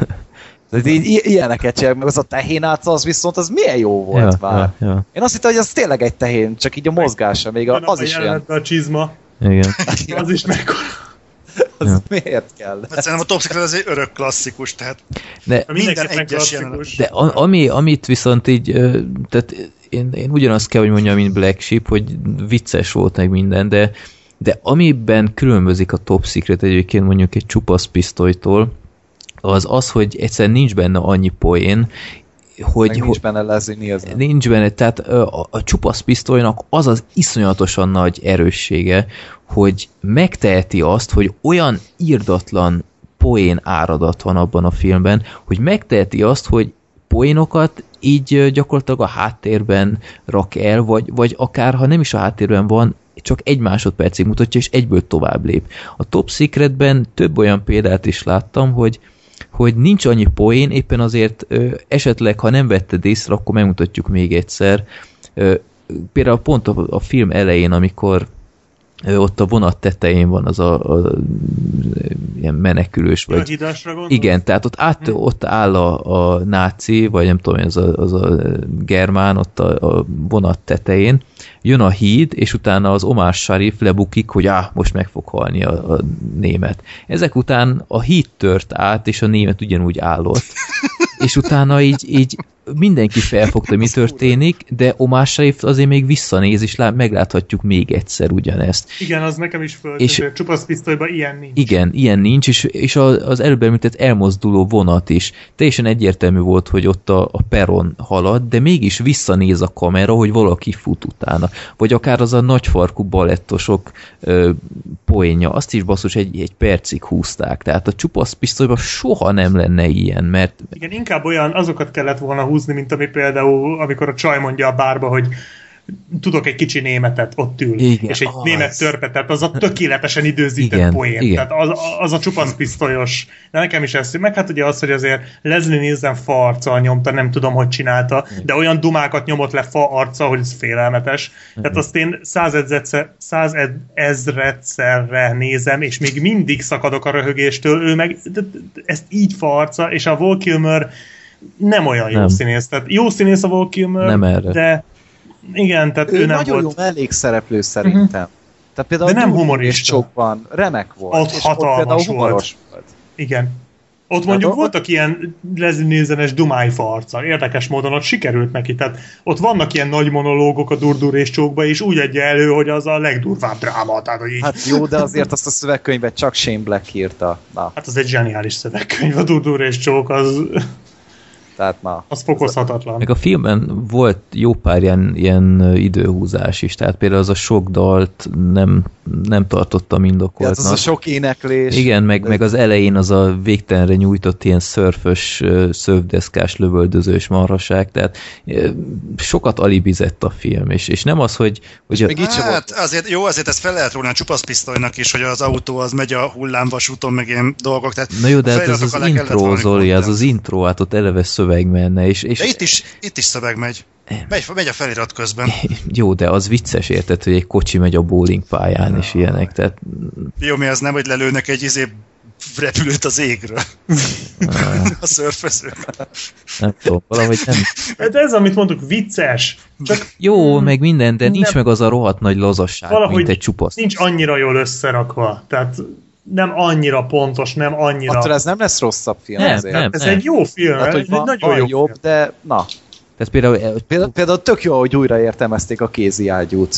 Tehát így, ilyeneket csinálják, meg az a tehénátsz, az viszont az milyen jó volt ja, már. ja, ja, Én azt hittem, hogy az tényleg egy tehén, csak így a mozgása, még a, az abban is olyan. a csizma, igen. *laughs* az is mekkora. *laughs* Az Ja. miért kell? Hát szerintem a Top Secret az egy örök klasszikus, tehát De, Mindenképpen egyes klasszikus. de a, ami, amit viszont így, tehát én, én ugyanazt kell, hogy mondjam, mint Black Sheep, hogy vicces volt meg minden, de, de amiben különbözik a Top Secret egyébként mondjuk egy csupasz pisztolytól, az az, hogy egyszerűen nincs benne annyi poén, hogy, Meg nincs benne Leslie Nielsen. Nincs benne, tehát a, a csupasz pisztolynak az az iszonyatosan nagy erőssége, hogy megteheti azt, hogy olyan írdatlan poén áradat van abban a filmben, hogy megteheti azt, hogy poénokat így gyakorlatilag a háttérben rak el, vagy, vagy akár ha nem is a háttérben van, csak egy másodpercig mutatja, és egyből tovább lép. A Top Secretben több olyan példát is láttam, hogy hogy nincs annyi poén, éppen azért ö, esetleg, ha nem vetted észre, akkor megmutatjuk még egyszer. Ö, például pont a, a film elején, amikor ott a vonat tetején van az a, a ilyen menekülős, vagy hidasra gondolsz? igen, tehát ott, át, Hm. ott áll a, a náci, vagy nem tudom, az a, az a germán ott a, a vonat tetején, jön a híd, és utána az Omar Sharif lebukik, hogy áh, most meg fog halni a, a német. Ezek után a híd tört át, és a német ugyanúgy állott. *laughs* és utána így, így mindenki felfogta, mi történik, de Omar Sharif azért még visszanéz, és lá- megláthatjuk még egyszer ugyanezt. Igen, az nekem is föl. És-. Csupasz pisztolyban ilyen nincs. Igen, ilyen nincs, és, és az előbb említett elmozduló vonat is. Teljesen egyértelmű volt, hogy ott a, a peron halad, de mégis visszanéz a kamera, hogy valaki fut utána. Vagy akár az a nagyfarkú balettosok ö, poénja, azt is basszus egy, egy percig húzták. Tehát a csupasz pisztolyban soha nem lenne ilyen, mert Igen, inkább olyan, azokat kellett volna húzni, mint ami például, amikor a csaj mondja a bárba, hogy tudok egy kicsi németet, ott ül, Igen, és egy az. német törpe, tehát az a *laughs* tökéletesen időzített Igen, poén. igen. Tehát az, az a csupasz pisztolyos. De nekem is ez, meg hát ugye az, hogy azért Leslie Nielsen fa arccal nyomta, nem tudom, hogy csinálta, de olyan dumákat nyomott le fa arccal, hogy ez félelmetes. Tehát azt én százezredszerre nézem, és még mindig szakadok a röhögéstől, ő meg de- de- ezt így fa arca, és a Val Kilmer nem olyan jó Nem. színész. Tehát jó színész a Val Kilmer, Nem erre. de igen, tehát ő, Ő nem nagyon volt. jó mellékszereplő szerintem. Tehát például De nem humorista. és Csokban remek volt. Ott és hatalmas például volt. humoros volt. Igen. Ott mondjuk ott- voltak ilyen Leslie Nielsen-es dumájfa arca. Érdekes módon ott sikerült neki. Tehát ott vannak ilyen nagy monológok a durdur és csókba, és úgy adja elő, hogy az a legdurvább dráma. Tehát, hogy így, Hát jó, de azért azt a szövegkönyvet csak Shane Black írta. Na, hát az egy zseniális szövegkönyv, a durdur és csók, az, tehát na. az fokozhatatlan. Meg a filmben volt jó pár ilyen, ilyen időhúzás is, tehát például az a sok dalt nem, nem tartotta Tehát mindokoltnak. az a sok éneklés. Igen, meg, meg az elején az a végtelenre nyújtott ilyen szörfös, szövdeszkás, lövöldözős marhaság, tehát sokat alibizett a film, és, és nem az, hogy, hogy a, még így Hát volt. azért jó, azért ezt fel lehet róni a csupaszpisztolynak is, hogy az autó az megy a hullámvasúton, meg ilyen dolgok. Tehát na jó, de a hát ez az kellett intro, Zoli, ez az intro, hát ott eleve szöveg menne, és, és De itt is, itt is szöveg megy. Megy, megy a felirat közben. *laughs* jó, de az vicces, érted, hogy egy kocsi megy a bowling pályán, és ilyenek, tehát Jó, mi az nem, hogy lelőnek egy izé repülőt az égről. *laughs* a szörfözők. nem tudom, valahogy nem, Hát ez, amit mondtuk, vicces. Csak jó, meg minden, de nincs Nem. meg az a rohadt nagy lazasság, Valahogy mint egy csupasz. nincs annyira jól összerakva. Tehát nem annyira pontos, nem annyira... Attól ez nem lesz rosszabb film Nem, azért. nem. Ez egy jó film, Hát, ez hogy egy van, nagyon van jó jobb, film. de na. Tehát például Például, például tök jó, hogy újra értelmezték a kézi ágyút.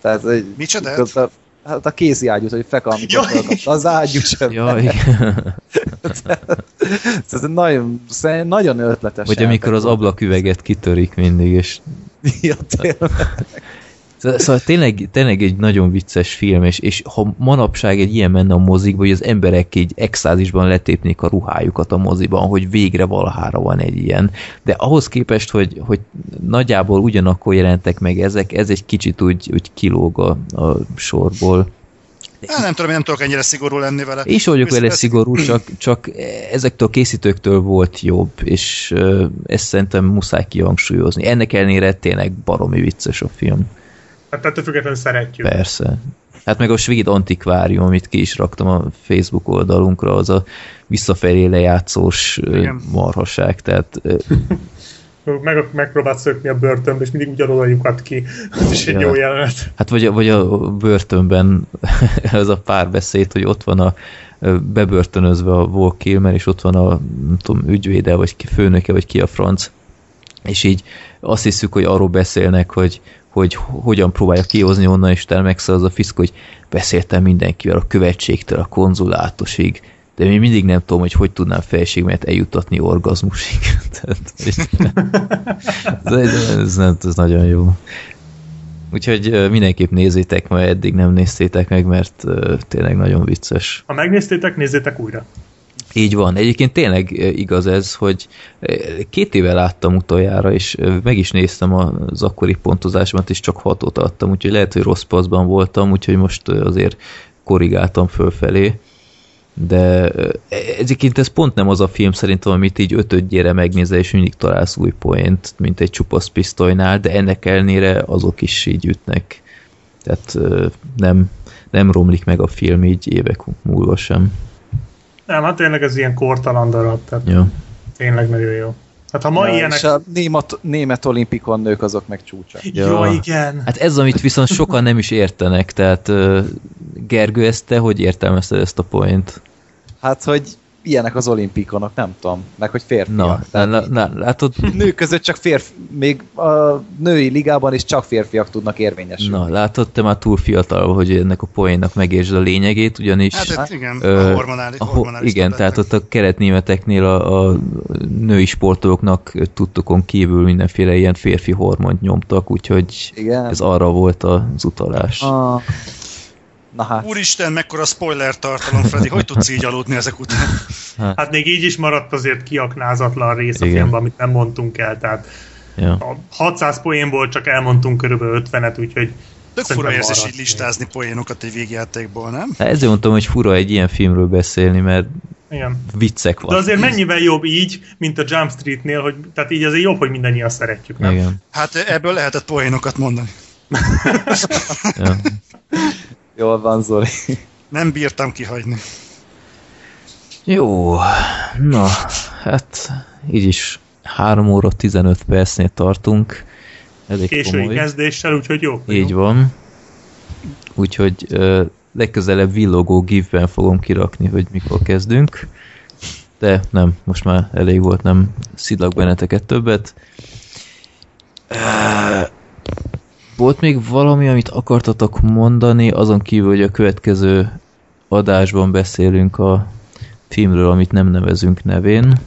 Tehát, hogy Micsoda? közben- Hát a kézi ágyút, hogy fekal, amikor Jaj. felkapta az ágyú sem. Ja, igen. *laughs* Ez nagyon, nagyon ötletes. Vagy amikor az ablaküveget kitörik mindig, és Ja, *laughs* tényleg. Szóval tényleg, tényleg egy nagyon vicces film, és, és ha manapság egy ilyen menne a mozikba, hogy az emberek egy extázisban letépnék a ruhájukat a moziban, hogy végre valahára van egy ilyen. De ahhoz képest, hogy, hogy nagyjából ugyanakkor jelentek meg ezek, ez egy kicsit úgy, úgy kilóg a, a sorból. Hát nem tudom, én nem tudok ennyire szigorú lenni vele. És vagyok vele szigorú, csak, csak ezektől a készítőktől volt jobb, és ezt szerintem muszáj kihangsúlyozni. Ennek ellenére tényleg baromi vicces a film. Hát ettől függetlenül szeretjük. Persze. Hát meg a svéd antikvárium, amit ki is raktam a Facebook oldalunkra, az a visszafelé lejátszós Igen. marhaság, tehát *laughs* Meg, megpróbált szökni a börtönbe, és mindig ugyanolyan lyukat ki. Ez is egy jó jelenet. hát vagy a, vagy a börtönben *laughs* ez a párbeszéd, hogy ott van a bebörtönözve a Walt Kilmer, és ott van a nem tudom, ügyvéde, vagy ki, főnöke, vagy ki a franc, és így azt hiszük, hogy arról beszélnek, hogy, hogy hogyan próbálja kihozni onnan, és megszáll az a fiszk, hogy beszéltem mindenkivel, a követségtől, a konzulátosig, de még mindig nem tudom, hogy hogy tudnám felségemet eljutatni orgazmusig. *laughs* Tehát, *laughs* ez, ez, ez, ez nagyon jó. Úgyhogy mindenképp nézzétek, mert eddig nem néztétek meg, mert tényleg nagyon vicces. Ha megnéztétek, nézzétek újra. Így van. Egyébként tényleg ö, igaz ez, hogy ö, két éve láttam utoljára, és ö, meg is néztem az akkori pontozásomat, és csak hatot adtam, úgyhogy lehet, hogy rossz paszban voltam, úgyhogy most azért korrigáltam fölfelé. De egyébként ez pont nem az a film szerintem, amit így ötödjére megnézel, és mindig találsz új poént, mint egy csupasz pisztolynál, de ennek ellenére azok is így ütnek. Tehát nem, nem romlik meg a film így évek múlva sem. Nem, hát tényleg ez ilyen kortalan darab, tehát Ja. tényleg nagyon jó. Hát ha ma Ja, ilyenek... És a német, német olimpikon nők azok meg csúcsa. Jó, Ja. igen. Hát ez, amit viszont sokan nem is értenek, tehát Gergő, ezt te hogy értelmezted ezt a point? Hát, hogy ilyenek az olimpikonok, nem tudom. Meg, hogy férfiak. Na, Tehát na, na látod, nők között csak férfi, még a női ligában is csak férfiak tudnak érvényesülni. na, látod, te már túl fiatal, hogy ennek a poénnak megértsd a lényegét, ugyanis... Hát ez igen, Ö, a hormonális, a ho- hormonális igen, tehát ott a keretnémeteknél a, a női sportolóknak tudtokon kívül mindenféle ilyen férfi hormont nyomtak, úgyhogy Igen. ez arra volt az utalás. Ah. Na hát, Úristen, mekkora spoiler tartalom, Freddy, hogy tudsz így aludni ezek után? Hát még így is maradt azért kiaknázatlan rész a Igen. filmben, amit nem mondtunk el, tehát Ja. a 600 poénból csak elmondtunk körülbelül 50-et, úgyhogy Tök fura érzés így listázni poénokat egy végjátékból, nem? Hát ezért mondtam, hogy fura egy ilyen filmről beszélni, mert igen. viccek De van. azért mennyivel jobb így, mint a Jump Streetnél, hogy, tehát így azért jobb, hogy mindannyian szeretjük, nem? Igen. Hát ebből lehetett poénokat mondani. Ja. *laughs* *laughs* *laughs* jól van, Zoli. Nem bírtam kihagyni. Jó, na, hát így is 3 óra 15 percnél tartunk. Elég Késői komoly. kezdéssel, úgyhogy jó. Így van. Úgyhogy ö, legközelebb villogó gifben fogom kirakni, hogy mikor kezdünk. De nem, most már elég volt, nem szidlak benneteket többet. Ö, Volt még valami, amit akartatok mondani, azon kívül, hogy a következő adásban beszélünk a filmről, amit nem nevezünk nevén.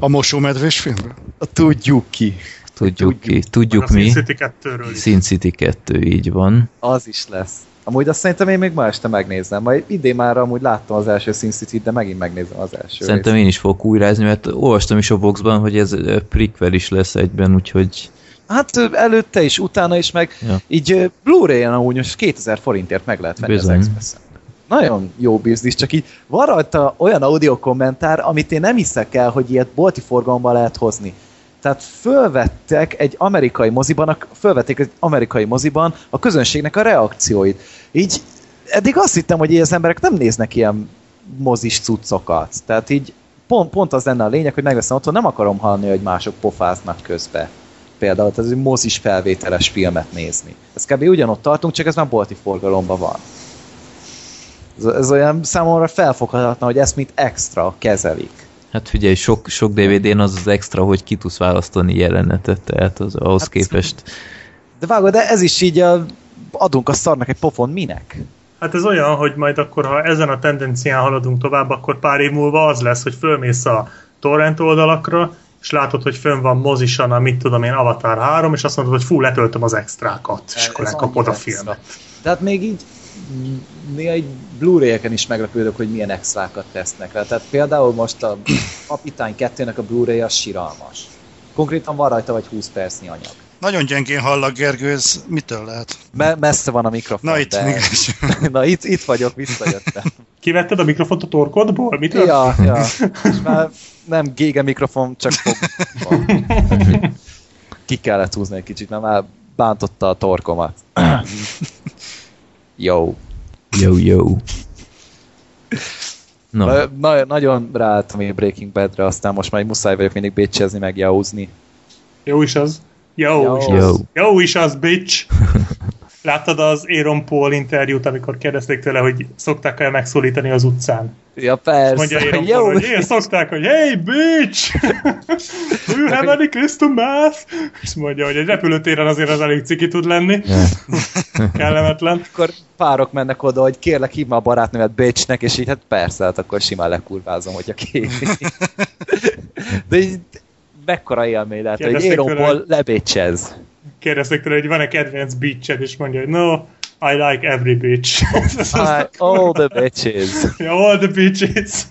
A mosómedvés filmről? Tudjuk ki. Tudjuk ki, A tudjuk Sin mi. City 2-ről is. Sin City 2, így van. Az is lesz. Amúgy azt szerintem én még ma este megnézem. Majd idén már amúgy láttam az első Sin City-t, de megint megnézem az első Szerintem részt. én is fogok újrázni, mert olvastam is a Voxban, hogy ez prequel is lesz egyben, úgyhogy Hát előtte is, utána is, meg Ja. így Blu-ray-en amúgy most 2000 forintért meg lehet venni Bizony. az Express-en. Nagyon jó biznisz, csak így van rajta olyan audio kommentár, amit én nem hiszek el, hogy ilyet bolti forgalomban lehet hozni. Tehát fölvettek egy amerikai moziban, fölvették egy amerikai moziban a közönségnek a reakcióit. Így eddig azt hittem, hogy így az emberek nem néznek ilyen mozis cuccokat. Tehát így pont, pont az lenne a lényeg, hogy megveszem otthon, nem akarom hallani, hogy mások pofáznak közbe. Például, tehát egy mozis felvételes filmet nézni. Ez kb. ugyanott tartunk, csak ez már bolti forgalomban van. Ez, ez olyan számomra felfoghatatlan, hogy ezt mint extra kezelik. hát figyelj, sok, sok DVD-n az az extra, hogy ki tudsz választani jelenetet, tehát az, ahhoz Hát- képest. De vágod, de ez is így a, adunk a szarnak egy pofon, minek? Hát ez olyan, hogy majd akkor, ha ezen a tendencián haladunk tovább, akkor pár év múlva az lesz, hogy fölmész a torrent oldalakra, és látod, hogy fönn van mozisan a mit tudom én, Avatar 3, és azt mondod, hogy fú, letöltöm az extrákat, és Ez akkor annyi lekapod a filmet. Tehát még így néha egy Blu-ray-eken is meglepődök, hogy milyen extrákat tesznek rá. Tehát például most a Kapitány 2-nek a Blu-ray az siralmas. Konkrétan van rajta vagy 20 percnyi anyag. Nagyon gyengén hallak, Gergő, ez mitől lehet? Me- messze van a mikrofon, Na itt, de... igen. *laughs* Na itt, itt vagyok, visszajöttem. Kivetted a mikrofont a torkodból? Mit ja, ja. *laughs* És már nem gége mikrofon, csak fog. *laughs* Ki kellett húzni egy kicsit, mert már bántotta a torkomat. Jó. Jó, jó. Na, Na. Na, nagyon ráálltam én Breaking Badre, aztán most már muszáj vagyok mindig bécsezni, meg jauzni. Jó is az. Jó, Jó. is Jó. az. Jó is az, bitch! *laughs* Láttad az Aaron Paul interjút, amikor kérdezték tőle, hogy szokták-e megszólítani az utcán? Ja, persze. Mondja Aaron *laughs* Jó. Paul, hogy én szokták, hogy hey, bitch! Do *laughs* you have any crystal meth? És mondja, hogy egy repülőtéren azért az elég ciki tud lenni. *laughs* Kellemetlen. Akkor párok mennek oda, hogy kérlek hívd már a barátnőmet bitchnek, és így hát persze, hát akkor simán lekurvázom, hogyha kéri. De így mekkora élmény lehet, hogy Aaron Paul lebécsez. Kérdezték tőle, hogy van-e kedvenc bitched, és mondja, hogy no, I like every bitch. Hi, *laughs* all the bitches. yeah, *laughs* all the bitches.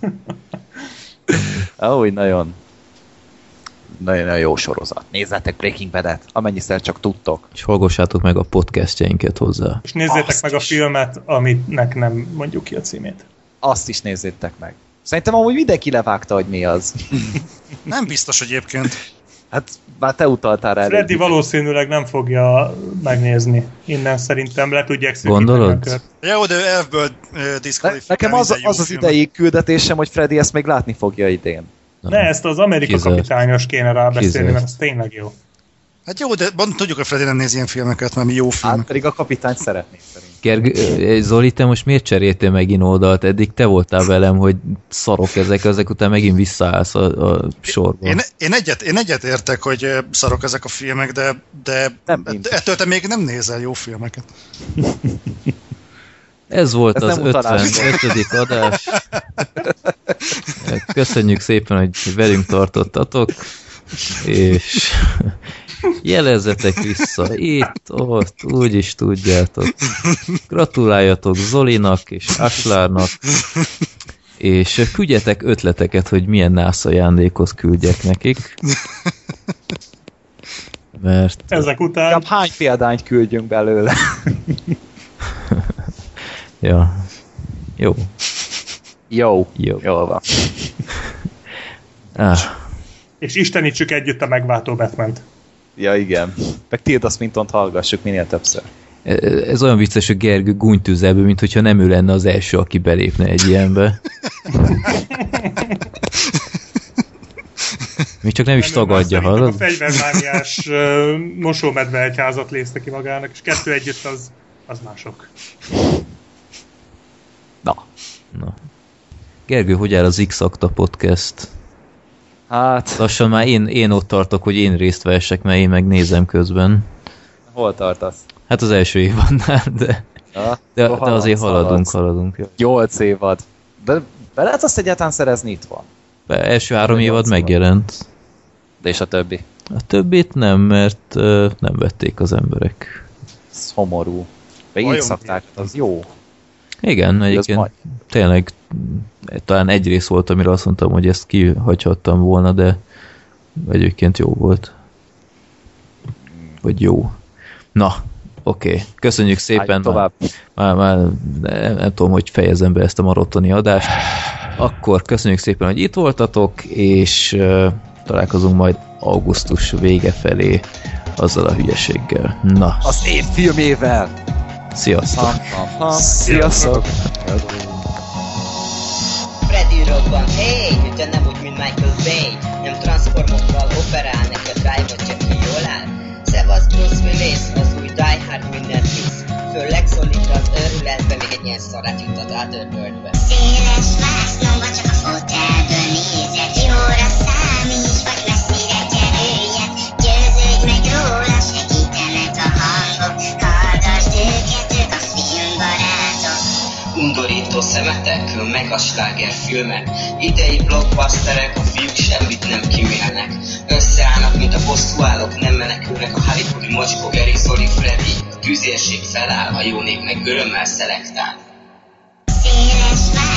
Úgy nagyon nagyon, nagyon jó sorozat. Nézzetek Breaking Bad-et, amennyiszer csak tudtok. és hallgassátok meg a podcastjainket hozzá. És nézzétek Azt meg a is. filmet, aminek nem mondjuk ki a címét. Azt is nézzétek meg. Szerintem amúgy mindenki levágta, hogy mi az. Nem biztos egyébként. Hát már te utaltál rá. Freddy elég. valószínűleg nem fogja megnézni. Innen szerintem le tudják szűkíteni Gondolod? a kört. Jó, de Ne, diszkvalifikál nekem az, az az idei küldetésem, hogy Freddy ezt még látni fogja idén. Ne, ezt az Amerika Kizárt. kapitányos kéne rábeszélni, mert az tényleg jó. Hát jó, de ban- tudjuk, hogy Freddy nem néz ilyen filmeket, mert mi jó Hát filmek. pedig a kapitány szeretné szerint. Gergő, eh, Zoli, te most miért cseréltél megint oldalt? Eddig te voltál velem, hogy szarok ezek, ezek után megint visszaállsz a, a sorba. Én, én, egyet, én egyet értek, hogy szarok ezek a filmek, de, de Nem mind. ettől te még nem nézel jó filmeket. Ez volt Ez az nem utalás 55. adás. *laughs* Köszönjük szépen, hogy velünk tartottatok, és jelezzetek vissza itt, ott, úgy is tudjátok. Gratuláljatok Zolinak és Aslárnak, és küldjetek ötleteket, hogy milyen nász ajándékot küldjek nekik. Mert Ezek után Inkább hány példányt küldjünk belőle? ja, jó, Jó. jó. Jól van. Ah, és istenítsük együtt a megváltó batman -t. Ja, igen. Meg Tilda Swintont hallgassuk minél többször. Ez olyan vicces, hogy Gergő gúnytűzelből, mint hogyha nem ő lenne az első, aki belépne egy ilyenbe. Még csak nem is tagadja, hallod? A fegyvermániás ö, mosómedve egyházat lézte ki magának, és kettő együtt az, az mások. Na. Na. Gergő, hogy áll az X-Akta podcast? Hát, Lassan már én, én ott tartok, hogy én részt vessek, mert én megnézem közben. hol tartasz? Hát az első évadnál, de, Ja, de, akkor de azért haladsz, haladunk, haladsz. haladunk. Jó. Nyolc évad. De be lehet azt egyáltalán szerezni itt van? De első három évad megjelent. De és a többi? A többit nem, mert uh, nem vették az emberek. Ez szomorú. De így Vajon szakták, az jó. Igen, egyébként majd. tényleg mm, talán egy rész volt, amire azt mondtam, hogy ezt kihagyhattam volna, de egyébként jó volt. Vagy jó. Na, oké. Okay. Köszönjük szépen. Álljunk tovább. Már, már nem, nem tudom, hogy fejezem be ezt a maratoni adást. Akkor köszönjük szépen, hogy itt voltatok, és uh, találkozunk majd augusztus vége felé azzal a hülyeséggel. Na, Az év filmével! Sziasztok! Sziasztok! Freddy robban, hey, de nem úgy, mint Michael Bay. Nem transformokkal operál, neki a drive csak ki jól áll? Szevasz Bruce Willis, az új Die Hard minden visz Főleg szólít az őrületbe, még egy ilyen szarát jutott át Earthworldbe Széles vásznomba csak a fotelből szemetek, meg a slágerfilmek. Idei blockbusterek, a fiúk semmit nem kimélnek. Összeállnak, mint a bosszúállók, nem menekülnek a Hollywoodi mocskó, Gary, Zoli, Freddy. A tűzérség feláll, a jó nép meg örömmel szelektál. Széles vár.